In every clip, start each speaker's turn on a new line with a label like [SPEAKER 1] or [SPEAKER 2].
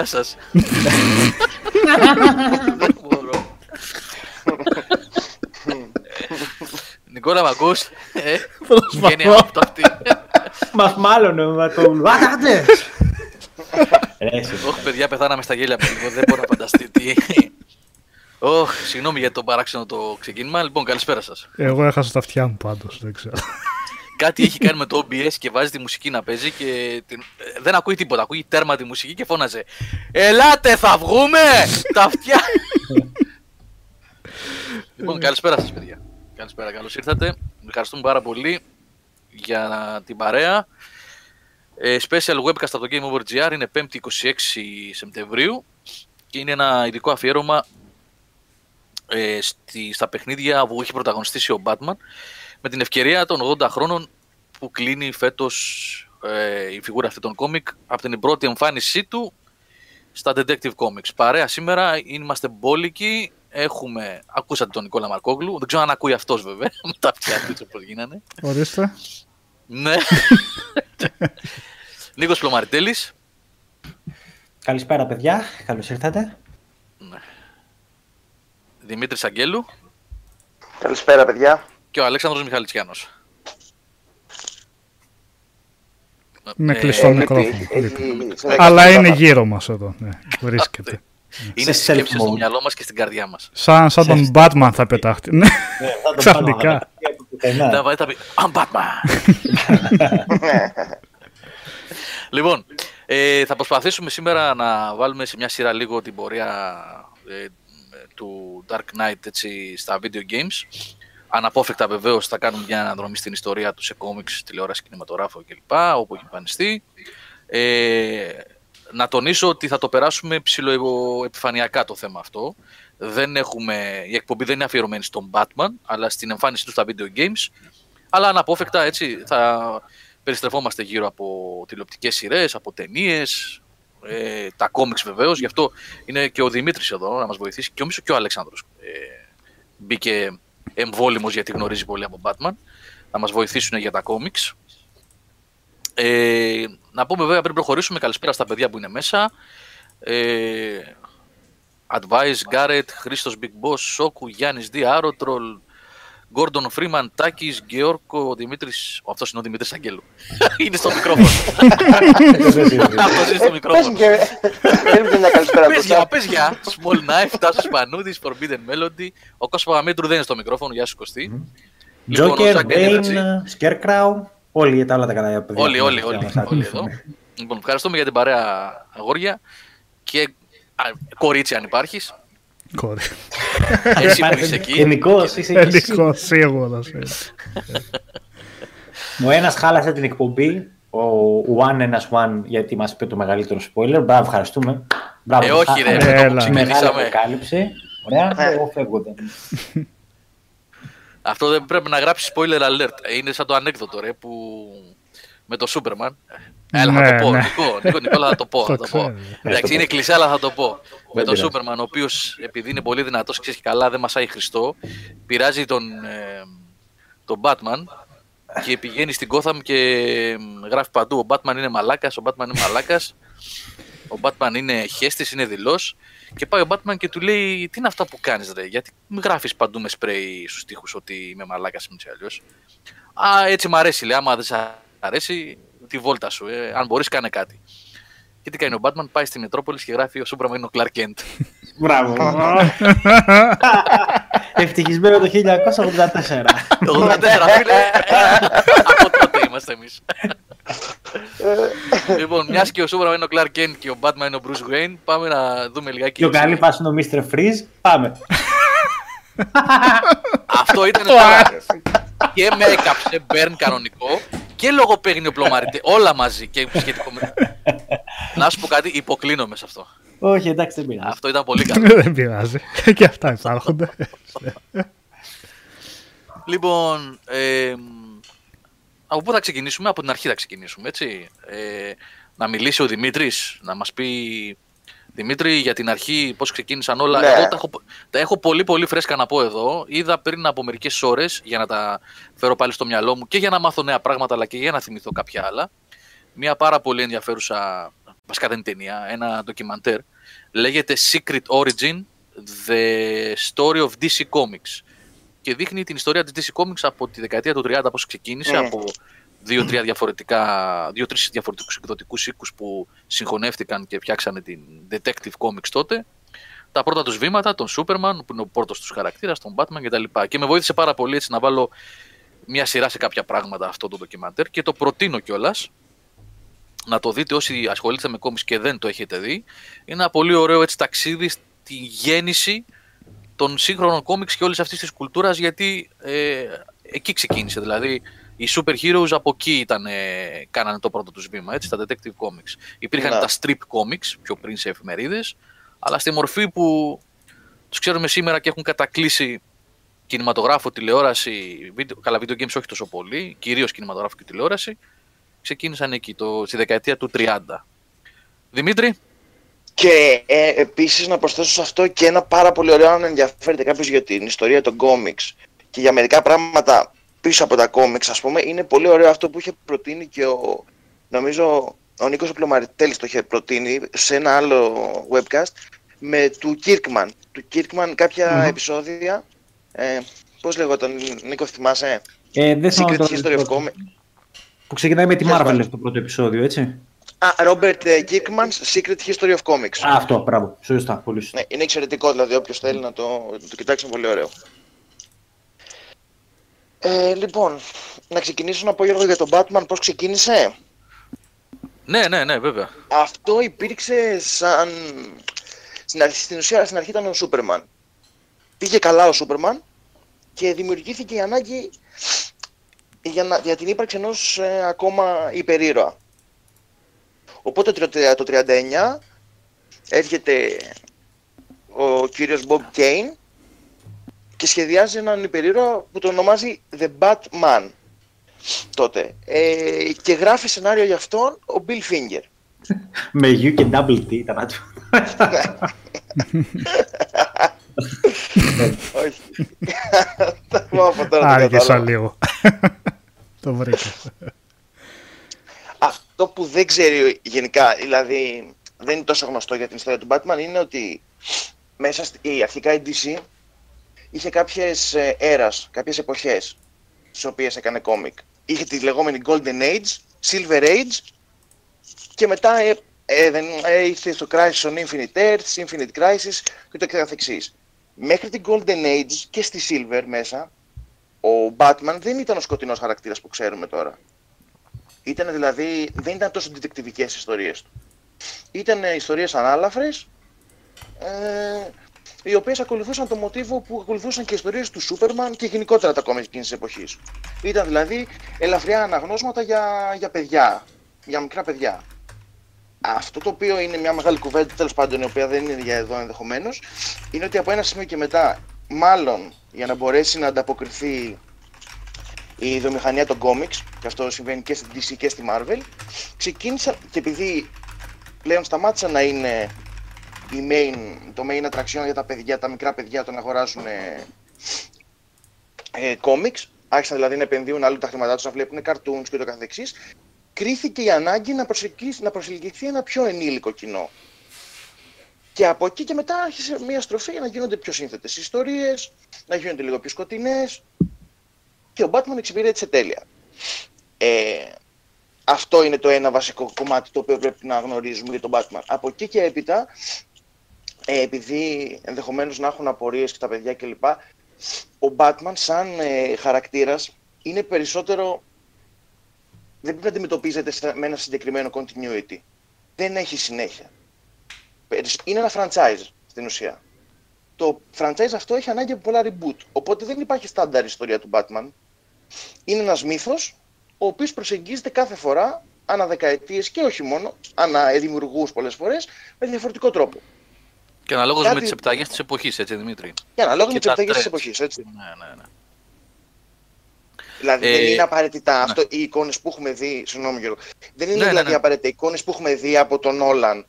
[SPEAKER 1] Γεια σας. Νικόλα, μ' ακούς; Ε, βγαίνει από το αυτή.
[SPEAKER 2] Μας μάλλον με το Άντε!
[SPEAKER 1] Όχι, παιδιά, πεθάναμε στα γέλια λίγο. Δεν μπορώ να φανταστεί τι. Ωχ, συγγνώμη για το παράξενο το ξεκίνημα. Λοιπόν, καλησπέρα σας.
[SPEAKER 3] Εγώ έχασα τα αυτιά μου πάντως, δεν ξέρω.
[SPEAKER 1] Κάτι έχει κάνει με το OBS και βάζει τη μουσική να παίζει και την... δεν ακούει τίποτα. Ακούει τέρμα τη μουσική και φώναζε Ελάτε, θα βγούμε! τα αυτιά! λοιπόν, καλησπέρα σας, παιδιά. Καλησπέρα, καλώς ήρθατε. Ευχαριστούμε πάρα πολύ για την παρέα. Ε, special webcast από το Game Over GR είναι 5η 26 Σεπτεμβρίου και είναι ένα ειδικό αφιέρωμα ε, στη, στα παιχνίδια που έχει πρωταγωνιστήσει ο Batman με την ευκαιρία των 80 χρόνων που κλείνει φέτος ε, η φιγούρα αυτή των κόμικ από την πρώτη εμφάνισή του στα Detective Comics. Παρέα σήμερα είμαστε μπόλικοι, έχουμε, ακούσατε τον Νικόλα Μαρκόγλου, δεν ξέρω αν ακούει αυτός βέβαια, με τα αυτιά του όπως γίνανε.
[SPEAKER 3] Ορίστε.
[SPEAKER 1] Ναι. Νίκος Πλωμαριτέλης.
[SPEAKER 2] Καλησπέρα παιδιά, καλώς ήρθατε.
[SPEAKER 1] Ναι. Δημήτρης Αγγέλου.
[SPEAKER 4] Καλησπέρα παιδιά.
[SPEAKER 1] Και ο Αλέξανδρος Μιχαλητσιάνος.
[SPEAKER 3] Με
[SPEAKER 1] Ε,
[SPEAKER 3] κλειστό
[SPEAKER 4] Ε,
[SPEAKER 3] μικρόφωνο.
[SPEAKER 4] έχει-
[SPEAKER 3] λοιπόν.
[SPEAKER 4] έχει-
[SPEAKER 3] Αλλά
[SPEAKER 4] έχει-
[SPEAKER 3] είναι γύρω μας εδώ. Ναι, βρίσκεται.
[SPEAKER 1] Είναι
[SPEAKER 2] Σε
[SPEAKER 1] στη σκέψη
[SPEAKER 2] self
[SPEAKER 1] στο
[SPEAKER 2] mode.
[SPEAKER 1] μυαλό μας και στην καρδιά μας.
[SPEAKER 3] Σαν, σαν τον Batman θα πετάχτη. Ναι,
[SPEAKER 2] Ναι, θα το
[SPEAKER 3] Ξαφνικά.
[SPEAKER 2] πάμε από πουθενά.
[SPEAKER 1] Θα πάει, θα πει I'm Batman. λοιπόν, ε, θα προσπαθήσουμε σήμερα να βάλουμε σε μια σειρά λίγο την πορεία ε, του Dark Knight έτσι, στα video games. Αναπόφευκτα βεβαίως θα κάνουμε μια αναδρομή στην ιστορία του σε κόμιξ, τηλεόραση, κινηματογράφο κλπ. όπου έχει εμφανιστεί. Ε, να τονίσω ότι θα το περάσουμε ψηλοεπιφανειακά το θέμα αυτό. Δεν έχουμε, η εκπομπή δεν είναι αφιερωμένη στον Batman, αλλά στην εμφάνιση του στα video games. Αλλά αναπόφευκτα έτσι θα περιστρεφόμαστε γύρω από τηλεοπτικές σειρές, από ταινίες, ε, τα κόμιξ βεβαίως. Γι' αυτό είναι και ο Δημήτρης εδώ να μας βοηθήσει και νομίζω και ο Αλέξανδρος ε, μπήκε εμβόλυμος γιατί γνωρίζει πολύ από Batman. Να μας βοηθήσουν για τα κόμιξ. Ε, να πούμε βέβαια πριν προχωρήσουμε καλησπέρα στα παιδιά που είναι μέσα. Ε, Advice, Garrett, Χρήστος Big Boss, Σόκου, Γιάννης D, Aerotroll, Gordon Freeman, Τάκης, Γεώργο, Δημήτρης... Ο, αυτός είναι ο Δημήτρης Αγγέλου. είναι στο μικρόφωνο. αυτός είναι στο
[SPEAKER 4] Πες
[SPEAKER 1] μικρόφωνο.
[SPEAKER 4] μου και πες μου και μια καλησπέρα
[SPEAKER 1] Πες
[SPEAKER 4] μπροστά.
[SPEAKER 1] για, πες για. Small Knife, Τάσος Πανούδης, Forbidden Melody. Ο Κώστας Παπαμέτρου δεν είναι στο μικρόφωνο. Γεια σου Κωστή. Λοιπόν, ο
[SPEAKER 2] Joker,
[SPEAKER 1] Ζακ είναι έτσι.
[SPEAKER 2] Bane, Scarecrow, όλοι τα άλλα τα καλά παιδιά.
[SPEAKER 1] Όλοι,
[SPEAKER 2] που
[SPEAKER 1] όλοι,
[SPEAKER 2] μας
[SPEAKER 1] όλοι,
[SPEAKER 2] μας
[SPEAKER 1] όλοι
[SPEAKER 2] ακούσουν.
[SPEAKER 1] εδώ. Λοιπόν, ευχαριστούμε για την παρέα αγόρια και α, κορίτσι αν υπάρχεις.
[SPEAKER 3] Κόρη.
[SPEAKER 1] Εσύ που είσαι εκεί.
[SPEAKER 2] Γενικώς είσαι και εσύ.
[SPEAKER 3] Ελληνικό, σίγουρα.
[SPEAKER 2] Ο ένας χάλασε την εκπομπή, ο One ένας One, γιατί μας είπε το μεγαλύτερο spoiler. Μπράβο, ευχαριστούμε. Μπράβο,
[SPEAKER 1] Ε, όχι ρε,
[SPEAKER 3] Ε,
[SPEAKER 1] με το που
[SPEAKER 3] έλα.
[SPEAKER 2] Μεγάλη
[SPEAKER 1] ξεκινήσαμε.
[SPEAKER 2] αποκάλυψη. Ωραία,
[SPEAKER 4] Ε.
[SPEAKER 2] εγώ φεύγω. δεν.
[SPEAKER 1] Αυτό δεν πρέπει να γράψει spoiler alert. Ε, Είναι σαν το ανέκδοτο ρε που με το Superman. Έλα, θα
[SPEAKER 3] Ναι,
[SPEAKER 1] το πω.
[SPEAKER 3] ναι.
[SPEAKER 1] Νικό, Νικό, Νικόλα, θα το πω. θα
[SPEAKER 3] Το
[SPEAKER 1] το πω.
[SPEAKER 3] ξέρω.
[SPEAKER 1] Εντάξει, είναι κλεισέ, αλλά θα το πω. Με τον
[SPEAKER 2] πειράζει.
[SPEAKER 1] Superman, ο οποίος επειδή είναι πολύ δυνατός και ξέρει καλά, δεν μασάει Χριστό, πειράζει τον, ε, τον Batman και πηγαίνει στην Gotham και ε, γράφει παντού. Ο Batman είναι μαλάκας, ο Batman είναι μαλάκας. Ο Batman είναι χέστης, είναι δηλό. Και πάει ο Batman και του λέει: Τι είναι αυτά που κάνεις, ρε, γιατί μην γράφεις παντού με σπρέι στους τοίχου ότι είμαι μαλάκας ή αλλιώς. Α, έτσι μ' αρέσει, λέει. Άμα δεν σ' αρέσει, τη βόλτα σου. Ε, αν μπορείς, κάνε κάτι. Και τι κάνει ο Batman, πάει στη Μετρόπολη και γράφει: Ο Σούπραμαν είναι ο Clark Kent.
[SPEAKER 2] Μπράβο. Ευτυχισμένο το 1984.
[SPEAKER 1] Το 84, φίλε. Από τότε είμαστε εμείς. λοιπόν, μιας και ο Σούπραμαν είναι ο Clark Kent και ο Batman είναι ο Bruce Wayne, πάμε να δούμε λιγάκι.
[SPEAKER 2] Και ο καλή φάση είναι ο Mr. Freeze. Πάμε.
[SPEAKER 1] Αυτό ήταν τώρα. και με έκαψε, burn κανονικό και λογοπαίγνιο πλωμαριτέ. Όλα μαζί και σχετικό με. να σου πω κάτι, υποκλίνομαι σε αυτό.
[SPEAKER 2] Όχι, εντάξει, δεν πειράζει.
[SPEAKER 1] Αυτό ήταν πολύ καλό.
[SPEAKER 3] Δεν πειράζει. Και αυτά υπάρχονται.
[SPEAKER 1] λοιπόν, ε, από πού θα ξεκινήσουμε, από την αρχή θα ξεκινήσουμε, έτσι. Ε, να μιλήσει ο Δημήτρης, να μας πει Δημήτρη, για την αρχή πώς ξεκίνησαν όλα.
[SPEAKER 4] Ναι.
[SPEAKER 1] Εγώ τα έχω, τα έχω πολύ πολύ φρέσκα να πω εδώ. Είδα πριν από μερικές ώρες για να τα φέρω πάλι στο μυαλό μου και για να μάθω νέα πράγματα αλλά και για να θυμηθώ κάποια άλλα. Μια πάρα πολύ ενδιαφέρουσα βασικά δεν είναι ταινία, ένα ντοκιμαντέρ, λέγεται Secret Origin, The Story of DC Comics. Και δείχνει την ιστορία της DC Comics από τη δεκαετία του 30 πώς ξεκίνησε,
[SPEAKER 4] Mm.
[SPEAKER 1] από δύο-τρία διαφορετικά, δύο-τρεις διαφορετικούς εκδοτικούς οίκους που συγχωνεύτηκαν και φτιάξανε την Detective Comics τότε. Τα πρώτα τους βήματα, τον Superman, που είναι ο πρώτος τους χαρακτήρας, τον Batman κτλ. Και με βοήθησε πάρα πολύ έτσι να βάλω μια σειρά σε κάποια πράγματα αυτό το ντοκιμαντέρ και το προτείνω κιόλας. Να το δείτε όσοι ασχολείστε με κόμις και δεν το έχετε δει. Είναι ένα πολύ ωραίο έτσι ταξίδι στη γέννηση των σύγχρονων κόμιξ και όλης αυτής της κουλτούρας γιατί ε, εκεί ξεκίνησε. Δηλαδή οι super heroes από εκεί ήταν, ε, κάνανε το πρώτο τους βήμα, έτσι, τα detective comics. Υπήρχαν
[SPEAKER 4] Ναι.
[SPEAKER 1] τα strip comics πιο πριν σε εφημερίδες, αλλά στη μορφή που τους ξέρουμε σήμερα και έχουν κατακλείσει κινηματογράφο, τηλεόραση, βίντεο, καλά βίντεο games όχι τόσο πολύ, κυρίως κινηματογράφο και τηλεόραση, ξεκίνησαν εκεί, το, στη δεκαετία του 30. Δημήτρη,
[SPEAKER 4] Και ε, επίσης να προσθέσω σε αυτό και ένα πάρα πολύ ωραίο αν ενδιαφέρεται κάποιος για την ιστορία των κόμιξ και για μερικά πράγματα πίσω από τα κόμιξ ας πούμε είναι πολύ ωραίο αυτό που είχε προτείνει και ο νομίζω ο Νίκος Πλωμαριτέλης το είχε προτείνει σε ένα άλλο webcast με του Kirkman του Kirkman κάποια
[SPEAKER 2] Μμμ.
[SPEAKER 4] επεισόδια ε, πώς λέγονταν Νίκο θυμάσαι;
[SPEAKER 2] Ε, δεν θυμάμαι
[SPEAKER 4] Secret
[SPEAKER 2] τώρα
[SPEAKER 4] History of
[SPEAKER 2] το-
[SPEAKER 4] Comics
[SPEAKER 2] Που ξεκινάει με τη
[SPEAKER 4] Τέλος
[SPEAKER 2] Marvel
[SPEAKER 4] πάντων.
[SPEAKER 2] στο πρώτο επεισόδιο, έτσι.
[SPEAKER 4] Α, Robert ε, Kirkman's Secret History of Comics
[SPEAKER 2] Α, αυτό, μπράβο. Σωστά, πολύ σωστά.
[SPEAKER 4] Ναι, είναι εξαιρετικό, δηλαδή όποιος θέλει να το, να το κοιτάξει είναι πολύ ωραίο. Ε, λοιπόν, να ξεκινήσω να πω Γιώργο για τον Batman πώς ξεκίνησε;
[SPEAKER 1] ναι, ναι, ναι, βέβαια.
[SPEAKER 4] Αυτό υπήρξε σαν... Στην, αρχή, στην ουσία στην αρχή ήταν ο Σούπερμαν. Πήγε καλά ο Σούπερμαν και δημιουργήθηκε η ανάγκη για, να, για την ύπαρξη ενός ε, ακόμα υπερήρωα. Οπότε το, τριάντα- το 39 έρχεται ο κύριος Bob Kane και σχεδιάζει έναν υπερήρωα που τον ονομάζει The Batman τότε. Ε, και γράφει σενάριο για αυτόν ο Bill Finger.
[SPEAKER 2] Με U και double T ήταν άτυπο.
[SPEAKER 4] Όχι. Θα πω από τώρα το
[SPEAKER 3] Άργησα
[SPEAKER 4] κατάλαβα.
[SPEAKER 3] λίγο. το βρήκα.
[SPEAKER 4] Αυτό που δεν ξέρει γενικά, δηλαδή δεν είναι τόσο γνωστό για την ιστορία του Batman, είναι ότι μέσα στη, αρχικά η DC είχε κάποιες ε, έρας, κάποιες εποχές στις οποίες έκανε κόμικ. Είχε τη λεγόμενη Golden Age, Silver Age και μετά ε, ε, δεν, ε, ήρθε στο Crisis on Infinite Earths, Infinite Crisis και το καθεξής. Μέχρι την Golden Age και στη Silver μέσα, ο Batman δεν ήταν ο σκοτεινός χαρακτήρας που ξέρουμε τώρα. Ήταν δηλαδή, δεν ήταν τόσο διτεκτιβικές ιστορίες του. Ήταν ε, ιστορίες ανάλαφρες, ε, οι οποίες ακολουθούσαν το μοτίβο που ακολουθούσαν και οι ιστορίες του Σούπερμαν και γενικότερα τα κόμικ εκείνης της εποχής. Ήταν δηλαδή ελαφριά αναγνώσματα για, για παιδιά, για μικρά παιδιά. Αυτό το οποίο είναι μια μεγάλη κουβέντα, τέλος πάντων, η οποία δεν είναι για εδώ ενδεχομένως, είναι ότι από ένα σημείο και μετά, μάλλον για να μπορέσει να ανταποκριθεί η βιομηχανία των κόμιξ, και αυτό συμβαίνει και στην DC και στη Marvel, ξεκίνησαν και επειδή πλέον σταμάτησαν να είναι η main, το main attraction για τα παιδιά, τα μικρά παιδιά το να αγοράσουν ε, ε, comics, άρχισαν δηλαδή να επενδύουν αλλού τα χρήματά τους, να βλέπουν cartoons και το καθεξής, κρίθηκε η ανάγκη να, προσεγγίσει- να προσελκυθεί ένα πιο ενήλικο κοινό. Και από εκεί και μετά άρχισε μια στροφή για να γίνονται πιο σύνθετες ιστορίες, να γίνονται λίγο πιο σκοτεινές, και ο Batman εξυπηρέτησε τέλεια. Ε, αυτό είναι το ένα βασικό κομμάτι το οποίο πρέπει να γνωρίζουμε για τον Batman. Από εκεί και έπειτα, ε, επειδή ενδεχομένως να έχουν απορίες και τα παιδιά κλπ, ο Batman σαν ε, χαρακτήρας είναι περισσότερο... Δεν πρέπει να αντιμετωπίζεται σε- με ένα συγκεκριμένο continuity. Δεν έχει συνέχεια. Περισ- Είναι ένα franchise στην ουσία. Το franchise αυτό έχει ανάγκη από πολλά reboot. Οπότε δεν υπάρχει στάνταρ ιστορία του Batman. Είναι ένας μύθος ο οποίος προσεγγίζεται κάθε φορά ανά δεκαετίες και όχι μόνο, ανά δημιουργούς πολλές φορές, με διαφορετικό τρόπο.
[SPEAKER 1] Και αναλόγως
[SPEAKER 4] Κάτι-
[SPEAKER 1] με τις επιταγέ της εποχής, έτσι Δημήτρη.
[SPEAKER 4] Και αναλόγως
[SPEAKER 1] Και
[SPEAKER 4] με τις
[SPEAKER 1] τα
[SPEAKER 4] επιταγές της
[SPEAKER 1] trends.
[SPEAKER 4] εποχής, έτσι.
[SPEAKER 1] Ναι, ναι, ναι.
[SPEAKER 4] Δηλαδή
[SPEAKER 1] Ε,
[SPEAKER 4] δεν είναι απαραίτητα
[SPEAKER 1] ναι.
[SPEAKER 4] αυτό, οι εικόνες που έχουμε δει, συγγνώμη Γιώργο, δεν είναι
[SPEAKER 1] Ναι, ναι,
[SPEAKER 4] δηλαδή
[SPEAKER 1] ναι.
[SPEAKER 4] απαραίτητα οι εικόνες που έχουμε δει από τον Όλαν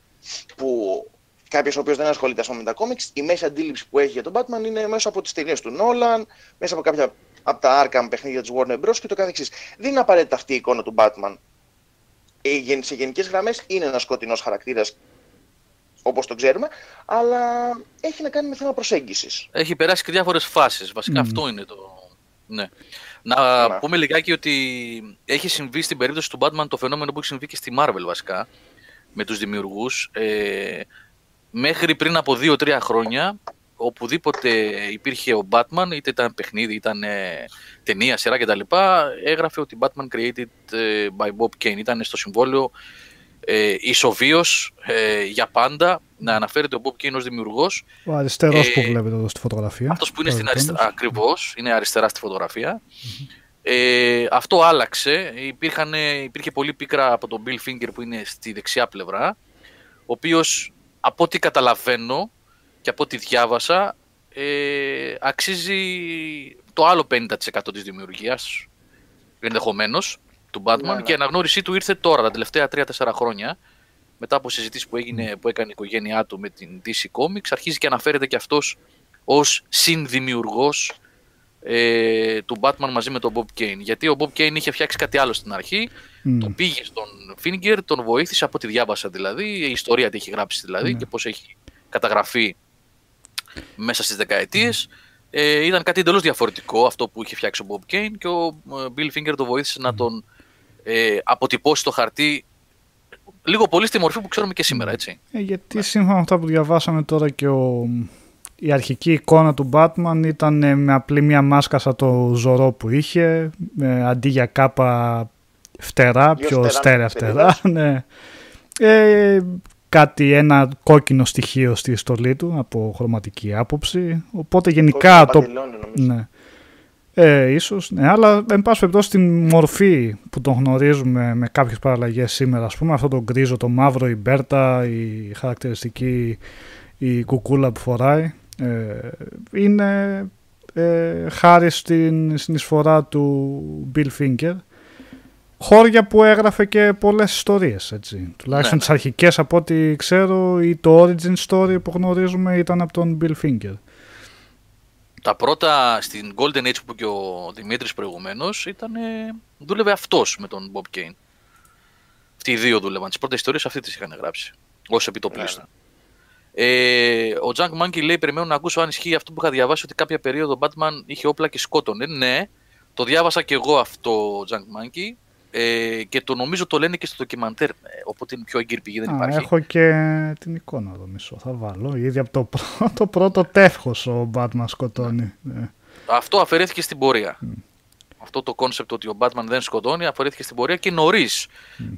[SPEAKER 4] που κάποιος ο οποίος δεν ασχολείται ας πούμε, με τα κόμιξ, η μέση αντίληψη που έχει για τον Batman είναι μέσω από τις ταινίες του Νόλαν, μέσα από κάποια από τα Arkham παιχνίδια της Warner Bros. και το καθεξής. Δεν είναι απαραίτητα αυτή η εικόνα του Batman. ε, γεν- σε γενικές γραμμές είναι ένας σκοτεινός χαρακτήρας όπως το ξέρουμε, αλλά έχει να κάνει με θέμα προσέγγισης.
[SPEAKER 1] Έχει περάσει και διάφορες φάσεις. Βασικά
[SPEAKER 3] Μμμ.
[SPEAKER 1] αυτό είναι το... Ναι. Να
[SPEAKER 4] Ναι.
[SPEAKER 1] πούμε λιγάκι ότι έχει συμβεί στην περίπτωση του Batman το φαινόμενο που έχει συμβεί και στη Marvel βασικά με τους δημιουργούς. Ε, μέχρι πριν από 2-3 χρόνια οπουδήποτε υπήρχε ο Batman, είτε ήταν παιχνίδι, ήταν ε, ταινία, σειρά κτλ. Έγραφε ότι Batman created ε, by Bob Kane. Ήταν στο συμβόλαιο ε, ισοβίως ε, για πάντα να αναφέρεται ο Bob Kane ως δημιουργός
[SPEAKER 3] Ο αριστερός
[SPEAKER 1] Ε,
[SPEAKER 3] που βλέπετε εδώ στη φωτογραφία.
[SPEAKER 1] αυτός που είναι στην
[SPEAKER 3] Παρελθόντος.
[SPEAKER 1] αριστερά, ακριβώς, είναι αριστερά στη φωτογραφία. Ε, αυτό άλλαξε. Υπήρχαν, υπήρχε πολύ πίκρα από τον Bill Finger που είναι στη δεξιά πλευρά, ο οποίος από ό,τι καταλαβαίνω και από ό,τι διάβασα ε, αξίζει το άλλο 50% της δημιουργίας ενδεχομένως του Batman
[SPEAKER 4] Ναι, ναι.
[SPEAKER 1] και η αναγνώρισή του ήρθε τώρα, τα τελευταία 3-4 χρόνια μετά από συζητήσεις που, έγινε, που έκανε η οικογένειά του με την DC Comics αρχίζει και αναφέρεται και αυτός ως συνδημιουργός ε, του Batman μαζί με τον Bob Kane. Γιατί ο Bob Kane είχε φτιάξει κάτι άλλο στην αρχή,
[SPEAKER 3] Μμ.
[SPEAKER 1] τον πήγε στον Finger, τον βοήθησε από ό,τι διάβασα δηλαδή, η ιστορία τι έχει γράψει δηλαδή
[SPEAKER 3] Ναι.
[SPEAKER 1] και πώς έχει καταγραφεί μέσα στις δεκαετίες. Ε, ήταν κάτι εντελώς διαφορετικό αυτό που είχε φτιάξει ο Bob Kane και ο ε, Bill Finger τον βοήθησε να τον ε, αποτυπώσει το χαρτί λίγο πολύ στη μορφή που ξέρουμε και σήμερα, έτσι.
[SPEAKER 3] Ε, γιατί σύμφωνα με αυτά που διαβάσαμε τώρα και ο, η αρχική εικόνα του Batman ήταν ε, με απλή μια μάσκα σαν το ζωρό που είχε, ε, αντί για κάπα φτερά,
[SPEAKER 4] Πιο
[SPEAKER 3] πιο
[SPEAKER 4] φτερά,
[SPEAKER 3] στέρεα φτερά.
[SPEAKER 4] τελείως.
[SPEAKER 3] ναι. ε, κάτι, ένα κόκκινο στοιχείο στη στολή του από χρωματική άποψη. Οπότε γενικά
[SPEAKER 4] Κόκκινο
[SPEAKER 3] το,
[SPEAKER 4] παντελόνι, νομίζω.
[SPEAKER 3] ναι. Ε, ίσως, ναι, αλλά εν πάση περιπτώσει την μορφή που τον γνωρίζουμε με κάποιες παραλλαγές σήμερα, ας πούμε, αυτό το γκρίζο, το μαύρο, η μπέρτα, η χαρακτηριστική η κουκούλα που φοράει, ε, είναι ε, χάρη στην συνεισφορά του Bill Finger. Χώρια που έγραφε και πολλές ιστορίες, έτσι. Τουλάχιστον
[SPEAKER 1] Ναι,
[SPEAKER 3] τις αρχικές από ό,τι ξέρω ή το origin story που γνωρίζουμε ήταν από τον Bill Finger.
[SPEAKER 1] Τα πρώτα στην Golden Age που είπε και ο Δημήτρης προηγουμένως ήταν, ε, δούλευε αυτός με τον Bob Kane. Αυτοί οι δύο δούλευαν. Τις πρώτες ιστορίες αυτοί τις είχαν γράψει. Ως επιτοπλίστων. Ε, ο Junk Monkey λέει: Περιμένω να ακούσω αν ισχύει αυτό που είχα διαβάσει ότι κάποια περίοδο ο Batman είχε όπλα και σκότωνε. Ναι, το διάβασα και εγώ αυτό, Junk Monkey. Ε, και το νομίζω το λένε και στο ντοκιμαντέρ. Ε, οπότε είναι πιο έγκυρη πηγή, δεν
[SPEAKER 3] Α,
[SPEAKER 1] υπάρχει.
[SPEAKER 3] έχω και την εικόνα εδώ μισό. Θα βάλω. Ήδη από το πρώτο, πρώτο τεύχος ο Batman σκοτώνει. Ναι.
[SPEAKER 1] Αυτό αφαιρέθηκε στην πορεία. Αυτό το concept ότι ο Batman δεν σκοτώνει αφαιρέθηκε στην πορεία και νωρίς.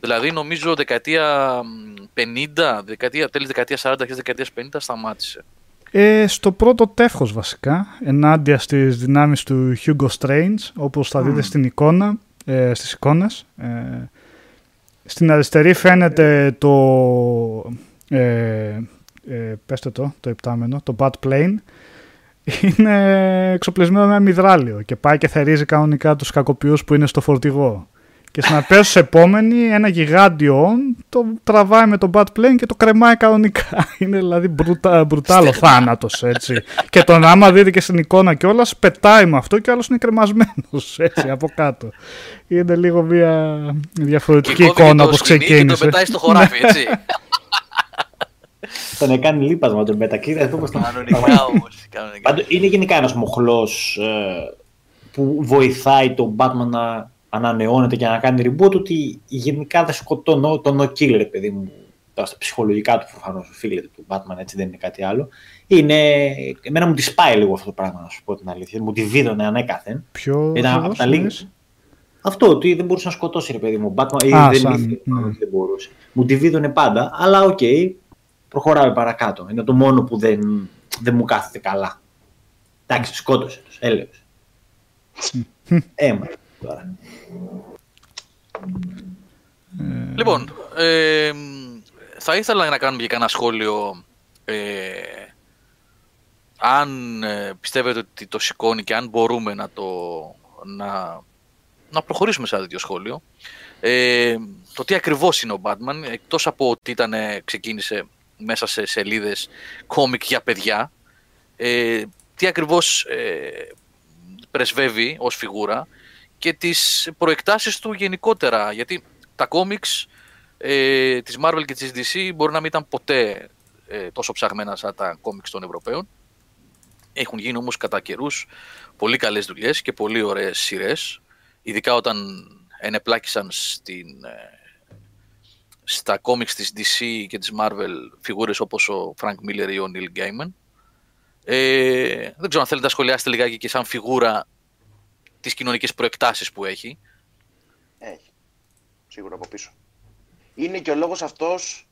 [SPEAKER 1] Δηλαδή, νομίζω δεκαετία μ, 50, δεκαετία, τέλη δεκαετία 40, αρχές δεκαετίας 50 σταμάτησε.
[SPEAKER 3] Ε, στο πρώτο τεύχος βασικά, ενάντια στις δυνάμεις του Hugo Strange, όπως θα δείτε στην εικόνα, ε, στις εικόνες. Ε, στην αριστερή φαίνεται το, ε, ε, πέστε το, το ιπτάμενο, το Bat Plane. Είναι εξοπλισμένο με ένα μυδράλιο και πάει και θερίζει κανονικά τους κακοποιούς που είναι στο φορτηγό. Και στην απέσως επόμενη ένα γιγάντιο on το τραβάει με το Bat Plane και το κρεμάει κανονικά. Είναι δηλαδή μπρουτα, μπρουτάλο θάνατος έτσι. και τον άμα δείτε και στην εικόνα κιόλας, πετάει με αυτό και ο άλλος είναι κρεμασμένος έτσι από κάτω. Είναι λίγο μια διαφορετική
[SPEAKER 1] κόβει και
[SPEAKER 3] εικόνα
[SPEAKER 1] το
[SPEAKER 3] όπως
[SPEAKER 1] σκοινί Και
[SPEAKER 3] ξεκίνησε.
[SPEAKER 1] το πετάει στο χωράφι, έτσι.
[SPEAKER 2] Τον έκανε λείπασμα τον μετακύρια. Αυτό πώς τον
[SPEAKER 1] Κανονικά όμως.
[SPEAKER 2] Πάντως, είναι γενικά ένας μοχλός ε, που βοηθάει τον Batman να ανανεώνεται και να κάνει reboot ότι γενικά δεν σκοτώνω τον no killer, παιδί μου. Τώρα στα ψυχολογικά του προφανώς οφείλεται του Batman, έτσι δεν είναι κάτι άλλο. Είναι, εμένα μου τη σπάει λίγο αυτό το πράγμα, να σου πω την αλήθεια. Μου τη βίδωνε ανέκαθεν.
[SPEAKER 3] Ποιο
[SPEAKER 2] Ήταν
[SPEAKER 3] ακριβώς
[SPEAKER 2] από τα λίγα.
[SPEAKER 3] εννοείς;
[SPEAKER 2] Αυτό ότι δεν μπορούσε να σκοτώσει, ρε παιδί μου. Ο Batman, ή
[SPEAKER 3] Α,
[SPEAKER 2] δεν,
[SPEAKER 3] σαν,
[SPEAKER 2] ήθελε,
[SPEAKER 3] ναι.
[SPEAKER 2] ότι δεν μπορούσε. Μου τη βίδωνε πάντα, αλλά οκ, προχωράμε παρακάτω. Είναι το μόνο που δεν, δεν μου κάθεται καλά. Εντάξει, σκότωσε τους, έλεος. Έμα τώρα.
[SPEAKER 1] Λοιπόν, ε, θα ήθελα να κάνουμε και κανένα σχόλιο ε, αν ε, πιστεύετε ότι το σηκώνει και αν μπορούμε να το να, να προχωρήσουμε σε ένα τέτοιο σχόλιο. Ε, το τι ακριβώς είναι ο Batman, εκτός από ότι ήταν, ε, ξεκίνησε μέσα σε σελίδες κόμικ για παιδιά, ε, τι ακριβώς ε, πρεσβεύει ως φιγούρα και τις προεκτάσεις του γενικότερα, γιατί τα κόμιξ ε, της Marvel και της DC μπορεί να μην ήταν ποτέ ε, τόσο ψαγμένα σαν τα κόμιξ των Ευρωπαίων. Έχουν γίνει όμως κατά καιρούς πολύ καλές δουλειές και πολύ ωραίες σειρές, ειδικά όταν ενεπλάκησαν στην, ε, στα κόμιξ της DC και της Marvel φιγούρες όπως ο Frank Miller ή ο Neil Gaiman. Ε, δεν ξέρω αν θέλετε να σχολιάσετε λιγάκι και σαν φιγούρα τις κοινωνικές προεκτάσεις που έχει.
[SPEAKER 4] Έχει. Σίγουρα από πίσω. Είναι και ο λόγος αυτός,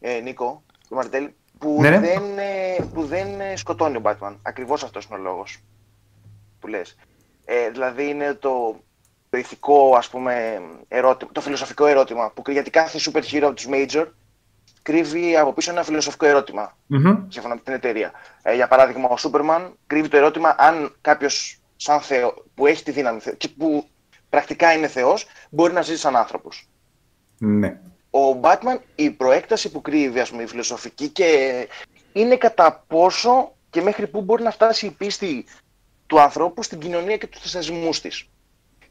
[SPEAKER 4] ε, Νίκο, του Μαρτέλ, που,
[SPEAKER 2] Ναι, ναι.
[SPEAKER 4] δεν, ε, που δεν ε, σκοτώνει ο Batman. Ακριβώς αυτός είναι ο λόγος που λες. Ε, δηλαδή είναι το, το ηθικό, ας πούμε, ερώτημα, το φιλοσοφικό ερώτημα που γιατί κάθε super hero από τους Major κρύβει από πίσω ένα φιλοσοφικό ερώτημα
[SPEAKER 2] Μμμ.
[SPEAKER 4] σύμφωνα με την εταιρεία. Ε, για παράδειγμα, ο Σούπερμαν κρύβει το ερώτημα αν κάποιος σαν Θεό, που έχει τη δύναμη Θεό και που πρακτικά είναι Θεός, μπορεί να ζήσει σαν άνθρωπος.
[SPEAKER 2] Ναι.
[SPEAKER 4] Ο Batman, η προέκταση που κρύβει, ας πούμε, η φιλοσοφική και είναι κατά πόσο και μέχρι πού μπορεί να φτάσει η πίστη του ανθρώπου στην κοινωνία και τους θεσμούς της.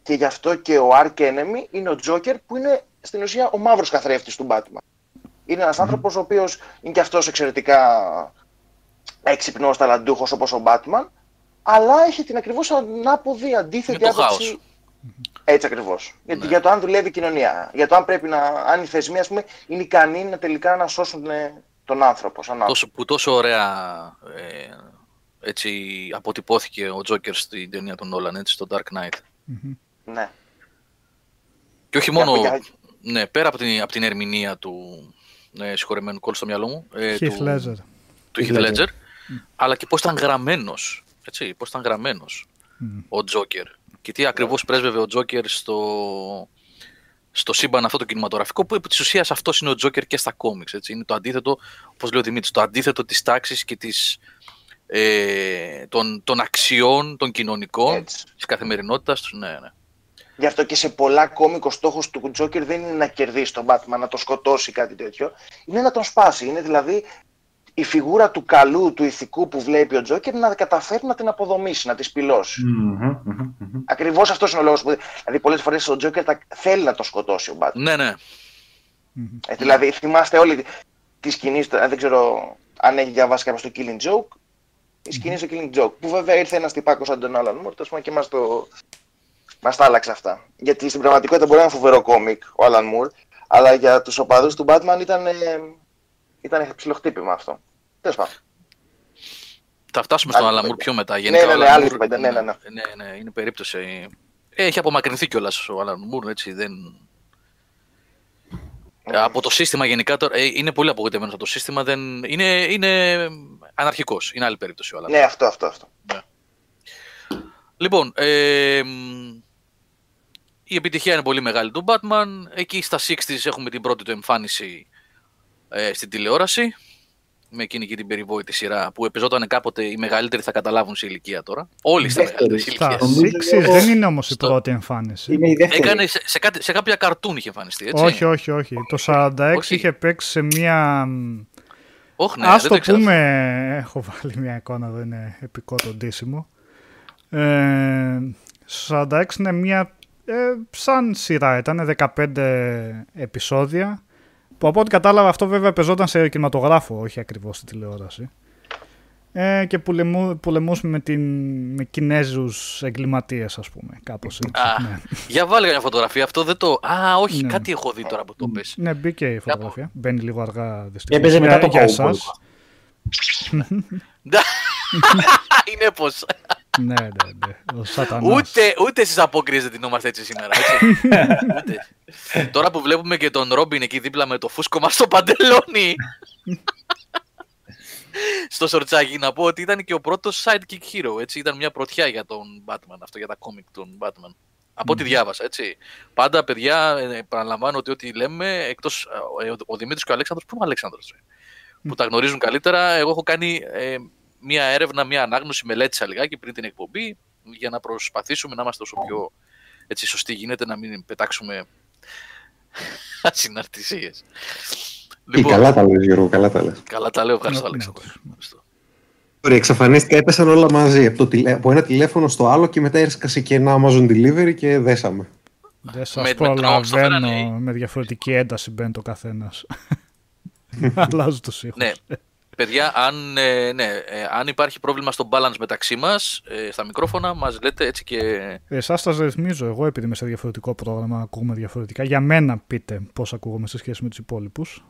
[SPEAKER 4] Και γι' αυτό και ο Ark Enemy είναι ο Joker που είναι στην ουσία ο μαύρος καθρέφτης του Batman. Είναι ένας άνθρωπος ο οποίος είναι και αυτός εξαιρετικά έξυπνος, ταλαντούχος όπως ο Batman, αλλά έχει την ακριβώς ανάποδη, αντίθετη
[SPEAKER 1] Είναι το
[SPEAKER 4] άποψη.
[SPEAKER 1] χάος.
[SPEAKER 4] Έτσι ακριβώς. Για,
[SPEAKER 1] Ναι.
[SPEAKER 4] για το αν δουλεύει η κοινωνία. Για το αν πρέπει να, αν οι θεσμοί ας πούμε, είναι ικανοί να τελικά να σώσουν ε, τον άνθρωπο. Σαν άνθρωπο.
[SPEAKER 1] Τόσο, που τόσο ωραία ε, έτσι αποτυπώθηκε ο Τζόκερ στην ταινία του Νόλαν, έτσι, στο Dark Knight.
[SPEAKER 4] Ναι.
[SPEAKER 1] Και όχι
[SPEAKER 4] Για-
[SPEAKER 1] μόνο,
[SPEAKER 4] για-
[SPEAKER 1] ναι, πέρα από την, από την ερμηνεία του ε, συγχωρεμένου κόλλου στο μυαλό μου, ε,
[SPEAKER 3] Heath
[SPEAKER 1] του,
[SPEAKER 3] Ledger.
[SPEAKER 1] του Heath
[SPEAKER 2] Ledger.
[SPEAKER 1] Ledger, αλλά και πώς ήταν γραμμένος, έτσι, πώς ήταν γραμμένος ο Τζόκερ. Και τι ακριβώς πρέσβευε ο Τζόκερ στο, στο σύμπαν αυτό το κινηματογραφικό, που επί της ουσίας αυτός είναι ο Τζόκερ και στα κόμιξ, έτσι. Είναι το αντίθετο, όπως λέει ο Δημήτρης, το αντίθετο της τάξης και της, ε, των, των αξιών, των κοινωνικών,
[SPEAKER 4] Έτσι.
[SPEAKER 1] της καθημερινότητας τους. Ναι, ναι.
[SPEAKER 4] Γι' αυτό και σε πολλά κόμικ ο στόχο του Τζόκερ δεν είναι να κερδίσει τον Batman, να το σκοτώσει κάτι τέτοιο. Είναι να τον σπάσει. Είναι δηλαδή η φιγούρα του καλού, του ηθικού που βλέπει ο Τζόκερ να καταφέρει να την αποδομήσει, να της σπηλώσει.
[SPEAKER 2] Μμμ, μμμ, μμμ.
[SPEAKER 4] Ακριβώς αυτός είναι ο λόγος που. Δηλαδή, πολλές φορές ο Τζόκερ τα... θέλει να τον σκοτώσει ο Batman.
[SPEAKER 1] ναι, ναι.
[SPEAKER 4] Ε, δηλαδή, θυμάστε όλοι τη σκηνή, ε, δεν ξέρω αν έχει διαβάσει κάποιος το Killing Joke. Η σκηνή στο Killing Joke. Που βέβαια ήρθε ένας τυπάκος σαν τον Alan Moore, τέλος πάντων, και μας το. Μας τα άλλαξε αυτά. Γιατί στην πραγματικότητα μπορεί να είναι φοβερό κόμικ ο Alan Moore, αλλά για τους οπαδούς του Batman ήταν, ε, ήταν ψιλοχτύπημα αυτό. Τέλος πάντων.
[SPEAKER 1] Θα φτάσουμε στον
[SPEAKER 4] Άλλη
[SPEAKER 1] Αλαμούρ
[SPEAKER 4] κουβέντα.
[SPEAKER 1] πιο μετά.
[SPEAKER 4] Ναι,
[SPEAKER 1] Γενικά,
[SPEAKER 4] ναι,
[SPEAKER 1] ο
[SPEAKER 4] ναι,
[SPEAKER 1] Alan
[SPEAKER 4] άλλη
[SPEAKER 1] Moore-
[SPEAKER 4] κουβέντα, ναι, ναι, ναι.
[SPEAKER 1] ναι, ναι, είναι περίπτωση. Έχει απομακρυνθεί κιόλας ο Άλαν Μουρ, έτσι. Δεν...
[SPEAKER 4] Ναι.
[SPEAKER 1] Από το σύστημα γενικά τώρα, ε, είναι πολύ απογοητευμένος από το σύστημα. Δεν... Είναι, είναι αναρχικός. Είναι άλλη περίπτωση ο Alan
[SPEAKER 4] Ναι, αυτό, αυτό, αυτό.
[SPEAKER 1] Λοιπόν, ε, μ, η επιτυχία είναι πολύ μεγάλη του Batman. Εκεί στα 60s έχουμε την πρώτη του εμφάνιση ε, στην τηλεόραση. Με εκείνη και την περιβόητη σειρά που επιζόταν κάποτε οι μεγαλύτεροι θα καταλάβουν σε ηλικία τώρα. Όλοι στα
[SPEAKER 2] Δεύτερη.
[SPEAKER 1] μεγαλύτερη
[SPEAKER 3] Στα
[SPEAKER 1] ηλικία.
[SPEAKER 2] Νομίζω
[SPEAKER 3] 60s
[SPEAKER 2] εγώ-
[SPEAKER 3] δεν είναι όμως η
[SPEAKER 1] στο-
[SPEAKER 3] πρώτη εμφάνιση.
[SPEAKER 2] Είναι η δεύτερη.
[SPEAKER 1] Έκανε σε, σε, κάτι, σε κάποια καρτούν είχε εμφανιστεί, έτσι.
[SPEAKER 3] Όχι, όχι, όχι. Το 46
[SPEAKER 1] Όχι.
[SPEAKER 3] είχε παίξει σε μία... μ,
[SPEAKER 1] Όχι, ναι,
[SPEAKER 3] Ας
[SPEAKER 1] δεν
[SPEAKER 3] το
[SPEAKER 1] ήξερα.
[SPEAKER 3] πούμε, έχω βάλει μια εικόνα εδώ, είναι επικό το ντύσιμο. Ε, στο 46 είναι μια, ε, σαν σειρά ήταν, 15 επεισόδια. Που από ό,τι κατάλαβα αυτό βέβαια πεζόταν σε κινηματογράφο, όχι ακριβώς στη τηλεόραση. Ε, και πολεμού, πολεμούσε με, την, με Κινέζους εγκληματίες ας πούμε, κάπως έτσι.
[SPEAKER 1] Α,
[SPEAKER 3] ναι.
[SPEAKER 1] Για βάλε μια φωτογραφία. Αυτό δεν το. Α, όχι,
[SPEAKER 3] Ναι.
[SPEAKER 1] κάτι έχω δει τώρα που το πες.
[SPEAKER 3] ναι, μπήκε η φωτογραφία. Μπαίνει λίγο αργά δυστυχώς.
[SPEAKER 2] Έπαιζε μετά
[SPEAKER 3] Για-
[SPEAKER 2] το
[SPEAKER 3] για
[SPEAKER 2] Cowboy.
[SPEAKER 3] εσάς.
[SPEAKER 1] είναι πως.
[SPEAKER 3] ναι, ναι, ναι. Ο σατανάς.
[SPEAKER 1] Ούτε, ούτε στι απόκριε δεν τεινόμαστε έτσι σήμερα. Έτσι. ούτε. Τώρα που βλέπουμε και τον Ρόμπιν εκεί δίπλα με το φούσκωμα στο παντελόνι. στο σορτσάκι να πω ότι ήταν και ο πρώτος sidekick hero. Έτσι. Ήταν μια πρωτιά για τον Batman, αυτό για τα κόμικ των Batman. Από ό,τι διάβασα, έτσι. Πάντα, παιδιά, ε, επαναλαμβάνω ότι ό,τι λέμε, εκτός ε, ο, ο Δημήτρης και ο Αλέξανδρος, πού είναι ο Αλέξανδρος, ε; που τα γνωρίζουν καλύτερα, εγώ έχω κάνει ε, μια έρευνα, μια ανάγνωση, μελέτησα λιγάκι πριν την εκπομπή, για να προσπαθήσουμε να είμαστε όσο πιο έτσι, σωστοί γίνεται, να μην πετάξουμε ασυναρτησίες.
[SPEAKER 5] Ή καλά τα λες Γιώργο, καλά τα λες.
[SPEAKER 1] καλά τα λέω, ευχαριστώ
[SPEAKER 3] Ναι,
[SPEAKER 1] Αλέξανδρο.
[SPEAKER 3] ναι.
[SPEAKER 1] Ευχαριστώ.
[SPEAKER 5] Ωραία, εξαφανίστηκα, έπεσαν όλα μαζί. Από, το τηλε... από ένα τηλέφωνο στο άλλο και μετά έσκασε και ένα Amazon Delivery και δέσαμε.
[SPEAKER 3] Δεν σας
[SPEAKER 1] Με- με drone στο
[SPEAKER 3] προλαβαίνω
[SPEAKER 1] φέρανε.
[SPEAKER 3] με διαφορετική ένταση μπαίνει το καθένας. Αλλάζω τους ήχους.
[SPEAKER 1] Ναι. Παιδιά, αν, ε, ναι, ε, αν υπάρχει πρόβλημα στο balance μεταξύ μας, ε, στα μικρόφωνα, μας λέτε έτσι και...
[SPEAKER 3] Εσάς τα ρυθμίζω εγώ επειδή είμαι σε διαφορετικό πρόγραμμα, ακούμε διαφορετικά. Για μένα πείτε πώς ακούγομαι σε σχέση με τους υπόλοιπους.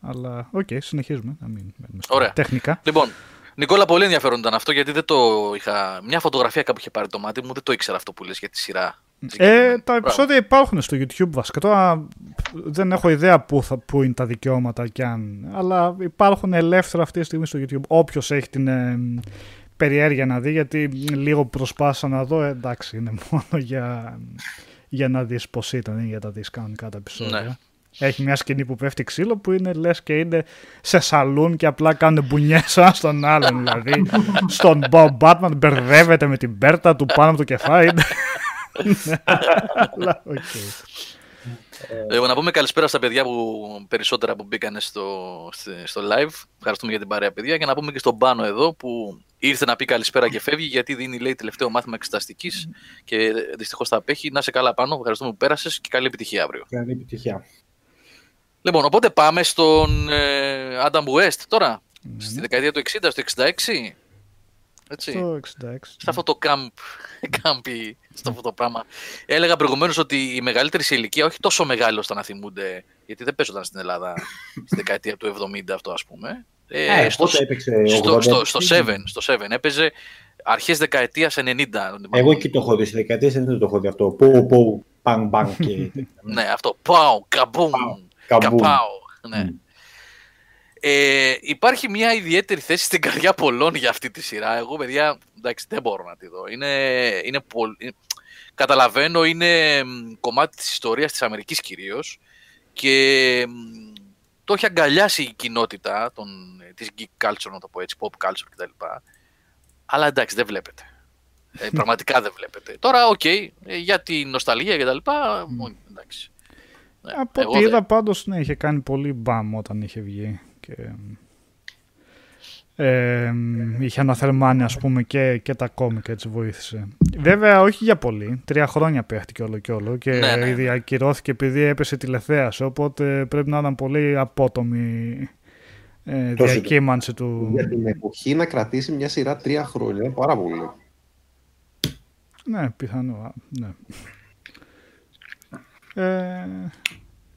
[SPEAKER 3] Αλλά οκ, συνεχίζουμε. Να μην μένουμε στα
[SPEAKER 1] Ωραία.
[SPEAKER 3] τεχνικά.
[SPEAKER 1] Λοιπόν, Νικόλα, πολύ ενδιαφέρον ήταν αυτό, γιατί δεν το είχα... Μια φωτογραφία κάπου είχε πάρει το μάτι μου, δεν το ήξερα αυτό που λες για τη σειρά.
[SPEAKER 3] Ε, τα επεισόδια υπάρχουν στο YouTube βασικά. Τώρα δεν έχω ιδέα πού, θα, πού είναι τα δικαιώματα κι αν. Αλλά υπάρχουν ελεύθερα αυτή τη στιγμή στο YouTube. Όποιος έχει την ε, περιέργεια να δει, γιατί λίγο προσπάθησα να δω. ε, εντάξει, είναι μόνο για, για να δεις πώς ήταν, είναι για τα δεις κανονικά τα επεισόδια.
[SPEAKER 1] Ναι.
[SPEAKER 3] Έχει μια σκηνή που πέφτει ξύλο που είναι λες και είναι σε σαλούν και απλά κάνουν μπουνιές ένα στον άλλον. δηλαδή στον Bob Batman μπερδεύεται με την πέρτα του πάνω από το κεφάλι. Αλλά οκ.
[SPEAKER 1] Ε, να πούμε καλησπέρα στα παιδιά που περισσότερα που μπήκαν στο, στη- στο live. Ευχαριστούμε για την παρέα, παιδιά. Και να πούμε και στον Πάνο εδώ που ήρθε να πει καλησπέρα και φεύγει γιατί δίνει λέει τελευταίο μάθημα εξεταστικής και δυστυχώς θα απέχει. Να 'σαι καλά Πάνο. Ευχαριστούμε που πέρασες και καλή επιτυχία αύριο.
[SPEAKER 2] Καλή επιτυχία.
[SPEAKER 1] Λοιπόν, οπότε πάμε στον ε, Adam West τώρα.
[SPEAKER 3] Ναι,
[SPEAKER 1] Στη δεκαετία του 60, στο 66. Έτσι.
[SPEAKER 3] Στο 66.
[SPEAKER 1] Σε αυτό το camp, κάμπι, στο αυτό το πράγμα. Έλεγα προηγουμένως ότι οι μεγαλύτεροι σε ηλικία, όχι τόσο μεγάλοι ώστε να θυμούνται, γιατί δεν παίζονταν στην Ελλάδα στη δεκαετία του 70 αυτό, ας πούμε. Ε,
[SPEAKER 2] Ε,
[SPEAKER 1] στο,
[SPEAKER 2] πότε έπαιξε
[SPEAKER 1] στο,
[SPEAKER 2] 80,
[SPEAKER 1] στο, στο 7, στο 7 έπαιζε αρχές δεκαετίας 90. αν δεν
[SPEAKER 2] Εγώ
[SPEAKER 1] πάω.
[SPEAKER 2] εκεί το έχω δει, στη δεκαετία δεν το έχω δει αυτό. Πω, πω, παν, παν και
[SPEAKER 1] Ναι, αυτό. Πάω, καμπούμ,
[SPEAKER 2] καμπούμ.
[SPEAKER 1] καπάω. Ναι.
[SPEAKER 2] Μμ.
[SPEAKER 1] Ε, υπάρχει μια ιδιαίτερη θέση στην καρδιά πολλών για αυτή τη σειρά. Εγώ, παιδιά, εντάξει, δεν μπορώ να τη δω. Είναι, είναι πολ- είναι- Καταλαβαίνω, είναι μ, κομμάτι της ιστορίας της Αμερικής κυρίως και μ, το έχει αγκαλιάσει η κοινότητα των, ε, της geek culture, να το πω έτσι, pop culture κτλ. Αλλά εντάξει, δεν βλέπεται. Ε, πραγματικά δεν βλέπεται. Τώρα, οκ, ε, για την νοσταλγία και τα λοιπά, μ, εντάξει. Ναι,
[SPEAKER 3] Από
[SPEAKER 1] εγώ
[SPEAKER 3] ό,τι
[SPEAKER 1] δεν-
[SPEAKER 3] είδα πάντως ναι, είχε κάνει πολύ μπαμ όταν είχε βγει. Και, ε, είχε αναθερμάνει ας πούμε και, και τα κόμικ έτσι βοήθησε. Βέβαια όχι για πολύ, τρία χρόνια παίχτηκε όλο και όλο και
[SPEAKER 1] Ναι, ναι,
[SPEAKER 3] ήδη
[SPEAKER 1] ναι.
[SPEAKER 3] ακυρώθηκε επειδή έπεσε τηλεθέαση οπότε πρέπει να ήταν πολύ απότομη ε,
[SPEAKER 2] Τόσο το-
[SPEAKER 3] διακύμανση του.
[SPEAKER 5] Για την εποχή να κρατήσει μια σειρά τρία χρόνια, πάρα πολύ.
[SPEAKER 3] Ναι, πιθανό. α, Ναι. Ε,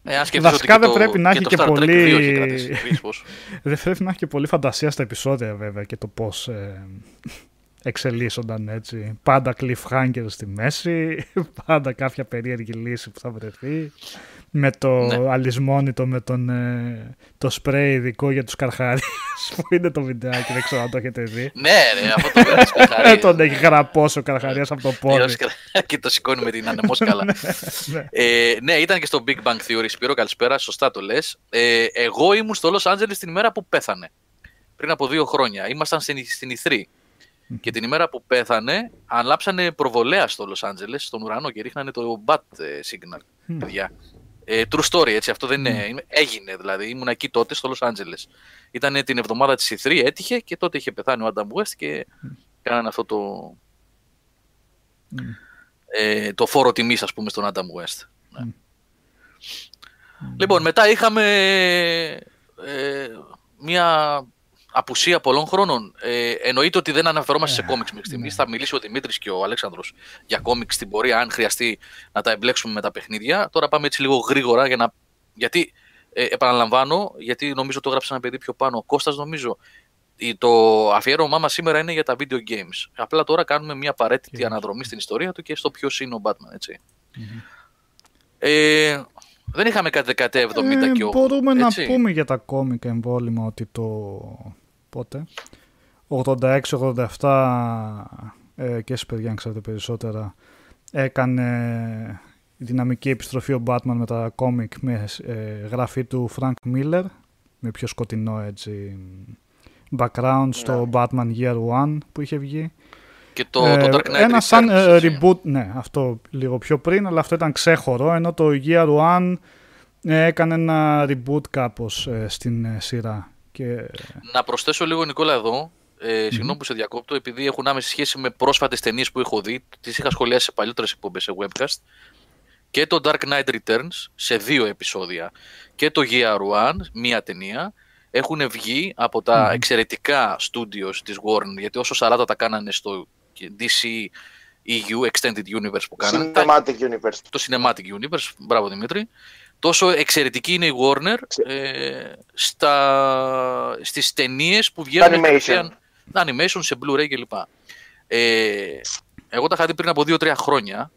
[SPEAKER 1] Ε, αν σκεφτείς
[SPEAKER 3] Βασικά
[SPEAKER 1] ότι
[SPEAKER 3] δεν
[SPEAKER 1] το-
[SPEAKER 3] πρέπει να έχει
[SPEAKER 1] το
[SPEAKER 3] και
[SPEAKER 1] Star Trek
[SPEAKER 3] πολύ-
[SPEAKER 1] 2 έχει κρατήσει. Βρεις πώς;
[SPEAKER 3] Δεν πρέπει να έχει και πολύ φαντασία στα επεισόδια βέβαια και το πώς ε, εξελίσσονταν έτσι. Πάντα cliffhanger στη μέση, πάντα κάποια περίεργη λύση που θα βρεθεί. Με το
[SPEAKER 1] Ναι.
[SPEAKER 3] αλυσμόνητο, με τον, ε, το σπρέι ειδικό για τους καρχαρίες που είναι το βιντεάκι, δεν ξέρω αν το έχετε δει.
[SPEAKER 1] Ναι, ρε, αυτό το βλέπεις
[SPEAKER 3] Ε,
[SPEAKER 1] καθαρί.
[SPEAKER 3] τον έχει γραπώσει ο καρχαρίας από το πόδι.
[SPEAKER 1] και το σηκώνει με την ανεμόσκαλα.
[SPEAKER 3] Ναι.
[SPEAKER 1] ε, ναι, ήταν και στο Big Bang Theory, Σπύρο, καλησπέρα, σωστά το λες. Ε, εγώ ήμουν στο Los Angeles την ημέρα που πέθανε. Πριν από δύο χρόνια. Ήμασταν στην, στην Ιθρή. Και την ημέρα που πέθανε, ανάψανε προβολέα στο Los Angeles, στον ουρανό και ρίχνανε το bat ε, signal, παιδιά. Ε, true story, έτσι, αυτό δεν είναι, είναι- έγινε δηλαδή. Ήμουν εκεί τότε στο Los Angeles. Ήταν την εβδομάδα της Ιθρή, έτυχε και τότε είχε πεθάνει ο Adam West και κάνανε αυτό το, ε, το φόρο τιμής ας πούμε στον Adam West. Ναι. Λοιπόν, μετά είχαμε ε, μια απουσία πολλών χρόνων. Ε, εννοείται ότι δεν αναφερόμαστε σε κόμιξ μέχρι στιγμής. Θα μιλήσει ο Δημήτρης και ο Αλέξανδρος για κόμιξ στην πορεία, αν χρειαστεί να τα εμπλέξουμε με τα παιχνίδια. Τώρα πάμε έτσι λίγο γρήγορα για να... Γιατί, ε, επαναλαμβάνω, γιατί νομίζω το έγραψε ένα παιδί πιο πάνω, ο Κώστας νομίζω, η- το αφιέρωμά μας σήμερα είναι για τα video games. Απλά τώρα κάνουμε μια απαραίτητη
[SPEAKER 3] Games.
[SPEAKER 1] αναδρομή στην ιστορία του και στο ποιος είναι ο Batman, έτσι. Ε, δεν είχαμε κάτι δεκαετία 70
[SPEAKER 3] Ε,
[SPEAKER 1] και ο,
[SPEAKER 3] μπορούμε
[SPEAKER 1] έτσι.
[SPEAKER 3] να πούμε για τα κόμικα εμβόλυμα ότι το πότε; 86-87 ε, και εσείς παιδιά αν ξέρετε περισσότερα έκανε η δυναμική επιστροφή ο Batman με τα κόμικ με ε, γραφή του Frank Miller με πιο σκοτεινό έτσι background στο Batman Year One που είχε βγει
[SPEAKER 1] και το,
[SPEAKER 3] ε,
[SPEAKER 1] το Dark Knight
[SPEAKER 3] ένα σαν
[SPEAKER 1] Returns,
[SPEAKER 3] ε,
[SPEAKER 1] έτσι.
[SPEAKER 3] reboot, ναι, αυτό λίγο πιο πριν, αλλά αυτό ήταν ξέχωρο, ενώ το Year One ε, έκανε ένα reboot κάπως ε, στην ε, σειρά. Και,
[SPEAKER 1] Να προσθέσω λίγο, Νικόλα, εδώ. Ε, Συγγνώμη που σε διακόπτω, επειδή έχουν άμεση σχέση με πρόσφατες ταινίες που έχω δει, τις είχα σχολιάσει σε παλιότερες εκπομπές σε webcast. και το Dark Knight Returns σε δύο επεισόδια και το Gear One, μία ταινία, έχουν βγει από τα εξαιρετικά studios της Warner, γιατί όσο 40 τα κάνανε στο DC EU, Extended Universe που κάνανε,
[SPEAKER 4] Cinematic Universe.
[SPEAKER 1] το Cinematic Universe, μπράβο Δημήτρη, τόσο εξαιρετική είναι η Warner ε, στα, στις ταινίες που βγαίνουν
[SPEAKER 4] animation.
[SPEAKER 1] κατευθείαν- animation σε Blu-ray κλπ. Ε, εγώ τα είχα δει πριν από 2-3 χρόνια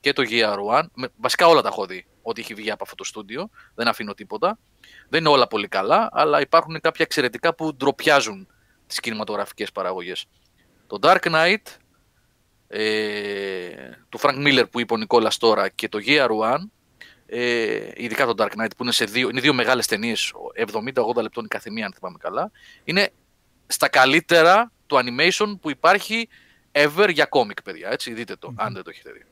[SPEAKER 1] και το Gear One, με- βασικά όλα τα έχω δει, ό,τι έχει βγει από αυτό το στούντιο, δεν αφήνω τίποτα. Δεν είναι όλα πολύ καλά, αλλά υπάρχουν κάποια εξαιρετικά που ντροπιάζουν τις κινηματογραφικές παραγωγές. Το Dark Knight, ε, του Frank Miller που είπε ο Νικόλας τώρα και το Gear One, ε, ειδικά το Dark Knight που είναι, σε δύο, είναι δύο μεγάλες ταινίες, 70-80 λεπτών η καθεμία αν θυμάμαι καλά, είναι στα καλύτερα του animation που υπάρχει ever για κόμικ, παιδιά. Έτσι, δείτε το, αν δεν το έχετε δει.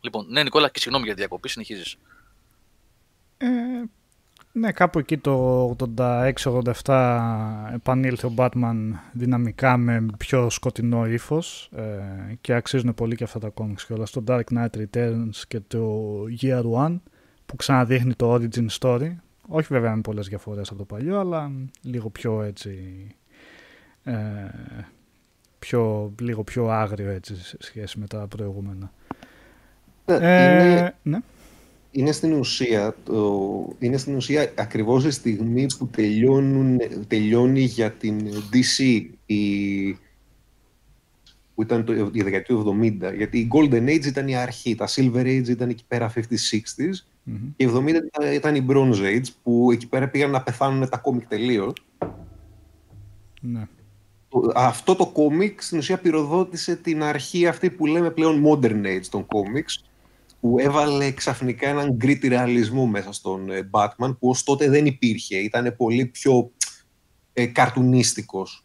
[SPEAKER 1] Λοιπόν, ναι, Νικόλα, και συγγνώμη για τη διακοπή, συνεχίζεις.
[SPEAKER 3] Ε, ναι, κάπου εκεί το 86-87 επανήλθε ο Batman δυναμικά με πιο σκοτεινό ύφος ε, και αξίζουν πολύ και αυτά τα comics και όλα. Στο Dark Knight Returns και το Year One που ξαναδείχνει το origin story. Όχι βέβαια με πολλές διαφορές από το παλιό, αλλά λίγο πιο έτσι... Ε, πιο, λίγο πιο άγριο έτσι σε σχέση με τα προηγούμενα.
[SPEAKER 6] Ναι,
[SPEAKER 3] Ε,
[SPEAKER 6] είναι,
[SPEAKER 3] ναι.
[SPEAKER 6] Είναι στην ουσία, το, είναι στην ουσία ακριβώς η στιγμή που τελειώνουν, τελειώνει για την DC η, που ήταν το, η δεκαετία του 70. Γιατί η Golden Age ήταν η αρχή, τα Silver Age ήταν εκεί πέρα 50-60s
[SPEAKER 3] Μμμ.
[SPEAKER 6] και η 70 ήταν- ήταν η Bronze Age που εκεί πέρα πήγαν να πεθάνουν τα κόμικ τελείως.
[SPEAKER 3] ναι.
[SPEAKER 6] Αυτό το κόμικ στην ουσία πυροδότησε την αρχή αυτή που λέμε πλέον modern age των κόμιξ που έβαλε ξαφνικά έναν gritty ρεαλισμό μέσα στον ε, Batman που ως τότε δεν υπήρχε. Ήταν πολύ πιο ε, καρτουνίστικος.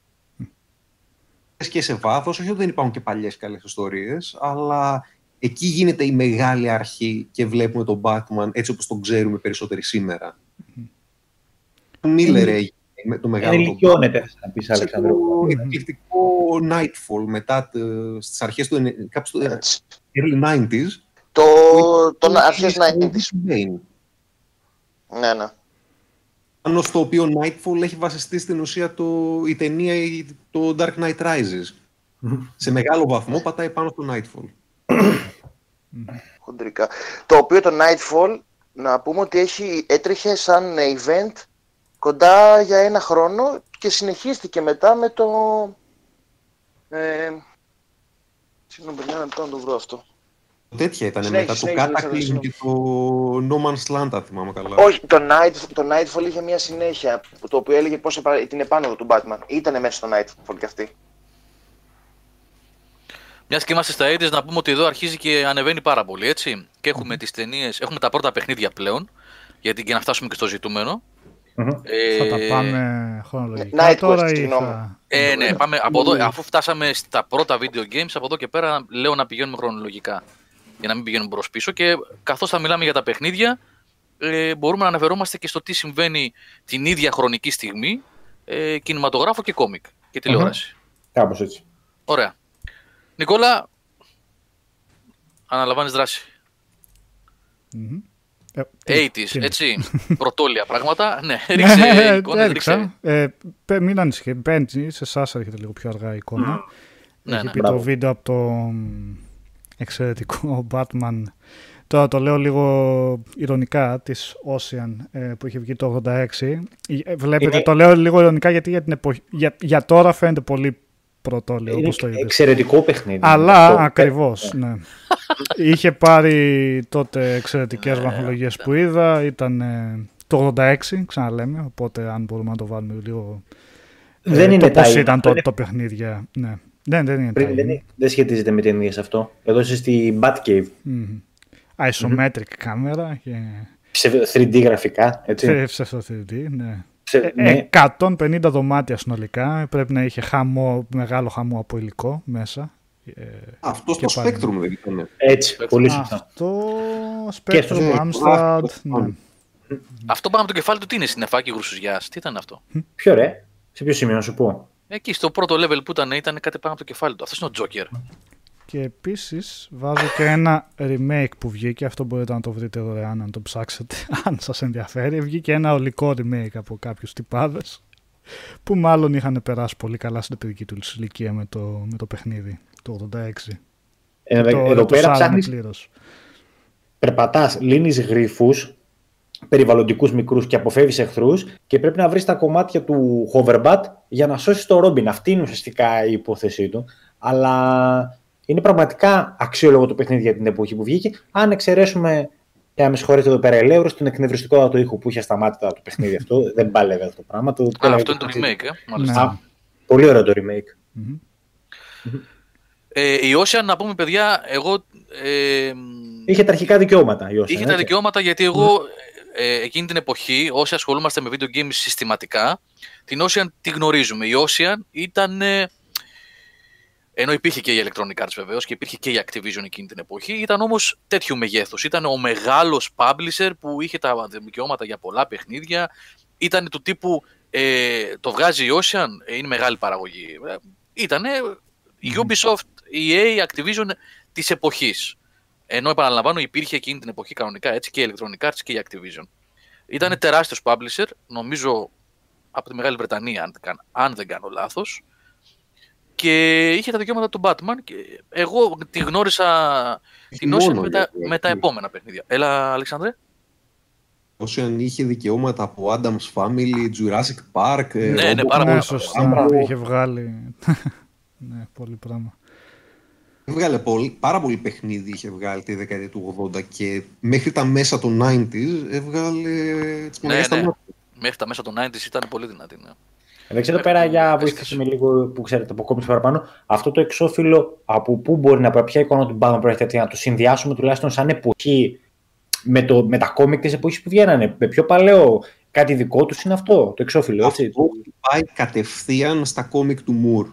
[SPEAKER 6] Και σε βάθος, όχι ότι δεν υπάρχουν και παλιές καλές ιστορίες, αλλά εκεί γίνεται η μεγάλη αρχή και βλέπουμε τον Batman έτσι όπως τον ξέρουμε περισσότεροι σήμερα. Ο Μίλλερ έγινε με το μεγάλο τον
[SPEAKER 2] Ενηλικιώνεται, θα να πεις,
[SPEAKER 6] το
[SPEAKER 2] Αλεξανδρό.
[SPEAKER 6] εκπληκτικό Nightfall μετά το- στις αρχές του, ενε- κάπου στο
[SPEAKER 4] Έτσι.
[SPEAKER 6] early 90s.
[SPEAKER 4] Το, τον αρχές
[SPEAKER 6] να
[SPEAKER 4] 90s. Ναι, ναι.
[SPEAKER 6] Πάνω στο οποίο Nightfall έχει βασιστεί στην ουσία το, η ταινία η- το Dark Knight Rises. Σε μεγάλο βαθμό πατάει πάνω στο Nightfall.
[SPEAKER 4] χοντρικά. Το οποίο το Nightfall, να πούμε ότι έχει, έτρεχε σαν event κοντά για ένα χρόνο και συνεχίστηκε μετά με το... Ε, Συγγνώμη, παιδιά, να λεπτό να το βρω αυτό.
[SPEAKER 6] Τέτοια ήταν
[SPEAKER 4] Συνέχισε,
[SPEAKER 6] μετά το
[SPEAKER 4] συνέχισε,
[SPEAKER 6] Cataclysm
[SPEAKER 4] συνέχισε.
[SPEAKER 6] και το No Man's Land, αν θυμάμαι καλά.
[SPEAKER 4] Όχι, το, Night, το Nightfall είχε μια συνέχεια, το οποίο έλεγε πώς επα- την επάνωδο του Batman. Ήτανε μέσα στο Nightfall κι αυτή.
[SPEAKER 1] Μιας και είμαστε στα 80's, να πούμε ότι εδώ αρχίζει και ανεβαίνει πάρα πολύ, έτσι. Και έχουμε τις ταινίες, έχουμε τα πρώτα παιχνίδια πλέον, γιατί και να φτάσουμε και στο ζητούμενο.
[SPEAKER 2] Μμμ.
[SPEAKER 1] Ε,
[SPEAKER 3] Θα τα πάμε χρονολογικά
[SPEAKER 4] Night
[SPEAKER 3] τώρα
[SPEAKER 4] Quest,
[SPEAKER 3] ή
[SPEAKER 4] συγγνώμη.
[SPEAKER 3] θα...
[SPEAKER 1] Ε, ναι, πάμε από εδώ, αφού φτάσαμε στα πρώτα video games, από εδώ και πέρα λέω να πηγαίνουμε χρονολογικά. Για να μην πηγαίνουμε προς πίσω και καθώς θα μιλάμε για τα παιχνίδια, ε, μπορούμε να αναφερόμαστε και στο τι συμβαίνει την ίδια χρονική στιγμή, ε, κινηματογράφο και κόμικ και τηλεόραση.
[SPEAKER 2] Κάπως έτσι.
[SPEAKER 1] Ωραία. Νικόλα, αναλαμβάνεις δράση.
[SPEAKER 3] Μμμ. Ε,
[SPEAKER 1] 80's,
[SPEAKER 3] τι είναι;
[SPEAKER 1] έτσι, πρωτόλια πράγματα. Ναι, ρίξε
[SPEAKER 3] Ναι,
[SPEAKER 1] εικόνες, ρίξε.
[SPEAKER 3] έδειξα. Ε, πε- μην ανησυχείτε. Μπαίνει, σε εσάς έρχεται λίγο πιο αργά η εικόνα.
[SPEAKER 1] Ναι,
[SPEAKER 3] Έχει
[SPEAKER 1] ναι.
[SPEAKER 3] πει το
[SPEAKER 2] Μπράβο.
[SPEAKER 3] βίντεο από το μ, εξαιρετικό Batman. Τώρα το λέω λίγο ηρωνικά της Ocean ε, που είχε βγει το 86. Ε, Βλέπετε,
[SPEAKER 2] Είναι-
[SPEAKER 3] το λέω λίγο ηρωνικά γιατί για, την εποχή, για, για τώρα φαίνεται πολύ πρωτόλιο
[SPEAKER 2] Είναι
[SPEAKER 3] όπως το είπες.
[SPEAKER 2] εξαιρετικό παιχνίδι.
[SPEAKER 3] Αλλά
[SPEAKER 2] Αυτό.
[SPEAKER 3] ακριβώς, ναι. Είχε πάρει τότε εξαιρετικές βαθμολογίες που είδα. Ήταν ε, το 86, ξαναλέμε. Οπότε αν μπορούμε να το βάλουμε λίγο... ε,
[SPEAKER 2] Δεν είναι
[SPEAKER 3] το πώς
[SPEAKER 2] time,
[SPEAKER 3] ήταν
[SPEAKER 2] αυτό
[SPEAKER 3] το,
[SPEAKER 2] είναι-
[SPEAKER 3] το παιχνίδια. Ναι. Δεν, δεν είναι
[SPEAKER 2] Πριν,
[SPEAKER 3] time.
[SPEAKER 2] δεν, δεν σχετίζεται με ταινίες αυτό. Εδώ είσαι στη Batcave.
[SPEAKER 3] Μμμ. Isometric κάμερα και
[SPEAKER 2] Σε 3D γραφικά, έτσι.
[SPEAKER 3] σε στο 3D, ναι.
[SPEAKER 2] Σε-
[SPEAKER 3] Ε,
[SPEAKER 2] ναι.
[SPEAKER 3] 150 δωμάτια συνολικά. Πρέπει να είχε χαμό, μεγάλο χαμό από υλικό μέσα. Ε,
[SPEAKER 6] Αυτό
[SPEAKER 3] και
[SPEAKER 6] στο
[SPEAKER 3] πάλι.
[SPEAKER 6] Spectrum δεν ήταν.
[SPEAKER 2] Έτσι, πολύ σωστά.
[SPEAKER 3] αυτό
[SPEAKER 2] Και στο
[SPEAKER 3] Spectrum
[SPEAKER 6] Spectrum.
[SPEAKER 3] Amstrad.
[SPEAKER 6] Αυτό.
[SPEAKER 3] Ναι.
[SPEAKER 1] Αυτό πάνω από το κεφάλι του τι είναι, συννεφάκι γρουσουζιάς, τι ήταν αυτό;
[SPEAKER 2] Ποιο ρε, σε ποιο σημείο να σου πω;
[SPEAKER 1] Εκεί στο πρώτο level που ήταν, ήταν κάτι πάνω από το κεφάλι του. Αυτός είναι ο Τζόκερ.
[SPEAKER 3] Και επίσης βάζω και ένα remake που βγήκε, αυτό μπορείτε να το βρείτε δωρεάν αν το ψάξετε, αν σας ενδιαφέρει. Βγήκε ένα ολικό remake από κάποιους τυπάδες που μάλλον είχαν περάσει πολύ καλά στην παιδική τους ηλικία με το, με το παιχνίδι, το 86.
[SPEAKER 2] Ε,
[SPEAKER 3] το,
[SPEAKER 2] εδώ
[SPEAKER 3] το
[SPEAKER 2] πέρα
[SPEAKER 3] σάλμα
[SPEAKER 2] ψάχνεις,
[SPEAKER 3] πλήρως.
[SPEAKER 2] περπατάς, λύνεις γρίφους, περιβαλλοντικούς μικρούς και αποφεύγεις εχθρούς και πρέπει να βρεις τα κομμάτια του hoverbat για να σώσεις το Ρόμπιν. Αυτή είναι ουσιαστικά η υπόθεσή του. Αλλά είναι πραγματικά αξιόλογο το παιχνίδι για την εποχή που βγήκε. Αν εξαιρέσουμε, και να με συγχωρείτε εδώ πέρα, Ελέουρο, την εκνευριστικότητα του ήχου που είχε σταμάτητα το παιχνίδι αυτό. δεν πάλευε αυτό το πράγμα. Το,
[SPEAKER 1] Α, αυτό είναι το remake, ε, μάλιστα.
[SPEAKER 3] Ναι.
[SPEAKER 2] Α, πολύ ωραίο το remake.
[SPEAKER 3] Μμμ.
[SPEAKER 1] Ε, η Ocean, να πούμε παιδιά, εγώ ε,
[SPEAKER 2] Είχε τα αρχικά δικαιώματα. Η Ocean,
[SPEAKER 1] είχε τα
[SPEAKER 2] έτσι.
[SPEAKER 1] δικαιώματα γιατί εγώ ε, εκείνη την εποχή, όσοι ασχολούμαστε με video games συστηματικά, την Ocean τη γνωρίζουμε. Η Ocean ήταν. ε, ενώ υπήρχε και η Electronic Arts βεβαίως και υπήρχε και η Activision εκείνη την εποχή, ήταν όμως τέτοιου μεγέθους. Ήταν ο μεγάλος publisher που είχε τα δικαιώματα για πολλά παιχνίδια. Ήταν του τύπου ε, το βγάζει η Ocean, ε, είναι μεγάλη παραγωγή. Ήταν η Ubisoft, η EA, Activision της εποχής. Ενώ επαναλαμβάνω, υπήρχε εκείνη την εποχή κανονικά έτσι και η Electronic Arts και η Activision. Ήταν τεράστιος publisher, νομίζω από τη Μεγάλη Βρετανία, αν, δεν κάνω- αν δεν κάνω λάθος. Και είχε τα δικαιώματα του Batman. Και εγώ τη γνώρισα την
[SPEAKER 5] μόνο
[SPEAKER 1] Ocean με τα,
[SPEAKER 5] για-
[SPEAKER 1] με τα επόμενα παιχνίδια. Έλα, Αλεξάνδρε.
[SPEAKER 5] Ocean είχε δικαιώματα από Adam's Family, Jurassic Park. ε,
[SPEAKER 1] Ναι, ναι,
[SPEAKER 5] Robo-
[SPEAKER 1] πάρα
[SPEAKER 3] ναι,
[SPEAKER 1] πολύ.
[SPEAKER 3] σωστά.
[SPEAKER 5] Άμπρα-
[SPEAKER 3] Είχε βγάλει. ναι, πολύ πράγμα.
[SPEAKER 5] Έβγαλε πολύ, πάρα πολύ παιχνίδι είχε βγάλει τη δεκαετία του 80 και μέχρι τα μέσα των 90s έβγαλε τις
[SPEAKER 1] Ναι,
[SPEAKER 5] μεγάλες
[SPEAKER 1] ναι.
[SPEAKER 5] τα
[SPEAKER 1] Μέχρι τα μέσα των 90s ήταν πολύ δυνατή. Ναι.
[SPEAKER 2] Εντάξει, εδώ πέρα για βοήθησε με λίγο που ξέρετε από κόμιξ παραπάνω. Αυτό το εξώφυλλο από πού μπορεί να ποια εικόνα του Batman προέρχεται, να το συνδυάσουμε τουλάχιστον σαν εποχή με, το, με τα κόμικ της εποχής που βγαίνανε. Με πιο παλαιό κάτι δικό τους είναι αυτό, το εξώφυλλο, έτσι;
[SPEAKER 5] Αυτό πάει κατευθείαν στα κόμικ του Μουρ.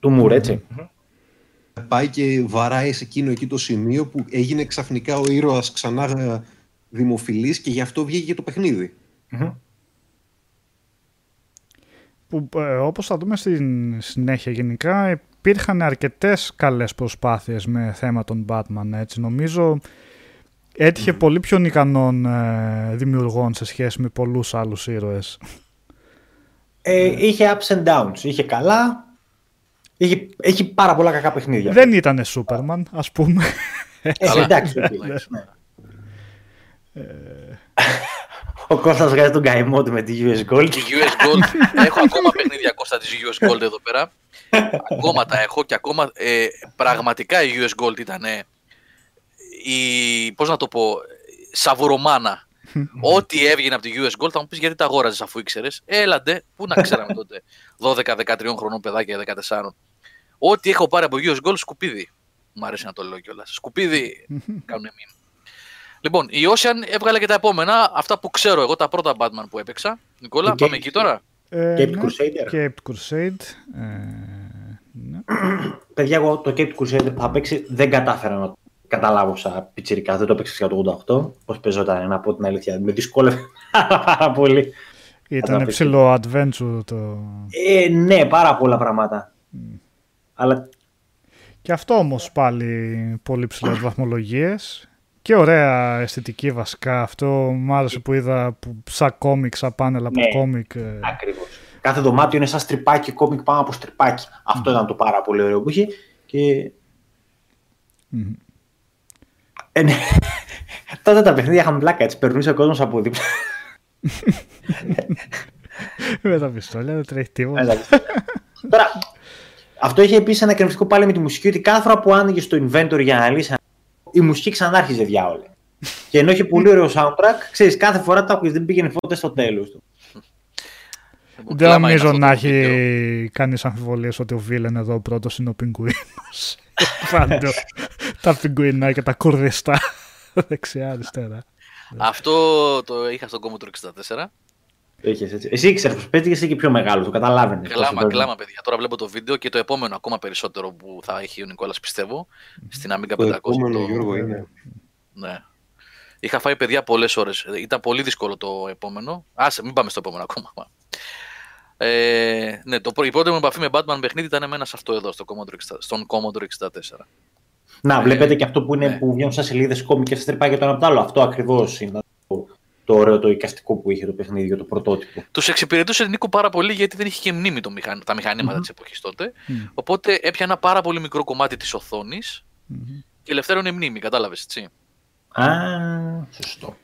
[SPEAKER 2] Του Μουρ, έτσι.
[SPEAKER 5] Πάει και βαράει σε εκείνο εκεί το σημείο που έγινε ξαφνικά ο ήρωας ξανά ε, δημοφιλής και γι' αυτό βγήκε και το παιχνίδι.
[SPEAKER 2] Μμμ.
[SPEAKER 3] Που, ε, όπως θα δούμε στην συνέχεια γενικά υπήρχαν αρκετές καλές προσπάθειες με θέμα των Batman έτσι. Νομίζω έτυχε πολύ πιο ικανών ε, δημιουργών σε σχέση με πολλούς άλλους ήρωες.
[SPEAKER 2] Ε, είχε ups and downs. Είχε καλά. Είχε, έχει πάρα πολλά κακά παιχνίδια.
[SPEAKER 3] Δεν ήταν Superman ας πούμε.
[SPEAKER 2] Ε,
[SPEAKER 1] Καλά.
[SPEAKER 2] εντάξει. οκ. Ναι. Ο Κώστας βγάζει τον καημό του με τη US Gold.
[SPEAKER 1] Και US Gold. έχω ακόμα παιχνίδια Κώστα της US Gold εδώ πέρα. ακόμα τα έχω και ακόμα ε, πραγματικά η US Gold ήταν η, πώς να το πω, σαβουρομάνα. Ό,τι έβγαινε από τη US Gold θα μου πεις γιατί τα αγόραζες αφού ήξερες; Έλαντε, πού να ξέραμε τότε 12-13 χρονών παιδάκια 14. Ό,τι έχω πάρει από US Gold σκουπίδι. Μ' αρέσει να το λέω κιόλας. Σκουπίδι κάνουν meme. Λοιπόν, η Ocean έβγαλε και τα επόμενα, αυτά που ξέρω εγώ, τα πρώτα Batman που έπαιξα. Νικόλα,
[SPEAKER 2] Και-
[SPEAKER 1] πάμε εκεί τώρα.
[SPEAKER 3] Ε,
[SPEAKER 2] Cape
[SPEAKER 3] ναι,
[SPEAKER 2] Crusader.
[SPEAKER 3] Cape Crusade. Ε, ναι.
[SPEAKER 2] Παιδιά, εγώ το Cape Crusader που θα παίξει δεν κατάφερα να το καταλάβω σαν πιτσιρικά. Δεν το έπαιξα για το 88. Πώς παίζονταν, να πω την αλήθεια. Με δυσκόλευε πάρα πολύ.
[SPEAKER 3] Ήταν
[SPEAKER 2] Κατάπτυξη.
[SPEAKER 3] ψηλό adventure το...
[SPEAKER 2] Ε, ναι, πάρα πολλά πράγματα. Αλλά
[SPEAKER 3] Και αυτό όμως πάλι πολύ ψηλές βαθμολογίες και ωραία αισθητική βασικά. Αυτό μου άρεσε που είδα που, σαν κόμικ, σαν πάνελ από
[SPEAKER 2] Ναι.
[SPEAKER 3] κόμικ. ε,
[SPEAKER 2] ακριβώς. Κάθε δωμάτιο είναι σαν στριπάκι, κόμικ πάνω από στριπάκι. Αυτό ήταν το πάρα πολύ ωραίο που είχε. Και...
[SPEAKER 3] μμμ.
[SPEAKER 2] Ε, ναι. Τότε τα παιχνίδια είχαν πλάκα, έτσι περνούσε ο κόσμος από δίπλα.
[SPEAKER 3] Με τα πιστόλια δεν τρέχει τίποτα.
[SPEAKER 2] Εντάξει. Τώρα, αυτό είχε επίσης ένα εκνευριστικό πάλι με τη μουσική ότι κάθε φορά που άνοιγε το inventory για να λύσει, η μουσική ξανάρχιζε διάολε. και ενώ είχε πολύ ωραίο soundtrack, ξέρεις, κάθε φορά το άκουγες, δεν πήγαινε ποτέ στο τέλος του.
[SPEAKER 1] Λοιπόν,
[SPEAKER 3] Δεν
[SPEAKER 1] κλάμα είναι
[SPEAKER 3] νομίζω
[SPEAKER 1] αυτό
[SPEAKER 3] να
[SPEAKER 1] το
[SPEAKER 3] έχει
[SPEAKER 1] βίντεο.
[SPEAKER 3] κανείς αμφιβολίες ότι ο Βίλεν εδώ πρώτος είναι ο πιγκουίνος. Πάντο, τα πιγκουινάκια, τα κουρδιστά, δεξιά, αριστερά.
[SPEAKER 1] Αυτό το είχα στον Commodore 64.
[SPEAKER 2] Το είχες έτσι. Εσύ ήξερε πω παίζει εσύ και πιο μεγάλος, το καταλάβαινες.
[SPEAKER 1] Κλάμα, κλάμα, παιδιά. Τώρα βλέπω το βίντεο και το επόμενο ακόμα περισσότερο που θα έχει ο Νικόλας, πιστεύω, στην Amiga 500.
[SPEAKER 5] Το επόμενο,
[SPEAKER 1] το-
[SPEAKER 5] Γιώργο, είναι.
[SPEAKER 1] Ναι. Είχα φάει παιδιά πολλές ώρες. Ήταν πολύ δύσκολο το επόμενο. Άσε, μην πάμε στο επόμενο ακόμα. Ε, ναι, το, πρω- η πρώτη μου επαφή με Batman παιχνίδι ήταν εμένα σε αυτό εδώ, στο Commodore 60 στον Commodore 64.
[SPEAKER 2] Να,
[SPEAKER 1] Ε,
[SPEAKER 2] βλέπετε και αυτό που, είναι,
[SPEAKER 1] ναι.
[SPEAKER 2] που βγαίνουν σαν σελίδες κόμι και σα τρυπάει και το ένα από το άλλο. Αυτό ακριβώς είναι το, το ωραίο, το εικαστικό που είχε το παιχνίδι, το πρωτότυπο.
[SPEAKER 1] Τους εξυπηρετούσε Νίκο πάρα πολύ γιατί δεν είχε και μνήμη το μηχαν... τα μηχανήματα
[SPEAKER 2] Μμμ.
[SPEAKER 1] της εποχής τότε.
[SPEAKER 3] Μμ.
[SPEAKER 1] Οπότε έπιανα πάρα πολύ μικρό κομμάτι της οθόνης
[SPEAKER 3] Μμμ.
[SPEAKER 1] και ελευθέρωνε μνήμη, κατάλαβες έτσι.
[SPEAKER 2] Α, σωστό.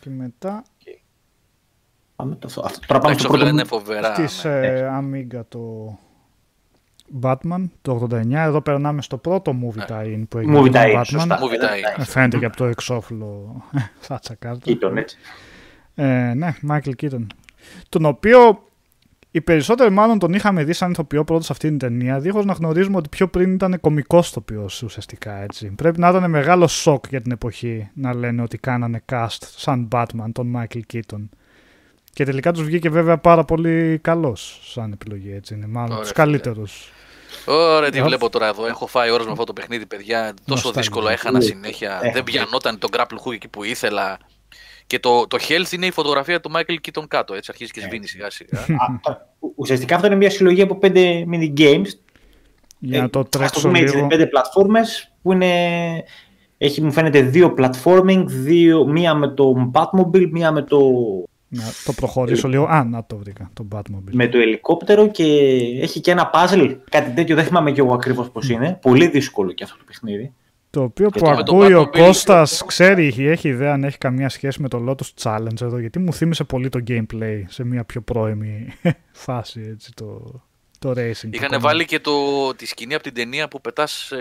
[SPEAKER 3] Και μετά
[SPEAKER 2] Πάμε το, αυτό. αυτό. Τώρα πάμε
[SPEAKER 1] Εντάξει,
[SPEAKER 2] στο
[SPEAKER 1] όλα
[SPEAKER 2] πρώτο.
[SPEAKER 1] είναι φοβερά.
[SPEAKER 3] της
[SPEAKER 1] ναι.
[SPEAKER 3] ε, Amiga το Batman το 89. Εδώ περνάμε στο πρώτο movie
[SPEAKER 1] Ναι.
[SPEAKER 3] tie-in που έγινε
[SPEAKER 2] Movie
[SPEAKER 3] με τον
[SPEAKER 2] tie-in,
[SPEAKER 3] Batman.
[SPEAKER 2] σωστά.
[SPEAKER 1] Movie tie-in.
[SPEAKER 3] Ε, Φαίνεται και από το εξώφυλλο φάτσα κάρτα.
[SPEAKER 2] Κίτον, έτσι.
[SPEAKER 3] Ε, ναι, Μάικλ Κίτον. Τον οποίο οι περισσότεροι μάλλον τον είχαμε δει σαν ηθοποιό πρώτος σε αυτήν την ταινία, δίχως να γνωρίζουμε ότι πιο πριν ήταν κωμικός ηθοποιός ουσιαστικά έτσι. Πρέπει να ήταν μεγάλο σοκ για την εποχή να λένε ότι κάνανε cast σαν Batman τον Μάικλ Κίτον. Και τελικά τους βγήκε βέβαια πάρα πολύ καλός σαν επιλογή έτσι. Είναι μάλλον
[SPEAKER 1] Ωραία,
[SPEAKER 3] τους
[SPEAKER 1] φίλε.
[SPEAKER 3] καλύτερους.
[SPEAKER 1] Ωραία, τι
[SPEAKER 3] Ε,
[SPEAKER 1] βλέπω τώρα εδώ. Έχω φάει ώρες με αυτό το παιχνίδι, παιδιά. Τόσο
[SPEAKER 3] Νοσταλγία.
[SPEAKER 1] δύσκολο έχανα
[SPEAKER 2] Ε,
[SPEAKER 1] συνέχεια.
[SPEAKER 2] ε,
[SPEAKER 1] Δεν πιανόταν το grapple hook εκεί που ήθελα. Και το, το health είναι η φωτογραφία του Michael Keaton κάτω. Έτσι αρχίζει και σβήνει σιγά σιγά.
[SPEAKER 2] Α, τώρα, ου- ουσιαστικά αυτό είναι μια συλλογή από πέντε mini games.
[SPEAKER 3] Για να το
[SPEAKER 2] ας το
[SPEAKER 3] τρέξω
[SPEAKER 2] πούμε έτσι,
[SPEAKER 3] λίγο.
[SPEAKER 2] πέντε πλατφόρμες που είναι... Έχει, μου φαίνεται, δύο platforming, δύο, μία με το Batmobile, μία με το,
[SPEAKER 3] Να το προχωρήσω λίγο. Α, να το βρήκα. Το Batmobile.
[SPEAKER 2] με το ελικόπτερο και έχει και ένα puzzle, κάτι τέτοιο, δεν θυμάμαι και εγώ ακριβώς πώς είναι. Πολύ δύσκολο και αυτό το παιχνίδι.
[SPEAKER 3] Το οποίο
[SPEAKER 2] Και
[SPEAKER 3] που
[SPEAKER 2] το-
[SPEAKER 1] με το
[SPEAKER 3] ακούει ο
[SPEAKER 1] Batmobile-
[SPEAKER 3] Κώστας ξέρει, έχει, έχει ιδέα αν έχει καμία σχέση με το Lotus Challenge εδώ, γιατί μου θύμισε πολύ το gameplay σε μια πιο πρώιμη φάση, έτσι, το, το racing.
[SPEAKER 1] Είχαν
[SPEAKER 3] το
[SPEAKER 1] βάλει και το, τη σκηνή από την ταινία που πετάς ε,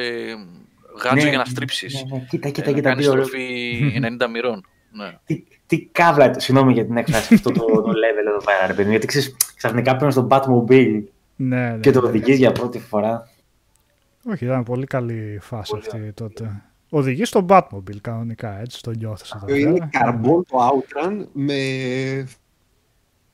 [SPEAKER 1] γάντζο
[SPEAKER 2] Ναι,
[SPEAKER 1] για να
[SPEAKER 2] ναι,
[SPEAKER 1] στρίψεις.
[SPEAKER 2] ναι, ναι. Κοίτα, κοίτα,
[SPEAKER 1] να
[SPEAKER 2] κοίτα.
[SPEAKER 1] κάνεις
[SPEAKER 2] τι ωραίο.
[SPEAKER 1] στροφή 90 μοιρών. Ναι.
[SPEAKER 2] Τι, τι κάβλα, συγγνώμη για την έκφραση αυτό το, το level εδώ πέρα, ρε παιδί μου. Γιατί ξέρεις, ξαφνικά παίρνει στον Batmobile
[SPEAKER 3] Ναι, ναι,
[SPEAKER 2] και το
[SPEAKER 3] ναι.
[SPEAKER 2] οδηγείς για πρώτη φορά.
[SPEAKER 3] Όχι, ήταν πολύ καλή φάση αυτή τότε. Οδηγείς στο Batmobile κανονικά, έτσι, το νιώθεις εδώ
[SPEAKER 5] Είναι
[SPEAKER 3] πέρα.
[SPEAKER 5] καρμπόν το Outrun με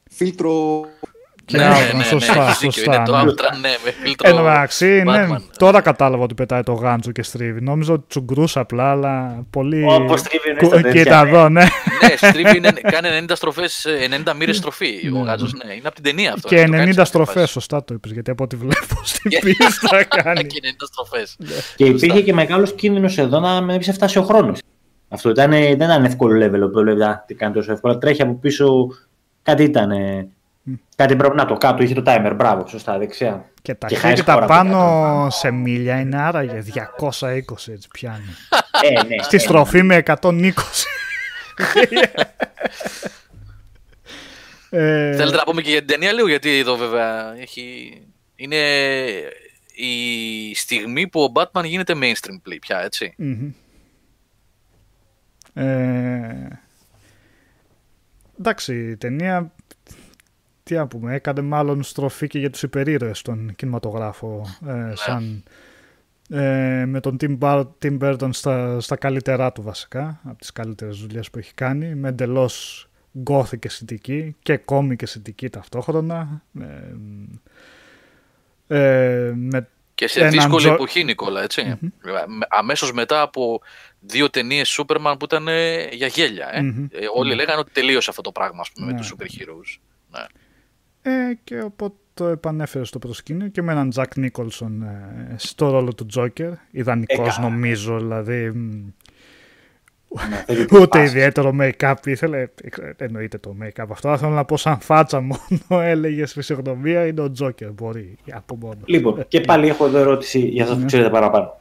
[SPEAKER 5] φίλτρο
[SPEAKER 3] Και
[SPEAKER 1] ναι,
[SPEAKER 3] Outrun,
[SPEAKER 1] ναι, ναι, ναι,
[SPEAKER 3] σωστά,
[SPEAKER 1] έχεις δίκιο.
[SPEAKER 3] σωστά,
[SPEAKER 1] Είναι το
[SPEAKER 3] ναι.
[SPEAKER 1] Outrun, ναι, με φίλτρο.
[SPEAKER 3] Εν τω μεταξύ, ναι,
[SPEAKER 1] Batman.
[SPEAKER 3] τώρα κατάλαβα ότι πετάει το γάντζο και στρίβει. Νόμιζα ότι τσουγκρούσα απλά, αλλά πολύ...
[SPEAKER 2] Όπως τρίβει είναι
[SPEAKER 3] Κου-
[SPEAKER 2] στα τέτοια,
[SPEAKER 3] Κοίτα
[SPEAKER 2] ναι.
[SPEAKER 3] εδώ, ναι.
[SPEAKER 1] ναι, στρίβει, είναι, κάνει 90 στροφές, ε, 90 μοίρες στροφή ο
[SPEAKER 3] Ναι.
[SPEAKER 1] γάτζος, ναι. Είναι από την ταινία αυτό.
[SPEAKER 3] Και
[SPEAKER 1] το κάνεις
[SPEAKER 3] 90
[SPEAKER 1] σε κάποια
[SPEAKER 3] στροφές,
[SPEAKER 1] φάση.
[SPEAKER 3] σωστά το είπες, γιατί από ό,τι βλέπω στην
[SPEAKER 1] Και-
[SPEAKER 3] πίστα κάνει.
[SPEAKER 1] Και 90 στροφές.
[SPEAKER 2] Και
[SPEAKER 1] Σωστά.
[SPEAKER 2] υπήρχε και μεγάλος κίνδυνος εδώ να μην σε φτάσει ο χρόνος. Αυτό ήταν, δεν ήταν εύκολο level που λέει, «Α, τι κάνει τόσο εύκολα. Τρέχει από πίσω. Κάτι ήταν. Κάτι πρέπει να το κάτω, είχε το timer. Μπράβο, σωστά, δεξιά.
[SPEAKER 3] Και τα
[SPEAKER 2] Και χάρη
[SPEAKER 3] χέρια
[SPEAKER 2] χώρα
[SPEAKER 3] πάνω σε μίλια είναι άραγε 220 έτσι πιάνει.
[SPEAKER 2] ε, ναι,
[SPEAKER 3] Στη
[SPEAKER 2] ε,
[SPEAKER 3] στροφή με 120. ε,
[SPEAKER 1] Θέλετε να πούμε και για την ταινία λίγο, γιατί εδώ βέβαια έχει... είναι η στιγμή που ο Batman γίνεται mainstream play πια, έτσι.
[SPEAKER 3] μμμ. Ε, εντάξει, η ταινία τι να πούμε, έκανε μάλλον στροφή και για τους υπερήρωες στον κινηματογράφο ε, σαν ε, με τον Tim, Bar- Tim Burton στα, στα καλύτερά του βασικά από τις καλύτερες δουλειές που έχει κάνει με εντελώς gothic αισθητική και κόμικ αισθητική ταυτόχρονα ε, ε, με
[SPEAKER 1] Και σε
[SPEAKER 3] Έναν
[SPEAKER 1] δύσκολη
[SPEAKER 3] Τζο-
[SPEAKER 1] εποχή, Νικόλα, έτσι. Με- Αμέσως μετά από δύο ταινίες Σούπερμαν που ήταν ε, για γέλια. Ε.
[SPEAKER 3] Μμμ.
[SPEAKER 1] Ε, όλοι λέγανε ότι τελείωσε αυτό το πράγμα, ας πούμε,
[SPEAKER 3] Ναι.
[SPEAKER 1] με τους super heroes. Ναι.
[SPEAKER 3] Ε, και οπότε το επανέφερες στο προσκήνιο και με έναν Τζακ Νίκολσον ε, στο ρόλο του Τζόκερ. Ιδανικός
[SPEAKER 2] Ε,
[SPEAKER 3] νομίζω, δηλαδή μ,
[SPEAKER 2] ναι, θέλει
[SPEAKER 3] ούτε
[SPEAKER 2] πάση.
[SPEAKER 3] ιδιαίτερο make-up ήθελε. Ε, Εννοείται το make-up αυτό. αλλά Θέλω να πω σαν φάτσα μόνο έλεγες φυσιογνωμία είναι ο Τζόκερ. Μπορεί από μόνο.
[SPEAKER 2] Λοιπόν, και πάλι έχω εδώ ερώτηση για σας που ξέρετε παραπάνω.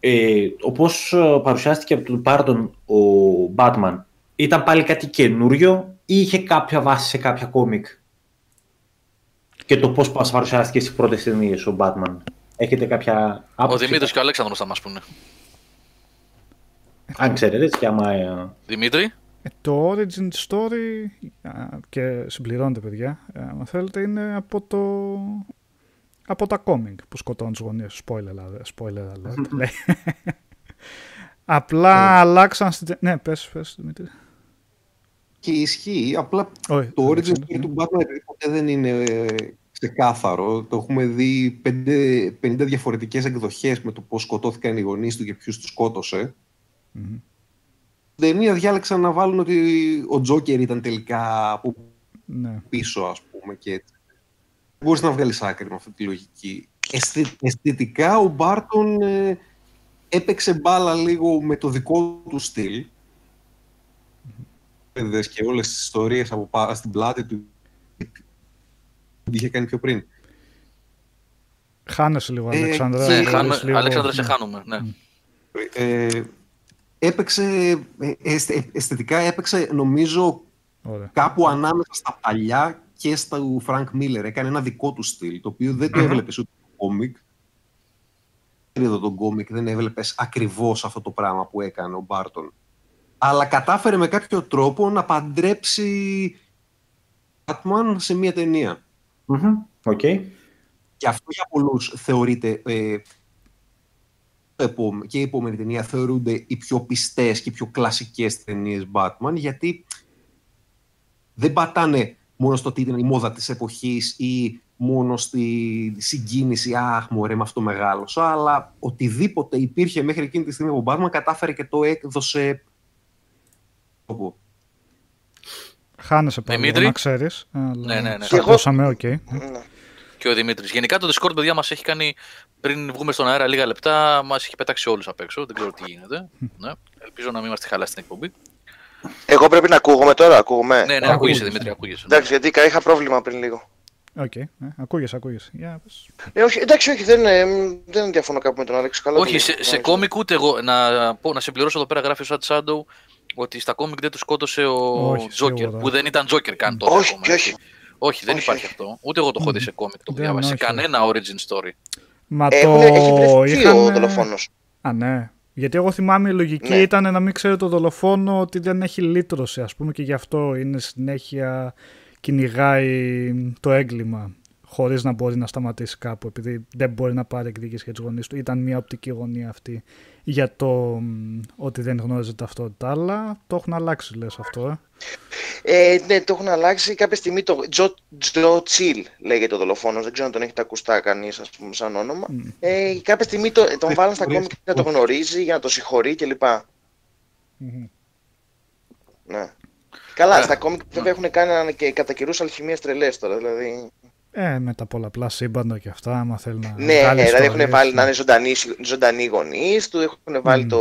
[SPEAKER 2] Ε, όπως ε, παρουσιάστηκε από τον Πάρτον ο Batman, ήταν πάλι κάτι καινούριο ή είχε κάποια βάση σε κάποια κόμικ και το πώς μας παρουσιάστηκες στις πρώτες ταινίες ο Batman. Έχετε κάποια
[SPEAKER 1] Ο
[SPEAKER 2] άποψη,
[SPEAKER 1] Δημήτρης και ο Αλέξανδρος θα μας πούνε.
[SPEAKER 2] αν ξέρετε, έτσι, και άμα... ε,
[SPEAKER 1] Δημήτρη,
[SPEAKER 3] Ε, το origin story α, και συμπληρώνετε παιδιά, ε, αν θέλετε, είναι από το από τα κόμικ που σκοτώνουν τους γονείς. Spoiler, alert, spoiler alert. λέει. Απλά αλλάξαν στην... τε- Ναι, πες, πες, Δημήτρη.
[SPEAKER 5] Και ισχύει. Απλά
[SPEAKER 3] Όχι,
[SPEAKER 5] το origin
[SPEAKER 3] Αλέξανδρο.
[SPEAKER 5] story του Batman επειδή ποτέ δεν είναι ε, ξεκάθαρο. Το έχουμε δει 50, 50 διαφορετικές εκδοχές με το πώς σκοτώθηκαν οι γονείς του και ποιους τους σκότωσε.
[SPEAKER 3] Μμμ.
[SPEAKER 5] Στην ταινία διάλεξαν να βάλουν ότι ο Τζόκερ ήταν τελικά από
[SPEAKER 3] Ναι.
[SPEAKER 5] πίσω, ας πούμε, και έτσι. Δεν μπορείς να βγάλεις άκρη με αυτή τη λογική. Αισθη- αισθητικά ο Μπάρτον ε,
[SPEAKER 6] έπαιξε μπάλα λίγο με το δικό του στυλ. Και όλες τις ιστορίες από πά- στην πλάτη του που είχε κάνει πιο πριν.
[SPEAKER 3] Χάνεσαι λίγο,
[SPEAKER 6] Ε,
[SPEAKER 3] Αλεξάνδρα.
[SPEAKER 6] και-
[SPEAKER 1] Ναι,
[SPEAKER 3] Μπορείς
[SPEAKER 1] χάνουμε,
[SPEAKER 3] λίγο-
[SPEAKER 1] Αλέξανδρε, σε χάνουμε. Ναι.
[SPEAKER 6] Ε, έπαιξε, ε, αισθε- αισθητικά έπαιξε νομίζω
[SPEAKER 3] Ωραία.
[SPEAKER 6] κάπου ανάμεσα στα παλιά και στα του Frank Miller. Έκανε ένα δικό του στυλ, το οποίο δεν το έβλεπες ούτε στο κόμικ. Εδώ τον κόμικ δεν έβλεπες ακριβώς αυτό το πράγμα που έκανε ο Μπάρτον. Αλλά κατάφερε με κάποιο τρόπο να παντρέψει Batman σε μία ταινία.
[SPEAKER 2] Μμμ, Οκ.
[SPEAKER 6] Και αυτό για πολλούς θεωρείται ε, το επόμε- και η επόμενη ταινία θεωρούνται οι πιο πιστές και οι πιο κλασικές ταινίες Batman γιατί δεν πατάνε μόνο στο ότι ήταν η μόδα της εποχής ή μόνο στη συγκίνηση «Αχ, μωρέ, με αυτό μεγάλωσα», αλλά οτιδήποτε υπήρχε μέχρι εκείνη τη στιγμή από Batman κατάφερε και το έκδοσε όπου;
[SPEAKER 3] Χάνεσαι πάλι,
[SPEAKER 1] Δημήτρη.
[SPEAKER 3] να ξέρεις. Αλλά
[SPEAKER 1] Ναι, ναι, ναι.
[SPEAKER 3] σ'
[SPEAKER 4] Και εγώ-
[SPEAKER 3] ακούσαμε, οκ.
[SPEAKER 4] Ναι.
[SPEAKER 1] Και ο Δημήτρης. Γενικά το Discord, παιδιά, μας έχει κάνει πριν βγούμε στον αέρα λίγα λεπτά, μας έχει πετάξει όλους απ' έξω. Δεν ξέρω τι γίνεται. ναι. Ελπίζω να μην είμαστε χαλά στην εκπομπή.
[SPEAKER 4] Εγώ πρέπει να ακούγομαι τώρα, ακούγομαι.
[SPEAKER 1] Ναι, ναι,
[SPEAKER 3] ακούγεσαι.
[SPEAKER 1] ακούγεσαι, Δημήτρη, ακούγεσαι. ναι.
[SPEAKER 4] Εντάξει, γιατί είχα πρόβλημα πριν λίγο.
[SPEAKER 3] Οκ, ναι, ακούγεσαι, ακούγεσαι. Για πες.
[SPEAKER 4] Ε, όχι, εντάξει, όχι, δεν, ε, δεν διαφωνώ κάπου με τον Άλεξ. Καλά
[SPEAKER 1] Όχι,
[SPEAKER 4] το
[SPEAKER 1] σε,
[SPEAKER 4] λέει.
[SPEAKER 1] σε κόμικ ούτε εγώ. Να, πω, να συμπληρώσω εδώ πέρα γράφει ο Sad Shadow ότι στα κόμικ δεν τους σκότωσε ο
[SPEAKER 3] Όχι,
[SPEAKER 1] Τζόκερ.
[SPEAKER 3] σίγουρα.
[SPEAKER 1] Που δεν ήταν Τζόκερ καν τότε.
[SPEAKER 4] Όχι,
[SPEAKER 1] ακόμα,
[SPEAKER 4] και
[SPEAKER 1] έτσι.
[SPEAKER 4] όχι.
[SPEAKER 1] Όχι, δεν
[SPEAKER 4] Όχι,
[SPEAKER 1] υπάρχει
[SPEAKER 4] όχι.
[SPEAKER 1] αυτό. Ούτε εγώ το έχω δει σε κόμικ το
[SPEAKER 3] Δεν,
[SPEAKER 1] διάβασα. Σε
[SPEAKER 3] όχι.
[SPEAKER 1] κανένα origin story.
[SPEAKER 3] Μα
[SPEAKER 4] Έχουν,
[SPEAKER 3] το
[SPEAKER 4] έχει βρεθεί
[SPEAKER 3] είχαν...
[SPEAKER 4] ο δολοφόνος.
[SPEAKER 3] Α, ναι. Γιατί εγώ θυμάμαι η λογική
[SPEAKER 4] Ναι.
[SPEAKER 3] ήταν να μην ξέρει το δολοφόνο ότι δεν έχει λύτρωση, ας πούμε, και γι' αυτό είναι συνέχεια κυνηγάει το έγκλημα χωρίς να μπορεί να σταματήσει κάπου, επειδή δεν μπορεί να πάρει εκδίκηση για τους γονείς του. Ήταν μια οπτική γωνία αυτή για το μ, ότι δεν γνώριζε ταυτότητα, αλλά το έχουν αλλάξει, λες αυτό, ε.
[SPEAKER 4] Ε, ναι, το έχουν αλλάξει. Κάποια στιγμή το Τζο, Τζο Τσιλ λέγεται ο δολοφόνος. Δεν ξέρω αν τον έχετε ακουστά κανείς, ας πούμε, σαν όνομα. Ε, κάποια στιγμή το, τον βάλαν στα κόμικ να το γνωρίζει για να το συγχωρεί κλπ.
[SPEAKER 3] Μμμ.
[SPEAKER 4] Ναι. Καλά,
[SPEAKER 1] Ε,
[SPEAKER 4] στα κόμικ βέβαια έχουν κάνει και κατά καιρούς αλχημίες τρελές τώρα. Δηλαδή.
[SPEAKER 3] Ε, με τα πολλαπλά σύμπαντα και αυτά, άμα θέλει να
[SPEAKER 4] Ναι,
[SPEAKER 3] βγάλει
[SPEAKER 4] δηλαδή έχουν
[SPEAKER 3] ιστορίες,
[SPEAKER 4] βάλει να
[SPEAKER 3] ναι.
[SPEAKER 4] είναι ζωντανοί, ζωντανοί γονείς του, έχουν βάλει
[SPEAKER 3] Μμ.
[SPEAKER 4] το.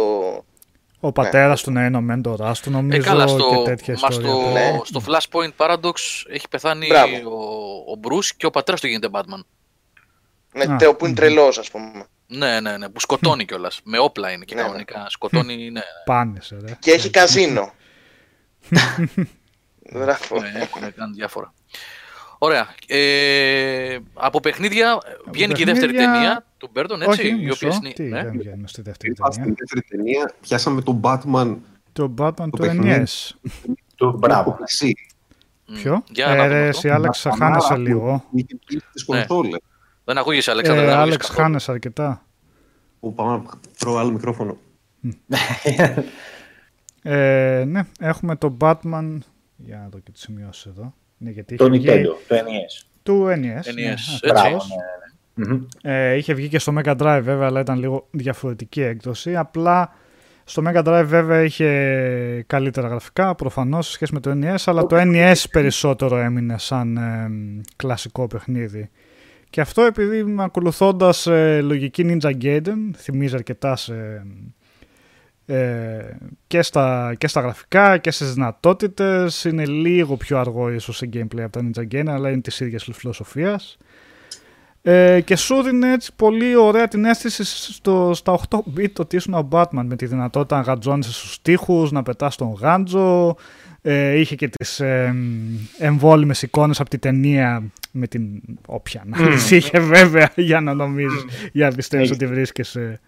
[SPEAKER 3] Ο πατέρας του να είναι ο μέντοράς του,
[SPEAKER 1] Ε,
[SPEAKER 3] νομίζω,
[SPEAKER 1] καλά,
[SPEAKER 3] και
[SPEAKER 1] στο,
[SPEAKER 3] τέτοια
[SPEAKER 1] μας
[SPEAKER 3] ιστορία.
[SPEAKER 1] στο,
[SPEAKER 4] Ναι.
[SPEAKER 1] στο Flashpoint Paradox έχει πεθάνει
[SPEAKER 4] Μπράβο.
[SPEAKER 1] ο, ο Bruce και ο πατέρας του γίνεται Batman.
[SPEAKER 4] Ναι,
[SPEAKER 3] Α,
[SPEAKER 4] τέο που είναι
[SPEAKER 3] μμ.
[SPEAKER 4] τρελός, ας πούμε.
[SPEAKER 1] Ναι, ναι, ναι, που σκοτώνει κιόλας. Με όπλα είναι και
[SPEAKER 4] Ναι, ναι.
[SPEAKER 1] κανονικά. Σκοτώνει, ναι.
[SPEAKER 3] Πάνησε, ρε.
[SPEAKER 4] Και έχει καζίνο. Μπράβο.
[SPEAKER 1] ναι, έχουν κάνει διάφορα. Ωραία. Ε, από παιχνίδια βγαίνει και η δεύτερη
[SPEAKER 3] παιχνίδια-
[SPEAKER 1] ταινία του Μπέρντον, έτσι.
[SPEAKER 3] Όχι,
[SPEAKER 1] η
[SPEAKER 3] μισό.
[SPEAKER 1] οποία είναι-
[SPEAKER 3] Τι,
[SPEAKER 1] ναι.
[SPEAKER 3] δεν βγαίνουμε στη δεύτερη
[SPEAKER 6] Είπα στην
[SPEAKER 3] ταινία.
[SPEAKER 6] δεύτερη ταινία, πιάσαμε τον Batman
[SPEAKER 3] Το Batman
[SPEAKER 6] Το
[SPEAKER 3] του
[SPEAKER 6] παιχνίδι.
[SPEAKER 3] NES.
[SPEAKER 2] Το
[SPEAKER 6] από
[SPEAKER 2] μπράβο.
[SPEAKER 6] PC.
[SPEAKER 1] Μμ.
[SPEAKER 3] Ποιο;
[SPEAKER 1] Για να
[SPEAKER 3] Ε,
[SPEAKER 1] δούμε
[SPEAKER 3] ρε,
[SPEAKER 1] αυτό.
[SPEAKER 3] εσύ Άλεξ,
[SPEAKER 6] Να
[SPEAKER 3] χάνεσαι
[SPEAKER 6] πανάρα
[SPEAKER 3] λίγο.
[SPEAKER 6] που είχε πει στις
[SPEAKER 1] Ναι.
[SPEAKER 6] κονσόλες.
[SPEAKER 1] Δεν ακούγεσαι, Αλέξανδρα.
[SPEAKER 3] Ε,
[SPEAKER 1] δεν ακούγεσαι
[SPEAKER 3] Άλεξ,
[SPEAKER 1] καθόλου.
[SPEAKER 3] χάνεσαι αρκετά.
[SPEAKER 6] Που πάμε να τρώω άλλο μικρόφωνο.
[SPEAKER 3] Ε, ναι, έχουμε το Batman. Για να δω και τι σημειώσει εδώ. Ναι, γιατί
[SPEAKER 2] Το
[SPEAKER 3] είχε βγει
[SPEAKER 2] Nintendo, το NES.
[SPEAKER 3] του NES.
[SPEAKER 1] NES,
[SPEAKER 3] ναι,
[SPEAKER 1] έτσι.
[SPEAKER 3] ακριβώς.
[SPEAKER 2] Μπράβο, ναι, ναι. Μμμ.
[SPEAKER 3] Ε, είχε βγει και στο Mega Drive βέβαια, αλλά ήταν λίγο διαφορετική έκδοση. Απλά στο Mega Drive βέβαια είχε καλύτερα γραφικά, προφανώς, σε σχέση με το NES, αλλά το NES περισσότερο έμεινε σαν ε, κλασικό παιχνίδι. Και αυτό επειδή ακολουθώντας ε, λογική Ninja Gaiden, θυμίζει αρκετά σε, ε, και, στα, και στα γραφικά και στις δυνατότητες. Είναι λίγο πιο αργό ίσως σε gameplay από τα Ninja Gaiden, αλλά είναι της ίδιας φιλοσοφίας. Ε, και σου δίνει έτσι πολύ ωραία την αίσθηση στο, στα 8-bit ότι ήσουν ο Batman με τη δυνατότητα να γαντζώνεσαι στους τοίχους, να πετάς τον γάντζο. Ε, είχε και τις ε, εμβόλυμες εικόνες από τη ταινία με την όποια να τις είχε βέβαια για να νομίζεις, για να πιστεύεις
[SPEAKER 2] Έχει.
[SPEAKER 3] ότι βρίσκεσαι,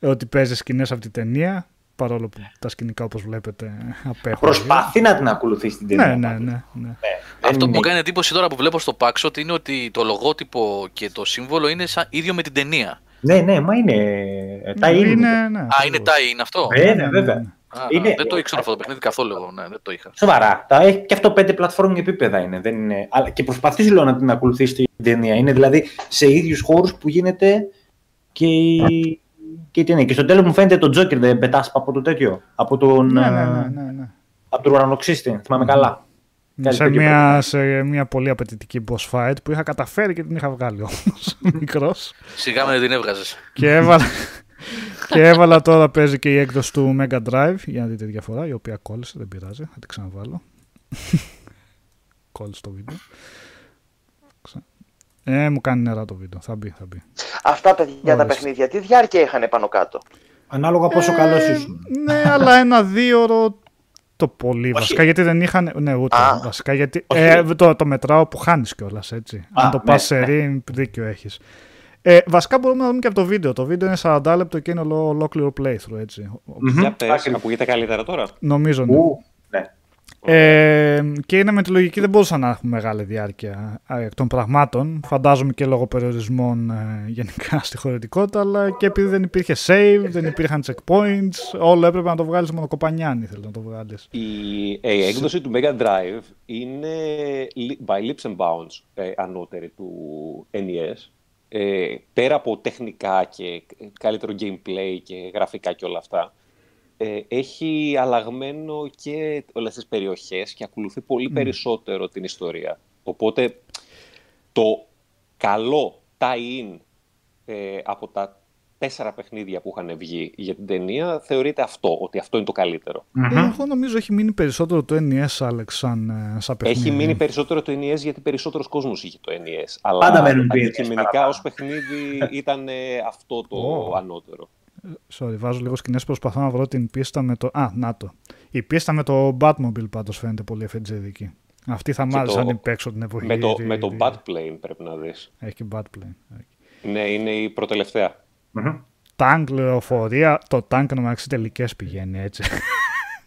[SPEAKER 3] ότι παίζεις σκηνές από τη ταινία παρόλο που τα σκηνικά όπως βλέπετε απέχουν.
[SPEAKER 2] Προσπαθεί να την ακολουθήσει την ταινία.
[SPEAKER 3] Ναι, ναι,
[SPEAKER 2] πάντως.
[SPEAKER 3] ναι. ναι.
[SPEAKER 2] Ναι,
[SPEAKER 1] Αυτό
[SPEAKER 2] δεν
[SPEAKER 1] που μου
[SPEAKER 2] είναι-
[SPEAKER 1] κάνει εντύπωση τώρα που βλέπω στο Paxot είναι ότι το λογότυπο και το σύμβολο είναι σαν ίδιο με την ταινία.
[SPEAKER 2] Ναι, ναι, μα είναι. Τα είναι.
[SPEAKER 3] είναι, ναι,
[SPEAKER 1] Α, είναι
[SPEAKER 3] ακριβώς.
[SPEAKER 1] τάι, είναι αυτό;
[SPEAKER 2] Βέβαια,
[SPEAKER 3] Ναι, ναι,
[SPEAKER 2] βέβαια.
[SPEAKER 3] ναι.
[SPEAKER 1] Α,
[SPEAKER 2] είναι-
[SPEAKER 1] Δεν το ήξερα αυτό το παιχνίδι καθόλου εγώ. Ναι, δεν το είχα.
[SPEAKER 2] Σοβαρά. Τα έχει και αυτό πέντε πλατφόρμ επίπεδα είναι. Δεν είναι... Αλλά και προσπαθείς σου λέω να την ακολουθήσεις την ταινία. Είναι δηλαδή σε ίδιους χώρους που γίνεται και η, και η ταινία. Και στο τέλος μου φαίνεται το Τζόκερ δεν πετάς από το τέτοιο. Από τον,
[SPEAKER 3] Ναι, ναι,
[SPEAKER 2] ε,
[SPEAKER 3] ναι, ναι, ναι.
[SPEAKER 2] από τον ουρανοξύστη. Θυμάμαι καλά. Κάτι
[SPEAKER 3] σε,
[SPEAKER 2] τέτοιο
[SPEAKER 3] μια, σε μια πολύ απαιτητική boss fight που είχα καταφέρει και την είχα βγάλει όμως μικρός
[SPEAKER 1] Σιγά με την έβγαζες.
[SPEAKER 3] και έβαλα, και έβαλα τώρα παίζει και η έκδοση του Mega Drive για να δείτε τη διαφορά, η οποία κόλλησε, δεν πειράζει, θα την ξαναβάλω. κόλλησε το βίντεο. Ε, μου κάνει νερά το βίντεο. Θα μπει, θα μπει.
[SPEAKER 4] Αυτά παιδιά τα
[SPEAKER 3] Ορίστε.
[SPEAKER 4] παιχνίδια, τι διάρκεια είχαν πάνω κάτω;
[SPEAKER 2] Ανάλογα πόσο
[SPEAKER 3] Ε,
[SPEAKER 2] καλός ήσουν.
[SPEAKER 3] Ναι, αλλά ένα δύο ώρο το πολύ.
[SPEAKER 2] Όχι.
[SPEAKER 3] Βασικά γιατί δεν είχαν. Ναι, ούτε.
[SPEAKER 4] Α.
[SPEAKER 3] βασικά γιατί.
[SPEAKER 2] Όχι.
[SPEAKER 3] Ε, το, το μετράω που χάνεις κιόλας έτσι.
[SPEAKER 2] Α,
[SPEAKER 3] Αν το
[SPEAKER 2] ναι,
[SPEAKER 3] πας σε
[SPEAKER 2] ναι.
[SPEAKER 3] ρί, δίκιο έχεις. Ε, βασικά μπορούμε να δούμε και από το βίντεο. Το βίντεο είναι 40 λεπτό και είναι ολο- ολόκληρο playthrough έτσι.
[SPEAKER 2] Μμμ.
[SPEAKER 6] Για πες,
[SPEAKER 2] Άκρη.
[SPEAKER 6] ακούγεται καλύτερα τώρα.
[SPEAKER 3] Νομίζω ναι.
[SPEAKER 2] Ου, ναι.
[SPEAKER 3] Ε, και είναι με τη λογική δεν μπορούσαν να έχουν μεγάλη διάρκεια ε, εκ των πραγμάτων. Φαντάζομαι και λόγω περιορισμών ε, γενικά στη χωρητικότητα, αλλά και επειδή δεν υπήρχε save, δεν υπήρχαν checkpoints, όλο έπρεπε να το βγάλεις μόνο κοπανιάνι, θέλεις να το βγάλεις.
[SPEAKER 6] Η, ε, η έκδοση του Mega Drive είναι li- by leaps and bounds ε, ανώτερη του NES. Ε, πέρα από τεχνικά και καλύτερο gameplay και γραφικά και όλα αυτά, ε, έχει αλλαγμένο και όλες τις περιοχές και ακολουθεί πολύ περισσότερο την ιστορία. Οπότε το καλό tie-in ε, από τα τέσσερα παιχνίδια που είχαν βγει για την ταινία θεωρείται αυτό, ότι αυτό είναι το καλύτερο.
[SPEAKER 3] Ε, Εγώ νομίζω έχει μείνει περισσότερο το NES, Alex, σαν, ε, σαν παιχνίδι.
[SPEAKER 6] Έχει μείνει περισσότερο το NES γιατί περισσότερος κόσμος είχε το NES. Αλλά
[SPEAKER 2] Πάντα μένουν το NES
[SPEAKER 6] αντικειμενικά
[SPEAKER 2] παραπάνω.
[SPEAKER 6] ως παιχνίδι ήταν ε, αυτό το
[SPEAKER 3] Ω.
[SPEAKER 6] ανώτερο.
[SPEAKER 3] Sorry, βάζω λίγο σκηνές, προσπαθώ να βρω την πίστα με το... Α, να το. Η πίστα με το Batmobile πάντως φαίνεται πολύ εφετζεδική. Αυτή θα μ' άρεσε
[SPEAKER 6] το-
[SPEAKER 3] αν την παίξω την εποχή.
[SPEAKER 6] Με το,
[SPEAKER 3] τη-
[SPEAKER 6] με το
[SPEAKER 3] τη-
[SPEAKER 6] Bad Plane πρέπει να δεις.
[SPEAKER 3] Έχει και Batplane.
[SPEAKER 6] Ναι, είναι η προτελευταία.
[SPEAKER 2] Μμμ.
[SPEAKER 3] Τάγκ, λεωφορεία. Το τάγκ να μεταξύ τελικές πηγαίνει έτσι.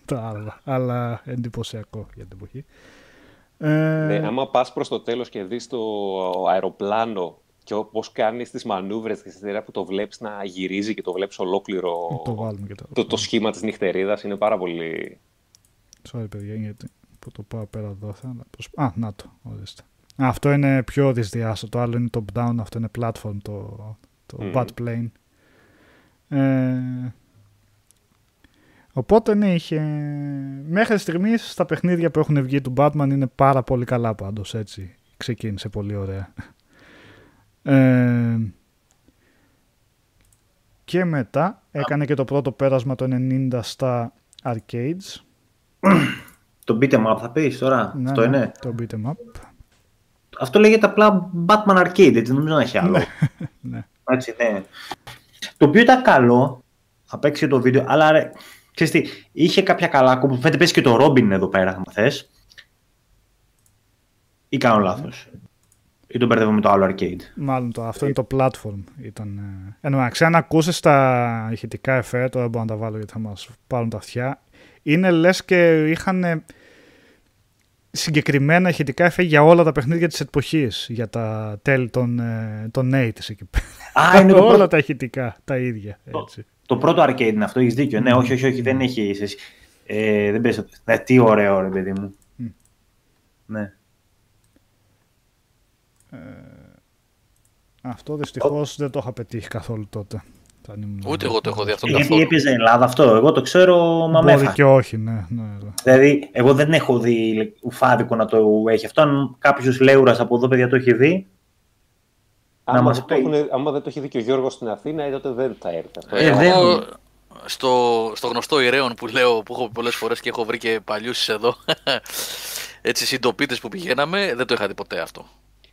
[SPEAKER 3] το άλλο. Αλλά εντυπωσιακό για την εποχή. Ε,
[SPEAKER 6] Ναι, άμα πας προς το τέλος και δεις το αεροπλάνο και πώς κάνεις τις μανούβρες και στη σειρά που το βλέπεις να γυρίζει και το βλέπεις ολόκληρο
[SPEAKER 3] το βάλουμε και το.
[SPEAKER 6] το, το σχήμα της νυχτερίδας είναι πάρα πολύ...
[SPEAKER 3] Sorry, παιδιά, γιατί που το πάω πέρα εδώ. Θα... προσπ- Α, να το. Ορίστε. Α, αυτό είναι πιο δυσδιάστατο. Το άλλο είναι top-down. Αυτό είναι platform. Το, το
[SPEAKER 6] Μμμ.
[SPEAKER 3] bad plane. Ε, οπότε ναι, είχε... Μέχρι στιγμής στα παιχνίδια που έχουν βγει του Batman είναι πάρα πολύ καλά πάντως έτσι. Ξεκίνησε πολύ ωραία. Ε, και μετά έκανε και το πρώτο πέρασμα το 90 στα arcades.
[SPEAKER 2] Το beat'em up θα πεις τώρα;
[SPEAKER 3] Ναι,
[SPEAKER 2] Αυτό
[SPEAKER 3] ναι,
[SPEAKER 2] είναι;
[SPEAKER 3] Το beat'em up.
[SPEAKER 2] Αυτό λέγεται απλά Batman Arcade, έτσι, δεν νομίζω να έχει άλλο.
[SPEAKER 3] Ναι.
[SPEAKER 2] Έτσι, ναι. Το οποίο ήταν καλό, θα παίξει και το βίντεο, αλλά ρε, ξέρεις τι, είχε κάποια καλά που φαίνεται πέσει και το Robin εδώ πέρα, θα θες. Ή κάνω λάθος. Ή τον μπερδεύω με το άλλο arcade;
[SPEAKER 3] Μάλλον το, αυτό είναι το platform. Ήταν, ε... Εν τω μεταξύ, αν ακούσεις τα ηχητικά εφέ, τώρα μπορώ να τα βάλω γιατί θα μας πάρουν τα αυτιά. Είναι λες και είχαν ε, συγκεκριμένα ηχητικά εφέ για όλα τα παιχνίδια της εποχής. Για τα τέλη των, ε, των 80's εκεί πέρα.
[SPEAKER 2] Α, είναι το
[SPEAKER 3] όλα
[SPEAKER 2] πρώτο,
[SPEAKER 3] τα ηχητικά, τα ίδια. Έτσι.
[SPEAKER 2] το πρώτο arcade είναι αυτό, έχεις δίκιο. Ναι, όχι, όχι, όχι, δεν έχει. εσύ. Ε, δεν πες, ναι, τι ωραίο, ρε παιδί μου.
[SPEAKER 3] Μμ.
[SPEAKER 2] Ναι.
[SPEAKER 3] Αυτό δυστυχώς δεν το είχα πετύχει καθόλου τότε. όταν ήμουν-
[SPEAKER 1] Ούτε εγώ το έχω δει αυτό
[SPEAKER 2] Γιατί
[SPEAKER 1] καθόλου.
[SPEAKER 2] έπαιζε Ελλάδα αυτό, εγώ το ξέρω, μα με
[SPEAKER 3] Μπορεί
[SPEAKER 2] έφαγε.
[SPEAKER 3] και όχι, ναι. ναι.
[SPEAKER 2] Δηλαδή, εγώ δεν έχω δει ουφάδικο να το έχει αυτό. Αν κάποιος λέουρας από εδώ, παιδιά, το έχει δει. Να
[SPEAKER 6] Άμα
[SPEAKER 2] μας
[SPEAKER 6] δεν, το
[SPEAKER 2] πει.
[SPEAKER 6] έχουν- άμα δεν το έχει δει και ο Γιώργος στην Αθήνα, ε, τότε δεν θα έρθει αυτό.
[SPEAKER 1] Ε,
[SPEAKER 2] Ε, δεν-
[SPEAKER 1] εγώ στο, στο γνωστό ηρέων που λέω, που έχω πολλές φορές και έχω βρει και παλιούς εδώ, έτσι συντοπίτες που πηγαίναμε, δεν το είχα δει ποτέ αυτό.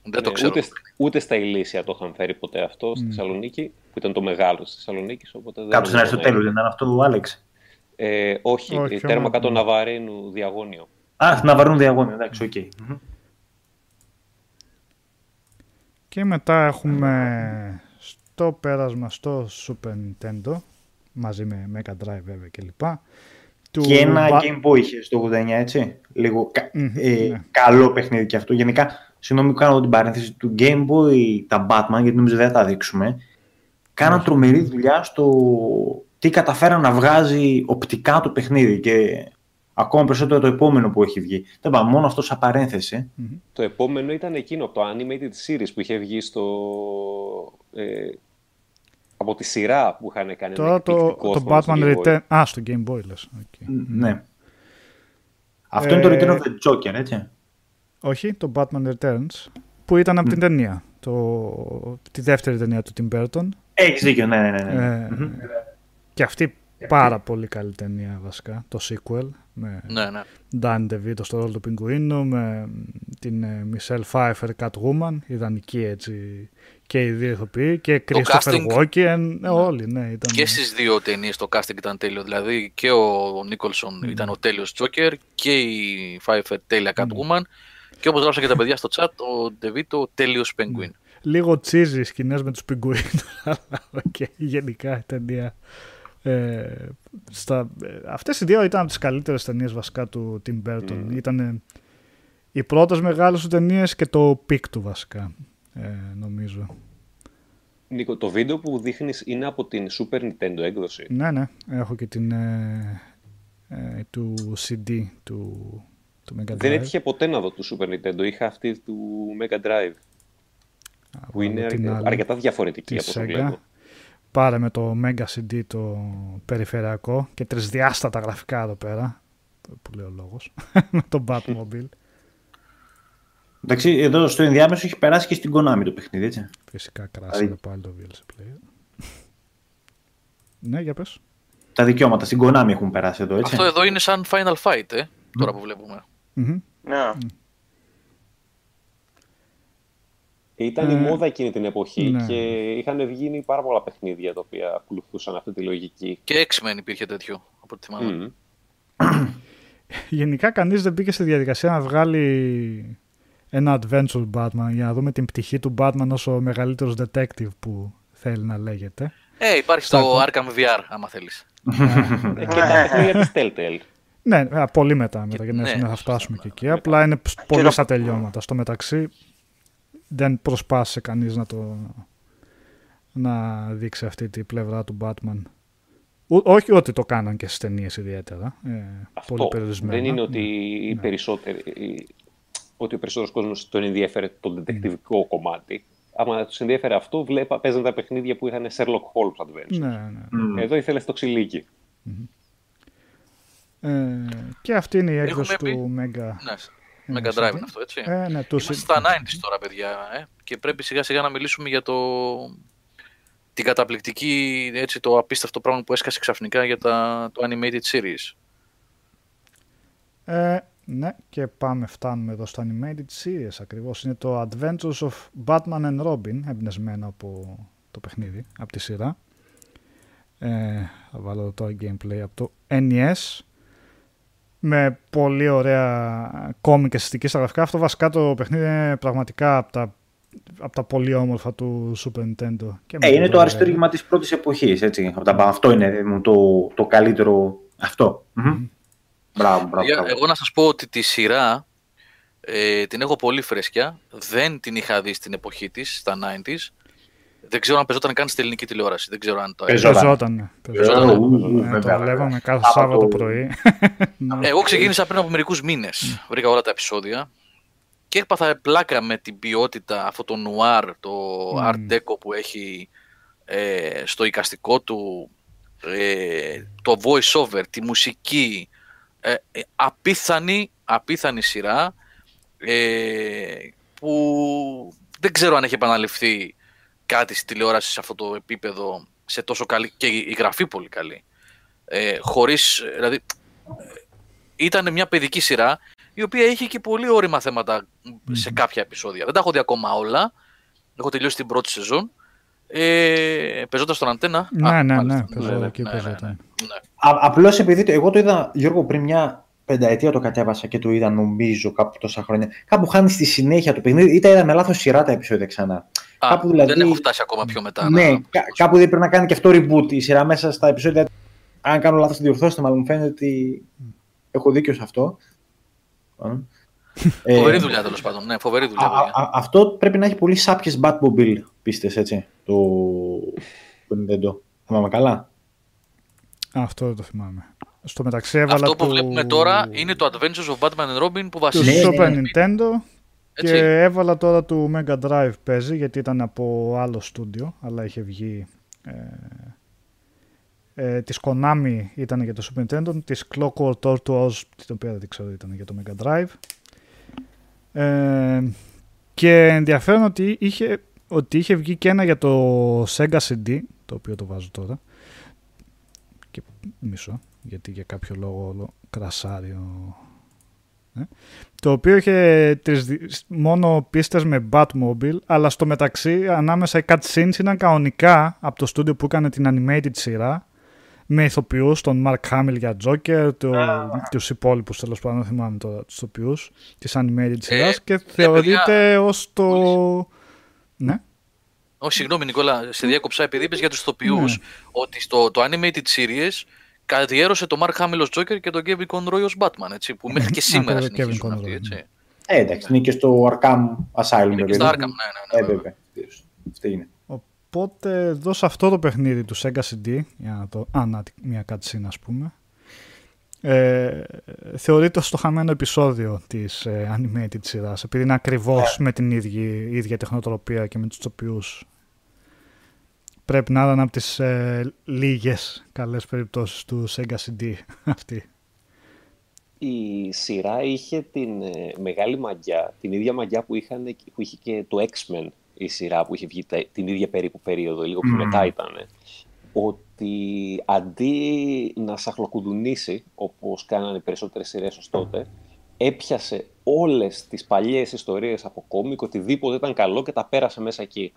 [SPEAKER 1] Δεν το
[SPEAKER 6] Ναι,
[SPEAKER 1] ξέρω.
[SPEAKER 6] Ούτε, ούτε στα Ηλίσια το είχαν φέρει ποτέ αυτό στη
[SPEAKER 3] Μμ.
[SPEAKER 6] Θεσσαλονίκη, που ήταν το μεγάλο στη Θεσσαλονίκης. Οπότε δεν
[SPEAKER 2] Κάπου στην
[SPEAKER 6] νομίζω να
[SPEAKER 2] Αριστοτέλου,
[SPEAKER 6] είναι.
[SPEAKER 2] δεν ήταν αυτό ο Άλεξ;
[SPEAKER 6] Ε, όχι,
[SPEAKER 3] Όχι,
[SPEAKER 6] ε, τέρμα
[SPEAKER 3] όμως,
[SPEAKER 6] κάτω
[SPEAKER 3] ναι.
[SPEAKER 6] Ναβαρίνου διαγώνιο.
[SPEAKER 2] Α, να βαρούν διαγώνιο, εντάξει, οκ. Μμμ.
[SPEAKER 3] Και μετά έχουμε στο πέρασμα στο Super Nintendo μαζί με Mega Drive βέβαια κλπ. Του
[SPEAKER 2] Και ένα
[SPEAKER 3] Ba-
[SPEAKER 2] Game Boy είχε στο 89, έτσι. Λίγο κα-
[SPEAKER 3] Μμμ,
[SPEAKER 2] ε,
[SPEAKER 3] ναι.
[SPEAKER 2] καλό παιχνίδι και αυτό. Γενικά, συγγνώμη που κάνω την παρένθεση του Game Boy, τα Batman, γιατί νομίζω δεν θα τα δείξουμε. Κάναν
[SPEAKER 3] Όχι.
[SPEAKER 2] τρομερή δουλειά στο τι καταφέραν να βγάζει οπτικά το παιχνίδι και ακόμα περισσότερο το επόμενο που έχει βγει. Δεν πάμε, μόνο αυτό σαν παρένθεση.
[SPEAKER 6] Το επόμενο ήταν εκείνο, το animated series που είχε βγει στο... Ε, από τη σειρά που είχαν κάνει ένα
[SPEAKER 3] Τώρα το,
[SPEAKER 6] εκπληκτικό
[SPEAKER 3] το
[SPEAKER 6] θέμα στο
[SPEAKER 3] Batman
[SPEAKER 6] Game Boy.
[SPEAKER 3] Return. Α, στο Game Boy λες. Οκ.
[SPEAKER 2] Ναι. Αυτό είναι το
[SPEAKER 3] Ε,
[SPEAKER 2] Return of the Joker, έτσι.
[SPEAKER 3] Όχι, το Batman Returns που ήταν από την ταινία. Το, τη δεύτερη ταινία του Tim Burton.
[SPEAKER 2] Έχεις δίκιο, ναι, ναι, ναι. ναι.
[SPEAKER 3] Ε,
[SPEAKER 2] Μμμ.
[SPEAKER 3] Και αυτή πάρα πολύ καλή ταινία βασικά, το sequel. Με
[SPEAKER 1] Ναι, ναι.
[SPEAKER 3] Danny DeVito στο ρόλο του Πιγκουίνου, με την ε, Michelle Pfeiffer Catwoman, ιδανική έτσι και οι δύο ηθοποιοί και Christopher
[SPEAKER 1] casting-
[SPEAKER 3] Walken, ε, όλοι ναι. Ήταν,
[SPEAKER 1] Και στις δύο ταινίες το casting ήταν τέλειο. Δηλαδή και ο Νίκολσον ήταν ο τέλειος Τζόκερ και η Pfeiffer τέλεια Catwoman. Και όπως γράψαν και τα παιδιά στο chat, ο Ντεβίτο ο τέλειο Penguin.
[SPEAKER 3] Λίγο cheesy οι σκηνές με τους πιγκουίνους, αλλά οκ, γενικά η ταινία. Ε, στα, ε, αυτές οι δύο ήταν από τις καλύτερες ταινίες βασικά του Tim Burton. Ήταν ε, οι πρώτες μεγάλες του ταινίες και το peak του βασικά, ε, νομίζω.
[SPEAKER 5] Νίκο, το βίντεο που δείχνεις είναι από την Super Nintendo έκδοση;
[SPEAKER 3] Ναι, ναι, έχω και την ε, ε, του CD του, του Mega Drive.
[SPEAKER 5] Δεν έτυχε ποτέ να δω του Super Nintendo. Είχα αυτή του Mega Drive.
[SPEAKER 3] Α,
[SPEAKER 5] Που είναι
[SPEAKER 3] βάλω την
[SPEAKER 5] αρκε-
[SPEAKER 3] άλλη.
[SPEAKER 5] αρκετά διαφορετική
[SPEAKER 3] τη
[SPEAKER 5] από όσο
[SPEAKER 3] Sega.
[SPEAKER 5] βλέπω.
[SPEAKER 3] Πάρε με το Mega CD το περιφερειακό και τρισδιάστατα γραφικά εδώ πέρα. Που λέει ο λόγος. με το Batmobile.
[SPEAKER 2] Εντάξει, εδώ στο ενδιάμεσο έχει περάσει και στην Konami το παιχνίδι, έτσι.
[SPEAKER 3] Φυσικά
[SPEAKER 2] Δηλαδή-
[SPEAKER 3] κράσανε πάλι το VLC Player. ναι, για πες.
[SPEAKER 2] Τα δικαιώματα στην Konami έχουν περάσει εδώ, έτσι.
[SPEAKER 1] Αυτό εδώ είναι σαν Final Fight, ε, τώρα που βλέπουμε.
[SPEAKER 3] Μμμ.
[SPEAKER 4] Ναι.
[SPEAKER 5] Ήταν η μόδα εκείνη την εποχή
[SPEAKER 3] ναι.
[SPEAKER 5] και είχαν βγει πάρα πολλά παιχνίδια τα οποία ακολουθούσαν αυτή τη λογική.
[SPEAKER 1] Και X-Men υπήρχε τέτοιο, από ό,τι θυμάμαι.
[SPEAKER 5] Μμμ.
[SPEAKER 3] Γενικά κανείς δεν μπήκε στη διαδικασία να βγάλει ένα adventure Batman για να δούμε την πτυχή του Batman ως ο μεγαλύτερος detective που θέλει να λέγεται.
[SPEAKER 1] Ε, υπάρχει
[SPEAKER 3] Στα
[SPEAKER 1] το
[SPEAKER 3] ακού-
[SPEAKER 1] Arkham VR, άμα θέλεις.
[SPEAKER 5] Ε, και τα παιχνίδια της Telltale.
[SPEAKER 3] Ναι, α, πολύ μετά, μετά
[SPEAKER 1] Και-
[SPEAKER 3] για να
[SPEAKER 1] ναι,
[SPEAKER 3] θα φτάσουμε και
[SPEAKER 1] μετά,
[SPEAKER 3] εκεί.
[SPEAKER 1] μετά.
[SPEAKER 3] Απλά είναι ψ- πολύ
[SPEAKER 4] το-
[SPEAKER 3] στα τελειώματα. Στο μεταξύ δεν προσπάθησε κανείς να το να δείξει αυτή τη πλευρά του Batman. Ο- όχι ότι το κάναν και στις ταινίες ιδιαίτερα. Ε, πολύ
[SPEAKER 5] Αυτό
[SPEAKER 3] περιορισμένα.
[SPEAKER 5] δεν είναι ότι,
[SPEAKER 3] Ναι.
[SPEAKER 5] οι περισσότεροι, οι- ότι ο περισσότερος κόσμος τον ενδιαφέρε το δεντεκτιβικό κομμάτι. Άμα τους ενδιαφέρε αυτό, βλέπα, παίζαν τα παιχνίδια που είχαν Sherlock Holmes Adventure.
[SPEAKER 3] Ναι, ναι.
[SPEAKER 2] Μμ.
[SPEAKER 5] Εδώ ήθελες το ξυλίκι.
[SPEAKER 3] Ε, και αυτή είναι η έκδοση
[SPEAKER 1] Έχουμε
[SPEAKER 3] του Mega.
[SPEAKER 1] Ναι, Mega
[SPEAKER 3] Ε,
[SPEAKER 1] Drive
[SPEAKER 3] CD.
[SPEAKER 1] είναι αυτό, έτσι.
[SPEAKER 3] Ε, ναι, του
[SPEAKER 1] Είμαστε στα 90s τώρα, παιδιά, ε, και πρέπει σιγά σιγά να μιλήσουμε για το... την καταπληκτική, έτσι, το απίστευτο πράγμα που έσκασε ξαφνικά για τα... το animated series.
[SPEAKER 3] Ε, ναι, και πάμε, φτάνουμε εδώ στο Animated Series ακριβώς. Είναι το Adventures of Batman and Robin, εμπνευσμένο από το παιχνίδι, από τη σειρά. Ε, θα βάλω εδώ το gameplay από το NES. Με πολύ ωραία κόμικ και συστική στα γραφικά. Αυτό βασικά το παιχνίδι είναι πραγματικά από τα, από τα πολύ όμορφα του Super Nintendo. Και με
[SPEAKER 2] Ε, είναι
[SPEAKER 3] πολύ
[SPEAKER 2] το
[SPEAKER 3] ωραία.
[SPEAKER 2] αριστούργημα της πρώτης εποχής, έτσι. Από τα- Αυτό είναι ε, το, το καλύτερο αυτό. Μμμ. Μπράβο, μπράβο.
[SPEAKER 1] Για-
[SPEAKER 2] μπράβο.
[SPEAKER 1] Εγώ να σας πω ότι τη σειρά ε, την έχω πολύ φρέσκια. Δεν την είχα δει στην εποχή της, στα 90s. Δεν ξέρω αν πεζόταν καν στην ελληνική τηλεόραση. Δεν ξέρω αν το
[SPEAKER 2] Πεζόταν.
[SPEAKER 3] Πεζόταν, ναι. Πεζόταν.
[SPEAKER 1] Πεζόταν.
[SPEAKER 2] Ου, ου,
[SPEAKER 3] Ναι,
[SPEAKER 2] βέβαια,
[SPEAKER 3] το
[SPEAKER 2] βέβαια.
[SPEAKER 3] βλέπαμε κάθε
[SPEAKER 2] Από
[SPEAKER 3] Σάββατο
[SPEAKER 2] το-
[SPEAKER 3] πρωί. Ναι.
[SPEAKER 1] Εγώ ξεκίνησα πριν από μερικούς μήνες. Βρήκα όλα τα επεισόδια. Και έπαθα πλάκα με την ποιότητα, αυτό το νουάρ, το
[SPEAKER 3] Μμμ.
[SPEAKER 1] art deco που έχει ε, στο εικαστικό του, ε, το voice over, τη μουσική, ε, ε, απίθανη, απίθανη σειρά ε, που δεν ξέρω αν έχει επαναληφθεί κάτι στη τηλεόραση σε αυτό το επίπεδο σε τόσο καλή και η γραφή πολύ καλή. Ε, χωρίς, δηλαδή, ήταν μια παιδική σειρά η οποία είχε και πολύ όρημα θέματα σε κάποια επεισόδια. Δεν τα έχω δει ακόμα όλα. Έχω τελειώσει την πρώτη σεζόν. Ε, παίζοντας στον αντένα.
[SPEAKER 3] Ναι,
[SPEAKER 1] Α,
[SPEAKER 3] ναι,
[SPEAKER 1] μάλιστα.
[SPEAKER 3] ναι, παίζω εκεί, παίζονταν.
[SPEAKER 1] ναι.
[SPEAKER 2] Α, απλώς επειδή το, εγώ το είδα, Γιώργο, πριν μια πενταετία το κατέβασα και το είδα νομίζω κάπου τόσα χρόνια. Κάπου χάνει στη συνέχεια το παιχνίδι ή τα είδα με λάθος σειρά τα επεισόδια ξανά.
[SPEAKER 1] Α,
[SPEAKER 2] Κάπου δηλαδή-
[SPEAKER 1] Δεν έχω φτάσει ακόμα πιο μετά.
[SPEAKER 2] ναι,
[SPEAKER 1] να-
[SPEAKER 2] κα- κάπου δεν πρέπει να κάνει και αυτό reboot η σειρά μέσα στα επεισόδια. Αν κάνω λάθος, διορθώστε, αλλά μου φαίνεται ότι έχω δίκιο σε αυτό. Ε,
[SPEAKER 1] Φοβερή δουλειά τέλος πάντων. Ναι, φοβερή δουλειά.
[SPEAKER 2] Α,
[SPEAKER 1] παιδιά.
[SPEAKER 2] α, αυτό πρέπει να έχει πολύ σάπιες Batmobile πίστες, έτσι, το, το Nintendo. Θυμάμαι καλά.
[SPEAKER 3] Αυτό δεν το θυμάμαι. Στο μεταξύ έβαλα
[SPEAKER 1] Αυτό που
[SPEAKER 3] το...
[SPEAKER 1] βλέπουμε τώρα είναι το Adventures of Batman and Robin που
[SPEAKER 3] του
[SPEAKER 1] βασίζεται.
[SPEAKER 2] Ναι,
[SPEAKER 3] Super
[SPEAKER 2] ναι.
[SPEAKER 3] Nintendo
[SPEAKER 1] Έτσι.
[SPEAKER 3] και έβαλα τώρα του Mega Drive παίζει γιατί ήταν από άλλο στούντιο αλλά είχε βγει ε, ε, της Konami ήταν για το Super Nintendo της Clockwork Tortoise την οποία δεν ξέρω ήταν για το Mega Drive ε, και ενδιαφέρον ότι είχε, ότι είχε βγει και ένα για το Sega CD το οποίο το βάζω τώρα Και μισό, γιατί για κάποιο λόγο κρασάρει ο... Ε; Το οποίο είχε τις, μόνο πίστες με Batmobile, αλλά στο μεταξύ ανάμεσα οι cutscenes ήταν κανονικά από το στούντιο που έκανε την animated σειρά με ηθοποιούς, τον Mark Hamill για Joker, το, ah. τους υπόλοιπους τέλος πάντων, δεν θυμάμαι τώρα τους ηθοποιούς της animated σειράς ε, και θεωρείται παιδιά... ως το... Ναι.
[SPEAKER 1] Όχι, συγγνώμη Νικόλα, σε διάκοψα επειδή είπες για τους ηθοποιούς ναι. ότι στο το animated series καθιέρωσε το Mark Hamill ως Joker και τον Kevin Conroy ως Batman, έτσι, που μέχρι και σήμερα συνεχίζουν αυτοί, έτσι.
[SPEAKER 2] Ε, εντάξει, είναι και στο Arkham Asylum.
[SPEAKER 1] Είναι και στο Arkham, ναι, ναι, ναι. Ε,
[SPEAKER 2] Αυτή είναι.
[SPEAKER 3] Οπότε εδώ σε αυτό το παιχνίδι του Sega CD, για να το... Α, να, μια cutscene ας πούμε, ε, θεωρείται ως το χαμένο επεισόδιο της ε, animated σειράς, επειδή είναι ακριβώς με την ίδια, ίδια τεχνοτροπία και με τους τοπιούς. Πρέπει να ήταν από τις ε, λίγες καλές περιπτώσεις του Sega CD αυτή.
[SPEAKER 6] Η σειρά είχε την ε, μεγάλη μαγιά, την ίδια μαγιά που, είχαν, που είχε και το X-Men η σειρά που είχε βγει την ίδια περίπου περίοδο, λίγο πιο μετά ήταν, ότι αντί να σαχλοκουδουνίσει, όπως κάνανε οι περισσότερες σειρές ως τότε, έπιασε όλες τις παλιές ιστορίες από κόμικ, οτιδήποτε ήταν καλό και τα πέρασε μέσα εκεί.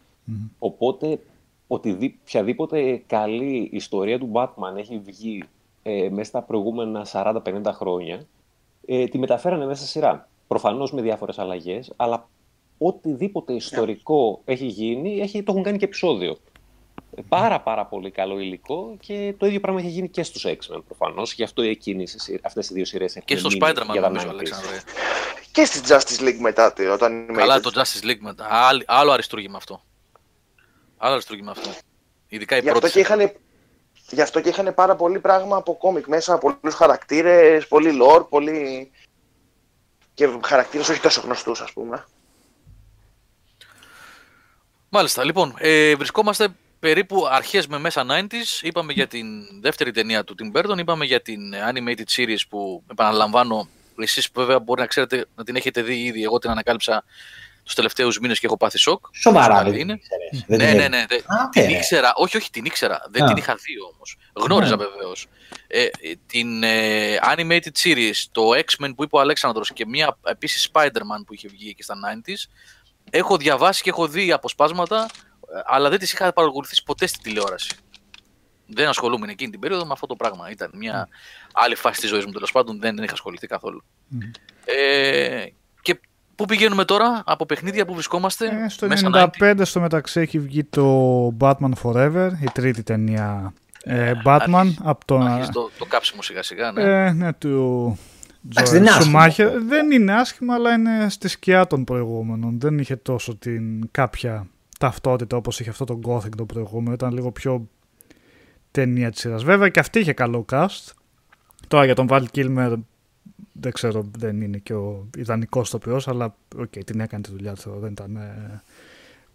[SPEAKER 6] Οπότε, οτι, οποιαδήποτε καλή ιστορία του Batman έχει βγει ε, μέσα στα προηγούμενα 40-50 χρόνια, ε, τη μεταφέρανε μέσα σε σειρά. Προφανώς με διάφορες αλλαγές, αλλά οτιδήποτε ιστορικό έχει γίνει, έχει, το έχουν κάνει και επεισόδιο. Πάρα πάρα πολύ καλό υλικό και το ίδιο πράγμα έχει γίνει και στους X-Men προφανώς. Γι' αυτό εκείνες, αυτές οι δύο σειρές έχουν
[SPEAKER 1] Και στο Spider-Man νομίζω, Αλέξανδρε.
[SPEAKER 4] Και στη Justice League μετά. Όταν
[SPEAKER 1] Καλά το Justice League μετά. Άλλο, άλλο αριστούργημα αυτό. Άλλο αριστούργημα αυτό. Ειδικά η
[SPEAKER 4] γι πρώτη. είχαν, γι' αυτό και είχαν πάρα πολύ πράγμα από κόμικ μέσα, πολλούς χαρακτήρες, πολύ lore, πολύ... και χαρακτήρες όχι τόσο γνωστούς ας πούμε.
[SPEAKER 1] Μάλιστα. Λοιπόν, ε, βρισκόμαστε περίπου αρχές με μέσα 90s. Είπαμε για την δεύτερη ταινία του Tim Burton, είπαμε για την animated series που επαναλαμβάνω, εσείς βέβαια μπορεί να ξέρετε να την έχετε δει ήδη, εγώ την ανακάλυψα τους τελευταίους μήνες και έχω πάθει σοκ.
[SPEAKER 2] Σοβαρά, δεν
[SPEAKER 1] είναι. Ναι, ναι, ναι, ναι. την ήξερα. Όχι, όχι, την ήξερα. Δεν την είχα δει όμως. Γνώριζα ναι. βεβαίως. Ε, την ε, animated series, το X-Men που είπε ο Αλέξανδρος και μια επίσης Spider-Man που είχε βγει και στα 90s, έχω διαβάσει και έχω δει αποσπάσματα, ε, αλλά δεν τις είχα παρακολουθήσει ποτέ στη τηλεόραση. Δεν ασχολούμαι εκείνη την περίοδο με αυτό το πράγμα. Ήταν μια άλλη φάση της ζωής μου τέλος πάντων, δεν, δεν είχα ασχοληθεί καθόλου. Ε, και πού πηγαίνουμε τώρα, από παιχνίδια που βρισκόμαστε.
[SPEAKER 3] Ε, στο 1995 στο μεταξύ έχει βγει το Batman Forever, η τρίτη ταινία ε, Batman. από το,
[SPEAKER 1] το, το κάψιμο σιγά σιγά, ναι.
[SPEAKER 3] Ε, ναι, του δεν είναι Δεν είναι άσχημα, αλλά είναι στη σκιά των προηγούμενων. Δεν είχε τόσο την κάποια ταυτότητα όπως είχε αυτό το Gothic το προηγούμενο. Ήταν λίγο πιο ταινία της σειράς. Βέβαια και αυτή είχε καλό cast. Τώρα για τον Val Kilmer δεν ξέρω, δεν είναι και ο ιδανικός τοπιός, αλλά okay, την έκανε τη δουλειά του, δεν ήταν ε,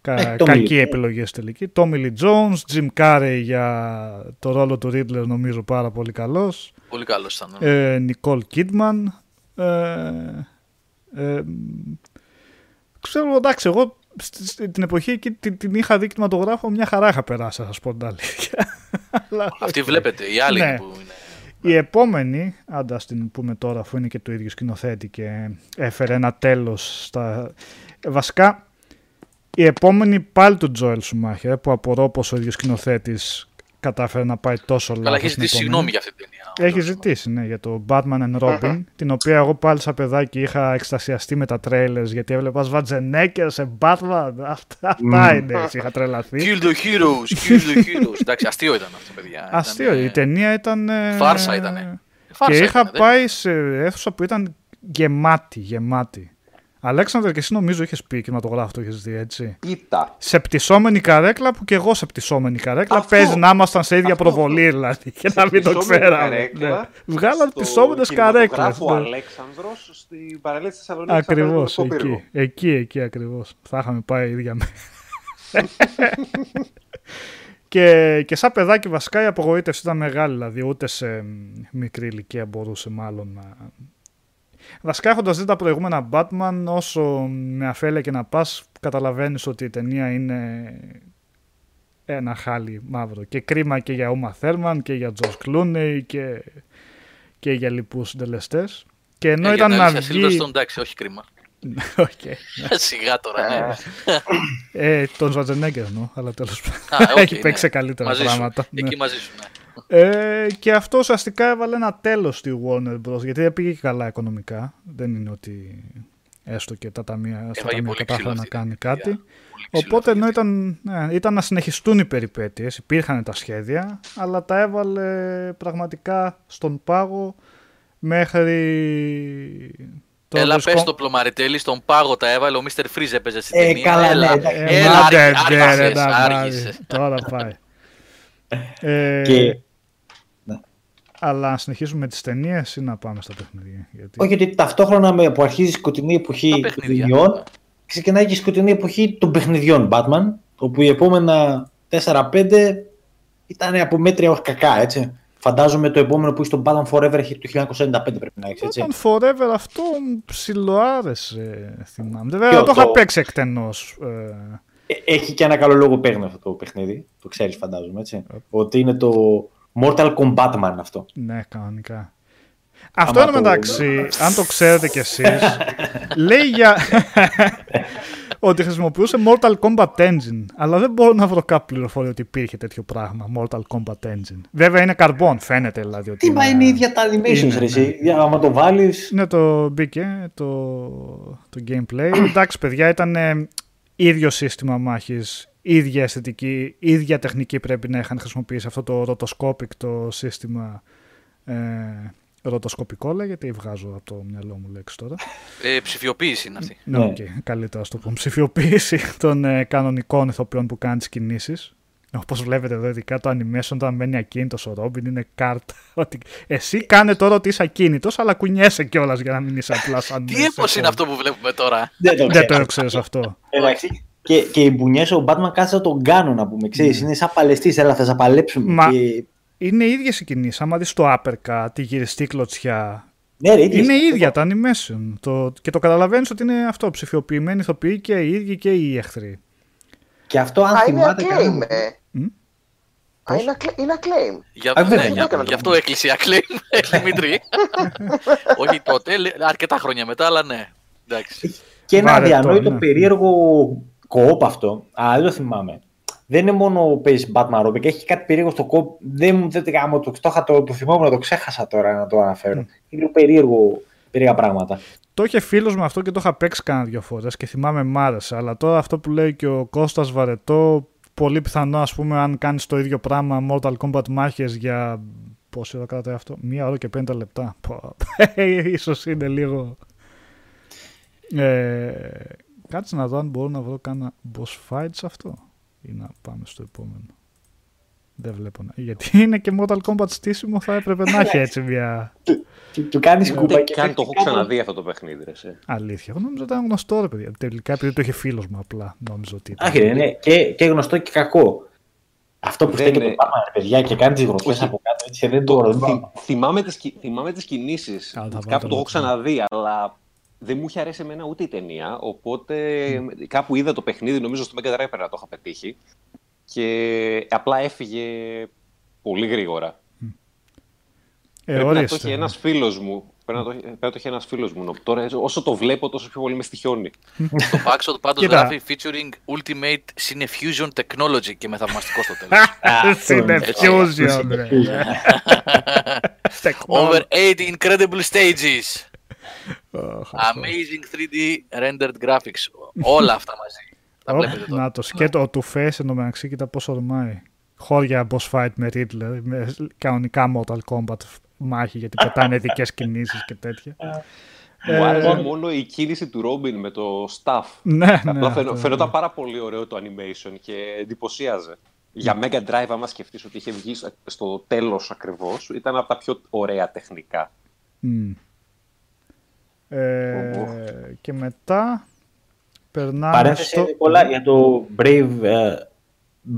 [SPEAKER 3] κα, ε, κακή επιλογή στη τελική. Tommy Lee Jones, Jim Carrey για το ρόλο του Riddler νομίζω πάρα πολύ καλός.
[SPEAKER 1] Πολύ καλός ήταν. Ναι.
[SPEAKER 3] Ε, Νικόλ Κίτμαν. Ε, ε, ξέρω, εντάξει, εγώ την εποχή εκεί την, την είχα δει κινηματογράφο, μια χαρά είχα περάσει, θα σας πω την αλήθεια.
[SPEAKER 1] Αυτή βλέπετε, η άλλη ναι. που είναι.
[SPEAKER 3] Η επόμενη, άντα την πούμε τώρα, αφού είναι και το ίδιο σκηνοθέτη και έφερε ένα τέλος στα... Βασικά, η επόμενη πάλι του Τζόελ Σουμάχερ, που απορώ πως ο ίδιος σκηνοθέτης κατάφερε να πάει τόσο λάθος.
[SPEAKER 1] Αλλά έχει ζητήσει συγγνώμη για αυτή την ταινία.
[SPEAKER 3] Έχει ζητήσει, ναι, για το Batman and Robin, την οποία εγώ πάλι σαν παιδάκι είχα εκστασιαστεί με τα τρέιλερ γιατί έβλεπα Βατζενέκερ σε Batman. Αυτά, είναι, έτσι, είχα τρελαθεί.
[SPEAKER 1] Kill the heroes, kill the heroes. Εντάξει, αστείο ήταν αυτό, παιδιά.
[SPEAKER 3] Αστείο, η ταινία ήταν...
[SPEAKER 1] Φάρσα ήταν.
[SPEAKER 3] Και είχα πάει σε αίθουσα που ήταν γεμάτη, γεμάτη. Αλέξανδρο, και εσύ νομίζω είχες πει κινηματογράφο, το είχες δει έτσι.
[SPEAKER 6] Πίτα.
[SPEAKER 3] Σε πτυσσόμενη καρέκλα που και εγώ σε πτυσσόμενη καρέκλα. Αυτό. Παίζει να ήμασταν σε ίδια αυτό. προβολή δηλαδή. Και να μην το ξέραμε. Ναι. Βγάλαν πτυσσόμενες καρέκλες.
[SPEAKER 6] Ναι. Ο Αλέξανδρος στην παραλία της Θεσσαλονίκης.
[SPEAKER 3] Ακριβώς. Εκεί, εκεί, εκεί ακριβώς. Θα είχαμε πάει ίδια με. και, και σαν παιδάκι βασικά η απογοήτευση ήταν μεγάλη, δηλαδή ούτε σε μικρή ηλικία μπορούσε μάλλον να, Βασικά έχοντας δει τα προηγούμενα Batman, όσο με αφέλεια και να πας, καταλαβαίνεις ότι η ταινία είναι ένα χάλι μαύρο. Και κρίμα και για Ούμα Θέρμαν και για Τζος Κλούνεϊ και, και για λοιπούς συντελεστές. Και ενώ
[SPEAKER 1] Ε,
[SPEAKER 3] ήταν
[SPEAKER 1] για
[SPEAKER 3] να
[SPEAKER 1] τα Alicia
[SPEAKER 3] βγει...
[SPEAKER 1] Silverstone, εντάξει, όχι κρίμα.
[SPEAKER 3] Οκ.
[SPEAKER 1] Σιγά τώρα, ναι.
[SPEAKER 3] ε, τον Σβαρτσενέγκερ εννοώ, αλλά τέλος
[SPEAKER 1] Α,
[SPEAKER 3] πάντων.
[SPEAKER 1] οκ,
[SPEAKER 3] Έχει
[SPEAKER 1] ναι.
[SPEAKER 3] παίξει καλύτερα
[SPEAKER 1] Μαζί σου.
[SPEAKER 3] πράγματα. ναι.
[SPEAKER 1] Εκεί μαζί σου, ναι.
[SPEAKER 3] Ε, και αυτός ουσιαστικά έβαλε ένα τέλος στη Warner Bros. Γιατί δεν πήγε και καλά οικονομικά. Δεν είναι ότι έστω και τα ταμεία, στα
[SPEAKER 1] Έφαγε
[SPEAKER 3] ταμεία
[SPEAKER 1] πολύ
[SPEAKER 3] κατάφερε
[SPEAKER 1] ξύλο
[SPEAKER 3] να
[SPEAKER 1] αυτή η
[SPEAKER 3] κάνει
[SPEAKER 1] εταιρεία.
[SPEAKER 3] κάτι.
[SPEAKER 1] Πολύ ξύλο
[SPEAKER 3] Οπότε
[SPEAKER 1] αυτή η
[SPEAKER 3] ενώ
[SPEAKER 1] εταιρεία.
[SPEAKER 3] ήταν, ναι, ήταν να συνεχιστούν οι περιπέτειες, υπήρχαν τα σχέδια, αλλά τα έβαλε πραγματικά στον πάγο μέχρι... το
[SPEAKER 1] Έλα,
[SPEAKER 3] βρισκό-
[SPEAKER 1] πες το πλωμαριτέλη, στον πάγο τα έβαλε, ο Mr. Freeze έπαιζε στην
[SPEAKER 2] Ε,
[SPEAKER 1] ταινία.
[SPEAKER 2] καλά,
[SPEAKER 1] έλα,
[SPEAKER 2] ναι, εντάξει.
[SPEAKER 3] Ε,
[SPEAKER 1] έλα,
[SPEAKER 3] άντε,
[SPEAKER 1] άργησες,
[SPEAKER 3] ντε, ρε,
[SPEAKER 1] άργησες,
[SPEAKER 3] τα
[SPEAKER 1] άργησες.
[SPEAKER 3] βάρη. Τώρα πάει. Ε,
[SPEAKER 2] Και...
[SPEAKER 3] Αλλά να συνεχίσουμε με τις ταινίες ή να πάμε στα παιχνίδια. Γιατί...
[SPEAKER 2] Όχι, γιατί ταυτόχρονα με, που αρχίζει η σκοτεινή εποχή
[SPEAKER 1] Τα
[SPEAKER 2] των
[SPEAKER 1] παιχνίδια.
[SPEAKER 2] ταινιών, ξεκινάει και η σκοτεινή εποχή των παιχνιδιών Batman, όπου οι επόμενα 4-5 ήταν από μέτρια όχι κακά, έτσι. Φαντάζομαι το επόμενο που έχει στον Batman Forever έχει το 1995 πρέπει να έχεις, έτσι.
[SPEAKER 3] Όταν Forever αυτό μου ψιλοάρεσε, θυμάμαι. Βέβαια
[SPEAKER 2] Ποιο,
[SPEAKER 3] το είχα
[SPEAKER 2] το-
[SPEAKER 3] παίξει εκτενώς. Ε,
[SPEAKER 2] Ε, Έχει και ένα καλό λόγο παίρνει αυτό το παιχνίδι, το ξέρεις φαντάζομαι, έτσι. Ότι είναι το Mortal Kombat Man αυτό.
[SPEAKER 3] ναι, κανονικά. Αυτό
[SPEAKER 2] Άμα
[SPEAKER 3] είναι
[SPEAKER 2] το-
[SPEAKER 3] μεταξύ, αν το ξέρετε κι εσείς, λέει για ότι χρησιμοποιούσε Mortal Kombat Engine, αλλά δεν μπορώ να βρω κάποια πληροφορία ότι υπήρχε τέτοιο πράγμα, Mortal Kombat Engine. Βέβαια είναι καρμπόν, φαίνεται δηλαδή ότι
[SPEAKER 2] Τι μα είναι η ίδια τα animations,
[SPEAKER 3] είναι,
[SPEAKER 2] ρε, εσύ.
[SPEAKER 3] ναι.
[SPEAKER 2] Για- Άμα το βάλεις...
[SPEAKER 3] Ναι, το μπήκε το, το gameplay. Εντάξει, παιδιά, ήταν ε, ίδιο σύστημα μάχης, ίδια αισθητική, ίδια τεχνική πρέπει να είχαν χρησιμοποιήσει αυτό το rotoscopic το σύστημα ε, ροτοσκοπικό λέγεται ή βγάζω από το μυαλό μου λέξη τώρα.
[SPEAKER 1] Ε, ψηφιοποίηση είναι αυτή.
[SPEAKER 3] Ναι,
[SPEAKER 2] Ναι.
[SPEAKER 3] οκ, καλύτερα στο πούμε. Ψηφιοποίηση των ε, κανονικών ηθοποιών που κάνει τις κινήσεις. Όπως βλέπετε εδώ, ειδικά το animation, όταν μένει ακίνητος ο Ρόμπιν, είναι κάρτα. Ότι εσύ κάνε τώρα ότι είσαι ακίνητος, αλλά κουνιέσαι κιόλας για να μην είσαι απλά σαν.
[SPEAKER 1] Τι έπος είναι αυτό που βλέπουμε τώρα;
[SPEAKER 2] Δεν το
[SPEAKER 3] Δεν
[SPEAKER 2] ξέρω.
[SPEAKER 3] το ξέρεις αυτό.
[SPEAKER 2] Εντάξει. Και, και οι μπουνιές ο Batman κάτσε να τον κάνω να πούμε. Ξέρεις, είναι σαν παλαιστής, έλα θα σε παλέψουμε.
[SPEAKER 3] Μα-
[SPEAKER 2] Και...
[SPEAKER 3] Είναι ίδιες οι κινήσεις. Άμα δεις το uppercut, τη γυριστή κλωτσιά.
[SPEAKER 2] Ναι, ρε, ίδιες.
[SPEAKER 3] Είναι ίδια τα animation. Το... Και το καταλαβαίνεις ότι είναι αυτό. Ψηφιοποιημένοι ηθοποιοί και οι ίδιοι και οι εχθροί.
[SPEAKER 2] Και αυτό αν
[SPEAKER 4] Α, είναι
[SPEAKER 2] θυμάται
[SPEAKER 4] acclaim,
[SPEAKER 2] κανένα-
[SPEAKER 4] ε.
[SPEAKER 3] Μ;
[SPEAKER 4] Α, είναι acclaim- είναι acclaim.
[SPEAKER 1] Για,
[SPEAKER 2] Α, βέβαια,
[SPEAKER 1] ναι,
[SPEAKER 2] για
[SPEAKER 1] για-
[SPEAKER 2] το-
[SPEAKER 1] γι' αυτό έκλεισε η Acclaim, ε, Δημήτρη. Όχι τότε, λέ- αρκετά χρόνια μετά, αλλά ναι. Εντάξει.
[SPEAKER 2] Και ένα
[SPEAKER 3] Βαρετό,
[SPEAKER 2] αδιανόητο
[SPEAKER 3] ναι.
[SPEAKER 2] περίεργο κοόπ αυτό. Α, δεν το θυμάμαι. Δεν είναι μόνο που παίζεις Batman Robin, έχει κάτι περίεργο στο κοόπ. Δεν μου δεν γάμο, το, το, είχα- το, το θυμόμουν, το ξέχασα τώρα να το αναφέρω. Είναι λίγο περίεργο, περίεργα πράγματα.
[SPEAKER 3] Το είχε φίλος με αυτό και το είχα παίξει κάνα δύο φορές και θυμάμαι μ' άρεσε. Αλλά τώρα αυτό που λέει και ο Κώστας Βαρετό, πολύ πιθανό ας πούμε αν κάνεις το ίδιο πράγμα Mortal Kombat μάχες για. Πόση ώρα κρατάει αυτό, Μία ώρα και πέντε λεπτά. Πω, ίσως είναι λίγο. Ε, κάτσε να δω αν μπορώ να βρω κάνα boss fight σε αυτό ή να πάμε στο επόμενο. Δεν βλέπω να. Γιατί είναι και Mortal Kombat στήσιμο, θα έπρεπε να έχει έτσι μια
[SPEAKER 2] Του, του κάνεις
[SPEAKER 3] Ναι.
[SPEAKER 2] σκούπα
[SPEAKER 6] Ούτε
[SPEAKER 2] και
[SPEAKER 6] καν το έχω
[SPEAKER 2] κάπου-
[SPEAKER 6] ξαναδεί αυτό το παιχνίδι. Ρε, σε.
[SPEAKER 3] αλήθεια. Εγώ νόμιζα ότι ήταν γνωστό, ρε παιδιά. Τελικά επειδή το είχε φίλος μου απλά, νόμιζα ότι ήταν.
[SPEAKER 2] Άχι, ρε, ναι, και, και γνωστό και κακό. Αυτό που
[SPEAKER 6] Δεν
[SPEAKER 2] στέκει το
[SPEAKER 6] είναι-
[SPEAKER 2] Batman, ρε παιδιά, και κάνει τις γροθιέ
[SPEAKER 6] Όχι.
[SPEAKER 2] από κάτω, έτσι, δεν το
[SPEAKER 6] Θυ-
[SPEAKER 2] ρωτάω.
[SPEAKER 6] θυμάμαι, τις, κι- θυμάμαι τις κινήσεις.
[SPEAKER 3] Α, θα βάλω
[SPEAKER 6] Κάπου
[SPEAKER 3] το
[SPEAKER 6] το έχω
[SPEAKER 3] λάθος.
[SPEAKER 6] ξαναδεί, αλλά δεν μου είχε αρέσει εμένα ούτε η ταινία. Οπότε κάπου είδα το παιχνίδι, νομίζω στο Mega Drive πρέπει να το είχα πετύχει. Και απλά έφυγε πολύ γρήγορα.
[SPEAKER 3] Ε,
[SPEAKER 6] πρέπει να το
[SPEAKER 3] ορίστε.
[SPEAKER 6] έχει ένας φίλος μου. Πρέπει να το, πρέπει να το έχει ένας φίλος μου. Τώρα όσο το βλέπω τόσο πιο πολύ με στοιχιώνει.
[SPEAKER 1] Το Backshot πάντως
[SPEAKER 3] Κοίτα.
[SPEAKER 1] γράφει featuring Ultimate Cineffusion Technology και με θαυμαστικό στο τέλος.
[SPEAKER 2] Αυτό είναι.
[SPEAKER 3] Cinefusion, ρε. Technology.
[SPEAKER 1] Over 80 incredible stages.
[SPEAKER 3] Αχ,
[SPEAKER 1] Amazing 3D rendered graphics. Όλα αυτά μαζί. Τα
[SPEAKER 3] Ωπ,
[SPEAKER 1] βλέπετε τώρα.
[SPEAKER 3] Να το σκέτο, ο του Face εντωμεταξύ, κοίτα πόσο ορμάει. Χώρια boss fight με Riddler, με κανονικά Mortal Kombat μάχη, γιατί πετάνε ειδικέ κινήσεις και τέτοια.
[SPEAKER 6] Μου
[SPEAKER 3] Ε,
[SPEAKER 6] άρεσε μόνο η κίνηση του Ρόμπιν με το staff.
[SPEAKER 3] Ναι, ναι.
[SPEAKER 6] Απλά φαινο-
[SPEAKER 3] αυτό,
[SPEAKER 6] φαινόταν
[SPEAKER 3] ναι.
[SPEAKER 6] πάρα πολύ ωραίο το animation και εντυπωσίαζε. Για Mega Drive, άμα σκεφτείς ότι είχε βγει στο- στο τέλος ακριβώς, ήταν από τα πιο ωραία τεχνικά.
[SPEAKER 3] Μμ. Ε, και μετά περνάμε
[SPEAKER 2] Παρένθεση
[SPEAKER 3] στο...
[SPEAKER 2] Νικόλα, για το Brave, ε,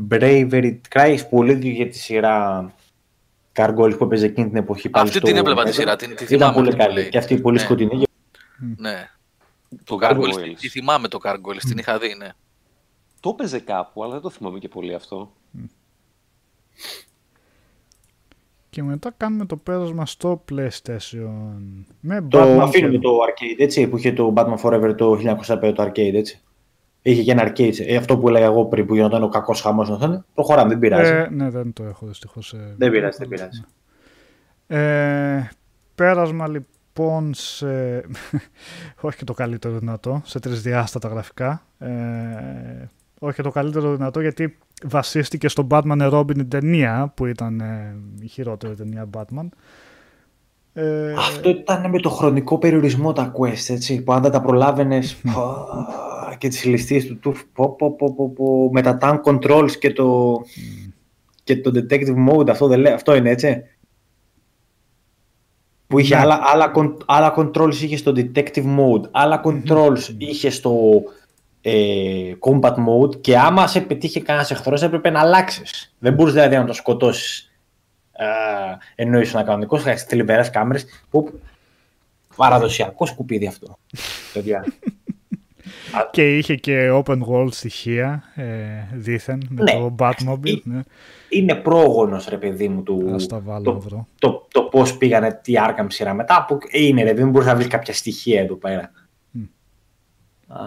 [SPEAKER 2] Bravery Cry, έχει πολύ δίκιο για τη σειρά Καργκόλης που έπαιζε εκείνη την εποχή. πάλι
[SPEAKER 1] Αυτή
[SPEAKER 2] στο
[SPEAKER 1] την έβλεπα τη
[SPEAKER 2] Mega.
[SPEAKER 1] σειρά, την- τη
[SPEAKER 2] Ήταν
[SPEAKER 1] θυμάμαι
[SPEAKER 2] πολύ
[SPEAKER 1] αυτή που
[SPEAKER 2] καλή
[SPEAKER 1] λέει.
[SPEAKER 2] και αυτή πολύ
[SPEAKER 1] Ναι.
[SPEAKER 2] σκοτεινή.
[SPEAKER 1] Ναι. Το
[SPEAKER 6] Gargoyles.
[SPEAKER 1] Gargoyles. Τι θυμάμαι το Gargoyles, την είχα δει, ναι.
[SPEAKER 6] Το έπαιζε κάπου, αλλά δεν το θυμάμαι και πολύ αυτό.
[SPEAKER 3] Και μετά κάνουμε το πέρασμα στο PlayStation. Με
[SPEAKER 2] Το
[SPEAKER 3] Batman
[SPEAKER 2] αφήνουμε
[SPEAKER 3] και-
[SPEAKER 2] το arcade, έτσι, που είχε το Batman Forever το 1905 το arcade, έτσι. Είχε και ένα arcade. Ε, αυτό που έλεγα εγώ πριν που γινόταν ο κακός χαμός να οθόνη. Προχωράμε, δεν πειράζει.
[SPEAKER 3] Ε, ναι, δεν το έχω δυστυχώς.
[SPEAKER 2] δεν πειράζει, δεν πειράζει.
[SPEAKER 3] Ε, πέρασμα λοιπόν σε. όχι και το καλύτερο δυνατό, σε τρισδιάστατα γραφικά. Ε, όχι και το καλύτερο δυνατό γιατί βασίστηκε στο Batman and Robin η ταινία που ήταν ε, η χειρότερη ταινία Batman. Ε,
[SPEAKER 2] Αυτό ήταν με το χρονικό περιορισμό τα quest, έτσι, που αν δεν τα προλάβαινες και τις ληστείες του του πω, πω, πω, πω, πω, με τα tank controls και το, και το detective mode, αυτό, δεν λέει, αυτό είναι έτσι. Που είχε
[SPEAKER 3] Ναι.
[SPEAKER 2] άλλα, άλλα, con- άλλα controls είχε στο detective mode, άλλα controls είχε στο ε, combat mode και άμα σε πετύχει κανένας εχθρός έπρεπε να αλλάξεις. Δεν μπορούσε δηλαδή να το σκοτώσεις ενώ ήσουν κανονικό, είχα θλιβερέ κάμερες. Που... Παραδοσιακό σκουπίδι αυτό. παιδιά.
[SPEAKER 3] και είχε και open world στοιχεία ε, δήθεν με
[SPEAKER 2] Ναι.
[SPEAKER 3] το Batmobile. Ναι.
[SPEAKER 2] Είναι πρόγονος ρε παιδί μου του.
[SPEAKER 3] Ας τα βάλω
[SPEAKER 2] το,
[SPEAKER 3] εδώ.
[SPEAKER 2] το, το πώς πήγανε τι Arkham σειρά μετά. Που είναι ρε, δεν μπορείς να βρεις κάποια στοιχεία εδώ πέρα.
[SPEAKER 3] Μμ.
[SPEAKER 2] Α,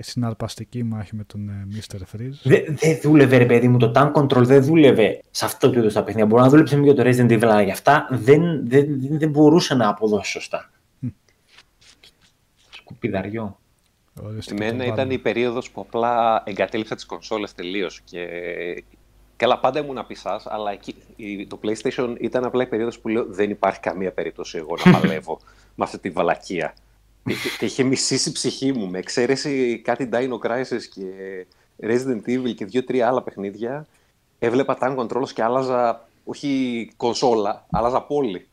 [SPEAKER 3] Συναρπαστική μάχη με τον ε, Mr. Freeze.
[SPEAKER 2] Δεν δεν δούλευε, ρε παιδί μου, το tank control δεν δούλευε σε αυτό το είδος τα παιχνίδια. Μπορεί να δούλεψε με το Resident Evil, αλλά για αυτά δεν, δεν, δεν, δεν μπορούσε να αποδώσει σωστά. Σκουπιδαριό.
[SPEAKER 3] Οριστικά
[SPEAKER 6] Εμένα
[SPEAKER 3] το
[SPEAKER 6] ήταν
[SPEAKER 3] βάλουμε.
[SPEAKER 6] η περίοδος που απλά εγκατέλειψα τις κονσόλες τελείως και καλά πάντα ήμουν πισάς, αλλά εκεί, η- το PlayStation ήταν απλά η περίοδος που λέω δεν υπάρχει καμία περίπτωση εγώ να παλεύω με αυτή τη βαλακία. Και- και είχε μισήσει η ψυχή μου, με εξαίρεση κάτι Dino Crisis και Resident Evil και δύο-τρία άλλα παιχνίδια, έβλεπα tank controls και άλλαζα, όχι κονσόλα, άλλαζα πόλη.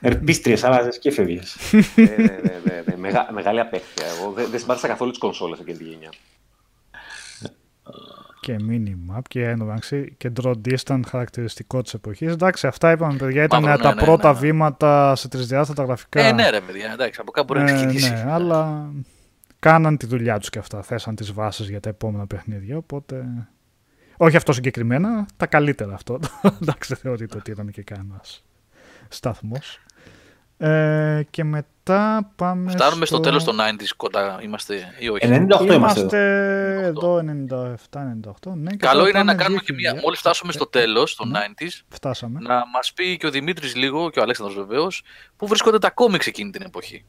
[SPEAKER 2] Ερπίστριες, άλλαζες και φεύγες.
[SPEAKER 6] ναι, ναι, ναι, ναι, ναι. Μεγα- μεγάλη απέχθεια. Εγώ δεν, δεν συμπάθησα καθόλου τις κονσόλες εκείνη τη γενιά.
[SPEAKER 3] Και minimap και έναρξη και draw distance χαρακτηριστικό της εποχής. Εντάξει, αυτά είπαμε παιδιά, ήταν
[SPEAKER 1] Μαύρο,
[SPEAKER 3] τα
[SPEAKER 1] ναι, ναι,
[SPEAKER 3] πρώτα
[SPEAKER 1] ναι, ναι.
[SPEAKER 3] βήματα σε τρισδιάστατα γραφικά.
[SPEAKER 1] Ε, ναι, ρε παιδιά, εντάξει, από κάπου μπορεί να
[SPEAKER 3] Ε,
[SPEAKER 1] ξεκινήσει.
[SPEAKER 3] ναι, αλλά κάναν τη δουλειά τους και αυτά, θέσαν τις βάσεις για τα επόμενα παιχνίδια, οπότε... Όχι αυτό συγκεκριμένα, τα καλύτερα αυτό. Εντάξει, δεν θεωρείται ότι ήταν και κανένας σταθμός. Ε, και μετά πάμε
[SPEAKER 1] Φτάνουμε στο τέλος των 90s κοντά είμαστε ή όχι;
[SPEAKER 2] 98 είμαστε εδώ.
[SPEAKER 3] Είμαστε εδώ 97-98, ναι. και
[SPEAKER 1] Καλό
[SPEAKER 3] τώρα
[SPEAKER 1] είναι να
[SPEAKER 3] πάμε
[SPEAKER 1] κάνουμε και
[SPEAKER 3] 2000.
[SPEAKER 1] μία, μόλις φτάσουμε στο τέλος των
[SPEAKER 3] Ναι.
[SPEAKER 1] 90s,
[SPEAKER 3] Φτάσαμε.
[SPEAKER 1] να μας πει και ο Δημήτρης λίγο, και ο Αλέξανδρος βεβαίως, πού βρίσκονται τα κόμιξ εκείνη την εποχή;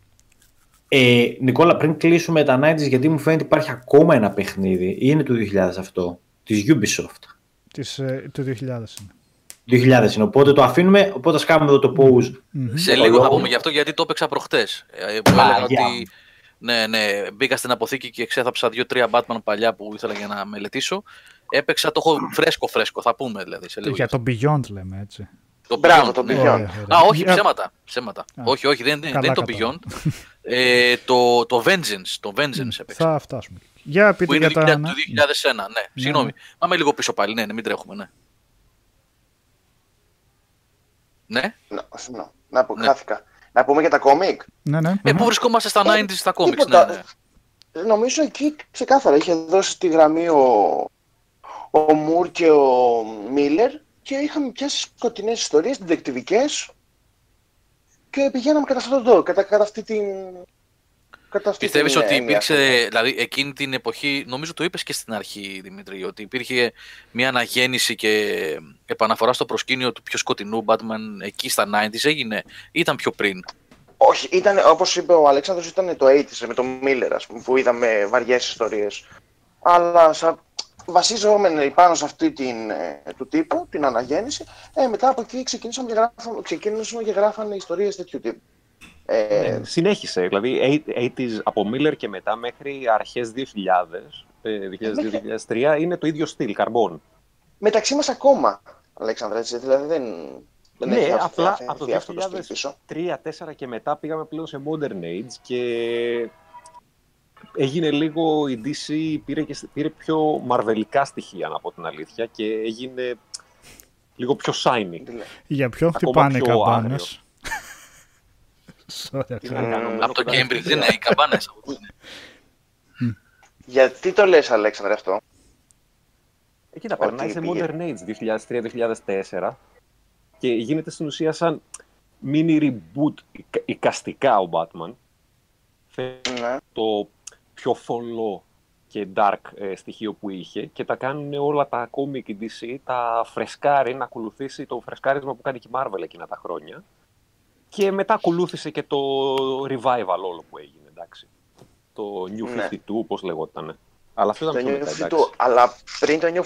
[SPEAKER 2] Ε, Νικόλα, πριν κλείσουμε τα 90s, γιατί μου φαίνεται υπάρχει ακόμα ένα παιχνίδι, ή είναι του 2000 αυτό, της Ubisoft.
[SPEAKER 3] Της, ε, του 2000 είναι.
[SPEAKER 2] 2000 είναι, οπότε το αφήνουμε, οπότε ας κάνουμε εδώ το pause.
[SPEAKER 3] Μμμ.
[SPEAKER 1] Σε
[SPEAKER 2] Ο
[SPEAKER 1] λίγο θα
[SPEAKER 2] λόγος-
[SPEAKER 1] πούμε γι' αυτό γιατί το έπαιξα προχτές. Ε, Που
[SPEAKER 2] Α,
[SPEAKER 1] έλεγα
[SPEAKER 2] για.
[SPEAKER 1] ότι ναι, ναι, μπήκα στην αποθήκη και ξέθαψα δύο-τρία Batman παλιά που ήθελα για να μελετήσω. Έπαιξα, το έχω φρέσκο φρέσκο, θα πούμε δηλαδή σε λίγο.
[SPEAKER 3] Για το Beyond λέμε έτσι.
[SPEAKER 1] Το
[SPEAKER 4] Μπράβο,
[SPEAKER 1] Beyond,
[SPEAKER 4] το
[SPEAKER 1] ναι.
[SPEAKER 4] Beyond.
[SPEAKER 3] Ωραία, ωραία.
[SPEAKER 1] Α, όχι,
[SPEAKER 3] Για-
[SPEAKER 1] ψέματα. ψέματα.
[SPEAKER 3] Α.
[SPEAKER 1] όχι, όχι, δεν, δεν,
[SPEAKER 3] Καλά
[SPEAKER 1] δεν το
[SPEAKER 3] κατάλαβα.
[SPEAKER 1] Beyond. ε, το, το Vengeance, το Vengeance έπαιξα.
[SPEAKER 3] Θα φτάσουμε. Για πείτε
[SPEAKER 1] Που είναι
[SPEAKER 3] για
[SPEAKER 1] του
[SPEAKER 3] τα...
[SPEAKER 1] 2000 του 2001, ναι. Συγγνώμη. Πάμε λίγο πίσω πάλι, ναι, ναι, μην τρέχουμε, ναι. Ναι.
[SPEAKER 4] Να, συγγνώμη, να πω,
[SPEAKER 1] Ναι.
[SPEAKER 4] χάθηκα. Να πούμε για τα κόμικ.
[SPEAKER 3] Ναι, ναι.
[SPEAKER 1] Ε, πού βρισκόμαστε στα 90s στα κόμιξ, ναι,
[SPEAKER 4] τίποτα.
[SPEAKER 1] ναι.
[SPEAKER 4] Νομίζω εκεί ξεκάθαρα είχε δώσει τη γραμμή ο, ο Μουρ και ο Μίλλερ και είχαμε πιάσει σκοτεινές ιστορίες, διδεκτυβικές και πηγαίναμε κατά αυτό το κατά, κατά αυτή την... Κατά αυτή
[SPEAKER 1] Πιστεύεις
[SPEAKER 4] την
[SPEAKER 1] ότι
[SPEAKER 4] έννοια.
[SPEAKER 1] υπήρξε, δηλαδή εκείνη την εποχή, νομίζω το είπες και στην αρχή Δημήτρη, ότι υπήρχε μια αναγέννηση και επαναφορά στο προσκήνιο του πιο σκοτεινού Batman εκεί στα 90s έγινε ή ήταν πιο πριν;
[SPEAKER 4] Όχι, ήταν, όπως είπε ο Αλέξανδρος, ήταν το 80s με τον Μίλλερ, ας πούμε, που είδαμε βαριές ιστορίες. Αλλά σα, βασίζομενοι πάνω σε αυτή την, ε, του τύπου, την αναγέννηση, ε, μετά από εκεί ξεκίνησαμε και γράφαμε, ξεκίνησαμε και γράφανε ιστορίες τέτοιου τύπου. Ε,
[SPEAKER 6] Ε, συνέχισε, δηλαδή 80s από Miller και μετά μέχρι αρχές 2000, ε, 2002-2003 είναι το ίδιο στυλ, καρμπών.
[SPEAKER 4] μεταξύ μας ακόμα, Αλέξανδρα, έτσι, δηλαδή δεν, δεν
[SPEAKER 6] Ναι,
[SPEAKER 4] έχει αφ-
[SPEAKER 6] απλά
[SPEAKER 4] αφ-
[SPEAKER 6] από το
[SPEAKER 4] αφ- αυτό το στυλ
[SPEAKER 6] 2000
[SPEAKER 4] πίσω.
[SPEAKER 6] 3-4 και μετά πήγαμε πλέον σε Modern Age και έγινε λίγο η DC, πήρε, και, πήρε πιο μαρβελικά στοιχεία, να πω την αλήθεια, και έγινε λίγο πιο shiny.
[SPEAKER 4] Δηλαδή,
[SPEAKER 3] Για ποιο
[SPEAKER 6] Ακόμα
[SPEAKER 3] χτυπάνε οι
[SPEAKER 6] πιο
[SPEAKER 3] καμπάνες; Sorry,
[SPEAKER 6] Τι να κάνω, μένω
[SPEAKER 1] Από το
[SPEAKER 6] κοντά στα
[SPEAKER 1] Cambridge δεν
[SPEAKER 6] στοιχεία.
[SPEAKER 1] είναι οι καμπάνες.
[SPEAKER 4] Γιατί το λες, Αλέξανδρε, αυτό;
[SPEAKER 6] Εκεί τα
[SPEAKER 4] Ότι
[SPEAKER 6] περνάει σε
[SPEAKER 4] πήγε.
[SPEAKER 6] Modern Age 2003-2004 και γίνεται στην ουσία σαν mini reboot εικ- εικαστικά ο Batman. Φέρνει
[SPEAKER 4] Ναι.
[SPEAKER 6] το πιο φωλό και dark ε, στοιχείο που είχε και τα κάνουν όλα τα comic η DC, τα φρεσκάρει να ακολουθήσει το φρεσκάρισμα που κάνει και η Marvel εκείνα τα χρόνια. Και μετά ακολούθησε και το revival όλο που έγινε, εντάξει. Το New
[SPEAKER 4] Ναι.
[SPEAKER 6] 52, πώς λεγότανε. Αλλά αυτό
[SPEAKER 4] Το
[SPEAKER 6] ήταν πιο
[SPEAKER 4] New
[SPEAKER 6] μετά,
[SPEAKER 4] 52,
[SPEAKER 6] εντάξει.
[SPEAKER 4] αλλά πριν το New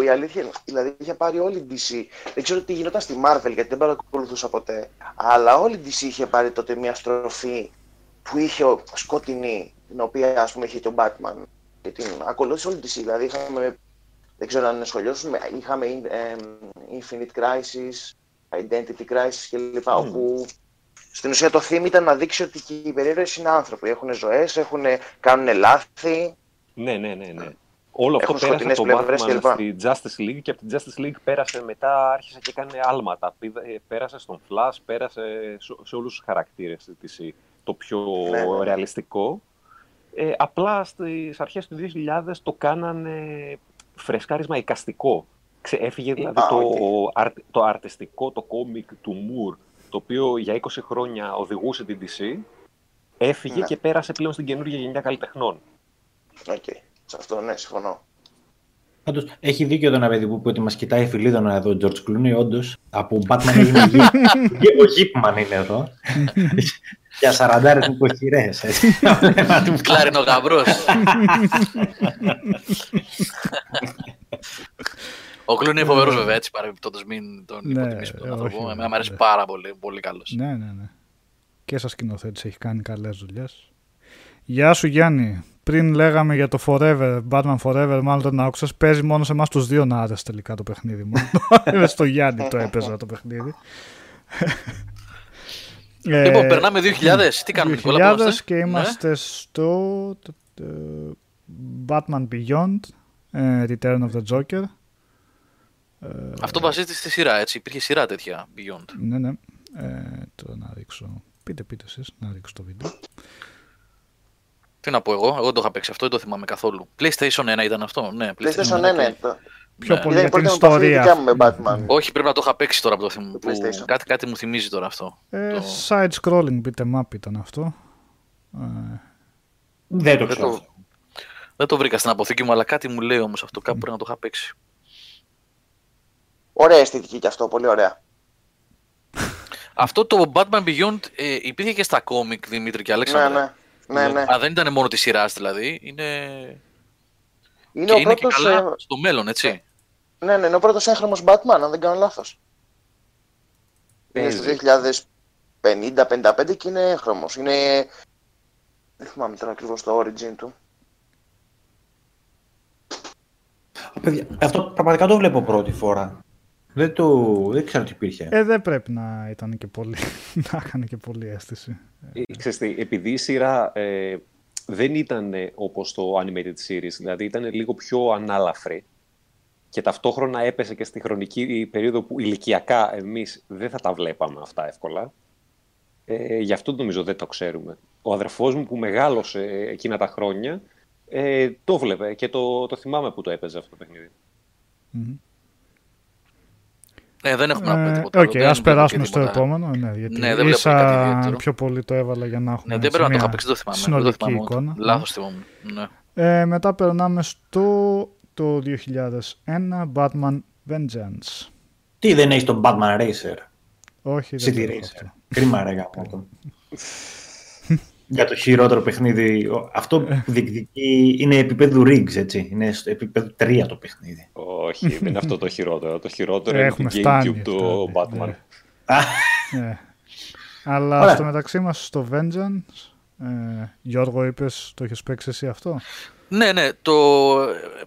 [SPEAKER 4] 52 η αλήθεια είναι, δηλαδή είχε πάρει όλη η DC. Δεν ξέρω τι γινόταν στη Marvel γιατί δεν παρακολουθούσα ποτέ. Αλλά όλη η DC είχε πάρει τότε μια στροφή που είχε ο- σκοτεινή, την οποία ας πούμε είχε και ο Batman. Και την ακολούθησε όλη η DC. Δηλαδή είχαμε, δεν ξέρω αν είναι σχολιώσουν, είχαμε ε, Infinite Crisis, Identity Crisis κλπ.
[SPEAKER 6] Μμμ.
[SPEAKER 4] Όπου στην ουσία το theme ήταν να δείξει ότι και οι περίεργες είναι άνθρωποι. Έχουν ζωές, έχουν, κάνουν λάθη.
[SPEAKER 6] Ναι, ναι, ναι, ναι. Όλο αυτό
[SPEAKER 4] Έχουν
[SPEAKER 6] πέρασε
[SPEAKER 4] σκοτεινές
[SPEAKER 6] από το
[SPEAKER 4] πλευρές
[SPEAKER 6] Batman
[SPEAKER 4] κλπ.
[SPEAKER 6] στη Justice League και από την Justice League πέρασε μετά, άρχισε και έκανε άλματα. Πήδα- ε, Πέρασε στον Flash, πέρασε σε- σε όλους τους χαρακτήρες της DC. Το πιο
[SPEAKER 4] Ναι, ναι, ναι.
[SPEAKER 6] ρεαλιστικό. Ε, απλά στις αρχές του 2000 το κάνανε φρεσκάρισμα εικαστικό. Ξε, έφυγε δηλαδή
[SPEAKER 4] Α,
[SPEAKER 6] το,
[SPEAKER 4] οκ.
[SPEAKER 6] αρ- το αρτιστικό, το κόμικ του Moore, το οποίο για 20 χρόνια οδηγούσε την DC, έφυγε
[SPEAKER 4] Ναι.
[SPEAKER 6] και πέρασε πλέον στην καινούργια γενιά καλλιτεχνών.
[SPEAKER 4] Οκ. Σε αυτό ναι, συμφωνώ.
[SPEAKER 2] Πάντως, έχει δίκιο το ένα παιδί που είπε ότι μας κοιτάει ηφιλίδωνα εδώ, ο George Clooney, όντως. Από Batman έγινε Jeep. Ο Jeepman είναι εδώ. Για σαραντάρες νοικοχειρέ.
[SPEAKER 1] Κλάρινο γαμπρός. Ο Κλούν είναι φοβερός βέβαια, έτσι παρεμπιπτόντως μην τον
[SPEAKER 3] Ναι,
[SPEAKER 1] υποτιμήσουμε τον
[SPEAKER 3] όχι,
[SPEAKER 1] άνθρωπο.
[SPEAKER 3] βέβαια,
[SPEAKER 1] Εμένα μου αρέσει
[SPEAKER 3] ναι.
[SPEAKER 1] πάρα πολύ, πολύ καλός.
[SPEAKER 3] Ναι, ναι, ναι. Και σαν σκηνοθέτης έχει κάνει καλές δουλειές. Γεια σου Γιάννη. Πριν λέγαμε για το Forever, Batman Forever, μάλλον τον άκουσες, παίζει μόνο σε εμάς τους δύο να άρεσε τελικά το παιχνίδι μου. Είναι στο Γιάννη το έπαιζα το παιχνίδι. Ε,
[SPEAKER 1] Λοιπόν, περνάμε 2000. Τι κάνουμε, Νικόλα, πού
[SPEAKER 3] 2000
[SPEAKER 1] είμαστε;
[SPEAKER 3] και
[SPEAKER 1] Ναι.
[SPEAKER 3] είμαστε στο το- το- Batman Beyond, ε, Return of the Joker. Ε,
[SPEAKER 1] Αυτό βασίζεται στη σειρά, έτσι. Υπήρχε σειρά τέτοια Beyond.
[SPEAKER 3] ναι, ναι. Ε, τώρα να ρίξω. Πείτε, πείτε εσείς, να ρίξω το βίντεο.
[SPEAKER 1] Τι να πω εγώ, εγώ δεν το είχα παίξει αυτό, δεν το θυμάμαι καθόλου. PlayStation 1 ήταν αυτό, ναι.
[SPEAKER 4] PlayStation 1, ναι. το-
[SPEAKER 3] Πιο
[SPEAKER 1] Ναι.
[SPEAKER 3] πολύ
[SPEAKER 4] Ήταν
[SPEAKER 3] για
[SPEAKER 4] η
[SPEAKER 3] την
[SPEAKER 4] πρώτη μου επαφή
[SPEAKER 3] ιστορία.
[SPEAKER 4] δικιά μου με
[SPEAKER 3] αυτή.
[SPEAKER 4] Batman.
[SPEAKER 1] Όχι, πρέπει να το είχα παίξει τώρα που το θυμάμαι. που
[SPEAKER 4] PlayStation.
[SPEAKER 1] Κάτι, κάτι μου θυμίζει τώρα αυτό.
[SPEAKER 3] Ε,
[SPEAKER 1] Το-
[SPEAKER 3] Side scrolling beat'em up ήταν αυτό. Ε,
[SPEAKER 2] Δεν το
[SPEAKER 1] Δεν
[SPEAKER 2] ξέρω.
[SPEAKER 1] το, δεν το βρήκα στην αποθήκη μου, αλλά κάτι μου λέει όμως αυτό. Κάπου πρέπει να το είχα παίξει.
[SPEAKER 4] Ωραία αισθητική κι αυτό, πολύ ωραία.
[SPEAKER 1] Αυτό το Batman Beyond ε, υπήρχε και στα κόμικ, Δημήτρη και
[SPEAKER 4] Ναι,
[SPEAKER 1] Αλέξανδρα.
[SPEAKER 4] ναι. Ναι, ναι.
[SPEAKER 1] Α, δεν ήταν μόνο της σειράς δηλαδή. Είναι...
[SPEAKER 4] Είναι
[SPEAKER 1] και
[SPEAKER 4] ο
[SPEAKER 1] είναι και
[SPEAKER 4] πρώτος,
[SPEAKER 1] καλά
[SPEAKER 4] ε,
[SPEAKER 1] στο μέλλον, έτσι.
[SPEAKER 4] Ναι, ναι, είναι ο πρώτος έγχρωμος Batman, αν δεν κάνω λάθος. Είναι στο
[SPEAKER 6] Παίζει.
[SPEAKER 4] 2050-55 και είναι έγχρωμος. Είναι... Δεν θυμάμαι τώρα ακριβώς το origin του.
[SPEAKER 2] Παιδιά, αυτό πραγματικά το βλέπω πρώτη φορά. Δεν, το, δεν ξέρω τι υπήρχε.
[SPEAKER 3] ε, δεν πρέπει να ήταν και πολύ, να έκανε και πολύ αίσθηση.
[SPEAKER 6] Ε, Ξέρεις τι, επειδή η σειρά ε, δεν ήταν ε, όπως το animated series, δηλαδή ήταν λίγο πιο ανάλαφρη και ταυτόχρονα έπεσε και στη χρονική περίοδο που ηλικιακά εμείς δεν θα τα βλέπαμε αυτά εύκολα. Ε, γι' αυτό νομίζω δεν το ξέρουμε. Ο αδερφός μου που μεγάλωσε εκείνα τα χρόνια ε, το βλέπε και το, το θυμάμαι που το έπαιζε αυτό το παιχνίδι.
[SPEAKER 3] Μμμ.
[SPEAKER 1] Ναι, δεν έχουμε να πούμε
[SPEAKER 3] Ε,
[SPEAKER 1] τίποτα.
[SPEAKER 3] Οκ,
[SPEAKER 1] άλλο.
[SPEAKER 3] ας
[SPEAKER 1] Δεν βλέπω
[SPEAKER 3] περάσουμε
[SPEAKER 1] και
[SPEAKER 3] στο
[SPEAKER 1] τίποτα.
[SPEAKER 3] επόμενο. Ναι, γιατί
[SPEAKER 1] Ναι, δεν βλέπω
[SPEAKER 3] ίσα
[SPEAKER 1] κάτι ιδιαίτερο.
[SPEAKER 3] πιο πολύ το έβαλα για να έχουμε
[SPEAKER 1] Ναι, δεν
[SPEAKER 3] έτσι
[SPEAKER 1] πρέπει να το
[SPEAKER 3] μια
[SPEAKER 1] είχα παίξει, δεν το θυμάμαι. Δεν το
[SPEAKER 3] συνολική
[SPEAKER 1] θυμάμαι.
[SPEAKER 3] εικόνα.
[SPEAKER 1] Λάθος θυμόμουν. Ναι.
[SPEAKER 3] Ε, μετά περνάμε στο το 2001 Batman Vengeance.
[SPEAKER 2] Τι δεν έχεις τον Batman Racer;
[SPEAKER 3] Όχι, δεν
[SPEAKER 2] City
[SPEAKER 3] το έχω
[SPEAKER 2] Racer.
[SPEAKER 3] αυτό.
[SPEAKER 2] Κρίμα ρε γάμο. Για το χειρότερο παιχνίδι. Ο- Αυτό
[SPEAKER 3] Ε.
[SPEAKER 2] που διεκδικεί είναι επίπεδο Riggs, έτσι. Είναι στο επίπεδο 3 το παιχνίδι.
[SPEAKER 6] Όχι, δεν είναι αυτό το χειρότερο. Το χειρότερο
[SPEAKER 3] Έχουμε
[SPEAKER 6] είναι το
[SPEAKER 3] φτάνει,
[SPEAKER 6] Gamecube του
[SPEAKER 3] φτάνει,
[SPEAKER 6] Batman.
[SPEAKER 3] ναι.
[SPEAKER 2] Α,
[SPEAKER 3] Ναι. Αλλά
[SPEAKER 2] Ωραία.
[SPEAKER 3] στο μεταξύ μας στο Vengeance, ε, Γιώργο είπες, το έχεις παίξει εσύ αυτό;
[SPEAKER 1] Ναι, ναι, το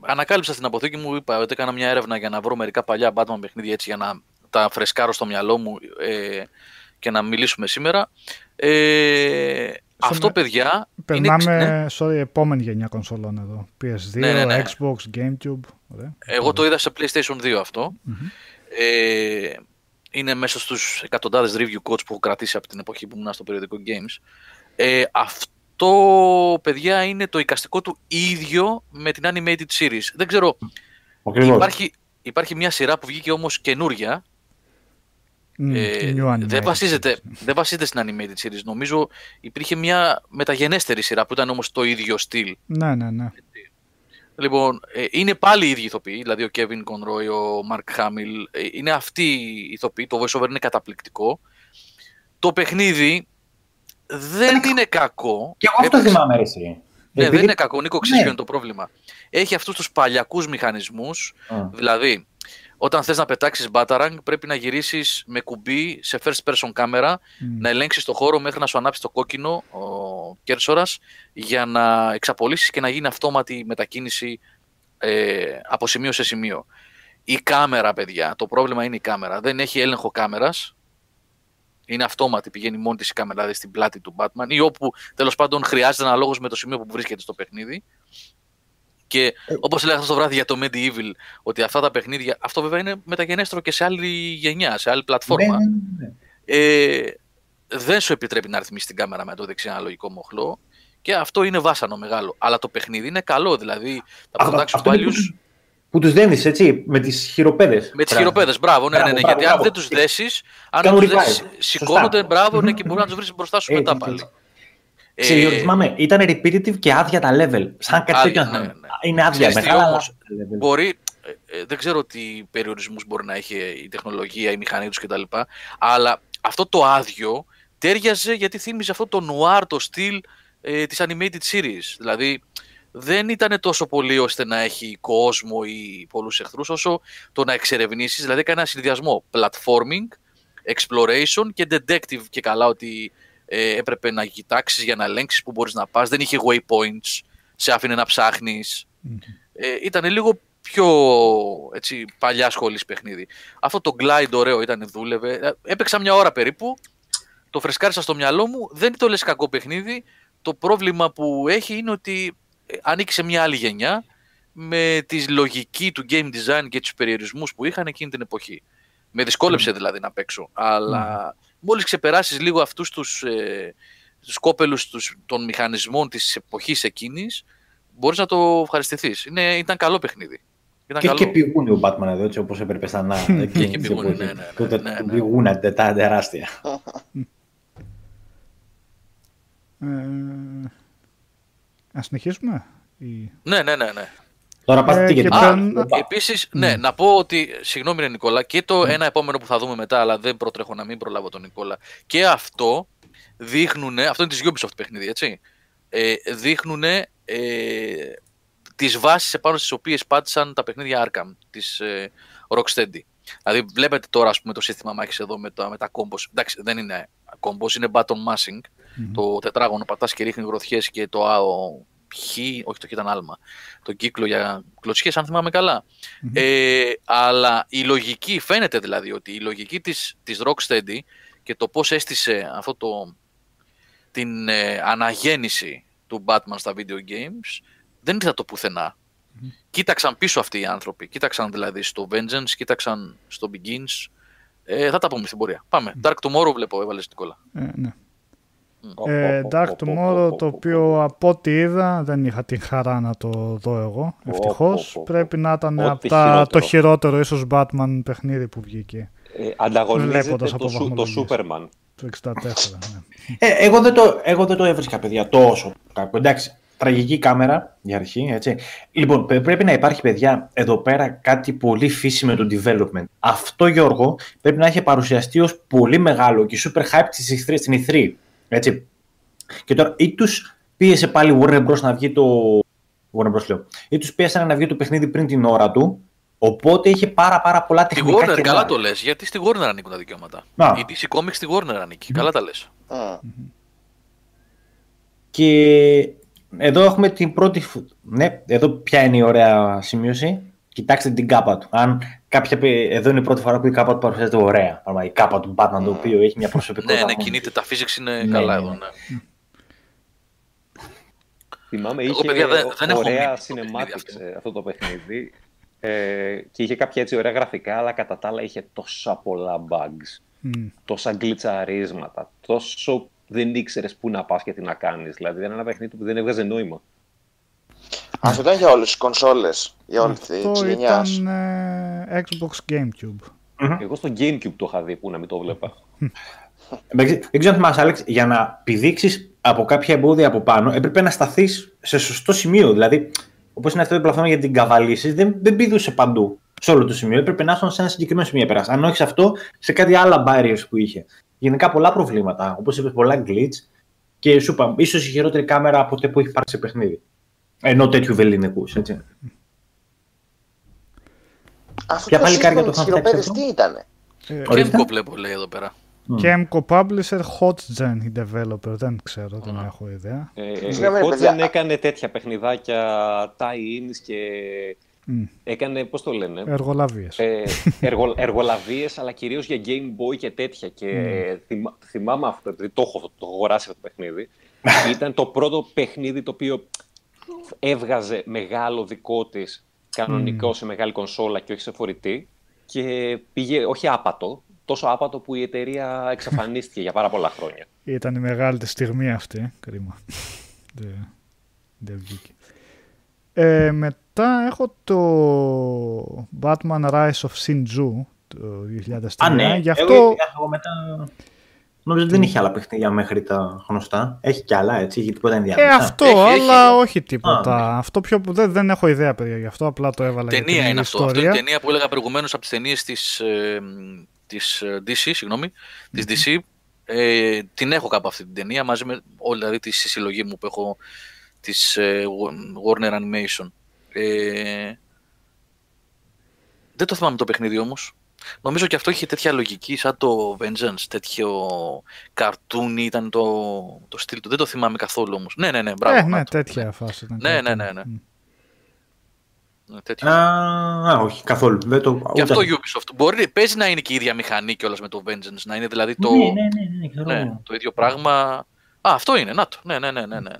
[SPEAKER 1] ανακάλυψα στην αποθήκη μου, είπα ότι έκανα μια έρευνα για να βρω μερικά παλιά Batman παιχνίδια έτσι για να τα φρεσκάρω στο μυαλό μου ε, και να μιλήσουμε σήμερα. Ε, αυτό,
[SPEAKER 3] με-
[SPEAKER 1] παιδιά,
[SPEAKER 3] Περνάμε,
[SPEAKER 1] είναι, ναι,
[SPEAKER 3] sorry, επόμενη γενιά κονσολών εδώ. PS2,
[SPEAKER 1] Ναι, ναι, ναι.
[SPEAKER 3] Xbox, Gamecube. Ωραία.
[SPEAKER 1] εγώ το είδα σε PlayStation 2 αυτό.
[SPEAKER 3] Μμμ.
[SPEAKER 1] Ε, είναι μέσα στους εκατοντάδες review codes που έχω κρατήσει από την εποχή που ήμουν στο περιοδικό Games. Ε, αυτό αυτό, παιδιά, είναι το εικαστικό του ίδιο με την animated series. Δεν ξέρω,
[SPEAKER 2] Ακριβώς.
[SPEAKER 1] υπάρχει, υπάρχει μια σειρά που βγήκε όμως καινούρια,
[SPEAKER 3] Μμ,
[SPEAKER 1] ε,
[SPEAKER 3] new animated
[SPEAKER 1] δεν, βασίζεται,
[SPEAKER 3] series.
[SPEAKER 1] δεν βασίζεται στην animated series. Νομίζω υπήρχε μια μεταγενέστερη σειρά που ήταν όμως το ίδιο στυλ.
[SPEAKER 3] Ναι, ναι, ναι.
[SPEAKER 1] Λοιπόν, ε, είναι πάλι οι ίδιοι ηθοποιοί, δηλαδή ο Kevin Conroy, ο Mark Hamill, ε, είναι αυτοί οι ηθοποιοί, το voiceover είναι καταπληκτικό. Το παιχνίδι δεν είναι κακό.
[SPEAKER 2] Και εγώ αυτό
[SPEAKER 1] Έπαιξε-
[SPEAKER 2] θυμάμαι, ρε, εσύ.
[SPEAKER 1] Ναι,
[SPEAKER 2] Επειδή-
[SPEAKER 1] δεν είναι κακό. Νίκο, ξέρεις
[SPEAKER 2] Ναι.
[SPEAKER 1] ποιο είναι το πρόβλημα. Έχει αυτούς τους παλιακούς μηχανισμούς,
[SPEAKER 2] Α.
[SPEAKER 1] δηλαδή όταν θες να πετάξεις Batarang πρέπει να γυρίσεις με κουμπί σε first person camera,
[SPEAKER 3] Μμ.
[SPEAKER 1] να ελέγξεις το χώρο μέχρι να σου ανάψει το κόκκινο ο κέρσορας για να εξαπολύσεις και να γίνει αυτόματη μετακίνηση ε, από σημείο σε σημείο. Η κάμερα, παιδιά, το πρόβλημα είναι η κάμερα. Δεν έχει έλεγχο κάμερας. Είναι αυτόματη, πηγαίνει μόνη της η κάμερα δηλαδή στην πλάτη του Batman ή όπου τέλος πάντων χρειάζεται αναλόγως με το σημείο που βρίσκεται στο παιχνίδι. Και
[SPEAKER 2] Ε.
[SPEAKER 1] όπως έλεγα αυτό το βράδυ για το Medieval, ότι αυτά τα παιχνίδια. Αυτό βέβαια είναι μεταγενέστερο και σε άλλη γενιά, σε άλλη πλατφόρμα.
[SPEAKER 2] Ναι, ναι, ναι.
[SPEAKER 1] Ε, δεν σου επιτρέπει να ρυθμίσεις την κάμερα με το δεξί αναλογικό μοχλό. Και αυτό είναι βάσανο μεγάλο. Αλλά το παιχνίδι είναι καλό. Δηλαδή τα
[SPEAKER 2] Αυτό-
[SPEAKER 1] production
[SPEAKER 2] αυτό είναι
[SPEAKER 1] values.
[SPEAKER 2] που τους- Που τους δένεις έτσι, με τις χειροπέδες.
[SPEAKER 1] Με τις χειροπέδες, μπράβο, ναι, ναι,
[SPEAKER 2] Μπράβο,
[SPEAKER 1] ναι.
[SPEAKER 2] μπράβο,
[SPEAKER 1] γιατί αν
[SPEAKER 2] μπράβο.
[SPEAKER 1] δεν τους δέσεις, αν
[SPEAKER 2] Κάνουν
[SPEAKER 1] δεν τους
[SPEAKER 2] revive.
[SPEAKER 1] δέσεις, σηκώνονται,
[SPEAKER 2] Σωστά.
[SPEAKER 1] μπράβο, ναι,
[SPEAKER 2] Μμμ.
[SPEAKER 1] και μπορεί να τους βρεις μπροστά σου
[SPEAKER 2] Έτσι,
[SPEAKER 1] μετά
[SPEAKER 2] έτσι,
[SPEAKER 1] πάλι.
[SPEAKER 2] Έτσι.
[SPEAKER 1] Ε,
[SPEAKER 2] Ξέρω, θυμάμαι, ήταν repetitive και άδεια τα level. Σαν κάτι
[SPEAKER 1] Άδεια,
[SPEAKER 2] τέτοιο.
[SPEAKER 1] ναι,
[SPEAKER 2] να-
[SPEAKER 1] ναι.
[SPEAKER 2] Είναι άδεια
[SPEAKER 1] Ξέρεις τι
[SPEAKER 2] μεγάλα. αλλά
[SPEAKER 1] όμως,
[SPEAKER 2] τα level.
[SPEAKER 1] Μπορεί, ε, ε, δεν ξέρω τι περιορισμούς μπορεί να έχει η τεχνολογία, η μηχανή τους κτλ. Αλλά αυτό το άδειο τέριαζε γιατί θύμιζε αυτό το noir, το στυλ ε, της animated series. Δηλαδή δεν ήταν τόσο πολύ ώστε να έχει κόσμο ή πολλούς εχθρούς όσο το να εξερευνήσεις, δηλαδή έκανε ένα συνδυασμό platforming, exploration και detective και καλά ότι ε, έπρεπε να κοιτάξεις για να ελέγξεις που μπορείς να πας, δεν είχε waypoints, σε άφηνε να ψάχνεις.
[SPEAKER 3] Μμμ.
[SPEAKER 1] Ε, ήταν λίγο πιο έτσι, παλιά σχολής παιχνίδι. Αυτό το glide ωραίο ήταν, δούλευε. Ε, Έπαιξα μια ώρα περίπου, το φρεσκάρισα στο μυαλό μου, δεν το λες κακό παιχνίδι. Το πρόβλημα που έχει είναι ότι ε, ανήκει σε μια άλλη γενιά με τη λογική του game design και τους περιορισμούς που είχαν εκείνη την εποχή. Με δυσκόλεψε δηλαδή να παίξω. Αλλά μόλις ξεπεράσεις λίγο αυτούς τους, ε, τους κόπελους τους, των μηχανισμών της εποχής εκείνης, μπορείς να το ευχαριστηθείς. Είναι, ήταν καλό παιχνίδι. Ήταν
[SPEAKER 2] Και,
[SPEAKER 1] καλό.
[SPEAKER 2] και πηγούνι ο Batman εδώ, έτσι όπως έπρεπε σαν να. εκείνη
[SPEAKER 1] και
[SPEAKER 2] την
[SPEAKER 1] πηγούνι,
[SPEAKER 2] εποχής.
[SPEAKER 1] ναι, ναι, ναι,
[SPEAKER 2] Τότε
[SPEAKER 1] ναι,
[SPEAKER 2] του
[SPEAKER 1] ναι.
[SPEAKER 2] πηγούνια τα τεράστια.
[SPEAKER 3] Ε, να συνεχίσουμε. Ή...
[SPEAKER 1] Ναι, ναι, ναι. ναι.
[SPEAKER 2] Τώρα πάτε
[SPEAKER 3] Ε,
[SPEAKER 2] τι
[SPEAKER 3] και
[SPEAKER 2] γιατί.
[SPEAKER 3] παίρν-
[SPEAKER 2] Α,
[SPEAKER 1] Επίσης, ναι, να πω ότι. Συγγνώμη, ρε Νικόλα, και το ένα επόμενο που θα δούμε μετά, αλλά δεν προτρέχω να μην προλάβω τον Νικόλα. Και αυτό δείχνουν. Αυτό είναι της Ubisoft παιχνίδι, έτσι. Ε, δείχνουν ε, τις βάσεις επάνω στις οποίες πάτησαν τα παιχνίδια Arkham της ε, Rocksteady. Δηλαδή, βλέπετε τώρα ας πούμε, το σύστημα μάχης εδώ με τα, με τα combos. Εντάξει, δεν είναι combos, είναι button mashing.
[SPEAKER 3] Μμμ.
[SPEAKER 1] Το τετράγωνο πατάς και ρίχνει γροθιές και το α, ο, χ, όχι το χ ήταν άλμα. Το κύκλο για κλωτσιές, αν θυμάμαι καλά.
[SPEAKER 3] Μμμ.
[SPEAKER 1] Ε, αλλά η λογική, φαίνεται δηλαδή ότι η λογική της, της Rocksteady και το πώς έστησε αυτό το, την ε, αναγέννηση του Batman στα video games δεν ήρθε το πουθενά. Κοίταξαν πίσω αυτοί οι άνθρωποι. Κοίταξαν δηλαδή στο Vengeance, κοίταξαν στο Begins. Ε, θα τα πούμε στην πορεία. Πάμε. Dark Tomorrow βλέπω, έβαλες Νικόλα.
[SPEAKER 3] Ε, ναι.
[SPEAKER 6] Ω,
[SPEAKER 3] Ε,
[SPEAKER 6] ω, ω,
[SPEAKER 3] Dark
[SPEAKER 6] ω, ω,
[SPEAKER 3] Tomorrow,
[SPEAKER 6] ω,
[SPEAKER 3] το
[SPEAKER 6] ω,
[SPEAKER 3] οποίο από ό,τι είδα δεν είχα την χαρά να το δω εγώ.
[SPEAKER 6] ω,
[SPEAKER 3] Ευτυχώς.
[SPEAKER 6] ω, ω, ω.
[SPEAKER 3] Πρέπει να ήταν
[SPEAKER 6] Ό,τι
[SPEAKER 3] από τα,
[SPEAKER 6] χειρότερο.
[SPEAKER 3] το χειρότερο ίσως Batman παιχνίδι που βγήκε.
[SPEAKER 6] Ε, ανταγωνίζεται
[SPEAKER 3] Βλέποντας
[SPEAKER 6] το,
[SPEAKER 3] από
[SPEAKER 6] σου, το
[SPEAKER 3] βαθμολογίες.
[SPEAKER 6] Superman.
[SPEAKER 3] Το 64. ναι.
[SPEAKER 2] Ε, εγώ, δεν το, εγώ δεν το έβρισκα, παιδιά, τόσο κακό. Εντάξει, τραγική κάμερα για αρχή, έτσι. Λοιπόν, πε- πρέπει να υπάρχει, παιδιά, εδώ πέρα κάτι πολύ φύση με το development. Αυτό, Γιώργο, πρέπει να έχει παρουσιαστεί ως πολύ μεγάλο και super hype στις E3 στην E3, έτσι. Και τώρα, ή τους πίεσε πάλι Warner Bros. να βγει το... Warner Bros. λέω. Ή τους πίεσαν να βγει το παιχνίδι πριν την ώρα του, οπότε είχε πάρα πάρα πολλά
[SPEAKER 1] Τη
[SPEAKER 2] τεχνικά
[SPEAKER 1] Warner,
[SPEAKER 2] κενά.
[SPEAKER 1] καλά το λες, γιατί στη Warner ανήκουν τα δικαιώματα.
[SPEAKER 2] Να.
[SPEAKER 1] Η DC Comics στη Warner ανήκει. Καλά τα λες.
[SPEAKER 4] Α,
[SPEAKER 2] Και εδώ έχουμε την πρώτη. φου- Ναι, εδώ ποια είναι η ωραία σημείωση. Κοιτάξτε την κάπα του. Αν κάποια. πε- Εδώ είναι η πρώτη φορά που η κάπα του παρουσιάζεται ωραία. Πράγμα, Η κάπα του Batman, το οποίο έχει μια προσωπικότητα.
[SPEAKER 1] Ναι, ναι,
[SPEAKER 2] μόνο.
[SPEAKER 1] κινείται. Τα physics είναι
[SPEAKER 2] Ναι,
[SPEAKER 1] καλά
[SPEAKER 2] ναι,
[SPEAKER 1] εδώ.
[SPEAKER 2] ναι.
[SPEAKER 1] Ναι.
[SPEAKER 6] Θυμάμαι,
[SPEAKER 1] Εγώ,
[SPEAKER 6] είχε
[SPEAKER 1] παιδιά, δεν- δεν έχω μείνει
[SPEAKER 6] ωραία
[SPEAKER 1] στο παιχνίδι
[SPEAKER 6] cinematics
[SPEAKER 1] αυτό.
[SPEAKER 6] ε, αυτό το παιχνίδι ε, και είχε κάποια έτσι ωραία γραφικά, αλλά κατά τα άλλα είχε τόσα πολλά bugs,
[SPEAKER 3] Μμ.
[SPEAKER 6] τόσα γκλιτσαρίσματα, τόσο δεν ήξερες πού να πας και τι να κάνεις. Δηλαδή ήταν ένα παιχνίδι που δεν έβγαζε νόημα.
[SPEAKER 4] Αυτό ήταν για όλες τις κονσόλες. Για όλη τη
[SPEAKER 3] Αυτό
[SPEAKER 4] γενιά.
[SPEAKER 3] ήταν ε, Xbox Gamecube.
[SPEAKER 6] Εγώ στο Gamecube το είχα δει που να μην το βλέπα.
[SPEAKER 2] Εντάξει, Δεν ξέρω αν θυμάσαι, Άλεξ, για να πηδήξεις από κάποια εμπόδια από πάνω, έπρεπε να σταθείς σε σωστό σημείο. Δηλαδή, όπως είναι αυτό το πλατφόρμα για την καβαλήσεις, δεν, δεν πηδούσε παντού σε όλο το σημείο. Έπρεπε να ήσουν σε ένα συγκεκριμένο σημείο να περάσει. Αν όχι σε αυτό, σε κάτι άλλα barriers που είχε. Γενικά πολλά προβλήματα. Όπως είπες, πολλά glitch. Και σου είπα, ίσως η χειρότερη κάμερα από ποτέ που έχει υπάρξει σε παιχνίδι. Ενώ τέτοιου βεληνικού, έτσι.
[SPEAKER 4] Αυτό
[SPEAKER 2] Ποια
[SPEAKER 4] το
[SPEAKER 2] παλικάρια
[SPEAKER 4] σύστημα
[SPEAKER 2] το
[SPEAKER 4] με τις
[SPEAKER 2] είχαν φτιάξει
[SPEAKER 4] χειροπέδες
[SPEAKER 2] αυτό;
[SPEAKER 4] τι ήταν.
[SPEAKER 3] Ε,
[SPEAKER 2] Ορίστε.
[SPEAKER 1] Κέμκο βλέπω λέει εδώ πέρα.
[SPEAKER 3] Chemco Publisher Hotgen η developer. Δεν ξέρω, δεν έχω ιδέα.
[SPEAKER 6] Ε,
[SPEAKER 4] Συγγνώμη,
[SPEAKER 6] Hotgen
[SPEAKER 4] παιδιά.
[SPEAKER 6] έκανε τέτοια παιχνιδάκια tie-ins και
[SPEAKER 3] Μμ.
[SPEAKER 6] έκανε, πώς το λένε,
[SPEAKER 3] Εργολαβίες.
[SPEAKER 6] ε, εργο, εργολαβίες, αλλά κυρίως για Game Boy και τέτοια. Και θυμά- θυμάμαι αυτό, επειδή το έχω, το έχω αγοράσει αυτό το παιχνίδι. Ήταν το πρώτο παιχνίδι το οποίο έβγαζε μεγάλο δικό της κανονικό σε μεγάλη κονσόλα και όχι σε φορητή και πήγε όχι άπατο, τόσο άπατο που η εταιρεία εξαφανίστηκε για πάρα πολλά χρόνια.
[SPEAKER 3] Ήταν η μεγάλη της στιγμή αυτή. ε. Κρίμα. Δεν δεν βγήκε. Ε, μετά έχω το Batman Rise of Shinju το 2003.
[SPEAKER 2] Α, ναι.
[SPEAKER 3] Γι' αυτό...
[SPEAKER 2] Εγώ, εγώ μετά. Νόμιζα ότι δεν είχε άλλα παιχνίδια μέχρι τα γνωστά. Έχει κι άλλα, έτσι. Έχει τίποτα
[SPEAKER 3] Ε,
[SPEAKER 2] ενδιάμεσα.
[SPEAKER 3] αυτό,
[SPEAKER 1] Έχει,
[SPEAKER 3] αλλά
[SPEAKER 1] έχει.
[SPEAKER 3] όχι τίποτα.
[SPEAKER 2] Α,
[SPEAKER 3] Αυτό πιο που δεν, δεν έχω ιδέα, παιδιά, γι' αυτό απλά το έβαλα. για
[SPEAKER 1] Ταινία
[SPEAKER 3] την
[SPEAKER 1] είναι αυτό. Αυτό
[SPEAKER 3] ιστορία.
[SPEAKER 1] είναι η ταινία που έλεγα προηγουμένως από τις ταινίες της της ε, DC, συγγνώμη, της DC. Ε, την έχω κάπου αυτή την ταινία μαζί με όλη δηλαδή, τη συλλογή μου που έχω της ε, Warner Animation. Ε, δεν το θυμάμαι το παιχνίδι όμως. Νομίζω και αυτό είχε τέτοια λογική σαν το Vengeance, τέτοιο καρτούνι ήταν το, το στυλ του. Δεν το θυμάμαι καθόλου όμως. Ναι, ναι, ναι, μπράβο.
[SPEAKER 3] ε,
[SPEAKER 1] να
[SPEAKER 3] ναι,
[SPEAKER 1] το.
[SPEAKER 3] τέτοια φάση ήταν.
[SPEAKER 1] Ναι,
[SPEAKER 3] κάτι.
[SPEAKER 1] ναι, ναι, ναι.
[SPEAKER 3] Μ.
[SPEAKER 1] Ναι, τέτοιο.
[SPEAKER 2] Α, α, όχι, καθόλου. Δεν το,
[SPEAKER 1] Και
[SPEAKER 2] ούτε-
[SPEAKER 1] αυτό Ubisoft. Μπορεί, παίζει να είναι και η ίδια μηχανή κιόλας με το Vengeance, να είναι δηλαδή το,
[SPEAKER 2] Ναι, ναι, ναι, ναι, ξέρω
[SPEAKER 1] ναι,
[SPEAKER 2] εγώ.
[SPEAKER 1] το ίδιο πράγμα. Α, αυτό είναι, να το. Ναι, ναι, ναι, ναι. ναι.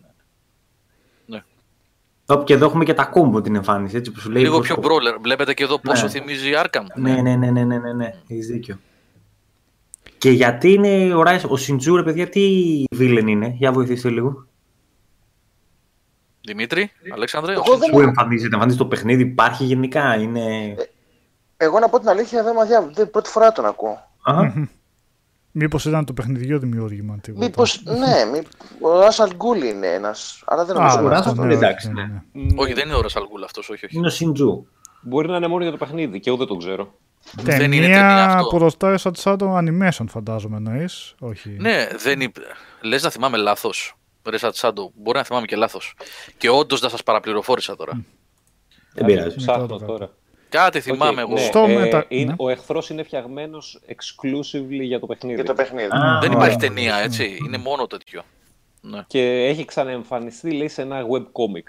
[SPEAKER 2] Εδώ- Και εδώ έχουμε και τα κόμπο την εμφάνιση, έτσι που σου λέει.
[SPEAKER 1] Λίγο
[SPEAKER 2] πώς
[SPEAKER 1] πιο
[SPEAKER 2] το-
[SPEAKER 1] brawler. Βλέπετε και εδώ πόσο
[SPEAKER 2] Ναι.
[SPEAKER 1] θυμίζει Arkham.
[SPEAKER 2] Ναι, ναι, ναι, ναι, ναι, ναι, ναι. έχεις δίκιο. Και γιατί είναι ο Ράις, ο Σιντζού, ρε παιδιά, τι βίλεν είναι, για βοηθήστε λίγο.
[SPEAKER 1] Δημήτρη, Αλέξανδρε.
[SPEAKER 4] Εγώ
[SPEAKER 1] ο
[SPEAKER 4] δεν-
[SPEAKER 2] Πού εμφανίζεται, εμφανίζεται το παιχνίδι, υπάρχει γενικά, είναι...
[SPEAKER 4] Εγώ να πω την αλήθεια, δεν μαδιά, δεν πρώτη φορά τον ακούω.
[SPEAKER 2] Αχα.
[SPEAKER 3] Μήπως ήταν το παιχνιδιό δημιούργημα. Τίποτα.
[SPEAKER 4] Μήπως, ναι, μη, ο Ράσαλ Γκούλ είναι ένας, αλλά δεν
[SPEAKER 3] Α,
[SPEAKER 4] νομίζω
[SPEAKER 2] ο
[SPEAKER 4] ότι
[SPEAKER 2] Ράσαλ
[SPEAKER 4] είναι
[SPEAKER 2] Γκούλ,
[SPEAKER 4] αυτό.
[SPEAKER 2] εντάξει,
[SPEAKER 3] ναι,
[SPEAKER 2] ναι.
[SPEAKER 3] ναι.
[SPEAKER 1] Όχι, δεν είναι ο Ρασαλγούλ αυτός, όχι, όχι.
[SPEAKER 2] Είναι ο Σιντζού.
[SPEAKER 6] Μπορεί να είναι μόνο για το παιχνίδι και εγώ δεν το ξέρω.
[SPEAKER 1] Δεν είναι
[SPEAKER 3] Ταινία
[SPEAKER 1] ταινία αυτό.
[SPEAKER 3] που ρωτάει σαν σαν το animation φαντάζομαι εννοείς. Όχι.
[SPEAKER 1] Ναι, δεν είπε. Λες να θυμάμαι λάθος. Ρε Σατσάντο, μπορεί να θυμάμαι και λάθος. Και όντως να σας παραπληροφόρησα τώρα.
[SPEAKER 2] Δεν πειράζει.
[SPEAKER 6] Ψάχνω
[SPEAKER 3] τώρα.
[SPEAKER 6] Τώρα.
[SPEAKER 1] Κάτι θυμάμαι
[SPEAKER 6] Οκ,
[SPEAKER 1] εγώ.
[SPEAKER 6] ναι,
[SPEAKER 3] Στο
[SPEAKER 6] ε,
[SPEAKER 3] μετα-
[SPEAKER 6] είναι-
[SPEAKER 3] ναι.
[SPEAKER 6] Ο εχθρός είναι φτιαγμένος exclusively για το παιχνίδι.
[SPEAKER 4] Για το παιχνίδι.
[SPEAKER 2] Α,
[SPEAKER 1] Δεν
[SPEAKER 2] ωραία.
[SPEAKER 1] υπάρχει ταινία, έτσι. Είναι μόνο τέτοιο. Ναι.
[SPEAKER 6] Και έχει ξαναεμφανιστεί, λέει, σε ένα webcomic.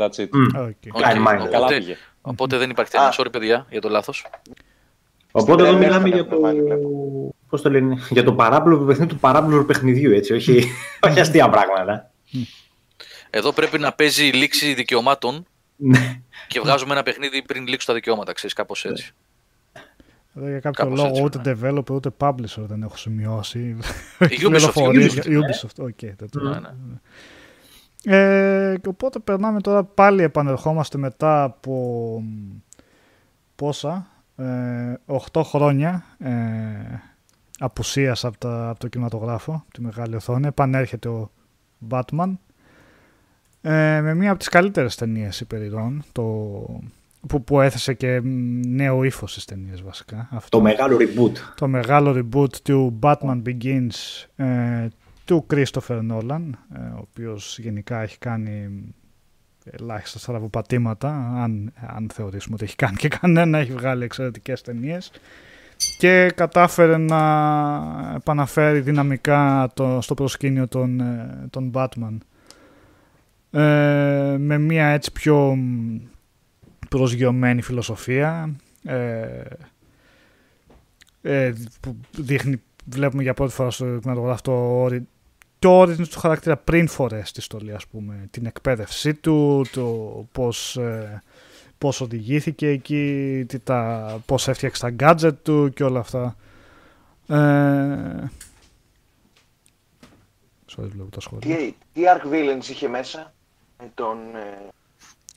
[SPEAKER 6] That's it.
[SPEAKER 2] Μμ.
[SPEAKER 3] Οκ.
[SPEAKER 1] Οκ,
[SPEAKER 2] Κάνει mind-α.
[SPEAKER 6] Καλά
[SPEAKER 1] Οπότε,
[SPEAKER 6] πήγε.
[SPEAKER 1] οπότε δεν υπάρχει ταινία.
[SPEAKER 4] Α.
[SPEAKER 1] Sorry, παιδιά, για το λάθος.
[SPEAKER 2] Οπότε εδώ
[SPEAKER 4] Στην
[SPEAKER 2] μιλάμε
[SPEAKER 4] Πρέμερ
[SPEAKER 2] για
[SPEAKER 4] θα
[SPEAKER 2] το...
[SPEAKER 4] βάλει, βλέπω.
[SPEAKER 2] Πώς το λένε, για το παράπλευρο παιχνίδι του παράπλευρου παιχνιδιού, έτσι, όχι, όχι αστεία πράγματα.
[SPEAKER 1] Εδώ πρέπει να παίζει η λήξη δικαιωμάτων
[SPEAKER 2] Ναι.
[SPEAKER 1] Και βγάζουμε ένα παιχνίδι πριν λήξουν τα δικαιώματα, ξέρεις, κάπως έτσι.
[SPEAKER 3] Εδώ για κάποιο
[SPEAKER 1] Κάπως
[SPEAKER 3] λόγο
[SPEAKER 1] έτσι,
[SPEAKER 3] ούτε
[SPEAKER 1] ναι.
[SPEAKER 3] developer ούτε publisher δεν έχω σημειώσει.
[SPEAKER 1] Η Ubisoft,
[SPEAKER 3] Πληροφορίες
[SPEAKER 1] η
[SPEAKER 3] για-
[SPEAKER 1] Ubisoft.
[SPEAKER 3] Ubisoft, οκ. δεν το-
[SPEAKER 1] Ναι, ναι.
[SPEAKER 3] Ε, και οπότε περνάμε τώρα πάλι επανερχόμαστε μετά από μ, πόσα, ε, 8 χρόνια ε, απουσίας από, τα, από το κινηματογράφο, από τη μεγάλη οθόνη. Επανέρχεται ο Batman ε, με μία από τις καλύτερες ταινίες υπερηρών, το, που, που έθεσε και μ, νέο ύφος στις ταινίες βασικά. Αυτό
[SPEAKER 2] Το μεγάλο reboot.
[SPEAKER 3] το μεγάλο reboot του Batman Begins ε, του Christopher Nolan, ε, ο οποίος γενικά έχει κάνει ελάχιστα στραβοπατήματα, αν, αν θεωρήσουμε ότι έχει κάνει και κανένα, έχει βγάλει εξαιρετικές ταινίες και κατάφερε να επαναφέρει δυναμικά το, στο προσκήνιο τον, ε, τον Batman ε, με μια έτσι πιο μ, προσγειωμένη φιλοσοφία ε, ε, που δείχνει, βλέπουμε για πρώτη φορά στο κινηματογράφο το, όρι- το origin του χαρακτήρα πριν φορέσει τη στολή, ας πούμε. Την εκπαίδευσή του, το πώς, ε, πώς οδηγήθηκε εκεί, τι τα, πώς έφτιαξε τα gadget του και όλα αυτά. Ε, Sorry, βλέπω τα σχόλια.
[SPEAKER 4] Τι, τι Arc Villains είχε μέσα; Με τον... ε,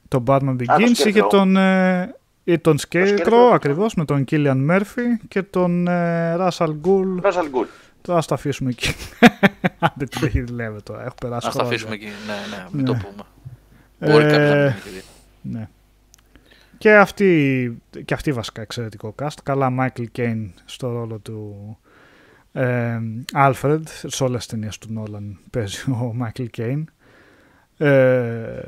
[SPEAKER 3] Το Batman
[SPEAKER 4] το
[SPEAKER 3] Begins είχε
[SPEAKER 4] Scarecrow.
[SPEAKER 3] τον, ε, ή τον Scarecrow
[SPEAKER 4] Scarecrow.
[SPEAKER 3] ακριβώς με τον Killian Murphy και τον ε, Russell Gould.
[SPEAKER 4] Ra's al Ghul.
[SPEAKER 3] Τώρα ας τα αφήσουμε εκεί. Αν δεν την έχει λέμε τώρα, έχω περάσει
[SPEAKER 1] Να τα
[SPEAKER 3] χρόνια.
[SPEAKER 1] αφήσουμε εκεί. Ναι, ναι, μην
[SPEAKER 3] Ναι.
[SPEAKER 1] το πούμε. Μπορεί κάποιος να
[SPEAKER 3] Ε,
[SPEAKER 1] μην έχει δει.
[SPEAKER 3] Ναι. Και αυτή, και αυτή βασικά εξαιρετικό cast. Καλά Michael Caine στο ρόλο του ε, Alfred. Σε όλες τις ταινίες του Νόλαν παίζει ο Michael Caine. Ε,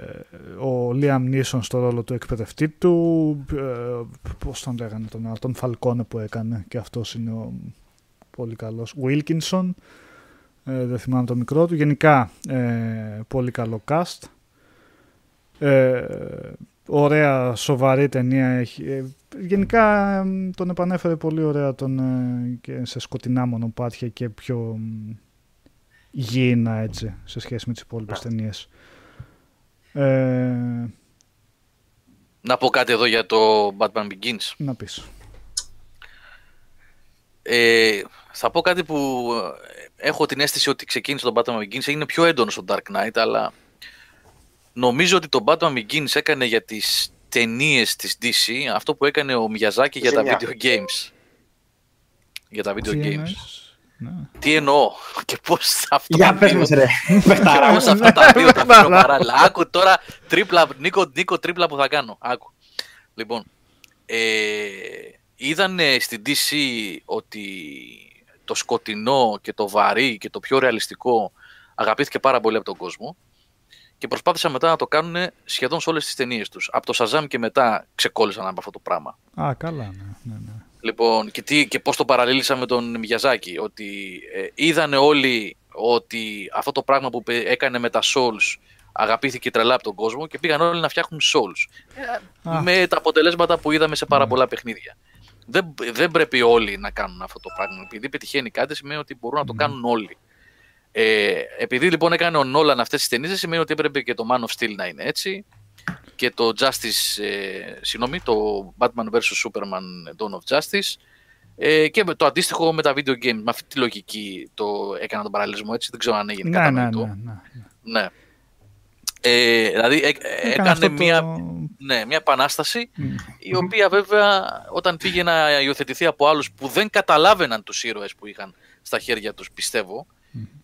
[SPEAKER 3] ο Liam Neeson στο ρόλο του εκπαιδευτή του. Ε, πώς τον λέγανε τον άλλο, τον Φαλκόνε που έκανε. Και αυτός είναι ο πολύ καλός. Wilkinson. Ε, δεν θυμάμαι το μικρό του. Γενικά ε, πολύ καλό cast. Ε, ωραία σοβαρή ταινία έχει. Ε, γενικά ε, τον επανέφερε πολύ ωραία τον, ε, και σε σκοτεινά μονοπάτια και πιο μ, γήινα έτσι σε σχέση με τις υπόλοιπες ταινίες. Ε,
[SPEAKER 1] Να πω κάτι εδώ για το Batman Begins.
[SPEAKER 3] να πεις.
[SPEAKER 1] Ε, θα πω κάτι που ε, έχω την αίσθηση ότι ξεκίνησε το Batman Begins, έγινε πιο έντονο στο Dark Knight, αλλά νομίζω ότι το Batman Begins έκανε για τις ταινίες της DC αυτό που έκανε ο Μιαζάκη για τα
[SPEAKER 4] Ζημιά.
[SPEAKER 1] video games. Για τα video
[SPEAKER 3] Τι
[SPEAKER 1] games.
[SPEAKER 3] Εννοείς; Ναι.
[SPEAKER 1] Τι εννοώ και πώς αυτό
[SPEAKER 2] Για
[SPEAKER 1] τα
[SPEAKER 2] πες
[SPEAKER 1] δύο-
[SPEAKER 2] μας ρε.
[SPEAKER 1] και
[SPEAKER 2] Παιχταρά.
[SPEAKER 1] πώς αυτά τα δύο τα
[SPEAKER 3] Παιχταρά.
[SPEAKER 1] φέρω παράλληλα. Άκου τώρα, τρίπλα, Νίκο, Νίκο, τρίπλα που θα κάνω. Άκου. Λοιπόν, ε, είδαν στην DC ότι το σκοτεινό και το βαρύ και το πιο ρεαλιστικό αγαπήθηκε πάρα πολύ από τον κόσμο και προσπάθησαν μετά να το κάνουν σχεδόν σε όλες τις ταινίες τους. Από το Shazam και μετά ξεκόλλησαν από αυτό το πράγμα.
[SPEAKER 3] Α, καλά, ναι. ναι, ναι.
[SPEAKER 1] Λοιπόν, και, τι, και πώς το παραλήλησα με τον Μιαζάκη, ότι ε, είδανε όλοι ότι αυτό το πράγμα που πε- έκανε με τα Souls αγαπήθηκε τρελά από τον κόσμο και πήγαν όλοι να φτιάχνουν Souls. Ε,
[SPEAKER 3] Α.
[SPEAKER 1] με τα αποτελέσματα που είδαμε σε πάρα πολλά παιχνίδια. Δεν, δεν πρέπει όλοι να κάνουν αυτό το πράγμα. Επειδή πετυχαίνει κάτι σημαίνει ότι μπορούν να το κάνουν όλοι. Ε, επειδή λοιπόν έκανε ο Νόλαν αυτές τις ταινίες δεν σημαίνει ότι έπρεπε και το Man of Steel να είναι έτσι και το Justice, ε, συγγνώμη, το Batman vs. Superman Dawn of Justice ε, και με το αντίστοιχο με τα video games. Με αυτή τη λογική το έκανα τον παραλληλισμό έτσι, δεν ξέρω αν έγινε
[SPEAKER 3] Ναι, ναι,
[SPEAKER 1] κατανοητό.
[SPEAKER 3] ναι, ναι.
[SPEAKER 1] Ναι. Ε, δηλαδή ε, ε, έκανε
[SPEAKER 3] αυτό
[SPEAKER 1] μια,
[SPEAKER 3] το-
[SPEAKER 1] ναι, μια επανάσταση
[SPEAKER 3] Μμ.
[SPEAKER 1] η οποία βέβαια όταν πήγε να υιοθετηθεί από άλλους που δεν καταλάβαιναν τους ήρωες που είχαν στα χέρια τους πιστεύω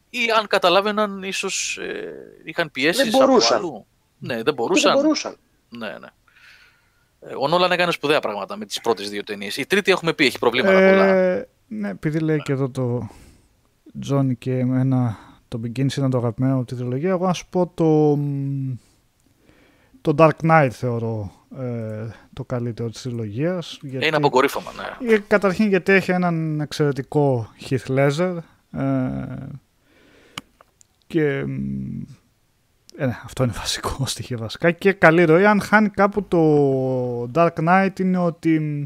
[SPEAKER 1] ή αν καταλάβαιναν ίσως ε, είχαν πιέσεις
[SPEAKER 4] Δεν μπορούσαν.
[SPEAKER 1] από αλλού. Ναι, δεν
[SPEAKER 4] Δεν
[SPEAKER 1] μπορούσαν.
[SPEAKER 4] μπορούσαν.
[SPEAKER 1] Ναι, ναι. Ε, Ο Νόλαν έκανε σπουδαία πράγματα με τις πρώτες δύο ταινίες. Η τρίτη έχουμε πει έχει προβλήματα πολλά.
[SPEAKER 3] Ε, ναι, επειδή λέει και εδώ το Johnny και εμένα το Begins ήταν το αγαπημένο από τη τριλογία, εγώ να σου πω το, μ, το Dark Knight θεωρώ ε, το καλύτερο της τριλογίας. Γιατί,
[SPEAKER 1] Είναι αποκορύφωμα, ναι.
[SPEAKER 3] Ε, Καταρχήν γιατί έχει έναν εξαιρετικό Heath Ledger ε, και μ, ε, ναι, αυτό είναι βασικό στοιχείο βασικά και καλή ροή. Αν χάνει κάπου το Dark Knight είναι ότι μ,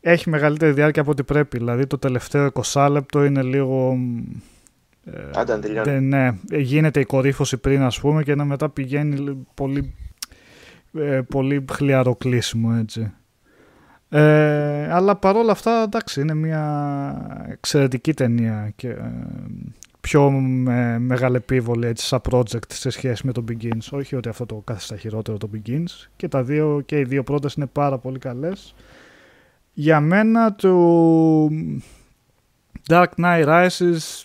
[SPEAKER 3] έχει μεγαλύτερη διάρκεια από ό,τι πρέπει. Δηλαδή το τελευταίο 20 λεπτό είναι λίγο... μ, ε,
[SPEAKER 4] Άντε να τελειώνει.
[SPEAKER 3] δεν- ναι, ε, γίνεται η κορύφωση πριν ας πούμε και να μετά πηγαίνει λι- πολύ, ε, πολύ χλιαρό κλείσιμο έτσι. Ε, αλλά παρόλα αυτά εντάξει είναι μια εξαιρετική ταινία και ε, πιο με, μεγαλεπίβολη έτσι σαν project σε σχέση με το Begins. Όχι ότι αυτό το κάθιστα χειρότερο το Begins και τα δύο και οι δύο πρώτες είναι πάρα πολύ καλές. Για μένα το Dark Knight Rises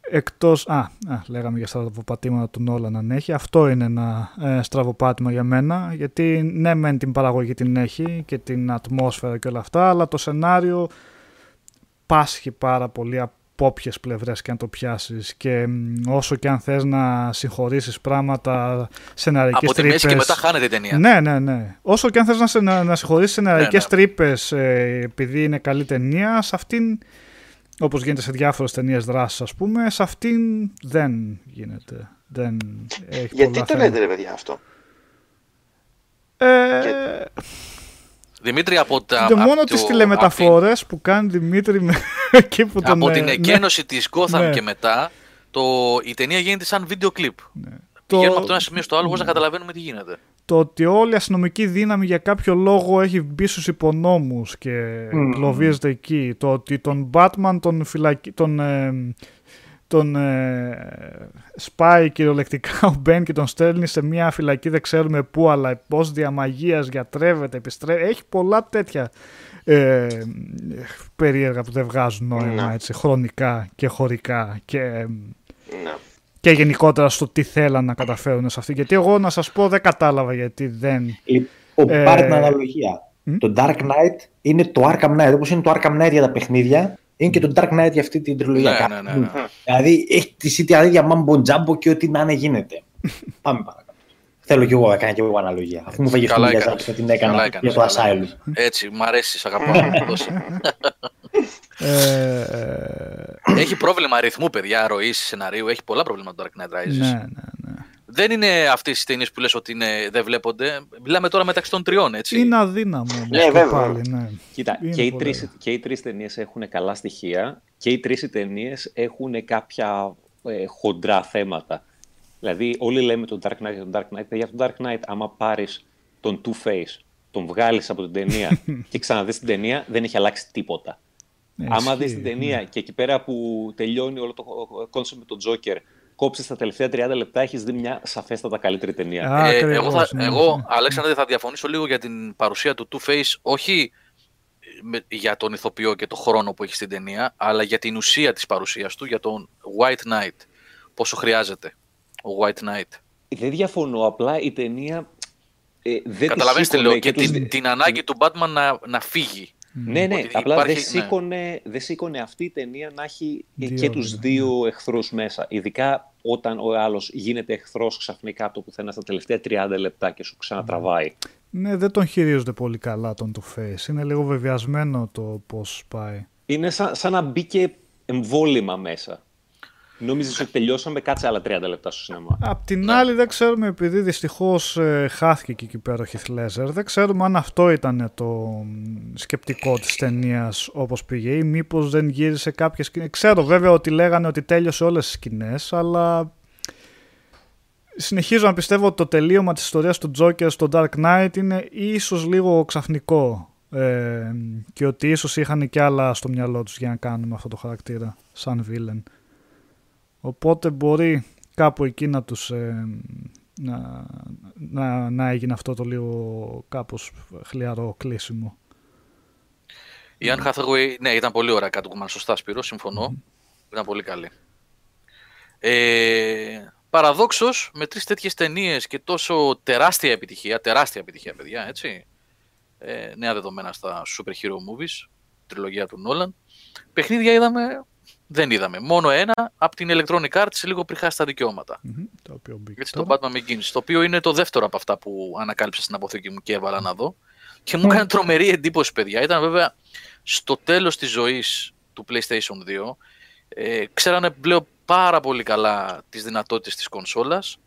[SPEAKER 3] εκτός... Α, α λέγαμε για στραβοπατήματα του Νόλαν αν έχει. Αυτό είναι ένα ε, στραβοπάτημα για μένα, γιατί ναι μεν την παραγωγή την έχει και την ατμόσφαιρα και όλα αυτά, αλλά το σενάριο πάσχει πάρα πολύ από όποιες πλευρές και αν το πιάσεις και μ, όσο και αν θες να συγχωρήσεις πράγματα σεναρικές
[SPEAKER 1] Από τη μέση και
[SPEAKER 3] τρύπες-
[SPEAKER 1] μετά χάνεται η ταινία.
[SPEAKER 3] ναι, ναι, ναι. Όσο και αν θες να, σε, να, να συγχωρήσεις σεναρικές
[SPEAKER 1] Ναι,
[SPEAKER 3] τρύπες ε, επειδή είναι καλή ταινία, σε αυτήν, όπως γίνεται σε διάφορες ταινίες δράσης ας πούμε, σε αυτήν δεν γίνεται. Δεν έχει
[SPEAKER 4] Γιατί
[SPEAKER 3] πολλά
[SPEAKER 4] το
[SPEAKER 3] θέματα.
[SPEAKER 4] λέτε ρε παιδιά αυτό;
[SPEAKER 3] Ε,
[SPEAKER 1] Δημήτρη, από τα.
[SPEAKER 3] και
[SPEAKER 1] από
[SPEAKER 3] μόνο
[SPEAKER 1] το-
[SPEAKER 3] τις τηλεμεταφορές που κάνει Δημήτρη με, εκεί που τον...
[SPEAKER 1] Από
[SPEAKER 3] ε,
[SPEAKER 1] την
[SPEAKER 3] ναι,
[SPEAKER 1] εκένωση της Gotham
[SPEAKER 3] Ναι.
[SPEAKER 1] και μετά, το, η ταινία γίνεται σαν βίντεο κλιπ.
[SPEAKER 3] ναι.
[SPEAKER 1] Πηγαίνουμε
[SPEAKER 3] Το-
[SPEAKER 1] από το ένα σημείο στο άλλο χωρίς να καταλαβαίνουμε τι γίνεται.
[SPEAKER 3] το ότι όλη η αστυνομική δύναμη για κάποιο λόγο έχει μπει στους υπονόμους και
[SPEAKER 2] Μμμ.
[SPEAKER 3] εγκλωβίζεται εκεί. Το ότι τον Batman τον, φυλακι... τον, ε, τον ε, σπάει κυριολεκτικά ο Μπεν και τον στέλνει σε μια φυλακή δεν ξέρουμε πού αλλά πώς διαμαγείας γιατρεύεται, επιστρέφει. Έχει πολλά τέτοια ε, περίεργα που δεν βγάζουν νόημα
[SPEAKER 4] Ναι.
[SPEAKER 3] έτσι, χρονικά και χωρικά και,
[SPEAKER 4] Ναι.
[SPEAKER 3] και γενικότερα στο τι θέλαν να καταφέρουν σε αυτή. Γιατί εγώ να σας πω δεν κατάλαβα γιατί δεν...
[SPEAKER 2] Λοιπόν,
[SPEAKER 3] Ε,
[SPEAKER 2] πάρε την αναλογία. Το Dark Knight είναι το Arkham Knight. Όπως είναι το Arkham Knight για τα παιχνίδια, είναι και το Dark Knight για αυτή την τριλογία.
[SPEAKER 1] Ναι, ναι, ναι, ναι.
[SPEAKER 2] Δηλαδή έχει τη ίδια ίδια mambo jumbo και ό,τι να είναι γίνεται. Πάμε παρακάτω. Θέλω κι εγώ να κάνω κι εγώ αναλογία. Αφού μου φάγε
[SPEAKER 1] Καλά
[SPEAKER 2] στην
[SPEAKER 1] έκανες.
[SPEAKER 2] και την
[SPEAKER 1] Καλά
[SPEAKER 2] έκανα
[SPEAKER 1] έκανες,
[SPEAKER 2] για το
[SPEAKER 1] καλά
[SPEAKER 2] Asylum.
[SPEAKER 1] έκανες. Έτσι, μ' αρέσει, σ' αγαπάω. Δώσε.
[SPEAKER 3] Ε, ε,
[SPEAKER 1] έχει πρόβλημα αριθμού, παιδιά, ροή σεναρίου. Έχει πολλά προβλήματα το Dark Knight Rises.
[SPEAKER 3] ναι, ναι, ναι.
[SPEAKER 1] Δεν είναι αυτές τι ταινίες που λες ότι είναι, δεν βλέπονται. Μιλάμε τώρα μεταξύ των τριών, έτσι.
[SPEAKER 3] Είναι αδύναμο όμως
[SPEAKER 4] Ναι,
[SPEAKER 3] και
[SPEAKER 4] βέβαια.
[SPEAKER 3] πάλι, ναι.
[SPEAKER 6] Κοίτα,
[SPEAKER 3] Είναι
[SPEAKER 6] και οι,
[SPEAKER 3] πολύ
[SPEAKER 6] τρεις,
[SPEAKER 3] ωραίο.
[SPEAKER 6] και οι τρεις ταινίες έχουν καλά στοιχεία και οι τρεις ταινίες έχουν κάποια ε, χοντρά θέματα. Δηλαδή, όλοι λέμε τον Dark Knight, τον Dark Knight. Παιδιά, τον Dark Knight, άμα πάρεις τον Two-Face, τον βγάλεις από την ταινία και ξαναδείς την ταινία, δεν έχει αλλάξει τίποτα.
[SPEAKER 3] Ναι,
[SPEAKER 6] άμα
[SPEAKER 3] ισχύει,
[SPEAKER 6] δεις την ταινία και εκεί πέρα που τελειώνει όλο το concept με τον Joker, κόψεις τα τελευταία 30 λεπτά, έχεις δει μια σαφέστατα καλύτερη ταινία.
[SPEAKER 3] Α,
[SPEAKER 1] Ε,
[SPEAKER 3] ακριβώς,
[SPEAKER 1] εγώ, θα,
[SPEAKER 3] ναι,
[SPEAKER 1] εγώ
[SPEAKER 3] ναι.
[SPEAKER 1] Αλέξανδρε, θα διαφωνήσω λίγο για την παρουσία του Two-Face, όχι με- για τον ηθοποιό και τον χρόνο που έχει στην ταινία, αλλά για την ουσία της παρουσίας του, για τον White Knight. Πόσο χρειάζεται ο White Knight.
[SPEAKER 6] Δεν διαφωνώ, απλά η ταινία ε, δεν τη
[SPEAKER 1] Καταλαβαίνεις τι
[SPEAKER 6] σήκωνε
[SPEAKER 1] λέω και
[SPEAKER 6] τους-
[SPEAKER 1] την, την ανάγκη του Batman να, να φύγει.
[SPEAKER 6] Ναι, ναι,
[SPEAKER 1] Ότι
[SPEAKER 6] απλά
[SPEAKER 1] υπάρχει-
[SPEAKER 6] δεν,
[SPEAKER 1] ναι.
[SPEAKER 6] σήκωνε, δεν σήκωνε αυτή η ταινία να έχει ε,
[SPEAKER 3] Δύο
[SPEAKER 6] και τους
[SPEAKER 3] δηλαδή,
[SPEAKER 6] δύο εχθρούς μέσα. Ειδικά όταν ο άλλος γίνεται εχθρός ξαφνικά από το πουθενά στα τελευταία 30 λεπτά και σου ξανατραβάει.
[SPEAKER 3] Ναι, δεν τον χειρίζονται πολύ καλά τον Two Face. Είναι λίγο βεβαιασμένο το πώς πάει.
[SPEAKER 6] Είναι σαν, σαν να μπήκε εμβόλυμα μέσα. Νόμιζες ότι τελειώσαμε, κάτσε άλλα 30 λεπτά στο σινεμά.
[SPEAKER 3] Απ' την
[SPEAKER 1] Ναι.
[SPEAKER 3] άλλη δεν ξέρουμε, επειδή δυστυχώς ε, χάθηκε και εκεί πέρα ο Heath Ledger, δεν ξέρουμε αν αυτό ήταν το μ, σκεπτικό της ταινίας όπως πήγε ή μήπως δεν γύρισε κάποιες σκηνές. Ξέρω βέβαια ότι λέγανε ότι τέλειωσε όλες τις σκηνές, αλλά συνεχίζω να πιστεύω ότι το τελείωμα της ιστορίας του Joker στο Dark Knight είναι ίσως λίγο ξαφνικό ε, και ότι ίσως είχαν και άλλα στο μυαλό τους για να κάνουμε αυτό το χαρακτήρα σαν villain. Οπότε μπορεί κάπου εκεί να τους ε, να, να, να έγινε αυτό το λίγο κάπως χλιαρό κλείσιμο.
[SPEAKER 1] Η Anne Hathaway, ναι, ήταν πολύ ωραία Catwoman, σωστά Σπύρο, συμφωνώ. Ήταν πολύ καλή. Ε, παραδόξως, με τρεις τέτοιες ταινίες και τόσο τεράστια επιτυχία, τεράστια επιτυχία παιδιά, έτσι, ε, νέα δεδομένα στα super hero movies, τριλογία του Nolan, παιχνίδια είδαμε, δεν είδαμε. Μόνο ένα από την Electronic Arts λίγο πριν χάσει τα δικαιώματα.
[SPEAKER 3] Μμμ, Το οποίο μπήκε
[SPEAKER 1] Έτσι, το
[SPEAKER 3] τώρα.
[SPEAKER 1] Batman Begins, το οποίο είναι το δεύτερο από αυτά που ανακάλυψα στην αποθήκη μου και έβαλα να δω. Και μου έκανε τρομερή εντύπωση, παιδιά. Ήταν βέβαια στο τέλος της ζωής του PlayStation 2. Ε, ξέρανε πλέον πάρα πολύ καλά τις δυνατότητες της κονσόλας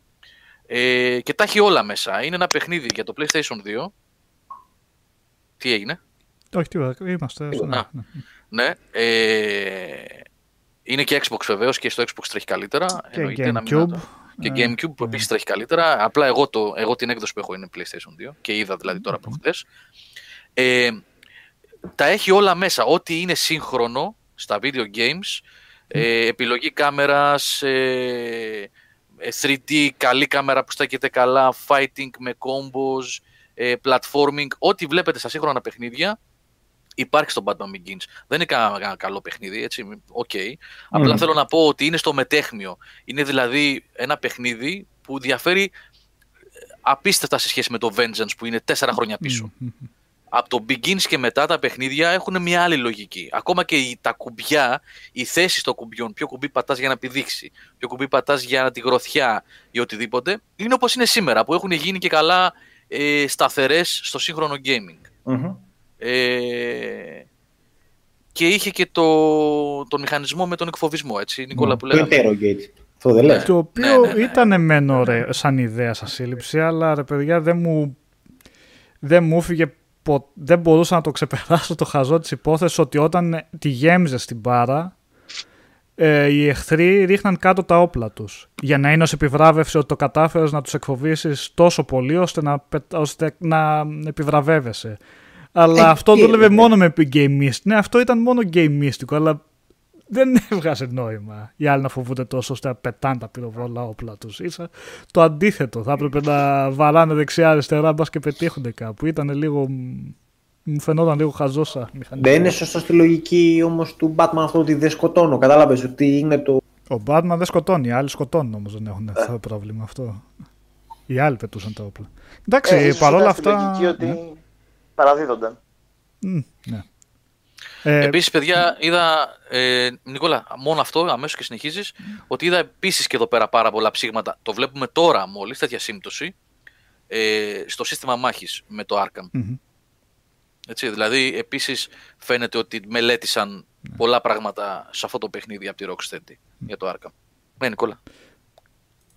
[SPEAKER 1] ε, και τα έχει όλα μέσα. Είναι ένα παιχνίδι για το PlayStation 2. Τι έγινε;
[SPEAKER 3] Όχι, τίποτα, είμαστε. στο- ναι,
[SPEAKER 1] Α.
[SPEAKER 3] ναι.
[SPEAKER 1] Ναι. Ε, είναι και Xbox βεβαίως και στο Xbox τρέχει καλύτερα.
[SPEAKER 3] Και
[SPEAKER 1] εννοείται, να μην
[SPEAKER 3] GameCube.
[SPEAKER 1] το- Και
[SPEAKER 3] Ε,
[SPEAKER 1] GameCube που επίσης τρέχει καλύτερα. Απλά εγώ, το, εγώ την έκδοση που έχω είναι PlayStation 2 και είδα δηλαδή τώρα προχθές. Ε, τα έχει όλα μέσα. Ό,τι είναι σύγχρονο στα video games, ε, επιλογή κάμερας, ε, ε, 3D, καλή κάμερα που στέκεται καλά, fighting με combos, ε, platforming, ό,τι βλέπετε στα σύγχρονα παιχνίδια υπάρχει στο Batman Begins. Δεν είναι κανένα κανένα καλό παιχνίδι, έτσι, οκ. Απλά
[SPEAKER 2] Μμμ.
[SPEAKER 1] θέλω να πω ότι είναι στο μεταίχμιο. Είναι δηλαδή ένα παιχνίδι που διαφέρει ε, απίστευτα σε σχέση με το Vengeance που είναι τέσσερα χρόνια πίσω.
[SPEAKER 3] Μμμ.
[SPEAKER 1] Από το Begins και μετά τα παιχνίδια έχουν μια άλλη λογική. Ακόμα και οι- τα κουμπιά, οι θέσει των κουμπιών, ποιο κουμπί πατάς για να πηδήξει, ποιο κουμπί πατάς για τη γροθιά ή οτιδήποτε, είναι όπως είναι σήμερα που έχουν γίνει και καλά ε, σταθερές στο σύγχρονο gaming.
[SPEAKER 2] Μμμ.
[SPEAKER 1] Ε, και είχε και το, τον μηχανισμό με τον εκφοβισμό, έτσι, Νικόλα, που
[SPEAKER 2] Το
[SPEAKER 1] λέγαμε.
[SPEAKER 2] Interrogate. Αυτό δεν λες.
[SPEAKER 3] Το οποίο
[SPEAKER 1] ναι, ναι, ναι.
[SPEAKER 3] ήταν μεν ωραίο σαν ιδέα σαν σύλληψη, αλλά ρε παιδιά δεν μου, δεν μου έφυγε πο- δεν μπορούσα να το ξεπεράσω το χαζό της υπόθεσης ότι όταν ε, τη γέμιζε στην μπάρα ε, οι εχθροί ρίχναν κάτω τα όπλα τους για να είναι ως επιβράβευση ότι το κατάφερες να τους εκφοβήσεις τόσο πολύ ώστε να, πε- ώστε να επιβραβεύεσαι. Αλλά
[SPEAKER 2] Ε,
[SPEAKER 3] αυτό
[SPEAKER 2] τι
[SPEAKER 3] δούλευε
[SPEAKER 2] έλεγε.
[SPEAKER 3] μόνο με game mist. Ναι, αυτό ήταν μόνο game mistικό, αλλά δεν έβγαζε νόημα οι άλλοι να φοβούνται τόσο ώστε να πετάνε τα πυροβόλα όπλα τους. Ίσα το αντίθετο. Θα έπρεπε να βαράνε δεξιά-αριστερά, μπας και πετύχονται κάπου. Ήταν λίγο. Μου φαινόταν λίγο χαζόσα μηχανή.
[SPEAKER 2] Δεν είναι σωστό στη λογική όμως του Batman αυτό ότι δεν σκοτώνω. Κατάλαβες ότι είναι το.
[SPEAKER 3] Ο Batman δεν σκοτώνει, οι άλλοι σκοτώνουν όμως δεν έχουν αυτό το πρόβλημα αυτό. Οι άλλοι πετούσαν τα όπλα. Εντάξει,
[SPEAKER 4] Ε, ίσως
[SPEAKER 3] παρόλα
[SPEAKER 4] ήταν στη
[SPEAKER 3] αυτά.
[SPEAKER 4] λογική ότι
[SPEAKER 3] Ναι.
[SPEAKER 4] Παραδίδονταν.
[SPEAKER 3] Μμ, ναι. Ε,
[SPEAKER 1] Επίσης, παιδιά, είδα. Ε, Νικόλα, μόνο αυτό, αμέσως και συνεχίζεις. Ότι είδα επίσης και εδώ πέρα πάρα πολλά ψήγματα. Το βλέπουμε τώρα μόλις, τέτοια σύμπτωση. Ε, στο σύστημα μάχης με το Arkham.
[SPEAKER 3] μμμ.
[SPEAKER 1] Έτσι, δηλαδή, επίσης φαίνεται ότι μελέτησαν
[SPEAKER 3] Ναι.
[SPEAKER 1] πολλά πράγματα σε αυτό το παιχνίδι από τη Rocksteady για το Arkham. Ναι, Νικόλα.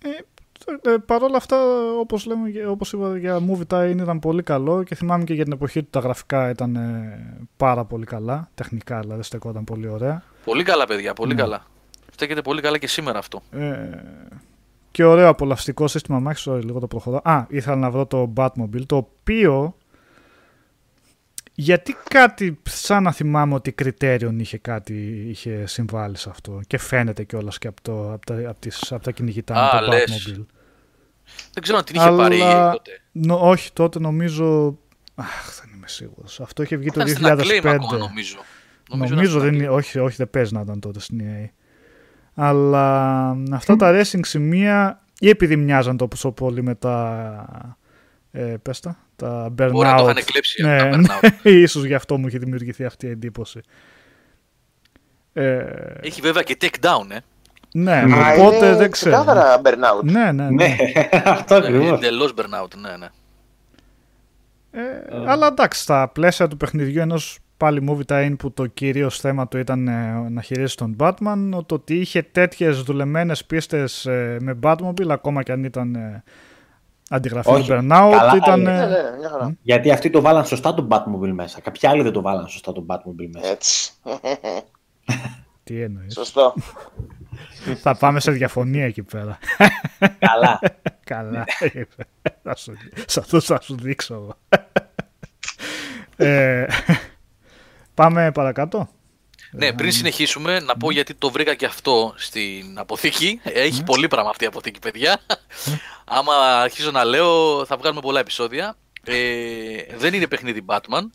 [SPEAKER 3] Ε, Παρ' όλα αυτά, όπως, λέμε, και- όπως είπα για Movie Time ήταν πολύ καλό και θυμάμαι και για την εποχή του τα γραφικά ήταν ε, πάρα πολύ καλά, τεχνικά δηλαδή στεκόταν πολύ ωραία.
[SPEAKER 1] Πολύ καλά, παιδιά, πολύ
[SPEAKER 3] Ναι.
[SPEAKER 1] καλά. Στέκεται πολύ καλά και σήμερα αυτό.
[SPEAKER 3] Ε, και ωραίο απολαυστικό σύστημα μάχης, sorry, λίγο το προχωρώ. Α, ήθελα να βρω το Batmobile, το οποίο γιατί κάτι σαν να θυμάμαι ότι Criterion είχε κάτι, είχε συμβάλει σε αυτό και φαίνεται κιόλας και από, το, από, τα, από, τις, από τα κυνηγητά με
[SPEAKER 1] Α,
[SPEAKER 3] το
[SPEAKER 1] λες.
[SPEAKER 3] Batmobile.
[SPEAKER 1] Δεν ξέρω αν την είχε πάρει
[SPEAKER 3] Αλλά-
[SPEAKER 1] τότε.
[SPEAKER 3] Νο, όχι, τότε νομίζω. Αχ, δεν είμαι σίγουρος. Αυτό είχε βγει το
[SPEAKER 1] Ήταν στην
[SPEAKER 3] 2005.
[SPEAKER 1] Acclaim ακόμα, νομίζω.
[SPEAKER 3] Νομίζω,
[SPEAKER 1] ήταν στην
[SPEAKER 3] δεν
[SPEAKER 1] Acclaim.
[SPEAKER 3] είναι. Όχι, όχι, δεν παίζει να ήταν τότε στην EA. Αλλά αυτά τα racing σημεία ή επειδή μοιάζαν τόσο πολύ με τα. Ε, πες τα, τα burnout.
[SPEAKER 1] Μπορεί να το είχαν εκλέψει
[SPEAKER 3] ναι,
[SPEAKER 1] από τα
[SPEAKER 3] ναι,
[SPEAKER 1] burnout.
[SPEAKER 3] ίσως γι' αυτό μου είχε δημιουργηθεί αυτή η εντύπωση. Ε,
[SPEAKER 1] Έχει βέβαια και takedown, ε.
[SPEAKER 3] Ναι,
[SPEAKER 4] Α,
[SPEAKER 3] οπότε
[SPEAKER 4] είναι
[SPEAKER 3] δεν ξέρω.
[SPEAKER 4] Ξεκάθαρα burnout.
[SPEAKER 3] Ναι, ναι, ναι.
[SPEAKER 2] Ναι, αυτό ακριβώς.
[SPEAKER 1] Εντελώς burnout, ναι, ναι.
[SPEAKER 3] Ε, Αλλά εντάξει, στα πλαίσια του παιχνιδιού ενός πάλι movie time που το κυρίως θέμα του ήταν ε, να χειρίζει τον Batman, το ότι είχε τέτοιες δουλεμένες πίστες με Batmobile, ακόμα και αν ήταν ε, αντιγραφή
[SPEAKER 2] Όχι,
[SPEAKER 3] του Burnout,
[SPEAKER 2] καλά
[SPEAKER 3] ήταν.
[SPEAKER 2] είναι.
[SPEAKER 3] ε,
[SPEAKER 4] Ναι, ναι, μια χαρά.
[SPEAKER 2] Γιατί αυτοί το βάλαν σωστά τον Batmobile μέσα. Κάποιοι άλλοι δεν το βάλαν σωστά τον Batmobile μέσα.
[SPEAKER 4] Έτσι.
[SPEAKER 3] Τι εννοείς.
[SPEAKER 4] Σωστό.
[SPEAKER 3] Θα πάμε σε διαφωνία εκεί πέρα.
[SPEAKER 2] Καλά.
[SPEAKER 3] Καλά. θα, σου, σε αυτό θα σου δείξω εγώ. ε, πάμε παρακάτω.
[SPEAKER 1] Ναι, πριν συνεχίσουμε, να πω γιατί το βρήκα και αυτό στην αποθήκη. Έχει πολύ πράγμα αυτή η αποθήκη, παιδιά. Άμα αρχίζω να λέω, θα βγάλουμε πολλά επεισόδια. Ε, δεν είναι παιχνίδι Batman,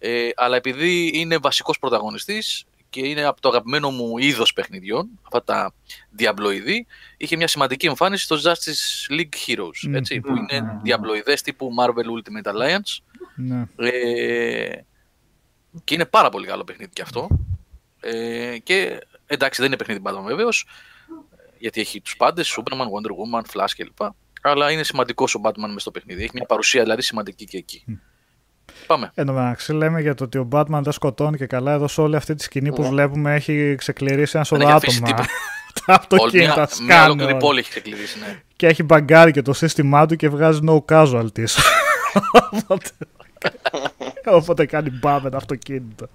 [SPEAKER 1] ε, αλλά επειδή είναι βασικός πρωταγωνιστής και είναι από το αγαπημένο μου είδος παιχνιδιών, αυτά τα διαμπλοειδή, είχε μια σημαντική εμφάνιση στο Justice League Heroes, έτσι, που είναι διαμπλοειδές τύπου Marvel Ultimate Alliance.
[SPEAKER 3] Ναι.
[SPEAKER 1] Ε, και είναι πάρα πολύ καλό παιχνίδι και αυτό. Ε, και εντάξει, δεν είναι παιχνίδι Batman βεβαίως, γιατί έχει τους πάντες, Superman, Wonder Woman, Flash κλπ. Αλλά είναι σημαντικός ο Batman μες στο παιχνίδι. Έχει μια παρουσία δηλαδή σημαντική και εκεί. Πάμε.
[SPEAKER 3] Εν τω μεταξύ λέμε για το ότι ο Batman δεν σκοτώνει και καλά. Εδώ σε όλη αυτή τη σκηνή που βλέπουμε έχει ξεκληρίσει ένα σωρό
[SPEAKER 1] έχει αφήσει
[SPEAKER 3] άτομα.
[SPEAKER 1] τίποτα.
[SPEAKER 3] Τα
[SPEAKER 1] Όλη
[SPEAKER 3] αυτοκίνητα
[SPEAKER 1] μια, μια
[SPEAKER 3] σκάνουν.
[SPEAKER 1] ολόκληρη
[SPEAKER 3] όλα.
[SPEAKER 1] πόλη έχει ξεκλειδίσει. Ναι.
[SPEAKER 3] Και έχει μπαγκάρει και το σύστημά του και βγάζει no casualties. οπότε, οπότε κάνει μπαμ με το αυτοκίνητο.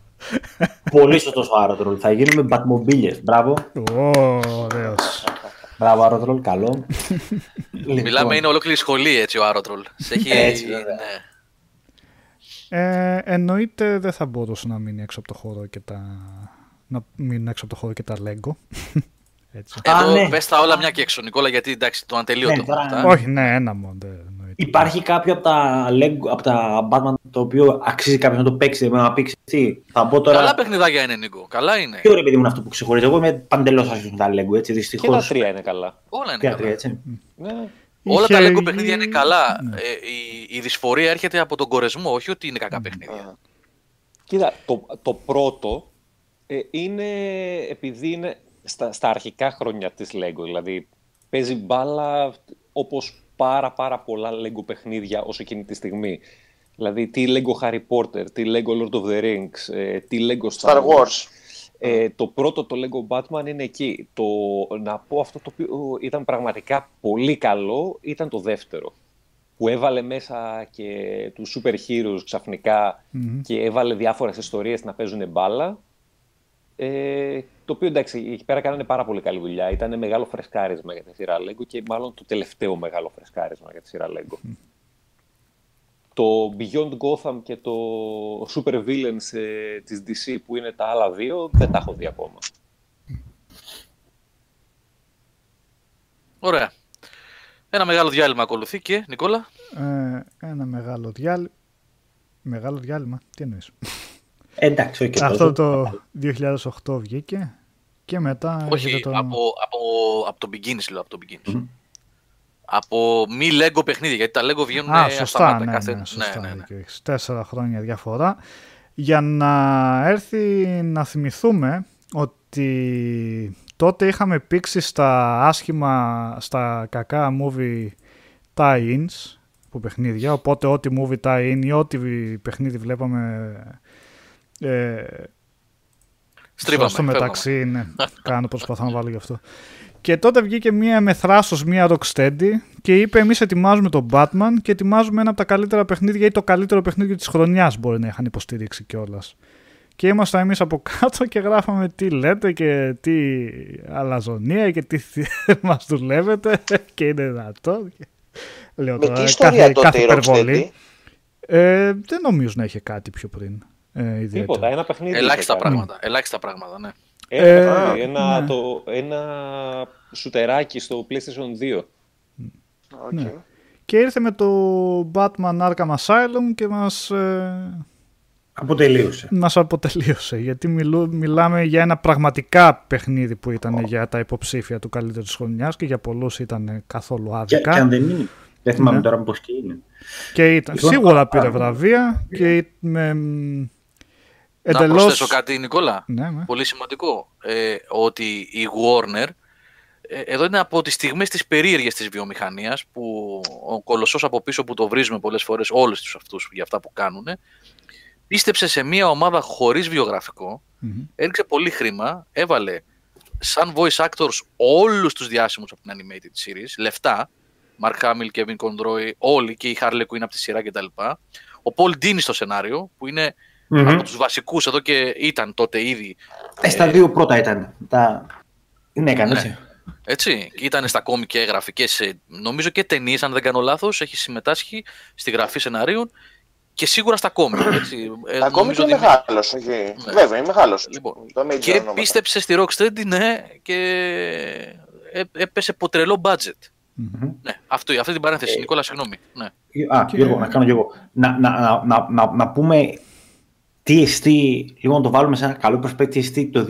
[SPEAKER 2] Πολύ σωστός ο Άρωτρολ. Θα γίνουμε Batmobiles. Μπράβο.
[SPEAKER 3] Ω, ωραίος.
[SPEAKER 2] Μπράβο, Άρωτρολ. Καλό. Λοιπόν,
[SPEAKER 1] Μιλάμε, είναι ολόκληρη σχολή έτσι ο Άρωτρολ. Σε έχει,
[SPEAKER 2] Έτσι, βέβαια.
[SPEAKER 1] ναι.
[SPEAKER 3] Ε, εννοείται δεν θα μπορούσε να μείνει έξω από το χώρο και τα... Να μείνουν έξω από το χώρο και τα Lego. Έτσι.
[SPEAKER 2] Α,
[SPEAKER 1] Εδώ
[SPEAKER 2] ναι.
[SPEAKER 1] πες τα όλα μια και έξω, Νικόλα, γιατί εντάξει, το ατελείωτο.
[SPEAKER 2] Ναι, τώρα,
[SPEAKER 1] αυτά.
[SPEAKER 3] Όχι, ναι, ένα μόνο. δεν εννοείται.
[SPEAKER 2] Υπάρχει κάποιο από τα, Lego, από τα Batman το οποίο αξίζει κάποιος να το παίξει, να πει τι. Θα πω τώρα.
[SPEAKER 1] Καλά παιχνιδάκια είναι, Νίκο. Καλά είναι.
[SPEAKER 2] Τι ωραίο παιδί μου είναι αυτό που ξεχωρίζει. Εγώ είμαι παντελώς άσχετος με τα Lego, έτσι
[SPEAKER 6] Και
[SPEAKER 2] δυστυχώ.
[SPEAKER 6] τα τρία είναι καλά.
[SPEAKER 1] Όλα είναι
[SPEAKER 2] Θεατρία,
[SPEAKER 1] καλά.
[SPEAKER 2] έτσι.
[SPEAKER 6] Ναι.
[SPEAKER 1] Όλα
[SPEAKER 3] Είχε
[SPEAKER 1] τα Lego
[SPEAKER 3] βγει-
[SPEAKER 1] παιχνίδια είναι καλά.
[SPEAKER 3] Ναι.
[SPEAKER 1] Ε, η, η δυσφορία έρχεται από τον κορεσμό, όχι ότι είναι κακά παιχνίδια.
[SPEAKER 6] Κοίτα, το, το πρώτο ε, είναι επειδή είναι στα, στα αρχικά χρόνια της Lego. Δηλαδή παίζει μπάλα όπως πάρα πάρα πολλά Lego παιχνίδια ως εκείνη τη στιγμή. Δηλαδή τι Lego Harry Potter, τι Lego Lord of the Rings, ε, τι Lego Star,
[SPEAKER 4] Star Wars.
[SPEAKER 6] Ε, το πρώτο, το Lego Batman, είναι εκεί. Το, να πω αυτό το οποίο ήταν πραγματικά πολύ καλό ήταν το δεύτερο. Που έβαλε μέσα και τους super heroes ξαφνικα και έβαλε διάφορες ιστορίες να παίζουν μπάλα. Ε, το οποίο εντάξει, εκεί πέρα κάνανε πάρα πολύ καλή δουλειά. Ήταν μεγάλο φρεσκάρισμα για τη σειρά Lego και μάλλον το τελευταίο μεγάλο φρεσκάρισμα για τη σειρά Lego το Beyond Gotham και το Super Villains ε, της DC που είναι τα άλλα δύο δεν τα έχω δει ακόμα.
[SPEAKER 1] Ωραία. Ένα μεγάλο διάλειμμα ακολουθεί και, Νικόλα.
[SPEAKER 3] Ε, ένα μεγάλο διάλειμμα. Μεγάλο διάλειμμα, τι εννοείς;
[SPEAKER 2] Εντάξει,
[SPEAKER 3] Αυτό το 2008 βγήκε και μετά...
[SPEAKER 1] Από, από, από το Beginnings, από το Beginnings. Από μη Lego παιχνίδια, γιατί τα Lego βγαίνουν
[SPEAKER 3] Α,
[SPEAKER 1] ε,
[SPEAKER 3] σωστά,
[SPEAKER 1] ασταμάτα
[SPEAKER 3] ναι,
[SPEAKER 1] κάθε...
[SPEAKER 3] ναι, σωστά,
[SPEAKER 1] ναι, ναι, ναι.
[SPEAKER 3] δίκιο έχεις. Τέσσερα χρόνια διαφορά. Για να έρθει να θυμηθούμε ότι τότε είχαμε πήξει στα άσχημα, στα κακά movie tie-ins που παιχνίδια, οπότε ό,τι movie tie-in ή ό,τι παιχνίδι βλέπαμε ε,
[SPEAKER 1] Στρίβαμε,
[SPEAKER 3] στο
[SPEAKER 1] φεύγαμε.
[SPEAKER 3] μεταξύ, ναι, κάνω προσπαθώ να βάλω γι' αυτό. Και τότε βγήκε μία με θράσος, μία Rocksteady και είπε εμείς ετοιμάζουμε τον Batman και ετοιμάζουμε ένα από τα καλύτερα παιχνίδια ή το καλύτερο παιχνίδι της χρονιάς μπορεί να είχαν υποστηρίξει κιόλας. Και ήμασταν εμείς από κάτω και γράφαμε τι λέτε και τι αλαζονία και τι μας δουλεύετε και είναι δυνατό. Και... Λέω
[SPEAKER 4] Με
[SPEAKER 3] τώρα,
[SPEAKER 4] τι ιστορία τότε η
[SPEAKER 3] υπερβολή.
[SPEAKER 4] Rocksteady.
[SPEAKER 3] Ε, δεν νομίζω να είχε κάτι πιο πριν. Ε, ιδιαίτερο.
[SPEAKER 6] Τίποτα, ένα παιχνίδι.
[SPEAKER 1] Ελάχιστα
[SPEAKER 6] είχε κάνει.
[SPEAKER 1] πράγματα, ελάχιστα πράγματα, ναι.
[SPEAKER 6] Ένα,
[SPEAKER 3] Ε,
[SPEAKER 6] παιχνίδι, ένα,
[SPEAKER 3] ναι.
[SPEAKER 6] το, ένα shooter-άκι στο PlayStation 2.
[SPEAKER 4] Οκ.
[SPEAKER 3] Ναι. Και ήρθε με το Batman Arkham Asylum και μας, ε,
[SPEAKER 2] Αποτελείωσε.
[SPEAKER 3] μας αποτελείωσε. Γιατί μιλού, μιλάμε για ένα πραγματικά παιχνίδι που ήταν για τα υποψήφια του καλύτερου της χρονιάς και για πολλούς ήταν καθόλου
[SPEAKER 2] Και,
[SPEAKER 3] άδικα.
[SPEAKER 2] και αν δεν είναι. Δεν θυμάμαι
[SPEAKER 3] Ναι.
[SPEAKER 2] τώρα πώς και είναι.
[SPEAKER 3] Και ήταν,
[SPEAKER 2] Λοιπόν,
[SPEAKER 3] σίγουρα
[SPEAKER 2] α,
[SPEAKER 3] πήρε
[SPEAKER 2] α,
[SPEAKER 3] βραβεία και με μ,
[SPEAKER 1] Να
[SPEAKER 3] εντελώς...
[SPEAKER 1] προσθέσω κάτι, Νικόλα.
[SPEAKER 3] Ναι, ναι.
[SPEAKER 1] Πολύ σημαντικό. Ε, ότι η Warner ε, εδώ είναι από τις στιγμές της περίεργες της βιομηχανίας που ο κολοσσός από πίσω που το βρίζουμε πολλές φορές όλους τους αυτούς για αυτά που κάνουν πίστεψε σε μια ομάδα χωρίς βιογραφικό
[SPEAKER 3] Μμμ.
[SPEAKER 1] έριξε πολύ χρήμα, έβαλε σαν voice actors όλους τους διάσημους από την animated series, λεφτά, Mark Hamill, Kevin Conroy, όλοι και η Harley Quinn από τη σειρά κτλ. Ο Paul Dini στο σενάριο, που είναι
[SPEAKER 2] Μμμ.
[SPEAKER 1] από τους βασικούς εδώ και ήταν τότε ήδη,
[SPEAKER 2] Ε, στα δύο πρώτα ήταν. Τα... Είναι έκανε,
[SPEAKER 1] Ναι.
[SPEAKER 2] έτσι.
[SPEAKER 1] έτσι, και ήταν στα κόμικ και γραφικές, ε, νομίζω και ταινίες, αν δεν κάνω λάθος, έχει συμμετάσχει στη γραφή σενάριων και σίγουρα στα κόμικ. Έτσι. Ε,
[SPEAKER 4] Ακόμη
[SPEAKER 1] νομίζω
[SPEAKER 4] και
[SPEAKER 1] ότι είναι-
[SPEAKER 4] μεγάλος. Όχι. Βέβαια, είναι μεγάλος.
[SPEAKER 1] Λοιπόν,
[SPEAKER 4] Το major
[SPEAKER 1] Και
[SPEAKER 4] ονόματα.
[SPEAKER 1] πίστεψε στη Rocksteady, ναι, και ε, έπεσε από τρελό budget.
[SPEAKER 3] Μμμ.
[SPEAKER 1] Ναι, αυτό, αυτή την παρένθεση. Νικόλα, συγγνώμη. Ναι.
[SPEAKER 2] Α,
[SPEAKER 3] Και-
[SPEAKER 2] Γιώργο, να κάνω κι εγώ. Να, να, να, να, να, να πούμε τι εστί, λίγο να το βάλουμε σε ένα καλό προσπέκτη, τι εστί το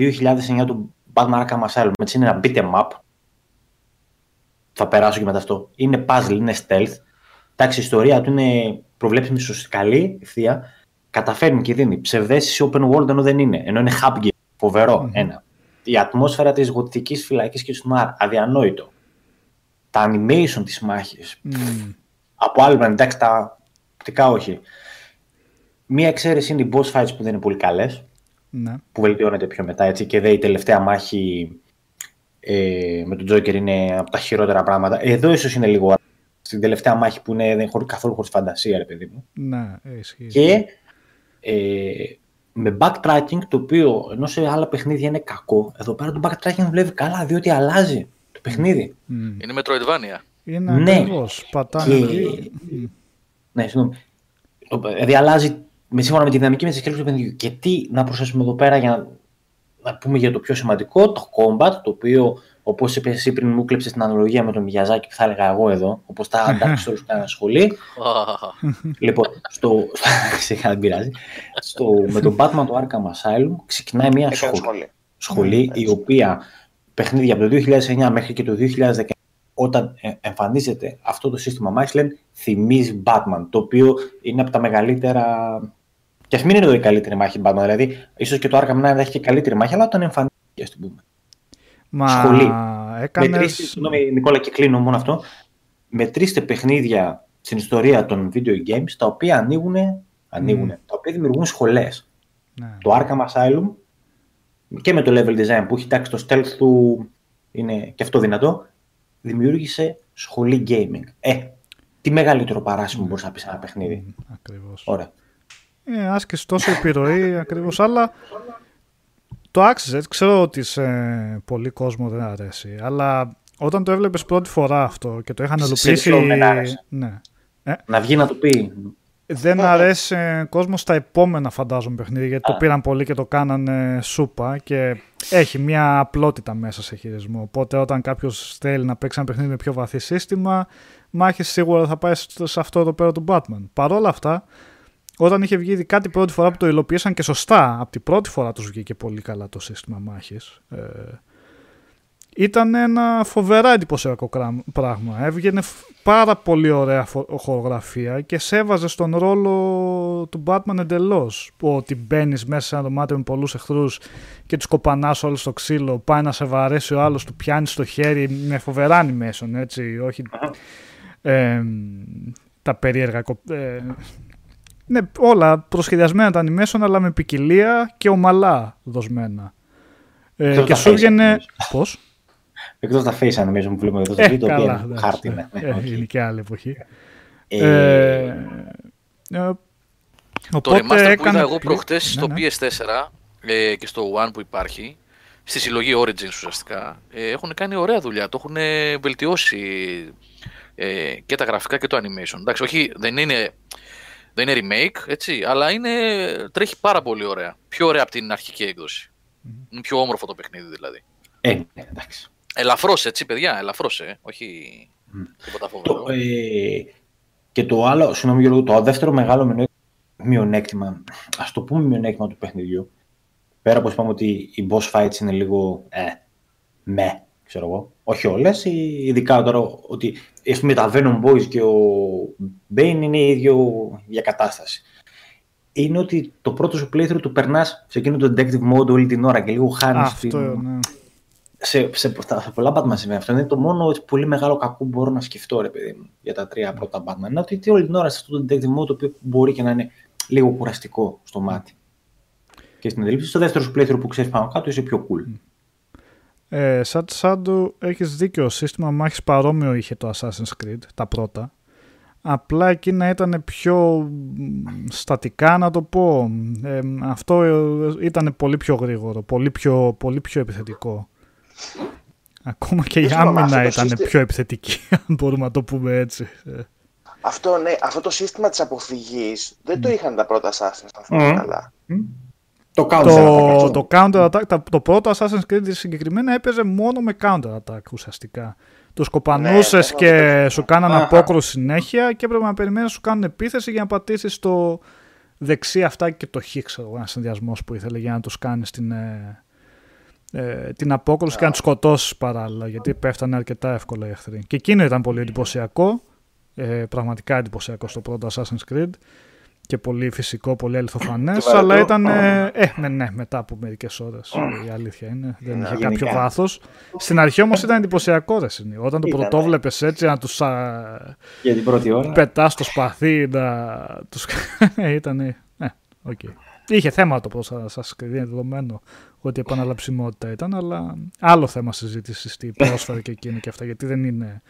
[SPEAKER 2] 2009 του Batman Arkham Asylum. Έτσι είναι ένα beat em up. Θα περάσω και μετά αυτό. Είναι puzzle, είναι stealth. Εντάξει, η ιστορία του είναι προβλέψιμη σωστή, καλή, ευθεία. Καταφέρνει και δίνει ψευδέστηση open world ενώ δεν είναι. Ενώ είναι hub game. Φοβερό.
[SPEAKER 3] Μμμ.
[SPEAKER 2] Ένα. Η ατμόσφαιρα της γοτικής φυλακής και του Νουάρ. Αδιανόητο. Τα animation της μάχης.
[SPEAKER 3] Μμ.
[SPEAKER 2] Από άλλη μεριά, εντάξει, τα οπτικά όχι. Μία εξαίρεση είναι οι boss fights που δεν είναι πολύ καλές,
[SPEAKER 3] Ναι.
[SPEAKER 2] που βελτιώνεται πιο μετά έτσι. Και δε η τελευταία μάχη ε, με τον Joker είναι από τα χειρότερα πράγματα. Εδώ ίσως είναι λίγο. ά- Στην τελευταία μάχη που είναι, δεν είναι χωρί- καθόλου χωρίς φαντασία, ρε παιδί μου.
[SPEAKER 3] Ναι, ε, ισχύει.
[SPEAKER 2] Και ε, με backtracking, το οποίο ενώ σε άλλα παιχνίδια είναι κακό, εδώ πέρα το backtracking δουλεύει καλά, διότι αλλάζει το παιχνίδι.
[SPEAKER 3] Μμ.
[SPEAKER 1] Είναι Metroidvania.
[SPEAKER 3] Είναι
[SPEAKER 2] Ναι.
[SPEAKER 3] ακριβώς. Πατάνε
[SPEAKER 2] Και-
[SPEAKER 3] εκεί. Μμ.
[SPEAKER 2] Ναι, συγγνώμη. Το- Δηλαδή αλλάζει με σύμφωνα με τη δυναμική με τι εξέλιξει του παιχνιδιού. Και τι να προσθέσουμε εδώ πέρα για να, να πούμε για το πιο σημαντικό, το combat, το οποίο όπως είπες εσύ πριν, μου κλέψες την αναλογία με τον Μιαζάκη που θα έλεγα εγώ εδώ, όπως τα Dark Souls κάνα σχολή. λοιπόν, στο. Σιγά, δεν πειράζει. Στο, με τον Batman το Arkham Asylum ξεκινάει μια
[SPEAKER 4] Έκανε
[SPEAKER 2] σχολή
[SPEAKER 4] σχόλια.
[SPEAKER 2] σχολή η οποία παιχνίδια από το 2009 μέχρι και το 2010 όταν ε, εμφανίζεται αυτό το σύστημα μάχης λένε θυμίζει Batman το οποίο είναι από τα μεγαλύτερα και ας μην είναι εδώ η καλύτερη μάχη Batman δηλαδή ίσως και το Arkham Knight έχει και καλύτερη μάχη αλλά όταν εμφανίζεται ας την πούμε
[SPEAKER 3] Μα
[SPEAKER 2] Σχολή.
[SPEAKER 3] έκανες...
[SPEAKER 2] Μετρήστε, συγγνώμη Νικόλα και κλείνω μόνο αυτό μετρήστε παιχνίδια στην ιστορία των video games τα οποία ανοίγουν, ανοίγουν
[SPEAKER 3] Μμ.
[SPEAKER 2] τα οποία δημιουργούν σχολές
[SPEAKER 3] Ναι.
[SPEAKER 2] το Arkham Asylum και με το level design που έχει τάξει το stealth του είναι και αυτό δυνατό, δημιούργησε σχολή gaming. Ε, τι μεγαλύτερο παράσημο μπορείς να πεις σε ένα παιχνίδι.
[SPEAKER 3] Μμ, Ακριβώς.
[SPEAKER 2] Ωραία.
[SPEAKER 3] Ε, άσκησε τόσο επιρροή ακριβώς, αλλά το άξιζες. Ξέρω ότι σε πολύ κόσμο δεν αρέσει, αλλά όταν το έβλεπες πρώτη φορά αυτό και το είχαν
[SPEAKER 2] Σε
[SPEAKER 3] ελοπίσει...
[SPEAKER 2] ποιον δεν άρεσε;
[SPEAKER 3] Ναι.
[SPEAKER 2] Να βγει να το πει.
[SPEAKER 3] δεν αρέσει κόσμος στα επόμενα φαντάζομαι παιχνίδια γιατί το πήραν πολύ και το κάνανε σούπα και έχει μια απλότητα μέσα σε χειρισμό. Οπότε όταν κάποιος θέλει να παίξει ένα παιχνίδι με πιο βαθύ σύστημα, μάχη σίγουρα θα πάει σε αυτό εδώ πέρα του Batman. Παρ' όλα αυτά, όταν είχε βγει ειδικά την πρώτη φορά που το υλοποίησαν και σωστά, από την πρώτη φορά τους βγήκε πολύ καλά το σύστημα μάχης. Ε, ήταν ένα φοβερά εντυπωσιακό πράγμα. Έβγαινε πάρα πολύ ωραία χορογραφία και σέβαζε στον ρόλο του Batman εντελώς. Ότι μπαίνεις μέσα σε ένα δωμάτιο με πολλούς εχθρούς και τους κοπανάς όλους στο ξύλο, πάει να σε βαρέσει ο άλλος, του πιάνεις στο χέρι με φοβερά animation, έτσι. Όχι ε, τα περίεργα. Ε, ναι, όλα προσχεδιασμένα τα animation, αλλά με ποικιλία και ομαλά δοσμένα. Ε, και σου έβγαινε. Πώς;
[SPEAKER 2] Εκτός τα face animation που βλέπουμε εδώ στο βίντεο, το οποίο είναι χάρτη. Ναι,
[SPEAKER 3] ναι, είναι και άλλη εποχή. Ε, ε,
[SPEAKER 1] ε, το remaster που είδα εγώ προχτές στο ναι, PS4 ες, και στο One που υπάρχει, στη συλλογή Origins ουσιαστικά, ε, έχουν κάνει ωραία δουλειά. Το έχουν βελτιώσει ε, και τα γραφικά και το animation. Εντάξει, όχι, δεν είναι, δεν είναι remake, έτσι, αλλά είναι, τρέχει πάρα πολύ ωραία. Πιο ωραία από την αρχική έκδοση. Mm. Είναι πιο όμορφο το παιχνίδι δηλαδή.
[SPEAKER 2] Ε, ναι, εντάξει.
[SPEAKER 1] Ελαφρώς έτσι, παιδιά, ελαφρώς, ε. όχι mm. τίποτα φοβερό.
[SPEAKER 2] Ε, και το άλλο, συγγνώμη Γιώργο, το δεύτερο μεγάλο μειονέκτημα, ας το πούμε μειονέκτημα του παιχνιδιού, πέρα από είπαμε ότι οι boss fights είναι λίγο ε, με, ξέρω εγώ, όχι όλες, ειδικά τώρα ότι ας πούμε, τα Venom Boys και ο Bane είναι ίδιο για κατάσταση. Είναι ότι το πρώτο σου playthrough του περνάς σε εκείνο το detective mode όλη την ώρα και λίγο χάνεις
[SPEAKER 3] Αυτό, την... ναι
[SPEAKER 2] σε, σε, σε πολλά Batman συμβαίνει αυτό. Είναι το μόνο πολύ μεγάλο κακό που μπορώ να σκεφτώ, ρε παιδί μου, για τα τρία πρώτα Batman. Είναι ότι όλη την ώρα σε αυτό το detective mode, το οποίο μπορεί και να είναι λίγο κουραστικό στο μάτι. Και στην αντίληψη, στο δεύτερο σου playthrough που ξέρεις πάνω κάτω, είσαι πιο cool.
[SPEAKER 3] Ε, σαν Σάντου, έχεις δίκιο. Σύστημα μάχης παρόμοιο είχε το Assassin's Creed, τα πρώτα. Απλά εκείνα ήταν πιο στατικά να το πω. Ε, αυτό ε, ήταν πολύ πιο γρήγορο, πολύ πιο, πολύ πιο επιθετικό. Ακόμα και η άμυνα ήταν πιο επιθετική, αν μπορούμε να το πούμε έτσι.
[SPEAKER 4] Αυτό, ναι, αυτό το σύστημα της αποφυγής δεν το είχαν τα πρώτα Assassin's, αν θυμάμαι καλά.
[SPEAKER 3] Το counter, το, το, counter attack, το πρώτο Assassin's Creed συγκεκριμένα έπαιζε μόνο με counter attack ουσιαστικά. Του κοπανούσε ναι, και σου κάνανε απόκρουση συνέχεια και έπρεπε να περιμένεις να σου κάνουν επίθεση για να πατήσεις το δεξί αυτά και το χ, ξέρω ένα συνδυασμός που ήθελε για να τους κάνεις την, ε, ε, την απόκρουση και να του σκοτώσεις παράλληλα, γιατί πέφτανε αρκετά εύκολα οι εχθροί. Και εκείνο ήταν πολύ εντυπωσιακό, ε, πραγματικά εντυπωσιακό στο πρώτο Assassin's Creed και πολύ φυσικό, πολύ αληθοφανές. αλλά ήταν. Ε, ε, ναι, ναι, μετά από μερικές ώρες. Η αλήθεια είναι. Δεν είχε κάποιο βάθος. Στην αρχή όμως ήταν εντυπωσιακό ρε Όταν το πρωτόβλεπε έτσι να τους.
[SPEAKER 2] Για την πρώτη ώρα.
[SPEAKER 3] Πετάς στο σπαθί να του. ήταν. Ε, okay. Είχε θέμα το πώς σας είναι δεδομένο ότι η επαναλαψιμότητα ήταν, αλλά άλλο θέμα συζήτησης τι πρόσφερε και εκείνη και αυτά, γιατί δεν είναι.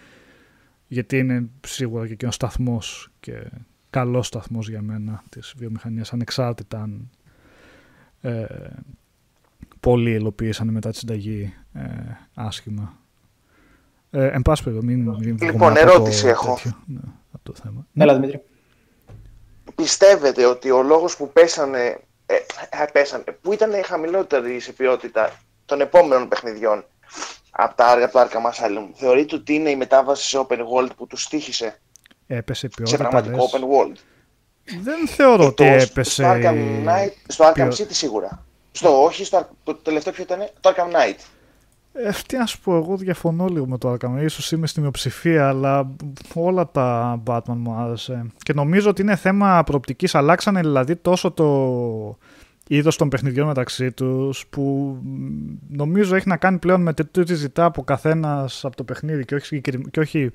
[SPEAKER 3] Γιατί είναι σίγουρα και εκείνο σταθμός και καλός σταθμός για μένα της βιομηχανίας, ανεξάρτητα αν ε, πολλοί υλοποίησαν μετά τη συνταγή ε, άσχημα. Ε, εν πάση περιπτώσει, μην, μην
[SPEAKER 4] Λοιπόν, ερώτηση έχω.
[SPEAKER 3] ναι, το θέμα.
[SPEAKER 2] Έλα, Δημήτρη.
[SPEAKER 4] Πιστεύετε ότι ο λόγος που πέσανε ε, ε, πέσανε, που ήταν χαμηλότερη σε ποιότητα των επόμενων παιχνιδιών από τα άργα του Arkham Asylum. Θεωρείτε ότι είναι η μετάβαση σε open world που τους στήχησε
[SPEAKER 3] έπεσε ποιότητα,
[SPEAKER 4] σε πραγματικό open world;
[SPEAKER 3] Δεν θεωρώ ότι έπεσε.
[SPEAKER 4] Στο Arkham, Knight, στο Arkham City σίγουρα. Στο όχι, στο, το τελευταίο ποιο ήταν, το Arkham Knight.
[SPEAKER 3] Ε, τι να σου πω, εγώ διαφωνώ λίγο με το Arkham. Ίσως είμαι στη μειοψηφία, αλλά όλα τα Batman μου άρεσε. Και νομίζω ότι είναι θέμα προοπτικής. Αλλάξανε δηλαδή τόσο το είδος των παιχνιδιών μεταξύ τους, που νομίζω έχει να κάνει πλέον με τι ζητά από καθένας από το παιχνίδι και όχι, και όχι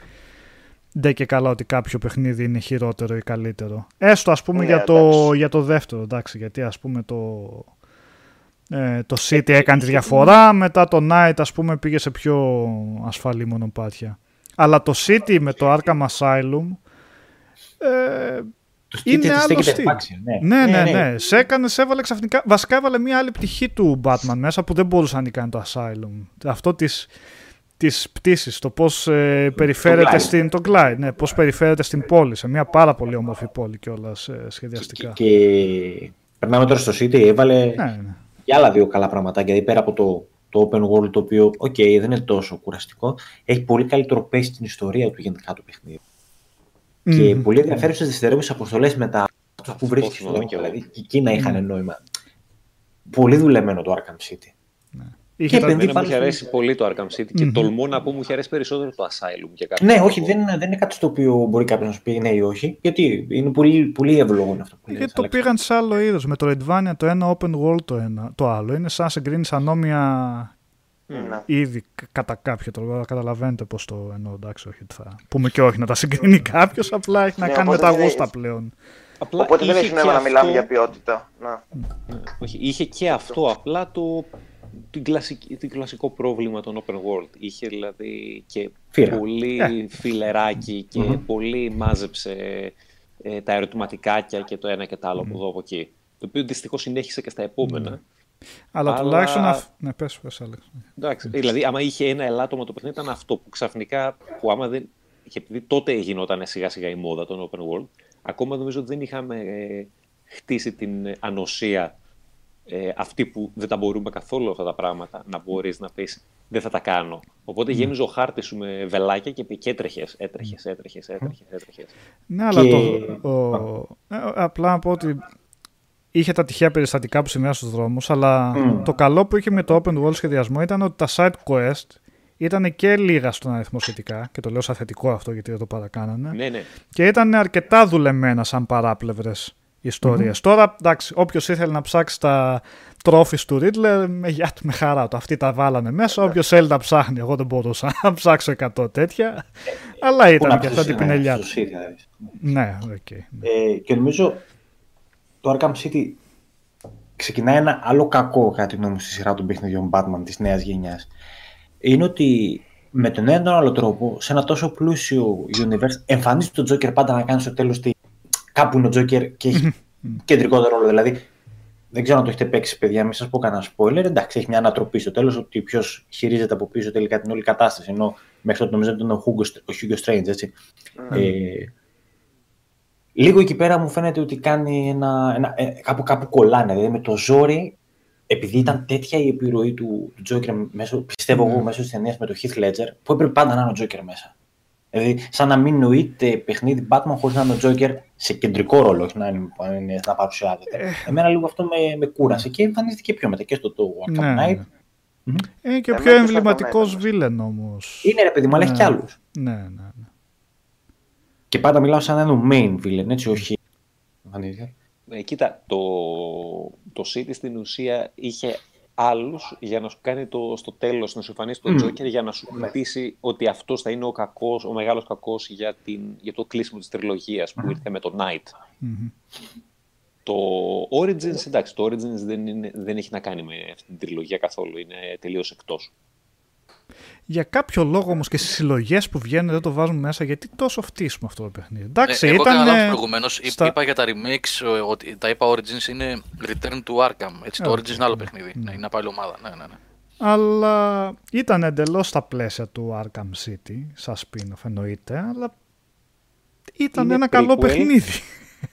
[SPEAKER 3] δεν και καλά ότι κάποιο παιχνίδι είναι χειρότερο ή καλύτερο. Έστω ας πούμε ναι, για, το, για το δεύτερο, εντάξει, γιατί ας πούμε το, ε, το City έκανε τη διαφορά, μετά το Night ας πούμε πήγε σε πιο ασφαλή μονοπάτια. Αλλά το City με το Arkham Asylum ε, είναι άλλο στυλ. Ναι. Ναι, ναι, ναι, ναι. Σε έκανε, σε έβαλε ξαφνικά. Βασικά έβαλε μια άλλη πτυχή του Batman μέσα που δεν μπορούσε να κάνει το Asylum. Αυτό της, της πτήσης, το πώς ε, περιφέρεται
[SPEAKER 2] Glide.
[SPEAKER 3] στην, το Glide, ναι, πώς περιφέρεται στην πόλη, σε μια πάρα πολύ όμορφη πόλη κιόλας ε, σχεδιαστικά.
[SPEAKER 2] Και περνάμε τώρα στο City, έβαλε
[SPEAKER 3] Ναι, ναι.
[SPEAKER 2] Και άλλα δύο καλά πραγματάκια. Δηλαδή πέρα από το, το open world, το οποίο, οκ, δεν είναι τόσο κουραστικό, έχει πολύ καλύτερο pace στην ιστορία του γενικά το παιχνίδι. Και
[SPEAKER 3] Μμμ.
[SPEAKER 2] πολύ ενδιαφέρουσες δευτερεύουσες αποστολές μετά αυτού που βρίσκεις
[SPEAKER 6] Αυτό
[SPEAKER 2] στον
[SPEAKER 6] είναι
[SPEAKER 2] δρόμο.
[SPEAKER 6] και
[SPEAKER 2] Δηλαδή και εκεί να είχαν νόημα. Πολύ δουλεμένο το Arkham City.
[SPEAKER 3] Είχε
[SPEAKER 2] Και
[SPEAKER 3] τα-
[SPEAKER 2] επενδύει
[SPEAKER 6] Εμένα μου
[SPEAKER 2] πάνω
[SPEAKER 6] είχε
[SPEAKER 2] στο-
[SPEAKER 6] αρέσει πολύ το Arkham City και
[SPEAKER 3] Μμμ.
[SPEAKER 6] τολμώ να πω μου είχε αρέσει περισσότερο το Asylum για κάποιο
[SPEAKER 2] Ναι,
[SPEAKER 6] λόγο.
[SPEAKER 2] όχι, δεν, είναι- δεν είναι κάτι στο οποίο μπορεί κάποιος να σου πει ναι ή όχι. Γιατί είναι πολύ, πολύ εύλογο είναι αυτό που
[SPEAKER 3] Γιατί
[SPEAKER 2] λες,
[SPEAKER 3] το
[SPEAKER 2] Αλέξη.
[SPEAKER 3] πήγαν σε άλλο είδος. Με το Redvania το ένα open world το, ένα, το άλλο. Είναι σαν να συγκρίνεις ανώμια
[SPEAKER 4] Ναι.
[SPEAKER 3] είδη κα- κατά κάποιο τρόπο. Αλλά Καταλαβαίνετε πώς το εννοώ. Εντάξει, όχι ότι θα πούμε και όχι να τα συγκρίνει κάποιος. Απλά έχει να
[SPEAKER 4] Ναι,
[SPEAKER 3] κάνει με
[SPEAKER 4] οπότε
[SPEAKER 3] τα
[SPEAKER 4] δεν
[SPEAKER 3] γούστα
[SPEAKER 4] έχει-
[SPEAKER 3] πλέον.
[SPEAKER 6] Απλά
[SPEAKER 4] Οπότε δεν
[SPEAKER 6] είχε
[SPEAKER 4] έχει
[SPEAKER 6] και
[SPEAKER 4] νόημα να μιλάμε
[SPEAKER 6] αυτό-
[SPEAKER 4] για ποιότητα. Να.
[SPEAKER 6] Ναι, όχι, είχε και αυτό απλά το, την κλασική, την κλασικό πρόβλημα των open world. Είχε δηλαδή και
[SPEAKER 2] Φύρα.
[SPEAKER 6] πολύ
[SPEAKER 3] Ε.
[SPEAKER 6] φιλεράκι και
[SPEAKER 2] Μμμ.
[SPEAKER 6] πολύ μάζεψε ε, τα ερωτηματικάκια και το ένα και το άλλο από εδώ από εκεί. Το οποίο δυστυχώς συνέχισε και στα επόμενα.
[SPEAKER 3] Αλλά,
[SPEAKER 6] Αλλά-
[SPEAKER 3] τουλάχιστον. αυ- Ναι, πες, πες, Άλεξ.
[SPEAKER 6] Εντάξει, δηλαδή, άμα είχε ένα ελάττωμα το παιχνίδι, ήταν αυτό που ξαφνικά, που άμα δεν. και επειδή τότε γινόταν σιγά σιγά η μόδα των open world, ακόμα νομίζω ότι δεν είχαμε ε, χτίσει την ε, ανοσία ε, αυτή που δεν τα μπορούμε καθόλου αυτά τα πράγματα να μπορείς να πεις δεν θα τα κάνω. Οπότε γέμιζε ο χάρτης σου με βελάκια και, και έτρεχες, έτρεχες, έτρεχες, έτρεχες, έτρεχες.
[SPEAKER 3] Ναι, αλλά
[SPEAKER 2] Και-
[SPEAKER 3] το, ο- ε, απλά να πω ότι είχε τα τυχαία περιστατικά που συμβαίνουν στους δρόμους, αλλά
[SPEAKER 2] Μμ.
[SPEAKER 3] το καλό που είχε με το open world σχεδιασμό ήταν ότι τα side quest ήταν και λίγα στον αριθμό σχετικά, και το λέω σαν θετικό αυτό γιατί δεν το παρακάνανε,
[SPEAKER 6] Ναι, ναι.
[SPEAKER 3] και ήταν αρκετά δουλεμένα σαν παράπλευρες ιστορίες. Τώρα, εντάξει, όποιος ήθελε να ψάξει τα trophies του Riddler, με γεια του, με χαρά του. Αυτοί τα βάλανε μέσα. Όποιος θέλει να ψάχνει, εγώ δεν μπορούσα να ψάξω 100 τέτοια. Αλλά
[SPEAKER 2] Πού
[SPEAKER 3] ήταν
[SPEAKER 2] να
[SPEAKER 3] και
[SPEAKER 2] πεις,
[SPEAKER 3] αυτά την
[SPEAKER 2] ναι,
[SPEAKER 3] πινελιά
[SPEAKER 2] στο
[SPEAKER 3] του.
[SPEAKER 2] City, δηλαδή.
[SPEAKER 3] Ναι, οκ. ναι.
[SPEAKER 2] Ε, και νομίζω το Arkham City ξεκινάει ένα άλλο κακό κατά τη γνώμη μου στη σειρά των παιχνιδιών Batman της νέας γενιάς. Είναι ότι με τον ένα ή τον άλλο τρόπο, σε ένα τόσο πλούσιο universe, εμφανίζεται τον Joker πάντα να κάνει στο τέλος τι... κάπου είναι ο Joker και έχει κεντρικό ρόλο. Δηλαδή, δεν ξέρω αν το έχετε παίξει, παιδιά, μην σας πω κανένα spoiler. Εντάξει, έχει μια ανατροπή στο τέλος ότι ποιος χειρίζεται από πίσω τελικά την όλη κατάσταση. Ενώ μέχρι τότε νομίζω ότι ήταν ο Hugo, ο Hugo Strange, έτσι. Ε, λίγο εκεί πέρα μου φαίνεται ότι κάνει ένα, ένα ε, κάπου, κάπου κολλάνε. Δηλαδή με το ζόρι, επειδή ήταν τέτοια η επιρροή του, του Joker, μέσω, πιστεύω εγώ, μέσω της ταινίας με το Heath Ledger, που έπρεπε πάντα να είναι ο Joker μέσα. Δηλαδή, σαν να μην νοείται παιχνίδι Batman χωρίς να είναι ο Joker σε κεντρικό ρόλο, όχι να, είναι, να, είναι, να παρουσιάζεται. Εμένα λίγο αυτό με, με κούρασε και εμφανίστηκε πιο μετά και στο το Arkham
[SPEAKER 3] Ναι,
[SPEAKER 2] Knight.
[SPEAKER 3] ναι. Είναι και ο
[SPEAKER 4] Εμένα
[SPEAKER 3] πιο
[SPEAKER 4] και στα
[SPEAKER 3] εμβληματικός
[SPEAKER 4] δεδομένα.
[SPEAKER 3] βίλεν όμως.
[SPEAKER 2] Είναι ρε παιδί μου, αλλά έχει
[SPEAKER 3] Ναι.
[SPEAKER 2] κι άλλους.
[SPEAKER 3] Ναι, ναι, ναι.
[SPEAKER 2] Και πάντα μιλάω σαν να είναι ο main villain, έτσι, όχι. εμφανίζεται.
[SPEAKER 6] Ε, κοίτα, το, το City στην ουσία είχε άλλους για να σου κάνει το, στο τέλος, να σου εμφανίσει τον
[SPEAKER 2] Μμ.
[SPEAKER 6] Joker για να σου χτίσει ότι αυτός θα είναι ο κακός, ο μεγάλος κακός για, την, για το κλείσιμο της τριλογίας που ήρθε με το Night.
[SPEAKER 3] Μμμ.
[SPEAKER 6] Το Origins, εντάξει, το Origins δεν, είναι, δεν έχει να κάνει με αυτή την τριλογία καθόλου, είναι τελείως εκτός.
[SPEAKER 3] Για κάποιο λόγο όμως και στις συλλογές που βγαίνουν δεν το βάζουν μέσα, γιατί τόσο φτύσουμε αυτό το παιχνίδι. Εντάξει,
[SPEAKER 1] Ε, εγώ
[SPEAKER 3] ήταν.
[SPEAKER 1] έκανα λάθος
[SPEAKER 3] ε,
[SPEAKER 1] προηγουμένως. Είπα-
[SPEAKER 3] στα-
[SPEAKER 1] Είπα για τα remakes, ε, ότι τα είπα Origins είναι Return to Arkham. Έτσι, το
[SPEAKER 3] Ε,
[SPEAKER 1] Origins είναι άλλο παιχνίδι. Ναι, είναι από άλλη ομάδα. Ναι, ναι, ναι.
[SPEAKER 3] Αλλά ήταν εντελώς στα πλαίσια του Arkham City, σαν spin-off εννοείται, αλλά ήταν
[SPEAKER 6] Είναι
[SPEAKER 3] ένα καλό
[SPEAKER 6] prequel.
[SPEAKER 3] παιχνίδι.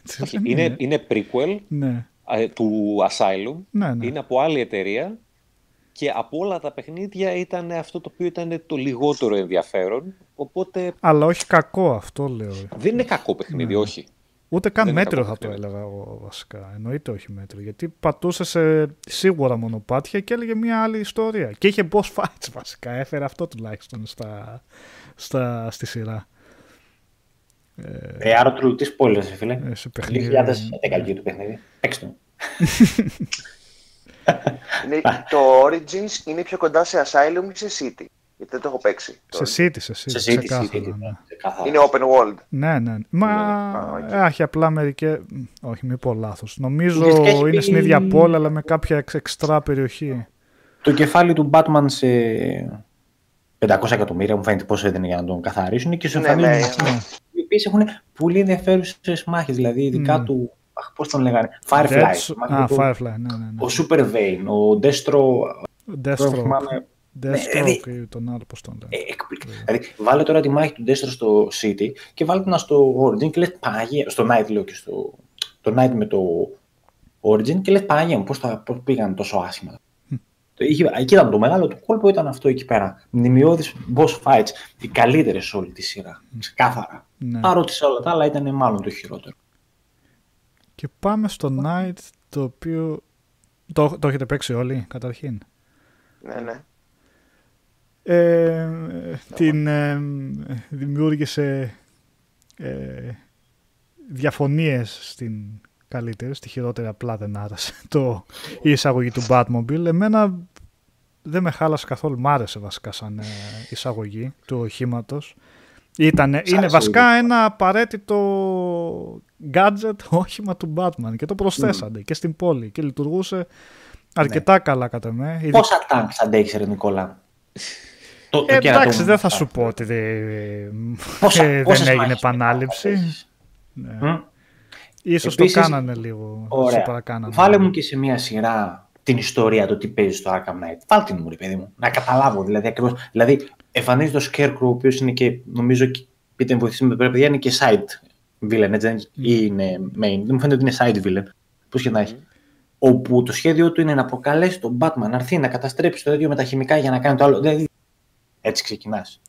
[SPEAKER 3] Έτσι,
[SPEAKER 6] Όχι,
[SPEAKER 3] δεν
[SPEAKER 6] είναι, είναι prequel
[SPEAKER 3] Ναι,
[SPEAKER 6] ε, του Asylum,
[SPEAKER 3] ναι, ναι.
[SPEAKER 6] είναι από άλλη εταιρεία και από όλα τα παιχνίδια ήταν αυτό το οποίο ήταν το λιγότερο ενδιαφέρον, οπότε
[SPEAKER 3] Αλλά όχι κακό αυτό λέω.
[SPEAKER 6] δεν είναι κακό παιχνίδι,
[SPEAKER 3] Ναι.
[SPEAKER 6] όχι.
[SPEAKER 3] Ούτε καν
[SPEAKER 6] Δεν είναι
[SPEAKER 3] μέτριο
[SPEAKER 6] κακό
[SPEAKER 3] θα το
[SPEAKER 6] παιχνίδι.
[SPEAKER 3] έλεγα εγώ βασικά. Εννοείται όχι μέτριο. Γιατί πατούσε σε σίγουρα μονοπάτια και έλεγε μια άλλη ιστορία. Και είχε boss fights βασικά. Έφερε αυτό τουλάχιστον στα, στα, στη σειρά.
[SPEAKER 2] Ε, άρα του τι spoilers, φίλε.
[SPEAKER 3] Ε, σε
[SPEAKER 2] Το
[SPEAKER 3] παιχνίδι.
[SPEAKER 2] 2011 βγήκε το παιχνίδι. Παίξτε το.
[SPEAKER 4] Είναι, το Origins είναι πιο κοντά σε Asylum ή σε City. Γιατί δεν το έχω παίξει. το
[SPEAKER 3] Σε City, σε City.
[SPEAKER 2] Σε City,
[SPEAKER 3] ξεκάθαρα,
[SPEAKER 2] City,
[SPEAKER 3] ναι.
[SPEAKER 2] ξεκάθαρα.
[SPEAKER 4] Είναι open world.
[SPEAKER 3] Ναι, ναι. Μα
[SPEAKER 4] Α, οκ.
[SPEAKER 3] έχει απλά μερικέ. Όχι, μην πω λάθος. Νομίζω
[SPEAKER 2] Ουσιαστικά έχει
[SPEAKER 3] είναι
[SPEAKER 2] πει-
[SPEAKER 3] στην ίδια πόλη, αλλά με κάποια εξ- εξτρά περιοχή.
[SPEAKER 2] Το κεφάλι του Batman σε 500 εκατομμύρια, μου φαίνεται πόσο έδινε για να τον καθαρίσουν και σου
[SPEAKER 4] Ναι,
[SPEAKER 2] εμφανίζουν
[SPEAKER 4] ναι,
[SPEAKER 2] αυτοί,
[SPEAKER 3] ναι.
[SPEAKER 2] οι οποίες έχουν πολύ ενδιαφέρουσες μάχες. Δηλαδή, ειδικά
[SPEAKER 3] Μμ.
[SPEAKER 2] του. Αχ, πώς τον λέγανε; Firefly.
[SPEAKER 3] Deathst-
[SPEAKER 2] Θυμάμαι
[SPEAKER 3] Α,
[SPEAKER 2] το-
[SPEAKER 3] Firefly, ναι, ναι.
[SPEAKER 2] Ο Super Bane, ο Deathstro.
[SPEAKER 3] ναι.
[SPEAKER 2] Τώρα
[SPEAKER 3] Deathstroke.
[SPEAKER 2] θυμάμαι.
[SPEAKER 3] Deathstroke ή τον άλλο, πώς τον λένε.
[SPEAKER 2] Ε, εκπληκτικό. Δηλαδή, βάλε τώρα τη μάχη του Destro στο City και βάλε την στο Origin και λες Παναγία, στο Night λέω και στο το Night με το Origin και λες Παναγία μου πώς, τα, πώς πήγαν τόσο άσχημα. Το είχε- Εκεί ήταν το μεγάλο του κόλπο, ήταν αυτό εκεί πέρα. Μνημειώδεις boss fights, οι καλύτερες σε όλη τη σειρά. Ξεκάθαρα.
[SPEAKER 3] Ναι.
[SPEAKER 2] Παρότι σε όλα τα άλλα ήταν μάλλον το χειρότερο.
[SPEAKER 3] Και πάμε στο Night, το οποίο... Το, το έχετε παίξει όλοι, καταρχήν.
[SPEAKER 4] Ναι, ναι.
[SPEAKER 3] Ε, την ε, δημιούργησε ε, διαφωνίες στην καλύτερη, στη χειρότερη απλά δεν άρεσε το, η εισαγωγή του Batmobile. Εμένα δεν με χάλασε καθόλου, μ' άρεσε βασικά σαν ε, εισαγωγή του οχήματος. Ήτανε, είναι
[SPEAKER 2] άρεσε
[SPEAKER 3] βασικά
[SPEAKER 2] λίγο.
[SPEAKER 3] ένα απαραίτητο gadget όχημα του Batman και το προσθέσανε και στην πόλη και λειτουργούσε αρκετά καλά κατά με.
[SPEAKER 2] Πόσα τάγκς αντέχεις ρε Νικόλα; το, το
[SPEAKER 3] Ε,
[SPEAKER 2] κέρατο
[SPEAKER 3] εντάξει,
[SPEAKER 2] μου.
[SPEAKER 3] δεν θα σου πω ότι δεν,
[SPEAKER 2] Πόσα-
[SPEAKER 3] ε,
[SPEAKER 2] πόσες
[SPEAKER 3] δεν έγινε
[SPEAKER 2] μάχες
[SPEAKER 3] επανάληψη.
[SPEAKER 2] αντέχεις;
[SPEAKER 3] Ναι.
[SPEAKER 2] Μμ.
[SPEAKER 3] Ίσως
[SPEAKER 2] Επίσης,
[SPEAKER 3] το κάνανε λίγο.
[SPEAKER 2] Ωραία.
[SPEAKER 3] Το παρακάνανε.
[SPEAKER 2] Βάλε μου και σε μια σειρά την ιστορία το τι παίζει στο Arkham Knight. Βάλτε την μου, ρε παιδί μου. Να καταλάβω δηλαδή ακριβώς. Δηλαδή, εμφανίζεται το Scarecrow, ο οποίος είναι και νομίζω. και- Πείτε με βοηθήσει με το παιδιά, είναι και side villain, έτσι, δεν είναι- ή είναι main. Δεν μου φαίνεται ότι είναι side villain. Πώς και να έχει. Όπου το σχέδιο του είναι να προκαλέσει τον Batman να έρθει να καταστρέψει το ίδιο με τα χημικά για να κάνει το άλλο. Δηλαδή, έτσι ξεκινάς.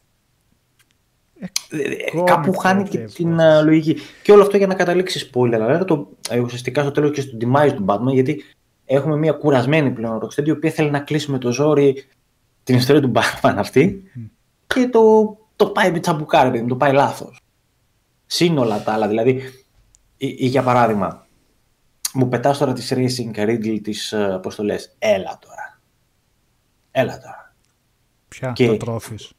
[SPEAKER 2] Κάπου
[SPEAKER 3] κόμικ,
[SPEAKER 2] χάνει
[SPEAKER 3] τέτοια
[SPEAKER 2] και
[SPEAKER 3] υπόθεση.
[SPEAKER 2] την α, λογική. Και όλο αυτό για να καταλήξεις spoiler alert, το, ε, ουσιαστικά στο τέλος και στον demise του Batman, γιατί έχουμε μια κουρασμένη πλέον Rocksteady, η οποία θέλει να κλείσει με το ζόρι την ιστορία του Batman αυτή και το, το πάει με τσαμπουκάρε, παιδί μου, το πάει λάθος. Σύνολα τα άλλα, δηλαδή, ή, ή για παράδειγμα, μου πετάς τώρα τη Racing Riddle τη, πώς το λες, έλα τώρα. Έλα τώρα.
[SPEAKER 3] Ποια,
[SPEAKER 2] και-
[SPEAKER 3] το τρόφις.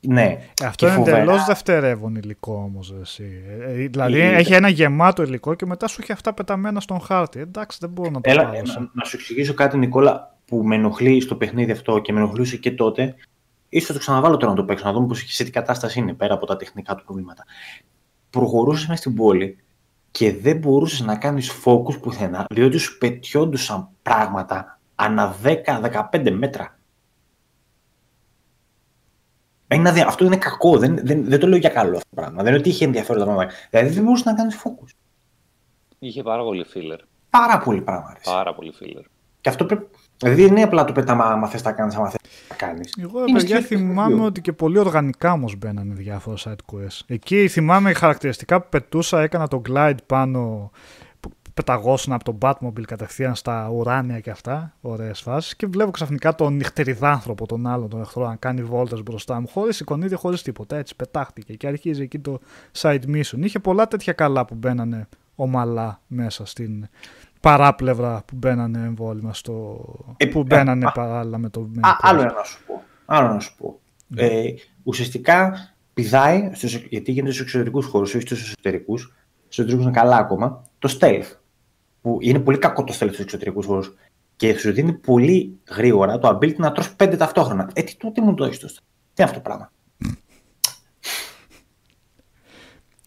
[SPEAKER 2] Ναι.
[SPEAKER 3] Ε, αυτό
[SPEAKER 2] και
[SPEAKER 3] είναι
[SPEAKER 2] φοβερά.
[SPEAKER 3] εντελώς δευτερεύον υλικό όμως. Ε, ε, δηλαδή
[SPEAKER 2] Ε,
[SPEAKER 3] έχει ένα γεμάτο υλικό και μετά σου έχει αυτά πεταμένα στον χάρτη. Εντάξει, δεν μπορώ να το
[SPEAKER 2] Έλα,
[SPEAKER 3] πάρω.
[SPEAKER 2] ε,
[SPEAKER 3] σαν-
[SPEAKER 2] να, να σου εξηγήσω κάτι, Νικόλα, που με ενοχλεί στο παιχνίδι αυτό και με ενοχλούσε και τότε. Ίσως το ξαναβάλω τώρα να το παίξω, να δούμε πώς, σε τι κατάσταση είναι πέρα από τα τεχνικά του προβλήματα. Προχωρούσε μέσα στην πόλη και δεν μπορούσε να κάνεις focus πουθενά, διότι σου πετιόντουσαν πράγματα ανά 10-15 μέτρα. Είναι αδε- Αυτό είναι κακό, δεν, δεν, δεν το λέω για καλό αυτό το πράγμα. Δεν είναι ότι είχε ενδιαφέροντα πράγματα. Δηλαδή δεν μπορούσες να κάνεις focus.
[SPEAKER 6] Είχε πάρα πολύ filler.
[SPEAKER 2] Πάρα πολύ πράγμα. ρε.
[SPEAKER 6] Πάρα πολύ filler.
[SPEAKER 2] Και αυτό πρέπει. Δηλαδή δεν είναι απλά το πέταμα άμα θες τα κάνεις, άμα θες τα κάνεις.
[SPEAKER 3] Εγώ,
[SPEAKER 2] Είναι
[SPEAKER 3] παιδιά,
[SPEAKER 2] στοιχείο του
[SPEAKER 3] θυμάμαι
[SPEAKER 2] παιχνιδιού.
[SPEAKER 3] ότι και πολύ οργανικά όμως μπαίνανε διάφορα side quests. Εκεί θυμάμαι χαρακτηριστικά που πετούσα, έκανα το glide πάνω, που πεταγόσουν από τον Batmobile κατευθείαν στα ουράνια και αυτά. Ωραίες φάσεις. Και βλέπω ξαφνικά τον νυχτεριδάνθρωπο, τον άλλον τον εχθρό, να κάνει βόλτες μπροστά μου, χωρίς εικονίδια, χωρίς τίποτα. Έτσι πετάχτηκε και αρχίζει εκεί το side mission. Είχε πολλά τέτοια καλά που μπαίνανε ομαλά μέσα στην παράπλευρα που μπαίνανε εμβόλυμα στο.
[SPEAKER 2] Ε,
[SPEAKER 3] που
[SPEAKER 2] ε,
[SPEAKER 3] μπαίνανε
[SPEAKER 2] α,
[SPEAKER 3] παράλληλα με το. main
[SPEAKER 2] Α,
[SPEAKER 3] quest.
[SPEAKER 2] άλλο ένα να σου πω. Άλλο να σου πω. Ε, ουσιαστικά πηδάει, στους, γιατί γίνεται στους εξωτερικούς χώρους, όχι στους εσωτερικούς. Στους εσωτερικούς είναι καλά ακόμα. Το stealth. Που είναι πολύ κακό το stealth στους εξωτερικούς χώρους. Και σου δίνει πολύ γρήγορα το ability να τρως πέντε ταυτόχρονα. Ε, τι, το- τι μου το έχεις το stealth; Τι είναι αυτό το πράγμα;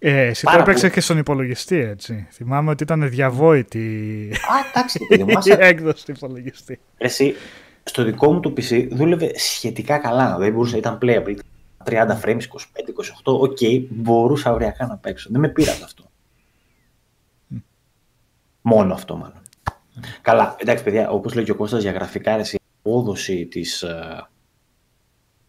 [SPEAKER 3] Ε, εσύ το
[SPEAKER 2] Πάρα
[SPEAKER 3] έπαιξες
[SPEAKER 2] πολύ.
[SPEAKER 3] και στον υπολογιστή, έτσι. Θυμάμαι ότι ήταν διαβόητη
[SPEAKER 2] Α, εντάξει, ρε παιδί μου.
[SPEAKER 3] η
[SPEAKER 2] άσε-
[SPEAKER 3] έκδοση του υπολογιστή.
[SPEAKER 2] Εσύ, στο δικό μου το PC δούλευε σχετικά καλά. Δεν μπορούσε, ήταν playable. 30 frames, 25, 28, οκ, μπορούσα οριακά να παίξω. Δεν με πήρατε αυτό. Μόνο αυτό μάλλον. Καλά, εντάξει παιδιά, όπως λέει και ο Κώστας για γραφικά, ρε, η απόδοση της, ε,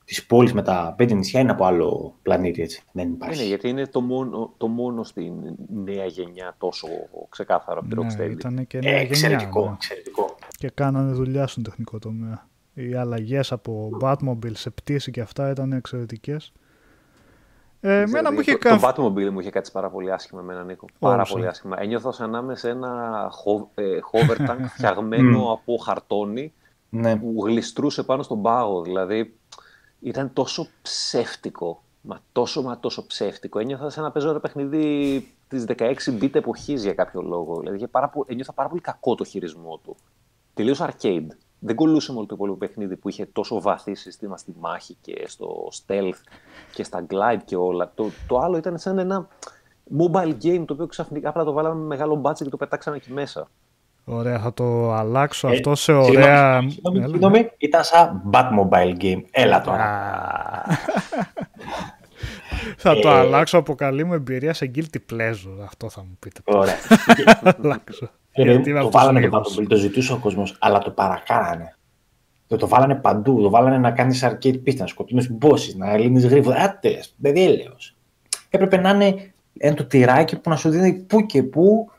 [SPEAKER 2] της πόλης με τα πέντε νησιά είναι από άλλο πλανήτη, έτσι. Δεν υπάρχει.
[SPEAKER 6] Είναι, γιατί είναι το μόνο, το μόνο στην νέα γενιά τόσο ξεκάθαρο από την
[SPEAKER 3] Ναι,
[SPEAKER 6] Rocksteady.
[SPEAKER 3] ήταν και
[SPEAKER 2] Ε,
[SPEAKER 3] νέα
[SPEAKER 2] εξαιρετικό,
[SPEAKER 3] γενιά. ναι.
[SPEAKER 2] εξαιρετικό.
[SPEAKER 3] Και κάνανε δουλειά στον τεχνικό τομέα. Οι αλλαγές από Batmobile σε πτήση και αυτά ήταν εξαιρετικές. Ε, εμένα μου είχε
[SPEAKER 6] το,
[SPEAKER 3] κάνει.
[SPEAKER 6] το Batmobile μου είχε κάτσει πάρα πολύ άσχημα με έναν Νίκο. Πάρα
[SPEAKER 3] Όσο.
[SPEAKER 6] πολύ άσχημα. Ένιωθα σαν να είμαι σε ένα ho- ε, hover tank φτιαγμένο από χαρτόνι
[SPEAKER 2] Ναι.
[SPEAKER 6] που γλιστρούσε πάνω στον πάγο. Δηλαδή ήταν τόσο ψεύτικο. Μα τόσο μα τόσο ψεύτικο. Ένιωθα σαν να παίζω ένα παιχνίδι της 16-bit εποχής για κάποιο λόγο. Δηλαδή είχε πάρα, πο- ένιωθα πάρα πολύ κακό το χειρισμό του. Τελείως arcade. Δεν κολούσε με όλο το υπόλοιπο παιχνίδι που είχε τόσο βαθύ σύστημα στη μάχη και στο stealth και στα glide και όλα. Το, το άλλο ήταν σαν ένα mobile game το οποίο ξαφνικά απλά το βάλαμε με μεγάλο budget και το πετάξαμε εκεί μέσα.
[SPEAKER 3] Ωραία, θα το αλλάξω
[SPEAKER 2] Ε,
[SPEAKER 3] αυτό σε ωραία...
[SPEAKER 2] Συγγνώμη,
[SPEAKER 3] Έλα,
[SPEAKER 2] συγγνώμη, ήταν σαν Batmobile game. Έλα τώρα.
[SPEAKER 3] Α. θα το
[SPEAKER 2] Ε.
[SPEAKER 3] αλλάξω από καλή μου εμπειρία σε guilty pleasure. Αυτό θα μου πείτε.
[SPEAKER 2] Ωραία.
[SPEAKER 3] αλλάξω.
[SPEAKER 2] Ε,
[SPEAKER 3] Γιατί είμαι
[SPEAKER 2] το
[SPEAKER 3] αυτός ο
[SPEAKER 2] βάλανε το
[SPEAKER 3] λίγος.
[SPEAKER 2] Batmobile, το ζητούσε ο κόσμος, αλλά το παρακάνανε. Το, το βάλανε παντού. Το βάλανε να κάνεις arcade πίστα, να σκοτώνεις bosses, να λύνεις γρήγορα. Άτε, παιδί έλεος. Έπρεπε να είναι ένα το τυράκι που να σου δίνει πού και πού.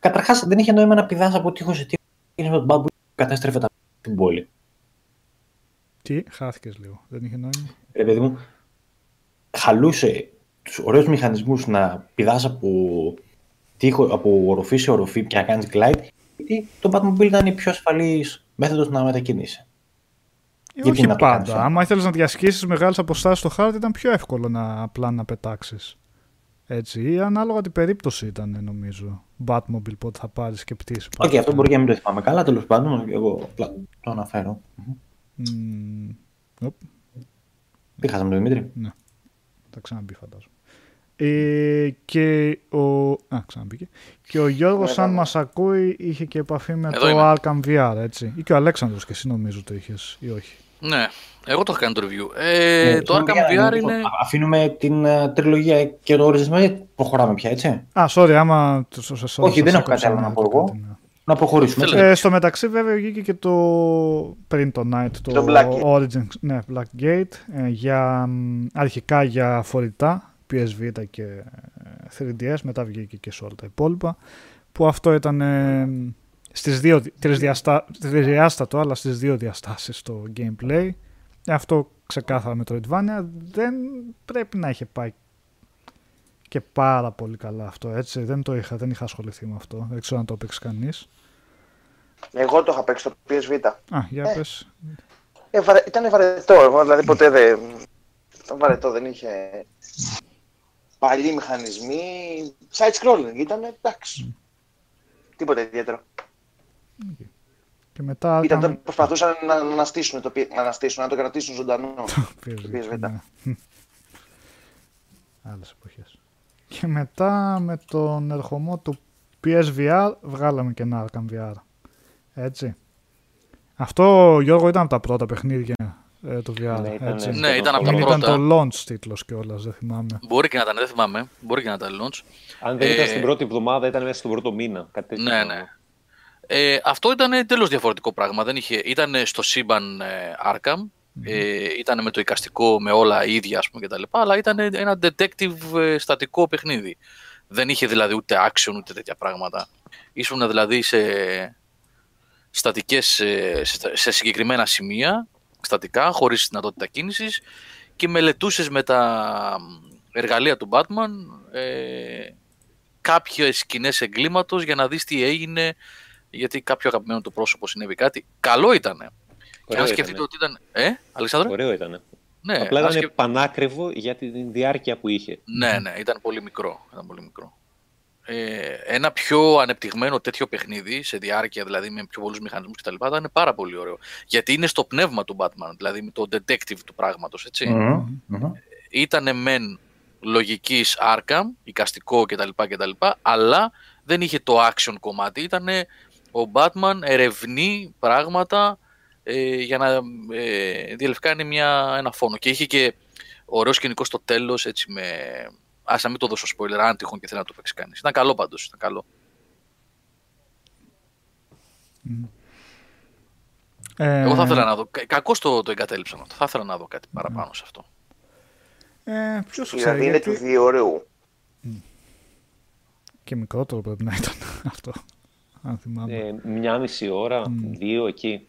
[SPEAKER 2] Καταρχάς, δεν είχε νόημα να πηδάς από τείχο σε τείχο. Είναι με τον μπάμπου που κατέστρεφε τα την πόλη.
[SPEAKER 3] Τι, χάθηκες λίγο. Δεν είχε νόημα.
[SPEAKER 2] Ρε παιδί μου, χαλούσε τους ωραίους μηχανισμούς να πηδάς από, τείχο, από οροφή σε οροφή και να κάνεις glide. Γιατί το Batmobile ήταν η πιο ασφαλής μέθοδος να μετακινήσει.
[SPEAKER 3] Ε,
[SPEAKER 2] Γιατί
[SPEAKER 3] όχι
[SPEAKER 2] να το κάνεις
[SPEAKER 3] πάντα.
[SPEAKER 2] αυτό;
[SPEAKER 3] Άμα ήθελες να διασχίσεις μεγάλες αποστάσεις στο χάρτη, ήταν πιο εύκολο να απλά να πετάξεις. Έτσι, ή ανάλογα την περίπτωση ήταν, νομίζω. Batmobile, πότε θα πάρεις και πτήσεις.
[SPEAKER 2] Οκ, αυτό μπορεί και να μην το θυμάμαι καλά, τέλος πάντων, εγώ απλά το αναφέρω.
[SPEAKER 3] Μμμ, οπ,
[SPEAKER 2] Τι χάσαμε τον Δημήτρη;
[SPEAKER 3] ναι, θα ξαναμπεί φαντάζομαι. Ε, και ο... Α, ξαναμπήκε. Και ο Γιώργος,
[SPEAKER 4] Ναι,
[SPEAKER 3] σαν
[SPEAKER 4] ναι.
[SPEAKER 3] μας ακούει, είχε και επαφή με
[SPEAKER 1] Εδώ
[SPEAKER 3] το
[SPEAKER 1] είμαι.
[SPEAKER 3] Arkham VR, έτσι. Ή και ο Αλέξανδρος και εσύ νομίζω το είχες, ή όχι.
[SPEAKER 1] Ναι, εγώ το έχω κάνει το review. Ε,
[SPEAKER 2] Ε,
[SPEAKER 1] το
[SPEAKER 2] στο
[SPEAKER 1] Arkham VR
[SPEAKER 2] λοιπόν,
[SPEAKER 1] είναι...
[SPEAKER 2] Αφήνουμε την ε, τριλογία και το Origins προχωράμε πια, έτσι.
[SPEAKER 3] Α, sorry, άμα... το- το- το-
[SPEAKER 2] Όχι,
[SPEAKER 3] σας
[SPEAKER 2] δεν έχω
[SPEAKER 3] έκοψα,
[SPEAKER 2] κάτι άλλο
[SPEAKER 3] ναι,
[SPEAKER 2] να πω
[SPEAKER 3] το
[SPEAKER 2] εγώ.
[SPEAKER 3] κάτι, ναι.
[SPEAKER 2] Να προχωρήσουμε. έτσι.
[SPEAKER 1] Θέλετε.
[SPEAKER 3] Ε, στο μεταξύ βέβαια βγήκε και το πριν το Night το,
[SPEAKER 4] Το Blackgate.
[SPEAKER 3] Origins, ναι, Blackgate ε, για, μ, αρχικά για φορητά PS Vita και ε, 3DS μετά βγήκε και σε όλα τα υπόλοιπα που αυτό ήταν ε, στις δύο, τρισδιαστα, τρισδιάστατο αλλά στις δύο διαστάσεις το gameplay Ε, αυτό ξεκάθαρα με το Metroidvania δεν πρέπει να είχε πάει και πάρα πολύ καλά αυτό έτσι δεν το είχα, δεν είχα ασχοληθεί με αυτό δεν ξέρω αν το έπαιξε κανείς
[SPEAKER 4] Εγώ το είχα παίξει στο PS Vita.
[SPEAKER 3] Α, για
[SPEAKER 4] Ε.
[SPEAKER 3] πες.
[SPEAKER 4] Ε, βαρε... Ήταν βαρετό, εγώ δηλαδή ποτέ δεν. Ήταν βαρετό, δεν είχε. Παλιοί μηχανισμοί. Side scrolling ήταν, εντάξει. Τίποτα ιδιαίτερο.
[SPEAKER 3] Και μετά
[SPEAKER 4] Ήταν,
[SPEAKER 3] έκαμε-
[SPEAKER 4] προσπαθούσαν να, να αναστήσουν το, πι- να αναστήσουν, να το κρατήσουν ζωντανό.
[SPEAKER 3] PSV,
[SPEAKER 4] PSV.
[SPEAKER 3] ναι. Άλλες εποχές. Και μετά με τον ερχομό του PSVR βγάλαμε και ένα Arkham VR. Έτσι. Αυτό, Γιώργο, ήταν από τα πρώτα παιχνίδια ε, του VR.
[SPEAKER 6] Ναι, ήταν,
[SPEAKER 3] έτσι.
[SPEAKER 1] Ναι, ήταν από τα
[SPEAKER 3] Μην
[SPEAKER 1] πρώτα.
[SPEAKER 3] ήταν το launch τίτλος κιόλας, δεν θυμάμαι.
[SPEAKER 1] Μπορεί και να ήταν, δεν θυμάμαι. Μπορεί και να ήταν launch.
[SPEAKER 6] Αν δεν
[SPEAKER 1] Ε,
[SPEAKER 6] ήταν στην πρώτη εβδομάδα, ήταν μέσα στον πρώτο μήνα. Κάτι τέτοιο.
[SPEAKER 1] Ναι, ναι. Ε, αυτό ήταν τελείως διαφορετικό πράγμα. Δεν είχε, ήταν στο σύμπαν ε, Arkham, ε, ήταν με το εικαστικό, με όλα ίδια ας πούμε κτλ. Αλλά ήταν ένα detective ε, στατικό παιχνίδι. Δεν είχε δηλαδή ούτε action ούτε τέτοια πράγματα. Ήσουν δηλαδή σε στατικές, ε, σε, σε συγκεκριμένα σημεία, στατικά, χωρίς δυνατότητα κίνησης και μελετούσες με τα εργαλεία του Batman ε, κάποιες σκηνές εγκλήματος για να δεις τι έγινε γιατί κάποιο αγαπημένο του πρόσωπο συνέβη κάτι. Καλό ήταν. Και
[SPEAKER 6] Ωραίο
[SPEAKER 1] αν σκεφτείτε
[SPEAKER 6] ήτανε.
[SPEAKER 1] ότι ήταν. Ε, Αλεξάνδρε.
[SPEAKER 6] Ωραίο ήταν.
[SPEAKER 1] Ναι,
[SPEAKER 6] Απλά
[SPEAKER 1] αν
[SPEAKER 6] ήταν
[SPEAKER 1] σκεφ-
[SPEAKER 6] πανάκριβο για τη διάρκεια που είχε.
[SPEAKER 1] ναι, ναι, ήταν πολύ μικρό. Ήταν πολύ μικρό. Ε, ένα πιο ανεπτυγμένο τέτοιο παιχνίδι, σε διάρκεια δηλαδή με πιο πολλούς μηχανισμούς κτλ. ήταν πάρα πολύ ωραίο. Γιατί είναι στο πνεύμα του Batman, δηλαδή με το detective του πράγματος, έτσι.
[SPEAKER 2] Μμμ, μμμ.
[SPEAKER 1] Ήτανε μεν λογικής Arkham, εικαστικό κτλ, κτλ. Αλλά δεν είχε το action κομμάτι. Ήτανε ο Batman ερευνεί πράγματα ε, για να ε, διελευκάνει μια, ένα φόνο. Και είχε και ωραίος σκηνικό στο τέλος, έτσι με... Ας να μην το δώσω spoiler, αν τυχόν και θέλει να το παίξει κανείς. Ήταν καλό πάντως, ήταν καλό.
[SPEAKER 3] Ε,
[SPEAKER 1] Εγώ θα ήθελα να δω, κακώς το, το εγκατέλειψαν αυτό, θα ήθελα να δω κάτι παραπάνω σε αυτό.
[SPEAKER 3] Ε, ποιος ξέρει,
[SPEAKER 4] Δηλαδή είναι
[SPEAKER 3] γιατί...
[SPEAKER 4] του δύο ωρεού.
[SPEAKER 3] Και μικρότερο πρέπει να ήταν αυτό, αν θυμάμαι.
[SPEAKER 6] Ε, μια μισή ώρα, δύο εκεί.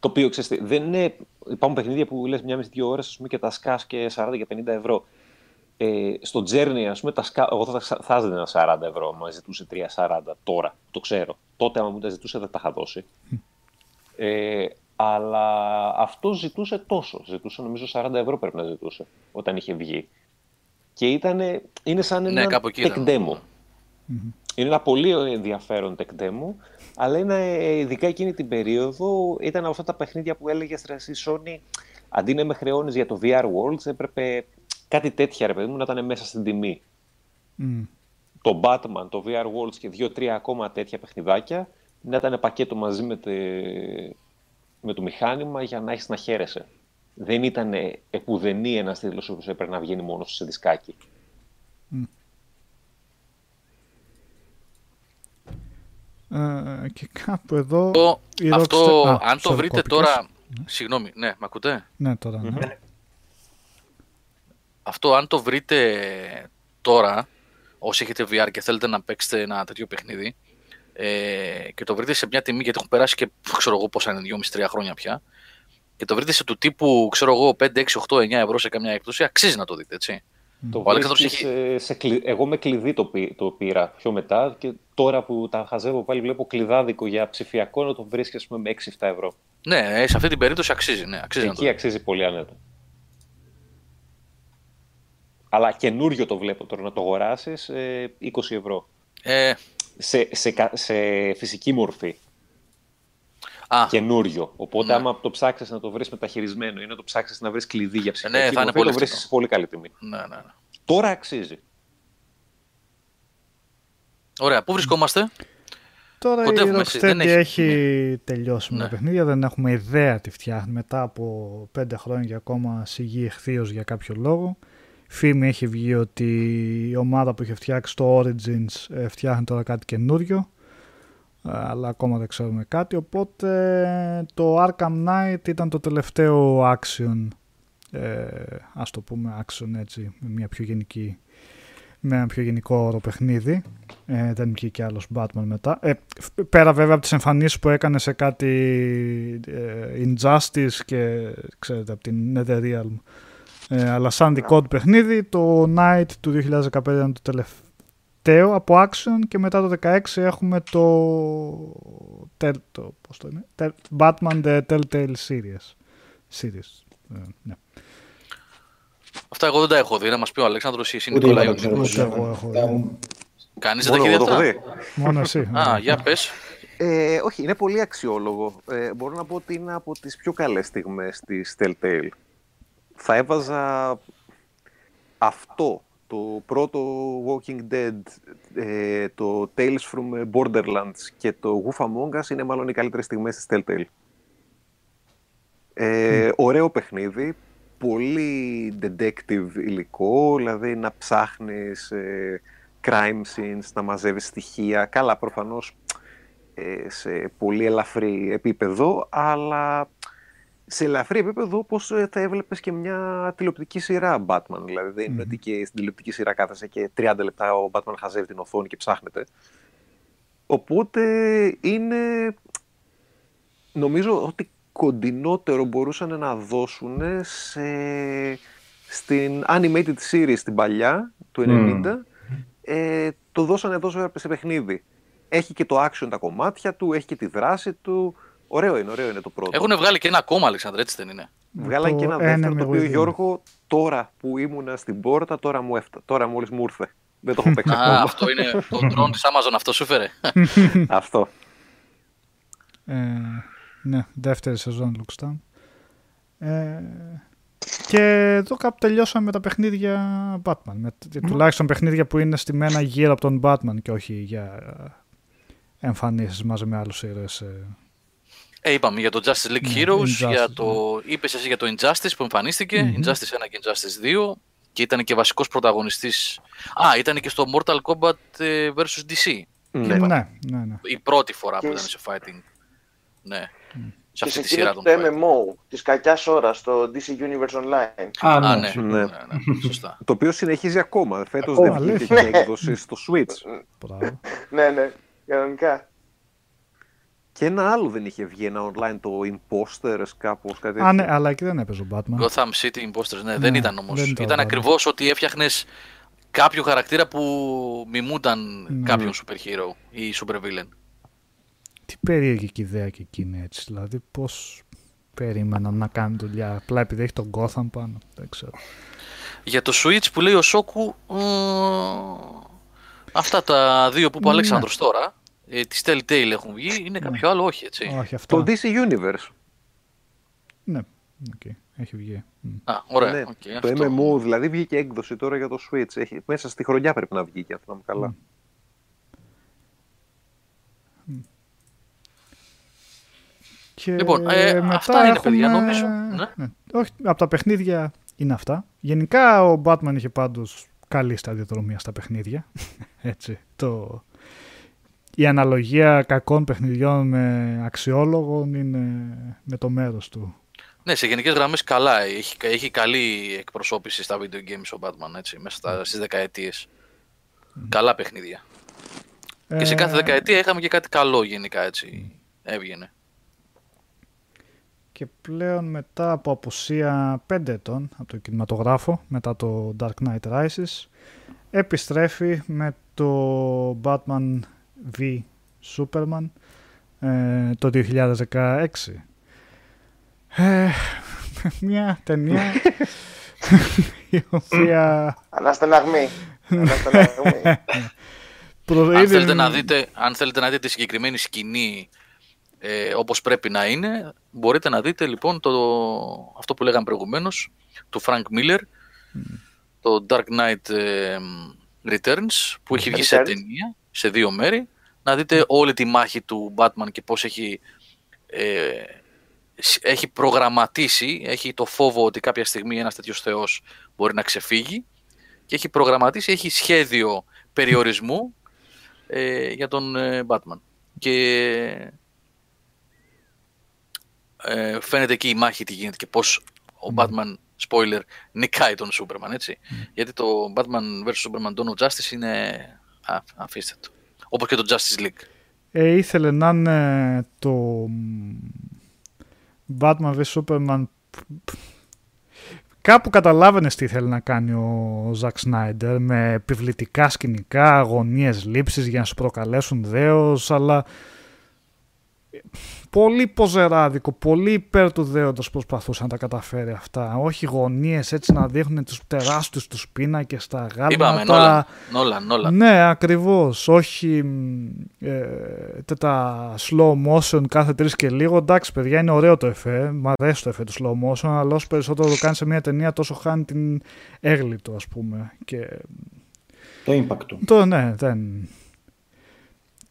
[SPEAKER 6] Το οποίο ξέρεις, τι, δεν είναι. Υπάρχουν παιχνίδια που λες μια μισή δύο ώρες ας πούμε, και τα σκάς και 40 και 50 ευρώ. Ε, στο Journey, ας πούμε, τα σκα... εγώ θα, θα, θα έδινα 40 ευρώ, μα ζητούσε 3,40 τώρα. Το ξέρω. Τότε, άμα μου τα ζητούσε, δεν τα είχα δώσει. Ε, αλλά αυτό ζητούσε τόσο. Ζητούσε, νομίζω, 40 ευρώ πρέπει να ζητούσε όταν είχε βγει. Και ήταν, είναι σαν
[SPEAKER 1] Ναι,
[SPEAKER 6] ένα
[SPEAKER 1] κάπου εκεί
[SPEAKER 6] tech
[SPEAKER 1] ήταν.
[SPEAKER 6] demo. Είναι ένα πολύ ενδιαφέρον tech demo, αλλά είναι, ε, ειδικά εκείνη την περίοδο ήταν από αυτά τα παιχνίδια που έλεγες στη Sony, αντί να με χρεώνεις για το VR Worlds, έπρεπε κάτι τέτοια ρε παιδί μου να ήταν μέσα στην τιμή.
[SPEAKER 3] Μμ.
[SPEAKER 7] το Batman, το VR Worlds και δύο-τρία ακόμα τέτοια παιχνιδάκια να ήταν πακέτο μαζί με, τε... με το μηχάνημα για να έχεις να χαίρεσαι. Δεν ήταν επουδενή ένας τίτλος που έπρεπε να βγαίνει μόνος σε δισκάκι.
[SPEAKER 3] Ε, και κάπου εδώ.
[SPEAKER 1] Αυτό,
[SPEAKER 3] η
[SPEAKER 1] αυτό
[SPEAKER 3] Rockstar- Α,
[SPEAKER 1] αν το
[SPEAKER 3] sorry,
[SPEAKER 1] βρείτε
[SPEAKER 3] κόπηκες.
[SPEAKER 1] τώρα. Συγγνώμη, ναι, με ακούτε;
[SPEAKER 3] Ναι, τώρα. Ναι.
[SPEAKER 1] Αυτό αν το βρείτε τώρα, όσοι έχετε VR και θέλετε να παίξετε ένα τέτοιο παιχνίδι, ε, και το βρείτε σε μια τιμή, γιατί έχουν περάσει και ξέρω εγώ πόσα είναι, 2,5-3 χρόνια πια, και το βρείτε σε του τύπου, ξέρω εγώ, 5, 6, 8, 9 ευρώ σε καμιά έκπτωση, αξίζει να το δείτε, έτσι.
[SPEAKER 7] Το
[SPEAKER 1] Ο Αλέξανδρος
[SPEAKER 7] βρίσκεις
[SPEAKER 1] έχει-
[SPEAKER 7] σε, σε κλει- Εγώ με κλειδί το, πή- το πήρα πιο μετά και τώρα που τα χαζεύω πάλι βλέπω κλειδάδικο για ψηφιακό να το βρίσκεις ας πούμε, με 6-7 ευρώ.
[SPEAKER 1] Ναι, ε, σε αυτή την περίπτωση αξίζει, ναι, αξίζει να το
[SPEAKER 7] Εκεί
[SPEAKER 1] δείτε.
[SPEAKER 7] αξίζει πολύ άνετα. Αλλά καινούριο το βλέπω τώρα να το αγοράσεις 20 ευρώ.
[SPEAKER 1] Ε,
[SPEAKER 7] Σε, σε, κα- σε φυσική μορφή.
[SPEAKER 1] Α,
[SPEAKER 7] Καινούριο. Οπότε,
[SPEAKER 1] Ναι.
[SPEAKER 7] άμα το ψάξεις να το βρεις μεταχειρισμένο ή να το ψάξεις να βρεις κλειδί για ψηφιακή
[SPEAKER 1] Ναι, θα είναι
[SPEAKER 7] μορφή,
[SPEAKER 1] πολύ
[SPEAKER 7] το βρει
[SPEAKER 1] φτηνό.
[SPEAKER 7] σε πολύ καλή τιμή.
[SPEAKER 1] ναι, ναι, ναι.
[SPEAKER 7] Τώρα αξίζει.
[SPEAKER 1] Ωραία, πού βρισκόμαστε;
[SPEAKER 3] Τώρα η
[SPEAKER 1] Κοντεύουμε,
[SPEAKER 3] Rocksteady
[SPEAKER 1] εσύ, δεν
[SPEAKER 3] έχει,
[SPEAKER 1] έχει-
[SPEAKER 3] τελειώσει με
[SPEAKER 1] Ναι.
[SPEAKER 3] τα παιχνίδια, δεν έχουμε ιδέα τι φτιάχνει μετά από πέντε χρόνια και ακόμα σιγή εχθείως για κάποιο λόγο. Φήμη έχει βγει ότι η ομάδα που είχε φτιάξει το Origins ε, φτιάχνει τώρα κάτι καινούριο, ε, αλλά ακόμα δεν ξέρουμε κάτι, οπότε το Arkham Knight ήταν το τελευταίο action, ε, ας το πούμε action έτσι, με μια πιο γενική με ένα πιο γενικό όρο παιχνίδι. Ε, δεν βγήκε άλλος Batman μετά. Ε, φ- πέρα βέβαια από τις εμφανίσεις που έκανε σε κάτι ε, Injustice και ξέρετε από την NetherRealm. Ε, αλλά σαν δικό του παιχνίδι το Night του 2015 ήταν το τελευταίο από action και μετά το 2016 έχουμε το, tel, το, πώς το είναι, Tel- Batman The Telltale Series. Series. Ε, ναι.
[SPEAKER 1] Αυτά εγώ δεν τα έχω δει. Να μας πει ο Αλέξανδρος ή εσύ
[SPEAKER 2] Ούτε εγώ
[SPEAKER 1] Νικόλα.
[SPEAKER 2] δεν ξέρω.
[SPEAKER 3] Ούτε εγώ έχω
[SPEAKER 2] Τα-
[SPEAKER 3] δει.
[SPEAKER 1] Κανείς δεν τα
[SPEAKER 6] Μόνο
[SPEAKER 1] έχει δει
[SPEAKER 6] εγώ το έχω
[SPEAKER 1] αυτά.
[SPEAKER 6] δει.
[SPEAKER 3] Μόνο εσύ.
[SPEAKER 1] Α, για πες.
[SPEAKER 6] Ε, όχι, είναι πολύ αξιόλογο. Ε, μπορώ να πω ότι είναι από τις πιο καλές στιγμές της Telltale. Θα έβαζα αυτό, το πρώτο Walking Dead, ε, το Tales from Borderlands και το Goof Among Us είναι μάλλον οι καλύτερες στιγμές της Telltale. Ε, Ωραίο παιχνίδι, πολύ detective υλικό, δηλαδή να ψάχνεις ε, crime scenes, να μαζεύεις στοιχεία. Καλά, προφανώς ε, σε πολύ ελαφρύ επίπεδο, αλλά σε ελαφρύ επίπεδο όπως ε, θα έβλεπες και μια τηλεοπτική σειρά Batman. Δηλαδή δεν είναι ότι και στην τηλεοπτική σειρά κάθεσαι και 30 λεπτά ο Batman χαζεύει την οθόνη και ψάχνεται. Οπότε είναι νομίζω ότι κοντινότερο μπορούσαν να δώσουν σε, στην animated series την παλιά του 90 ε, το δώσανε εδώ σε- σε παιχνίδι. Έχει και το action τα κομμάτια του, έχει και τη δράση του. Ωραίο είναι, ωραίο είναι το πρώτο.
[SPEAKER 1] Έχουν βγάλει και ένα ακόμα, Αλέξανδρε, έτσι δεν είναι;
[SPEAKER 6] Βγάλανε
[SPEAKER 3] το
[SPEAKER 6] και ένα δεύτερο
[SPEAKER 3] Enemy
[SPEAKER 6] το οποίο
[SPEAKER 3] Within.
[SPEAKER 6] Γιώργο τώρα που ήμουνα στην πόρτα τώρα, μου έφτα, τώρα μόλις μου ήρθε. Δεν το έχω παίξει
[SPEAKER 1] Α,
[SPEAKER 6] ακόμα.
[SPEAKER 1] αυτό είναι το drone της Amazon, αυτό σου φέρε.
[SPEAKER 6] Αυτό.
[SPEAKER 3] Ε, ναι, δεύτερη σεζόν Luxtown. Ε, και εδώ κάπου τελειώσαμε με τα παιχνίδια Batman. Με, τουλάχιστον παιχνίδια που είναι στημένα γύρω από τον Batman και όχι για ε, εμφανίσεις μαζί με άλλους ήρωες. Ε.
[SPEAKER 1] Ε, είπαμε για το Justice League
[SPEAKER 3] Ναι,
[SPEAKER 1] Heroes,
[SPEAKER 3] Injustice,
[SPEAKER 1] για το... είπες εσύ για το Injustice που εμφανίστηκε,
[SPEAKER 3] Μμμ.
[SPEAKER 1] Injustice 1 και Injustice 2 και ήταν και βασικός πρωταγωνιστής. Α, ήταν και στο Mortal Kombat ε, vs DC.
[SPEAKER 6] Ναι.
[SPEAKER 3] Ναι, ναι, ναι.
[SPEAKER 1] Η πρώτη φορά που
[SPEAKER 4] Και
[SPEAKER 1] ήταν σε fighting. Ναι. Σε
[SPEAKER 4] Και
[SPEAKER 1] αυτή
[SPEAKER 4] σε
[SPEAKER 1] τη σειρά
[SPEAKER 4] εκείνο
[SPEAKER 1] των
[SPEAKER 4] το
[SPEAKER 1] fighting.
[SPEAKER 4] MMO της κακιάς ώρας, το DC Universe Online.
[SPEAKER 2] Α,
[SPEAKER 1] Α,
[SPEAKER 2] ναι.
[SPEAKER 1] ναι,
[SPEAKER 6] Ναι.
[SPEAKER 1] ναι, ναι, σωστά.
[SPEAKER 6] Το οποίο συνεχίζει ακόμα. Φέτος
[SPEAKER 3] Ακόμα,
[SPEAKER 6] δεν βγήκε
[SPEAKER 3] αλήθεια.
[SPEAKER 6] και έκδοση στο Switch.
[SPEAKER 3] Μπράβο.
[SPEAKER 4] ναι, ναι, κανονικά.
[SPEAKER 6] Και ένα άλλο δεν είχε βγει, ένα online, το Imposters, κάπως κάτι
[SPEAKER 3] Α, ναι,
[SPEAKER 6] τέτοιο.
[SPEAKER 3] αλλά εκεί δεν έπαιζε ο Batman.
[SPEAKER 1] Gotham City Imposters, ναι, δεν
[SPEAKER 3] Ναι,
[SPEAKER 1] ήταν όμως.
[SPEAKER 3] δεν ήταν
[SPEAKER 1] Ήταν
[SPEAKER 3] Batman.
[SPEAKER 1] ακριβώς ότι έφτιαχνες κάποιο χαρακτήρα που μιμούνταν
[SPEAKER 3] Ναι.
[SPEAKER 1] κάποιον super hero ή super villain.
[SPEAKER 3] Τι περίεργη και ιδέα και εκείνη έτσι. Δηλαδή, πώς περίμεναν να κάνει δουλειά. Απλά επειδή έχει τον Gotham πάνω. Δεν ξέρω.
[SPEAKER 1] Για το Switch που λέει ο Σόκου, ε, αυτά τα δύο που είπε ο
[SPEAKER 3] Ναι.
[SPEAKER 1] Αλέξανδρος τώρα, ε, τη Telltale έχουν βγει, είναι ναι. κάποιο άλλο, όχι έτσι.
[SPEAKER 3] Όχι.
[SPEAKER 6] Το DC Universe.
[SPEAKER 3] Ναι, okay. έχει βγει.
[SPEAKER 1] Α, ωραία.
[SPEAKER 6] Ναι, το
[SPEAKER 1] αυτό...
[SPEAKER 6] MMO δηλαδή βγήκε έκδοση τώρα για το Switch. Έχει... Μέσα στη χρονιά πρέπει να βγει και αυτό να καλά.
[SPEAKER 1] Λοιπόν, ε, αυτά είναι
[SPEAKER 3] έχουμε...
[SPEAKER 1] παιδιά νομίζω. Ναι.
[SPEAKER 3] Όχι, από τα παιχνίδια είναι αυτά. Γενικά ο Batman είχε πάντως καλή σταδιοδρομία στα παιχνίδια. Έτσι, το, η αναλογία κακών παιχνιδιών με αξιόλογων είναι με το μέρος του.
[SPEAKER 1] Ναι, σε γενικές γραμμές καλά. Έχει, έχει καλή εκπροσώπηση στα video games ο Batman έτσι, μέσα στα, στις δεκαετίες. Καλά παιχνίδια. Και σε κάθε
[SPEAKER 3] Ε,
[SPEAKER 1] δεκαετία είχαμε και κάτι καλό γενικά έτσι. Έβγαινε.
[SPEAKER 3] Και πλέον μετά από απουσία 5 ετών από το κινηματογράφο, μετά το Dark Knight Rises, επιστρέφει με το Batman v Superman ε, το 2016. Ε, μια ταινία η οποία
[SPEAKER 4] Αναστεναγμή. Αναστεναγμή.
[SPEAKER 3] προ-
[SPEAKER 1] Αν
[SPEAKER 3] είναι-
[SPEAKER 1] θέλετε, να δείτε, αν θέλετε να δείτε τη συγκεκριμένη σκηνή ε, όπως πρέπει να είναι, μπορείτε να δείτε λοιπόν το, αυτό που λέγαμε προηγουμένως, του Frank Miller, το Dark Knight ε, Returns, που έχει βγει σε
[SPEAKER 4] Returns.
[SPEAKER 1] ταινία, σε δύο μέρη, να δείτε όλη τη μάχη του Batman και πώς έχει, ε, σ- έχει προγραμματίσει, έχει το φόβο ότι κάποια στιγμή ένας τέτοιος θεός μπορεί να ξεφύγει και έχει προγραμματίσει, έχει σχέδιο περιορισμού ε, για τον ε, Batman. Και ε, φαίνεται εκεί η μάχη τι γίνεται και πώς ο Batman, spoiler, νικάει τον Superman, έτσι. Γιατί το Batman vs. Superman Dawn of Justice είναι... Α, αφήστε το. Όπως και το Justice League.
[SPEAKER 3] ε, ήθελε να είναι το μ, Batman vs Superman κάπου καταλάβαινες τι ήθελε να κάνει ο Ζακ Σνάιντερ με επιβλητικά σκηνικά, αγωνίες λήψεις για να σου προκαλέσουν δέος αλλά πολύ ποζεράδικο, πολύ υπέρ του δέοντος προσπαθούσε να τα καταφέρει αυτά. Όχι γωνίες έτσι να δείχνουν τους τεράστιους τους πίνακες, τα γάλματα.
[SPEAKER 1] Είπαμε, Νόλαν, Νόλαν, Νόλαν.
[SPEAKER 3] Ναι, ακριβώς. Όχι μ, ε, τα slow motion κάθε τρεις και λίγο. Εντάξει, παιδιά, είναι ωραίο το εφέ. Μ' αρέσει το εφέ του slow motion, αλλά όσο περισσότερο το κάνει σε μια ταινία, τόσο χάνει την έγκλη του, ας πούμε. Και
[SPEAKER 2] Το impact του.
[SPEAKER 3] το, ναι, δεν...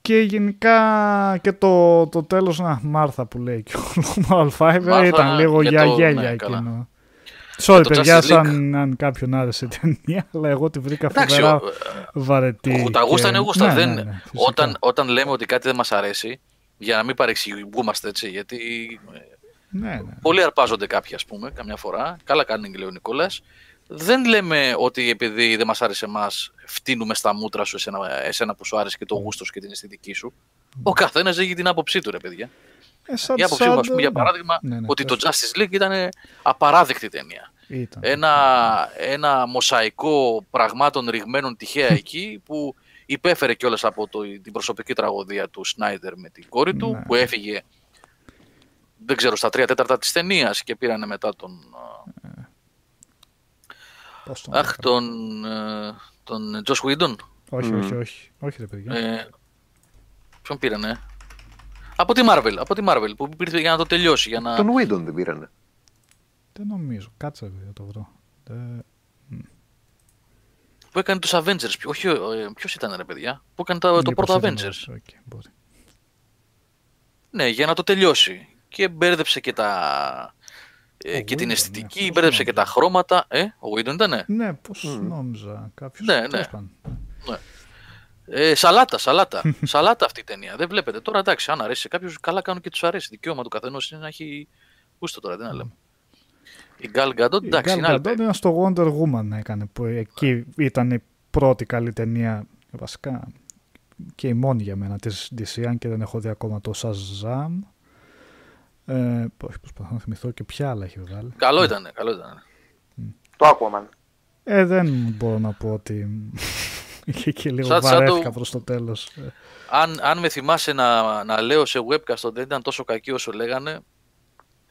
[SPEAKER 3] Και γενικά και το, το τέλος, να, Μάρθα που λέει και ο Normal Five
[SPEAKER 1] Μάρθα,
[SPEAKER 3] ήταν λίγο
[SPEAKER 1] για
[SPEAKER 3] για
[SPEAKER 1] το-
[SPEAKER 3] γέλια
[SPEAKER 1] ναι, καλά.
[SPEAKER 3] εκείνο. Sorry,
[SPEAKER 1] το
[SPEAKER 3] παιδιά,
[SPEAKER 1] Justice League.
[SPEAKER 3] σαν αν κάποιον άρεσε η ταινία, αλλά εγώ τη βρήκα
[SPEAKER 1] Εντάξει,
[SPEAKER 3] φοβερά
[SPEAKER 1] ο-
[SPEAKER 3] βαρετή.
[SPEAKER 1] τα γούστα
[SPEAKER 3] και-
[SPEAKER 1] είναι γούστα.
[SPEAKER 3] Ναι,
[SPEAKER 1] δεν,
[SPEAKER 3] ναι, ναι, φυσικά.
[SPEAKER 1] όταν, όταν λέμε ότι κάτι δεν μας αρέσει, για να μην παρεξηγούμαστε έτσι, γιατί ε,
[SPEAKER 3] Ναι, ναι.
[SPEAKER 1] πολλοί αρπάζονται κάποιοι, ας πούμε, καμιά φορά. Καλά κάνει και λέει ο Νικόλας. Δεν λέμε ότι επειδή δεν μας άρεσε εμάς, φτύνουμε στα μούτρα σου εσένα, εσένα που σου άρεσε και το γούστο σου και την αισθητική σου. Ο καθένας έχει την άποψή του, ρε παιδιά.
[SPEAKER 3] Ε, σαν-
[SPEAKER 1] Η άποψή μου, ας
[SPEAKER 3] σαν-
[SPEAKER 1] πούμε, για
[SPEAKER 3] ναι.
[SPEAKER 1] παράδειγμα,
[SPEAKER 3] Ναι, ναι,
[SPEAKER 1] ότι το
[SPEAKER 3] πες.
[SPEAKER 1] Justice League ήταν απαράδεκτη ταινία.
[SPEAKER 3] Ήταν.
[SPEAKER 1] Ένα, ένα μοσαϊκό πραγμάτων ρηγμένων τυχαία εκεί που υπέφερε κιόλας από το, την προσωπική τραγωδία του Σνάιντερ με την κόρη του
[SPEAKER 3] Ναι.
[SPEAKER 1] που έφυγε δεν ξέρω στα τρία τέταρτα της ταινίας και πήρανε μετά τον, α,
[SPEAKER 3] Πώς τον
[SPEAKER 1] αχ,
[SPEAKER 3] έκανα.
[SPEAKER 1] τον, ε, τον Josh Whedon.
[SPEAKER 3] Όχι,
[SPEAKER 5] Μμμ.
[SPEAKER 3] όχι, όχι. Όχι, ρε παιδιά.
[SPEAKER 1] Ε, ποιον πήρανε; Από τη Marvel, από τη Marvel που ήρθε για να το τελειώσει. Για να...
[SPEAKER 5] Τον Whedon δεν πήρανε.
[SPEAKER 3] Δεν νομίζω. Κάτσε να το βρω. Ε,
[SPEAKER 1] Που έκανε τους Avengers. Ποιο- Όχι, ε, ποιος ήταν ρε παιδιά; Που έκανε τα- το
[SPEAKER 3] μήπως
[SPEAKER 1] πρώτο
[SPEAKER 3] ήταν
[SPEAKER 1] Avengers.
[SPEAKER 3] αυτός, οκ, μπορεί.
[SPEAKER 1] Ναι, για να το τελειώσει. Και μπέρδεψε και τα... ε,
[SPEAKER 3] Ο
[SPEAKER 1] και την
[SPEAKER 3] Whedon,
[SPEAKER 1] αισθητική,
[SPEAKER 3] ναι, πώς
[SPEAKER 1] μπέρδεψε και τα
[SPEAKER 3] νόμιζα.
[SPEAKER 1] χρώματα. Ε, ο Whedon ήτανε;
[SPEAKER 3] Ναι, πώς
[SPEAKER 5] Μμμ.
[SPEAKER 3] νόμιζα κάποιος.
[SPEAKER 1] Ναι, ναι.
[SPEAKER 3] τέλος πάντων.
[SPEAKER 1] Ε, σαλάτα, σαλάτα. σαλάτα αυτή η ταινία. Δεν βλέπετε. Τώρα εντάξει, αν αρέσει σε κάποιους, καλά κάνουν και τους αρέσει. Δικαίωμα του καθενός είναι να έχει γούστο τώρα, τι να λέμε. Η Gal Gadot,
[SPEAKER 3] Η
[SPEAKER 1] εντάξει,
[SPEAKER 3] Gal
[SPEAKER 1] είναι άλλη
[SPEAKER 3] Gadot ήταν στο Wonder Woman έκανε, που εκεί ήταν η πρώτη καλή ταινία, βασικά και η μόνη για μένα της DC, αν και δεν έχω δει ακόμα το Shazam. Ε, όχι, προσπαθώ να θυμηθώ και ποια άλλα έχει βγάλει.
[SPEAKER 1] Καλό ήταν, καλό ήταν.
[SPEAKER 4] Το Aquaman.
[SPEAKER 3] Ε, δεν μπορώ να πω ότι είχε και λίγο
[SPEAKER 1] Σαν- σαν
[SPEAKER 3] βαρέθηκα
[SPEAKER 1] το-
[SPEAKER 3] προς το τέλος. Ε,
[SPEAKER 1] Αν, αν με θυμάσαι να, να λέω σε webcast ότι δεν ήταν τόσο κακή όσο λέγανε,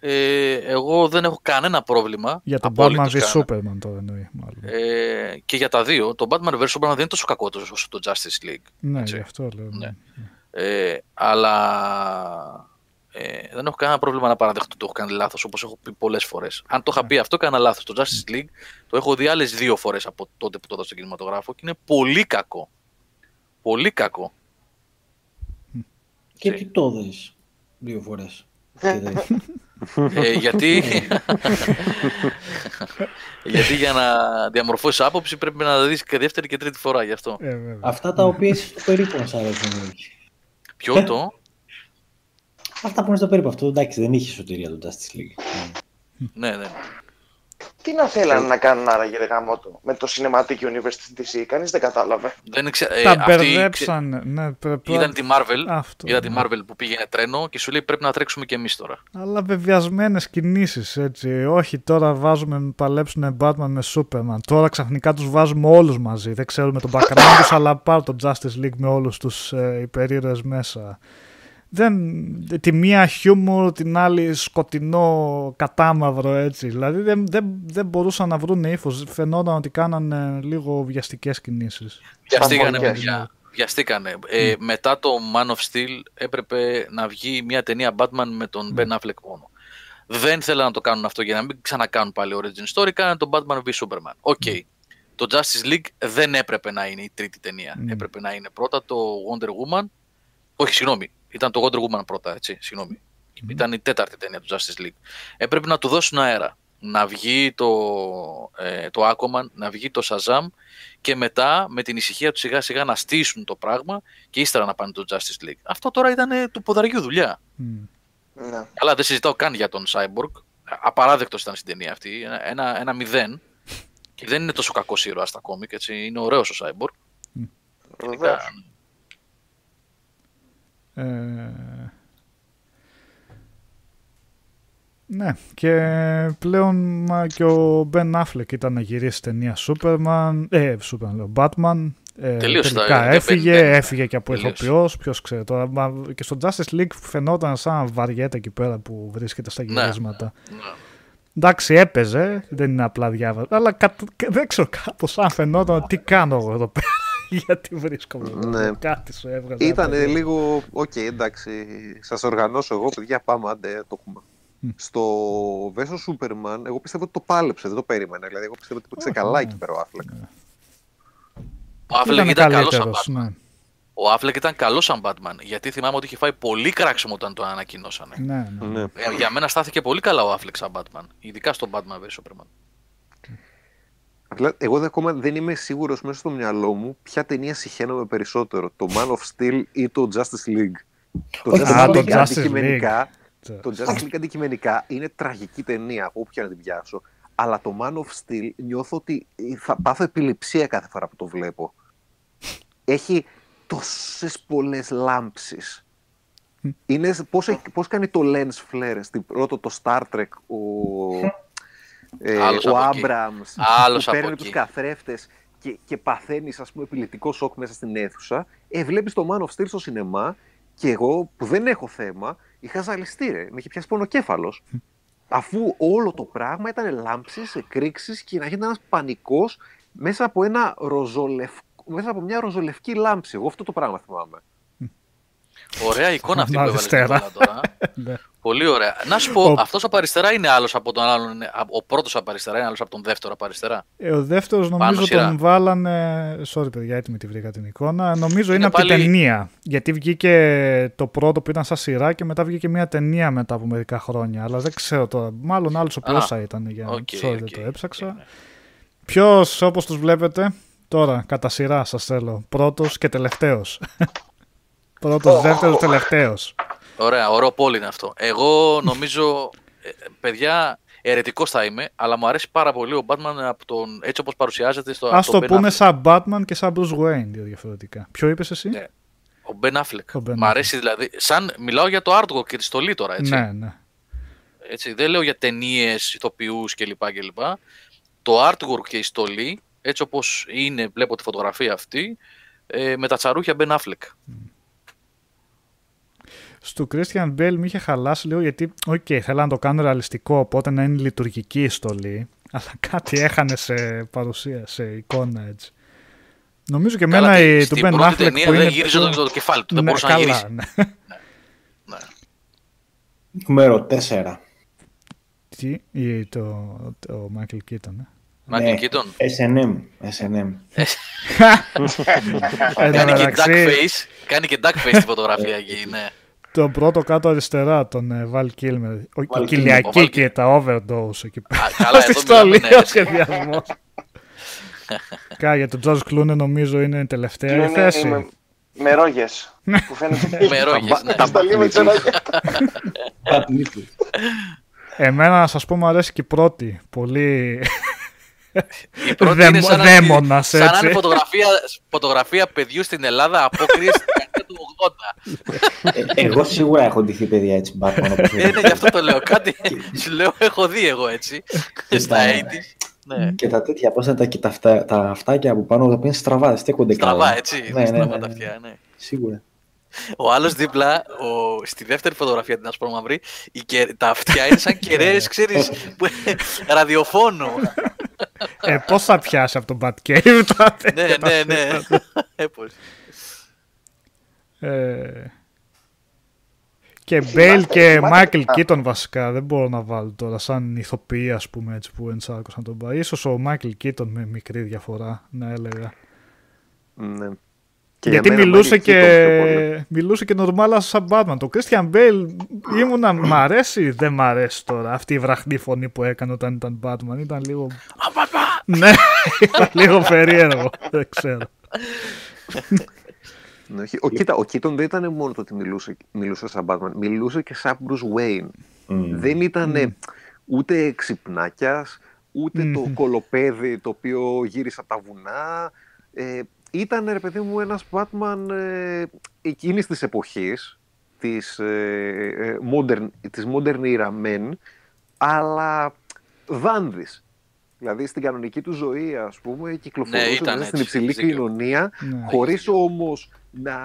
[SPEAKER 1] ε, εγώ δεν έχω κανένα πρόβλημα.
[SPEAKER 3] για τον
[SPEAKER 1] απόλυτος
[SPEAKER 3] Batman v
[SPEAKER 1] κανένα.
[SPEAKER 3] Superman τώρα εννοεί μάλλον.
[SPEAKER 1] Ε, και για τα δύο, το Batman vs. Superman δεν είναι τόσο κακό όσο το Justice League.
[SPEAKER 3] ναι,
[SPEAKER 1] έτσι.
[SPEAKER 3] γι' αυτό λέω.
[SPEAKER 1] Ναι.
[SPEAKER 3] ναι.
[SPEAKER 1] Ε, αλλά ε, δεν έχω κανένα πρόβλημα να παραδεχτώ ότι το έχω κάνει λάθος όπως έχω πει πολλές φορές. Αν το είχα πει αυτό, έκανα λάθος. Το Justice League το έχω δει άλλες δύο φορές από τότε που το είδα στον κινηματογράφο και είναι πολύ κακό. Πολύ κακό.
[SPEAKER 2] Και
[SPEAKER 1] Έτσι.
[SPEAKER 2] τι το δες δύο φορές.
[SPEAKER 1] Ε, γιατί... γιατί για να διαμορφώσεις άποψη πρέπει να τα δεις και δεύτερη και τρίτη φορά γι' αυτό.
[SPEAKER 3] Ε, βέβαια.
[SPEAKER 2] Αυτά τα οποία είσαι στο περίπου να σ' αρέσουν. όχι.
[SPEAKER 1] Ποιο το...
[SPEAKER 2] Αυτά που είναι στο περίπου. Αυτό εντάξει δεν είχε σωτηρία το Justice League.
[SPEAKER 1] ναι, ναι.
[SPEAKER 4] Τι να θέλανε να κάνουν άραγε ρε γαμότο με το Cinematic Universe της DC, κανείς δεν κατάλαβε.
[SPEAKER 1] Δεν ξε... ε,
[SPEAKER 3] Τα
[SPEAKER 1] αυτοί
[SPEAKER 3] μπερδέψαν. Ναι, πρέπει-
[SPEAKER 1] Είδαν τη Marvel,
[SPEAKER 3] Αυτό,
[SPEAKER 1] είδαν τη
[SPEAKER 3] ναι.
[SPEAKER 1] Marvel που πήγαινε τρένο και σου λέει πρέπει να τρέξουμε και εμείς τώρα.
[SPEAKER 3] Αλλά βεβαιασμένες κινήσεις έτσι. Όχι, τώρα βάζουμε, παλέψουν Batman με Superman. Τώρα ξαφνικά τους βάζουμε όλους μαζί. Δεν ξέρουμε τον background του, αλλά πάρ το Justice League με όλους τους ε, υπερήρωες μέσα. Δεν, τη μία χιούμορ, την άλλη σκοτεινό κατάμαυρο έτσι. Δηλαδή δεν, δεν, δεν μπορούσαν να βρουν ύφος. Φαινόταν ότι κάνανε λίγο βιαστικές κινήσεις.
[SPEAKER 1] Βιαστήκανε,
[SPEAKER 4] Παμφωνιές.
[SPEAKER 1] παιδιά. Βιαστήκανε. Ε, μετά το Man of Steel έπρεπε να βγει μια ταινία Batman με τον Ben Affleck μόνο. Δεν θέλανε να το κάνουν αυτό για να μην ξανακάνουν πάλι origin story, κάνανε τον Batman v Superman. Οκ. Το Justice League δεν έπρεπε να είναι η τρίτη ταινία.
[SPEAKER 3] Mm.
[SPEAKER 1] Έπρεπε να είναι πρώτα το Wonder Woman. Όχι, συγγνώμη. Ήταν το Wonder Woman πρώτα, έτσι. Συγγνώμη. Ήταν η τέταρτη ταινία του Justice League. Έπρεπε να του δώσουν αέρα. Να βγει το, ε, το Aquaman, να βγει το Shazam και μετά με την ησυχία του σιγά σιγά να στήσουν το πράγμα και ύστερα να πάνε το Justice League. Αυτό τώρα ήταν ε, του ποδαριού δουλειά.
[SPEAKER 3] Μμ.
[SPEAKER 4] Ναι.
[SPEAKER 1] Αλλά δεν συζητάω καν για τον Cyborg. Απαράδεκτος ήταν στην ταινία αυτή. Ένα, ένα, ένα μηδέν. Και δεν είναι τόσο κακός ήρωας στα κόμικ, έτσι. Είναι ωραίος ο Cyborg.
[SPEAKER 4] Βεβαίως.
[SPEAKER 3] Ε, ναι, και πλέον μα, και ο Ben Affleck ήταν να γυρίσει ταινία Superman, ε, Superman λέω, Batman. Ε,
[SPEAKER 1] Τελείωσε
[SPEAKER 3] τελικά
[SPEAKER 1] τα-
[SPEAKER 3] έφυγε,
[SPEAKER 1] δεν- δεν-
[SPEAKER 3] έφυγε και από
[SPEAKER 1] τελείωσε.
[SPEAKER 3] ηθοποιός, ποιος ξέρει τώρα. Μα, και στο Justice League φαινόταν σαν βαριέται εκεί πέρα που βρίσκεται στα
[SPEAKER 1] Ναι.
[SPEAKER 3] γυρίσματα.
[SPEAKER 1] Ναι.
[SPEAKER 3] Εντάξει, έπαιζε, δεν είναι απλά διάβαζα. Αλλά κατ- δεν ξέρω κάπως αν φαινόταν τι κάνω εγώ εδώ πέρα. Γιατί βρίσκομαι εδώ.
[SPEAKER 6] Ναι.
[SPEAKER 3] Κάτι σου έβγαζε.
[SPEAKER 6] Ήταν
[SPEAKER 3] από εδώ.
[SPEAKER 6] λίγο, οκ, εντάξει, σας οργανώσω εγώ, παιδιά, πάμε, άντε, το έχουμε.
[SPEAKER 3] Μμ.
[SPEAKER 6] Στο versus Superman, εγώ πιστεύω ότι το πάλεψε, δεν το περίμενα. Δηλαδή, εγώ πιστεύω ότι έπαιξε
[SPEAKER 3] Όχι,
[SPEAKER 6] καλά
[SPEAKER 3] ναι.
[SPEAKER 6] εκεί πέρα ο Affleck.
[SPEAKER 1] Ο Affleck
[SPEAKER 3] Ήταν
[SPEAKER 1] ήταν καλός σαν
[SPEAKER 3] καλύτερος,
[SPEAKER 1] Batman.
[SPEAKER 3] ναι.
[SPEAKER 1] Ο Affleck ήταν καλός σαν Batman. Γιατί θυμάμαι ότι είχε φάει πολύ κράξιμο όταν το ανακοινώσανε.
[SPEAKER 3] Ναι, ναι.
[SPEAKER 6] Ναι.
[SPEAKER 1] Ε, Για μένα στάθηκε πολύ καλά ο Affleck σαν Batman. Ειδικά στο Batman vs Superman.
[SPEAKER 6] Απλά, εγώ δεν- ακόμα δεν είμαι σίγουρος μέσα στο μυαλό μου ποια ταινία συχαίνομαι περισσότερο, το Man of Steel ή το Justice League. Το
[SPEAKER 2] Όχι,
[SPEAKER 6] Justice
[SPEAKER 2] α, το
[SPEAKER 6] League
[SPEAKER 3] Justice
[SPEAKER 6] αντικειμενικά,
[SPEAKER 3] League.
[SPEAKER 6] το Justice League αντικειμενικά είναι τραγική ταινία, όποια να την πιάσω. Αλλά το Man of Steel νιώθω ότι θα πάθω επιληψία κάθε φορά που το βλέπω. Έχει τόσες πολλές λάμψεις. Είναι πώς, έχει- πώς κάνει το lens flare στην πρώτο το Star Trek ο, ε,
[SPEAKER 1] Άλλος
[SPEAKER 6] ο
[SPEAKER 1] από εκεί.
[SPEAKER 6] Abrams
[SPEAKER 1] Άλλος
[SPEAKER 6] που
[SPEAKER 1] από
[SPEAKER 6] παίρνει
[SPEAKER 1] εκεί.
[SPEAKER 6] τους καθρέφτες και, και παθαίνεις ας πούμε επιληπτικό σοκ μέσα στην αίθουσα ε, βλέπεις το Man of Steel στο σινεμά και εγώ που δεν έχω θέμα είχα ζαλιστεί ρε, με είχε πιάσει πονοκέφαλος αφού όλο το πράγμα ήταν λάμψεις, εκρήξεις και να γίνεται ένας πανικός μέσα από, ένα ροζολευκό, μέσα από μια ροζολευκή λάμψη. Εγώ αυτό το πράγμα θυμάμαι.
[SPEAKER 1] Ωραία εικόνα αυτή που
[SPEAKER 3] Να,
[SPEAKER 1] έβαλες
[SPEAKER 3] αριστερά.
[SPEAKER 1] τώρα.
[SPEAKER 3] Ναι.
[SPEAKER 1] Πολύ ωραία. Να σου πω,
[SPEAKER 3] Ο-
[SPEAKER 1] αυτός από αριστερά είναι άλλος από τον άλλον. είναι- Ο πρώτος από αριστερά είναι άλλος από τον δεύτερο από αριστερά;
[SPEAKER 3] Ε, ο δεύτερος νομίζω
[SPEAKER 1] σειρά.
[SPEAKER 3] τον βάλανε. Sorry, παιδιά, έτοιμη τη βρήκα την εικόνα. Νομίζω είναι,
[SPEAKER 1] Είναι
[SPEAKER 3] από την
[SPEAKER 1] πάλι-
[SPEAKER 3] ταινία. Γιατί βγήκε το πρώτο που ήταν σαν σειρά και μετά βγήκε μια ταινία μετά από μερικά χρόνια. Αλλά δεν ξέρω τώρα. Μάλλον άλλος ο
[SPEAKER 1] Α,
[SPEAKER 3] πόσα ήταν. Για...
[SPEAKER 1] οκ,
[SPEAKER 3] sorry, δεν
[SPEAKER 1] οκ.
[SPEAKER 3] το έψαξα.
[SPEAKER 1] Ναι.
[SPEAKER 3] Ποιος, όπως τους βλέπετε, τώρα κατά σειρά σας θέλω. Πρώτος και τελευταίος. Πρώτος, δεύτερος, τελευταίος.
[SPEAKER 1] Ωραία, ωραίο πόλη είναι αυτό. Εγώ νομίζω, ε, παιδιά, ερετικό θα είμαι, αλλά μου αρέσει πάρα πολύ ο Batman από τον, έτσι όπως παρουσιάζεται στο.
[SPEAKER 3] Α
[SPEAKER 1] από
[SPEAKER 3] το
[SPEAKER 1] τον Ben
[SPEAKER 3] πούμε
[SPEAKER 1] Affleck.
[SPEAKER 3] σαν Batman και σαν Bruce Wayne δύο διαφορετικά. Ποιο είπες εσύ,
[SPEAKER 1] Ναι. Ο Ben Affleck.
[SPEAKER 3] Ο Ben
[SPEAKER 1] Μ' αρέσει δηλαδή. Σαν μιλάω για το artwork και τη στολή τώρα, έτσι.
[SPEAKER 3] Ναι, ναι.
[SPEAKER 1] έτσι δεν λέω για ταινίες, ηθοποιούς κλπ. κλπ. Το artwork και η στολή, έτσι όπως είναι, βλέπω τη φωτογραφία αυτή, ε, με τα τσαρούχια Ben Affleck.
[SPEAKER 3] Στο Christian Bale με είχε χαλάσει λίγο γιατί, οκ, θέλανε να το κάνουν ρεαλιστικό, οπότε να είναι λειτουργική η στολή, αλλά κάτι έχανε σε παρουσία, σε εικόνα έτσι. Νομίζω και
[SPEAKER 1] Καλά,
[SPEAKER 3] εμένα
[SPEAKER 1] τι-
[SPEAKER 3] η του
[SPEAKER 1] στην
[SPEAKER 3] Ben
[SPEAKER 1] πρώτη
[SPEAKER 3] Affleck
[SPEAKER 1] ταινία
[SPEAKER 3] που
[SPEAKER 1] δεν
[SPEAKER 3] είναι
[SPEAKER 1] γύριζε
[SPEAKER 3] πιο-
[SPEAKER 1] το, το κεφάλι του, δεν
[SPEAKER 3] Ναι,
[SPEAKER 1] μπορούσε να
[SPEAKER 3] καλά,
[SPEAKER 1] γυρίσει.
[SPEAKER 3] ναι.
[SPEAKER 1] Ναι.
[SPEAKER 2] Νούμερο 4.
[SPEAKER 3] Τι, ή το, το Michael Keaton, ε;
[SPEAKER 1] Michael
[SPEAKER 2] Ναι.
[SPEAKER 1] Keaton.
[SPEAKER 2] SNM. SNM.
[SPEAKER 3] Εν τω
[SPEAKER 1] Κάνει και
[SPEAKER 3] μεταξύ,
[SPEAKER 1] duck face, κάνει και duck face στη φωτογραφία εκεί, ναι.
[SPEAKER 3] Τον πρώτο κάτω αριστερά, τον ε, Val Kilmer. Ο,
[SPEAKER 2] Val
[SPEAKER 3] η Κυλιακή
[SPEAKER 1] Kilmer.
[SPEAKER 3] και τα overdose εκεί πέρα.
[SPEAKER 1] Α, καλά,
[SPEAKER 3] Στη
[SPEAKER 1] εδώ μιλάμε,
[SPEAKER 3] στολή
[SPEAKER 1] ναι.
[SPEAKER 3] ο σχεδιασμός. Κα, για τον George Clooney νομίζω είναι η τελευταία η
[SPEAKER 4] Είναι
[SPEAKER 3] θέση.
[SPEAKER 4] με, με ρόγες. που φαίνεται.
[SPEAKER 1] Με ρόγες, ναι.
[SPEAKER 4] Τα στολή με τις ρόγες.
[SPEAKER 2] Κάτι νύχτες.
[SPEAKER 3] Εμένα να σας πω μου αρέσει και η πρώτη. Πολύ...
[SPEAKER 1] Η πρώτη
[SPEAKER 3] Δαιμ-
[SPEAKER 1] είναι σαν να-
[SPEAKER 3] δαίμονας,
[SPEAKER 1] σαν να
[SPEAKER 3] έτσι.
[SPEAKER 1] είναι φωτογραφία, φωτογραφία παιδιού στην Ελλάδα απόκριση στην δεκαετία του 80.
[SPEAKER 2] Ε, Εγώ σίγουρα έχω ντυθεί παιδιά έτσι Batman. όπως
[SPEAKER 1] Ε, ναι,
[SPEAKER 2] είναι.
[SPEAKER 1] γι' αυτό το λέω. Κάτι σου λέω, έχω δει εγώ έτσι. Στα
[SPEAKER 2] τα-
[SPEAKER 1] 80s. Ναι.
[SPEAKER 2] Και τα τέτοια, πώς είναι τα, και τα, αυτά, τα αυτάκια από πάνω, τα οποία είναι στραβά, δεν στέκονται καλά.
[SPEAKER 1] Στραβά, έτσι.
[SPEAKER 2] Ναι, ναι,
[SPEAKER 1] στραβά
[SPEAKER 2] ναι,
[SPEAKER 1] τα
[SPEAKER 2] ναι.
[SPEAKER 1] αυτιά, ναι.
[SPEAKER 2] Σίγουρα.
[SPEAKER 1] Ο άλλος δίπλα, ο, στη δεύτερη φωτογραφία την ασπρόμαυρη, η, κε- τα αυτιά είναι σαν κεραίες, ξέρεις, που- ραδιοφώνου.
[SPEAKER 3] ε, πώς θα πιάσει από τον Batcave τότε.
[SPEAKER 1] ναι, ναι, ναι. Ε, πώς.
[SPEAKER 3] Ε, και Bale
[SPEAKER 4] Θυμάστε-
[SPEAKER 3] και
[SPEAKER 4] θυμάστε-
[SPEAKER 3] Μάικλ
[SPEAKER 4] α.
[SPEAKER 3] Keaton βασικά δεν μπορώ να βάλω τώρα σαν ηθοποιοί ας πούμε έτσι που ενσάρκωσαν τον πάει. Ίσως ο Michael Keaton με μικρή διαφορά να έλεγα.
[SPEAKER 6] Ναι. Και
[SPEAKER 3] Γιατί
[SPEAKER 6] για μένα
[SPEAKER 3] μιλούσε
[SPEAKER 6] Michael Keaton πιο πολύ.
[SPEAKER 3] και, μιλούσε και νορμάλα σαν Batman. Το Christian Bale ήμουνα μ' αρέσει δεν μ' αρέσει τώρα. Αυτή η βραχνή φωνή που έκανε όταν ήταν Batman ήταν λίγο... ναι, ήταν λίγο περίεργο. δεν ξέρω.
[SPEAKER 6] Ναι, όχι. Ο, κοίτα, ο Κίτον δεν ήταν μόνο το ότι μιλούσε, μιλούσε σαν Batman, μιλούσε και σαν Bruce Wayne.
[SPEAKER 2] Μμ.
[SPEAKER 6] Δεν ήταν ούτε ξυπνάκιας, ούτε το
[SPEAKER 3] Μμμ.
[SPEAKER 6] κολοπέδι το οποίο γύρισε από τα βουνά. Ε, ήταν, ρε παιδί μου, ένας Batman ε, εκείνης της εποχής, της, ε, ε, modern, της modern era men, αλλά δάνδης. Δηλαδή στην κανονική του ζωή, ας πούμε, κυκλοφορούσε
[SPEAKER 1] Ναι, ήταν
[SPEAKER 6] μέσα στην
[SPEAKER 1] έτσι,
[SPEAKER 6] υψηλή
[SPEAKER 1] έχεις δίκιο.
[SPEAKER 6] κοινωνία,
[SPEAKER 3] Ναι.
[SPEAKER 6] χωρίς όμως να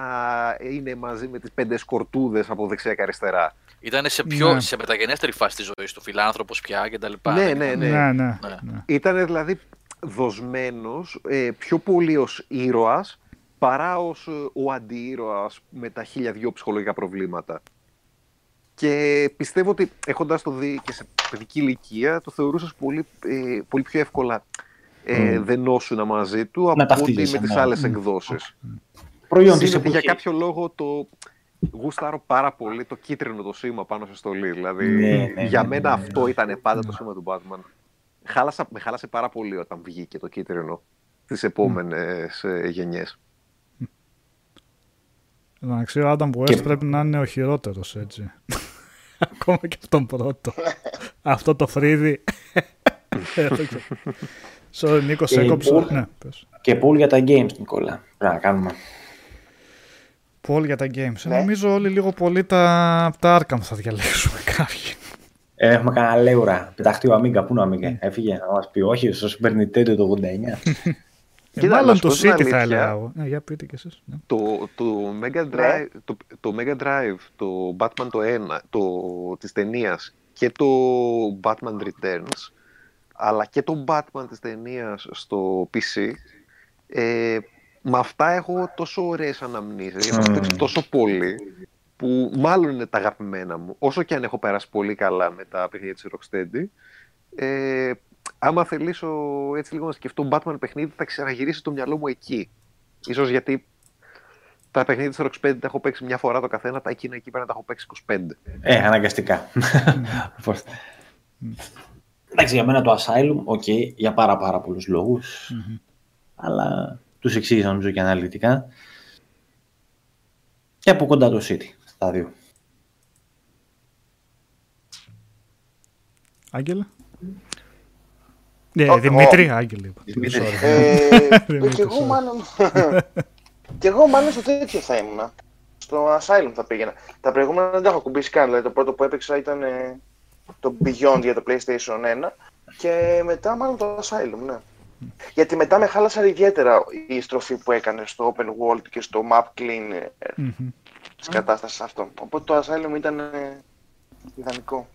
[SPEAKER 6] είναι μαζί με τις πέντε σκορτούδες από δεξιά και αριστερά.
[SPEAKER 1] Ήταν σε, πιο,
[SPEAKER 3] Ναι.
[SPEAKER 1] σε μεταγενέστερη φάση της ζωής του, φιλάνθρωπος πια και τα λοιπά.
[SPEAKER 6] Ναι,
[SPEAKER 1] Δεν
[SPEAKER 6] ναι,
[SPEAKER 1] ήταν-
[SPEAKER 6] ναι.
[SPEAKER 3] Ναι, ναι,
[SPEAKER 1] Ναι.
[SPEAKER 3] ναι.
[SPEAKER 6] Ήταν δηλαδή δοσμένος ε, πιο πολύ ως ήρωας παρά ως ε, ο αντιήρωας με τα χίλια δυο ψυχολογικά προβλήματα. Και πιστεύω ότι έχοντας το δει και σε παιδική ηλικία το θεωρούσες πολύ, ε, πολύ πιο εύκολα ε,
[SPEAKER 2] Μμ.
[SPEAKER 6] δενόσουνα μαζί του από ότι
[SPEAKER 2] ταυτίζεσαι,
[SPEAKER 6] με τις
[SPEAKER 2] ναι.
[SPEAKER 6] άλλες εκδόσεις.
[SPEAKER 2] Προϊόν της
[SPEAKER 6] Συν ότι για
[SPEAKER 2] εποχής.
[SPEAKER 6] κάποιο λόγο το γούσταρω πάρα πολύ το κίτρινο το σήμα πάνω σε στολή. Δηλαδή,
[SPEAKER 2] Ναι, ναι,
[SPEAKER 6] για
[SPEAKER 2] ναι,
[SPEAKER 6] μένα
[SPEAKER 2] ναι, ναι.
[SPEAKER 6] αυτό ήταν πάντα το σήμα του Batman. Χάλασα, με χάλασε πάρα πολύ όταν βγήκε το κίτρινο στις επόμενες ε, γενιές.
[SPEAKER 3] Εντάξει, ο Άνταμ West πρέπει να είναι ο χειρότερος έτσι. Ακόμα και από τον πρώτο. Αυτό το φρύδι. Sorry, Νίκος,
[SPEAKER 2] Και
[SPEAKER 3] έκοψα.
[SPEAKER 2] Paul.
[SPEAKER 3] Ναι, πες.
[SPEAKER 2] Και Paul για τα games, Νικόλα. Πρέπει να κάνουμε.
[SPEAKER 3] Paul για τα games. Ε,
[SPEAKER 4] Ναι.
[SPEAKER 3] Νομίζω όλοι λίγο πολύ τα, τα Arkham θα διαλέξουμε κάποιοι.
[SPEAKER 2] Ε, έχουμε κανένα λέουρα. Πεταχτεί ο Αμίγκα. Πού είναι ο Αμίγκα. Έφυγε να μας πει, Όχι, στο Super Nintendo το 89.
[SPEAKER 3] Ε,
[SPEAKER 6] Κοίτα, να
[SPEAKER 3] μάλλον
[SPEAKER 6] σου
[SPEAKER 3] το
[SPEAKER 6] πω την
[SPEAKER 3] City θα
[SPEAKER 6] αλήθεια.
[SPEAKER 3] έλεγα εγώ. Ε, για πείτε κι εσείς. Ναι.
[SPEAKER 6] Το, το, Mega Drive, το, το Mega Drive, το Batman το 1, το, της ταινίας και το Batman Returns, αλλά και το Batman της ταινίας στο PC, ε, με αυτά έχω τόσο ωραίες αναμνήσεις, γιατί έχω
[SPEAKER 2] Mm.
[SPEAKER 6] παίξει τόσο πολύ, που μάλλον είναι τα αγαπημένα μου, όσο και αν έχω περάσει πολύ καλά με τα παιχνίδια της Rocksteady, ε, άμα θελήσω έτσι λίγο να σκεφτώ Batman παιχνίδι, θα ξαναγυρίσει το μυαλό μου εκεί. Ίσως γιατί τα παιχνίδια της Rocksteady τα έχω παίξει μια φορά το καθένα, τα εκείνα εκεί πέρα τα έχω παίξει 25.
[SPEAKER 2] ε, αναγκαστικά. Πώς. Εντάξει, για μένα το Asylum, OK, για πάρα πάρα πολλούς λόγους. Αλλά τους εξήγησα νομίζω και αναλυτικά. Και από κοντά το City, στα δύο.
[SPEAKER 3] Άγγελε; Ναι,
[SPEAKER 4] Ο-
[SPEAKER 3] Δημήτρη, Άγγελε. είπα.
[SPEAKER 2] Δημήτρη.
[SPEAKER 3] Sorry.
[SPEAKER 4] Ε,
[SPEAKER 3] Δεν
[SPEAKER 4] και εγώ
[SPEAKER 3] είναι
[SPEAKER 4] μάλλον. και εγώ μάλλον στο τέτοιο θα ήμουν. Στο Asylum θα πήγαινα. Τα προηγούμενα δεν τα έχω κουμπίσει καν. Δηλαδή το πρώτο που έπαιξα ήταν ε, το Beyond για το PlayStation 1. Και μετά μάλλον το Asylum, ναι. Γιατί μετά με χάλασαν ιδιαίτερα η στροφή που έκανε στο Open World και στο Map Clean ε,
[SPEAKER 3] Μμμ.
[SPEAKER 4] της κατάστασης αυτό. Οπότε το Asylum ήταν ε, ιδανικό.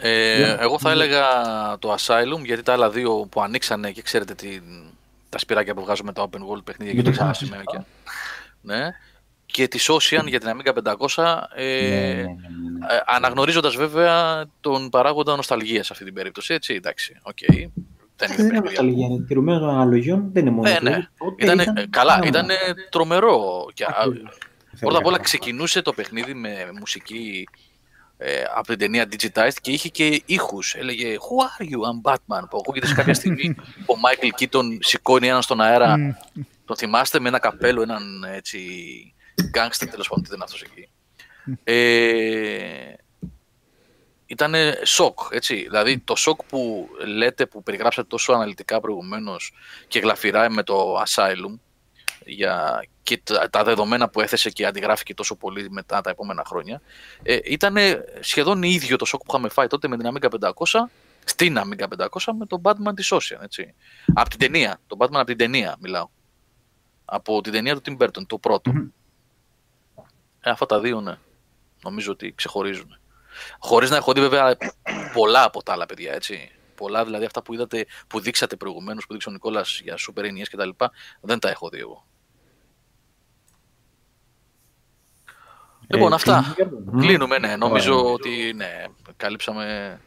[SPEAKER 1] Ε, εγώ θα έλεγα το Asylum γιατί τα άλλα δύο που ανοίξανε και ξέρετε τι, τα σπυράκια που βγάζουμε τα open world παιχνίδια και
[SPEAKER 2] Γιατί
[SPEAKER 1] τα
[SPEAKER 2] ξανά
[SPEAKER 1] σημαία και. Ναι. Και τη Ocean για την Amiga 500 ε,
[SPEAKER 2] Ναι, ναι, ναι, ναι.
[SPEAKER 1] ε, αναγνωρίζοντας βέβαια τον παράγοντα νοσταλγίας σε αυτή την περίπτωση, έτσι, εντάξει, οκ. Δεν είναι
[SPEAKER 2] Δεν είναι
[SPEAKER 1] παιχνίδια.
[SPEAKER 2] νοσταλγία, είναι τηρουμένο των αναλογιών, δεν είναι μόνο
[SPEAKER 1] Ναι,
[SPEAKER 2] αυτό.
[SPEAKER 1] ναι.
[SPEAKER 2] Τότε
[SPEAKER 1] Ήταν,
[SPEAKER 2] ήταν
[SPEAKER 1] καλά,
[SPEAKER 2] πράγμα.
[SPEAKER 1] ήταν τρομερό. Και, α,
[SPEAKER 2] Ακριβώς.
[SPEAKER 1] Πρώτα απ' όλα ξεκινούσε το παιχνίδι με μουσική ε, από την ταινία Digitized και είχε και ήχους. Έλεγε Who are you, I'm Batman. Που ακούγεται σε κάποια στιγμή ο Michael Keaton σηκώνει έναν στον αέρα. τον θυμάστε με ένα καπέλο, έναν έτσι γκάγκστερ τέλος πάντων, τι δεν είναι αυτός εκεί. Ε, ήταν σοκ, έτσι. Δηλαδή το σοκ που λέτε, που περιγράψατε τόσο αναλυτικά προηγουμένως και γλαφυρά με το Asylum για, και τα δεδομένα που έθεσε και αντιγράφηκε τόσο πολύ μετά τα επόμενα χρόνια, ε, ήταν σχεδόν ίδιο το σοκ που είχαμε φάει τότε με την Amiga 500 στην Amiga 500 με τον Batman της Ocean, έτσι. Από την ταινία, τον Batman από την ταινία μιλάω. Από την ταινία του Tim Burton, το πρώτο. Ε, αυτά τα δύο, ναι. Νομίζω ότι ξεχωρίζουν. Χωρίς να έχω δει βέβαια πολλά από τα άλλα παιδιά, έτσι. Πολλά δηλαδή αυτά που είδατε, που δείξατε προηγουμένως, που δείξε ο Νικόλας για Super NES κτλ. Δεν τα έχω δει εγώ. Λοιπόν, αυτά. Κλείνουμε, ναι. Νομίζω ότι ναι, καλύψαμε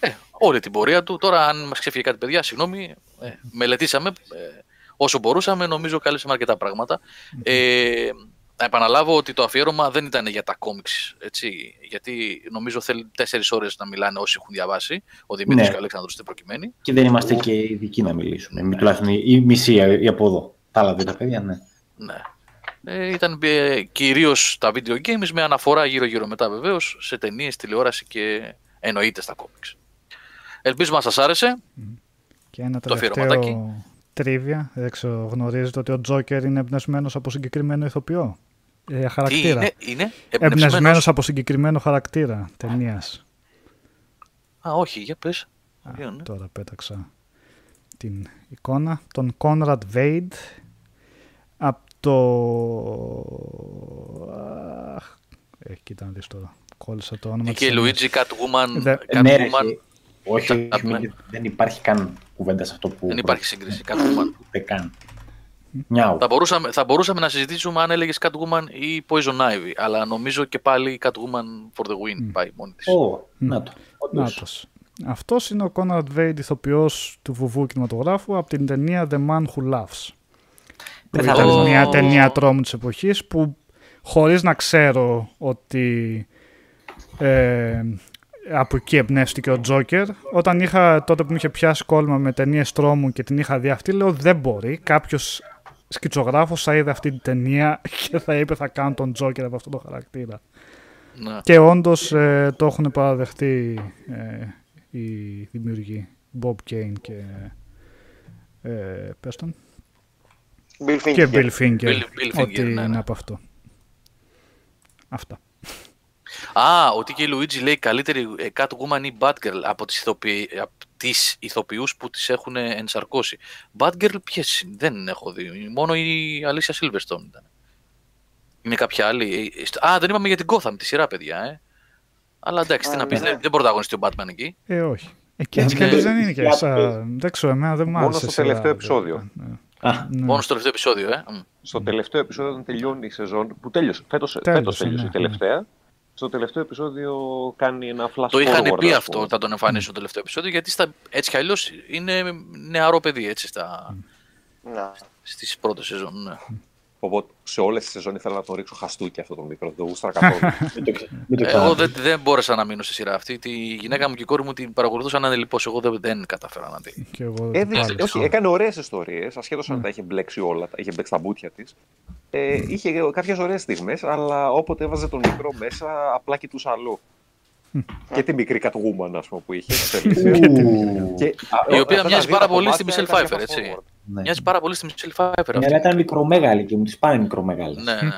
[SPEAKER 1] ε, όλη την πορεία του. Τώρα, αν μας ξέφυγε κάτι, παιδιά, συγγνώμη, ε, μελετήσαμε ε, όσο μπορούσαμε. Νομίζω καλύψαμε αρκετά πράγματα. Ε, να επαναλάβω ότι το αφιέρωμα δεν ήταν για τα κόμιξ, έτσι, γιατί νομίζω θέλει τέσσερις ώρες να μιλάνε όσοι έχουν διαβάσει. Ο Δημήτρης ναι. και ο Αλέξανδρος είναι προκειμένοι.
[SPEAKER 2] Και δεν είμαστε και ειδικοί να μιλήσουμε. Ναι. Τουλάχιστον η μισή ή από εδώ. Τα άλλα δύο τα παιδιά, ναι.
[SPEAKER 1] ναι. Ε, ήταν ε, κυρίως τα video games με αναφορά γύρω-γύρω μετά βεβαίως σε ταινίες, τηλεόραση και εννοείται στα κόμιξ. Ελπίζουμε να σας άρεσε.
[SPEAKER 3] Και ένα το τελευταίο τρίβια. Δεν ξέρω, γνωρίζετε ότι ο Τζόκερ είναι εμπνευσμένος από συγκεκριμένο ηθοποιό; Ε, χαρακτήρα.
[SPEAKER 1] Τι είναι, είναι
[SPEAKER 3] εμπνευσμένος από συγκεκριμένο χαρακτήρα ταινίας.
[SPEAKER 1] Α, όχι, για πες.
[SPEAKER 3] Α, τώρα πέταξα την εικόνα. Τον Κόνραντ Βέιντ από το... Αχ, ε, κοίτα να δεις τώρα. Κόλλησα το όνομα.
[SPEAKER 1] Και η Λουίτζι Catwoman.
[SPEAKER 2] Δε... Ναι, όχι, δεν υπάρχει καν κουβέντα σε αυτό που...
[SPEAKER 1] Δεν υπάρχει σύγκριση. Catwoman.
[SPEAKER 2] Δεν καν.
[SPEAKER 1] Θα μπορούσαμε, θα μπορούσαμε να συζητήσουμε αν έλεγες Catwoman ή Poison Ivy, αλλά νομίζω και πάλι Catwoman for the win πάει μόνη της.
[SPEAKER 2] Oh, να το.
[SPEAKER 3] Αυτός είναι ο Conrad Vade, ηθοποιός του βουβού κινηματογράφου από την ταινία The Man Who Loves. Που ήταν μια ταινία τρόμου της εποχής που χωρίς να ξέρω ότι ε, από εκεί εμπνεύστηκε ο Τζόκερ. Όταν είχα τότε που μου είχε πιάσει κόλλημα με ταινίες τρόμου και την είχα δει αυτή, λέω δεν μπορεί. Κάποιος σκητσογράφο θα είδε αυτή την ταινία και θα είπε θα κάνω τον Τζόκερ από αυτό το χαρακτήρα.
[SPEAKER 1] Ναι.
[SPEAKER 3] Και όντως ε, το έχουν παραδεχτεί ε, οι δημιουργοί Bob Kane και. Ε, πες τον.
[SPEAKER 4] Bill
[SPEAKER 3] Και Bill Finger.
[SPEAKER 1] Bill, Bill Finger,
[SPEAKER 3] ότι
[SPEAKER 1] ναι,
[SPEAKER 3] είναι
[SPEAKER 1] ναι.
[SPEAKER 3] από αυτό. Αυτά.
[SPEAKER 1] Α, ότι και η Λουίτζι λέει καλύτερη ε, Catwoman ή Batgirl από τις, ηθοποιοι... από τις ηθοποιούς που τις έχουν ενσαρκώσει. Batgirl ποιες είναι, δεν έχω δει. Μόνο η Alicia Silverstone ήταν. Είναι κάποια άλλη. ε, Α, δεν είπαμε για την Gotham, τη σειρά, παιδιά, ε. Αλλά εντάξει, τι να πεις,
[SPEAKER 4] ναι.
[SPEAKER 1] δεν, δεν μπορεί να αγωνιστεί ο Batman εκεί.
[SPEAKER 3] Ε, όχι. Ε, και έτσι κι αλλιώς δεν είναι και σαν... Δεν ξέρω, εμένα δεν μ'
[SPEAKER 6] Μόνο
[SPEAKER 3] άρεσε.
[SPEAKER 6] στο
[SPEAKER 3] σειρά,
[SPEAKER 6] τελευταίο
[SPEAKER 3] βέβαια.
[SPEAKER 6] επεισόδιο.
[SPEAKER 3] Ναι.
[SPEAKER 2] Α,
[SPEAKER 3] Ναι.
[SPEAKER 1] Μόνο στο τελευταίο επεισόδιο, ε. Μμ.
[SPEAKER 6] Στο τελευταίο επεισόδιο, όταν τελειώνει η σεζόν, που τέλειωσε, φέτος,
[SPEAKER 3] Τέλειωσε,
[SPEAKER 6] φέτος τέλειωσε
[SPEAKER 3] ναι,
[SPEAKER 6] η τελευταία, στο τελευταίο επεισόδιο κάνει ένα flash
[SPEAKER 1] Το είχαν
[SPEAKER 6] forward,
[SPEAKER 1] πει
[SPEAKER 6] ας
[SPEAKER 1] αυτό
[SPEAKER 6] πούμε.
[SPEAKER 1] όταν τον εμφανίσουν στο τελευταίο επεισόδιο, γιατί στα, έτσι κι αλλιώς είναι νεαρό παιδί έτσι, στα,
[SPEAKER 4] Να.
[SPEAKER 1] στις πρώτες σεζόν. Ναι.
[SPEAKER 6] Οπότε σε όλες τις σεζόν ήθελα να το ρίξω χαστούκι αυτό το μικρό, δεν το γούσταρα καθόλου.
[SPEAKER 2] μην το, ξε- μην το
[SPEAKER 1] Εγώ
[SPEAKER 2] ξαναδεί.
[SPEAKER 1] δεν, δεν μπόρεσα να μείνω στη σειρά αυτή. Τη γυναίκα μου και η κόρη μου την παρακολουθούσαν ανελειπώς. Εγώ δεν, δεν κατάφερα να τη.
[SPEAKER 3] Και εγώ
[SPEAKER 6] Ε,
[SPEAKER 3] δεν
[SPEAKER 6] δεν-
[SPEAKER 3] πάλεψα.
[SPEAKER 6] όχι, έκανε ωραίες ιστορίες, ασχέτως αν τα είχε μπλέξει όλα, τα είχε μπλέξει τα μπουτια της. Ε, είχε κάποιες ωραίες στιγμές, αλλά όποτε έβαζε τον μικρό μέσα, απλά κοιτούσε αλλού. και τη μικρή Catwoman, ας πούμε, που είχε. στις τελείες.
[SPEAKER 2] Ου,
[SPEAKER 6] Και-
[SPEAKER 1] Η οποία
[SPEAKER 6] αυτά τα
[SPEAKER 1] μοιάζει
[SPEAKER 6] δύο
[SPEAKER 1] πάρα
[SPEAKER 6] τα
[SPEAKER 1] πολύ στη
[SPEAKER 6] κομμάτια
[SPEAKER 1] Michelle
[SPEAKER 6] έκανε
[SPEAKER 1] Pfeiffer,
[SPEAKER 6] fast
[SPEAKER 1] έτσι.
[SPEAKER 6] Forward.
[SPEAKER 2] ναι.
[SPEAKER 1] Μοιάζει πάρα πολύ στη Michelle Pfeiffer
[SPEAKER 2] Ναι,
[SPEAKER 1] αυτή.
[SPEAKER 2] αλλά ήταν μικρομέγαλη και μου τις πάνε μικρομέγαλες.
[SPEAKER 1] Ναι, ναι.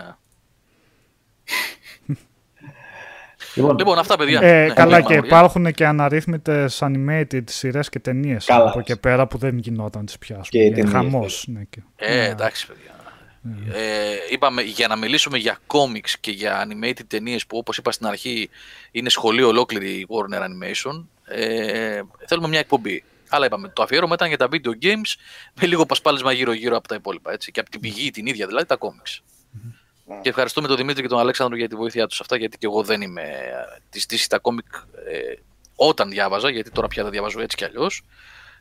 [SPEAKER 2] Λοιπόν,
[SPEAKER 1] Λοιπόν, αυτά παιδιά.
[SPEAKER 3] Ε,
[SPEAKER 1] Ναι,
[SPEAKER 3] καλά
[SPEAKER 1] ναι,
[SPEAKER 3] και
[SPEAKER 1] μαύρη.
[SPEAKER 3] υπάρχουν και αναρρύθμιτες animated σειρές και ταινίες
[SPEAKER 2] Καλά.
[SPEAKER 3] από και πέρα που δεν γινόταν να τις πιάσουμε.
[SPEAKER 2] Και
[SPEAKER 3] Είναι
[SPEAKER 2] ταινίες,
[SPEAKER 3] χαμός. Ναι, και...
[SPEAKER 1] Ε, εντάξει, παιδιά. Ε, είπαμε για να μιλήσουμε για comics και για animated ταινίες που όπως είπα στην αρχή είναι σχολείο ολόκληρη η Warner Animation ε, θέλουμε μια εκπομπή αλλά είπαμε το αφιέρωμα ήταν για τα video games με λίγο πασπάλισμα γύρω γύρω από τα υπόλοιπα έτσι, και από την πηγή την ίδια δηλαδή τα comics και ευχαριστούμε τον Δημήτρη και τον Αλέξανδρο για τη βοήθειά τους αυτά γιατί και εγώ δεν είμαι ε, τη στήση τα comic ε, όταν διάβαζα γιατί τώρα πια δεν διαβάζω έτσι κι αλλιώς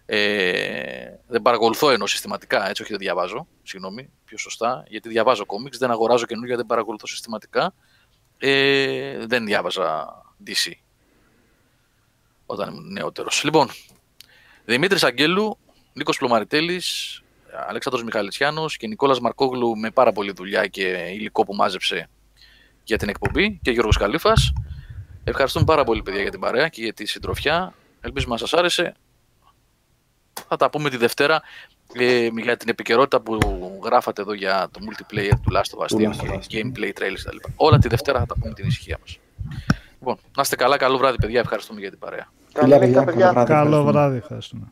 [SPEAKER 1] Ε, δεν παρακολουθώ ενώ συστηματικά, έτσι όχι δεν διαβάζω, συγγνώμη, πιο σωστά, γιατί διαβάζω κόμιξ, δεν αγοράζω καινούργια, δεν παρακολουθώ συστηματικά. Ε, δεν διάβαζα DC όταν ήμουν νεότερος. Λοιπόν, Δημήτρης Αγγέλου, Νίκος Πλωμαριτέλης, Αλέξανδρος Μιχαλητσιάνος και Νικόλας Μαρκόγλου με πάρα πολλή δουλειά και υλικό που μάζεψε για την εκπομπή και Γιώργος Καλήφας. Ευχαριστούμε πάρα πολύ παιδιά για την παρέα και για τη συντροφιά. Ελπίζουμε να σας άρεσε. Θα τα πούμε τη Δευτέρα ε, για την επικαιρότητα που γράφατε εδώ για το multiplayer του Last of Us
[SPEAKER 2] Του
[SPEAKER 1] 2
[SPEAKER 2] Last of Us,
[SPEAKER 1] και gameplay trailers κτλ. Όλα τη Δευτέρα θα τα πούμε την ησυχία μας. Λοιπόν, να είστε καλά, καλό βράδυ παιδιά, ευχαριστούμε για την παρέα.
[SPEAKER 4] Καλή νύχτα,
[SPEAKER 2] παιδιά,
[SPEAKER 4] παιδιά.
[SPEAKER 2] καλό βράδυ.
[SPEAKER 3] Καλό
[SPEAKER 2] ευχαριστούμε.
[SPEAKER 3] βράδυ, ευχαριστούμε.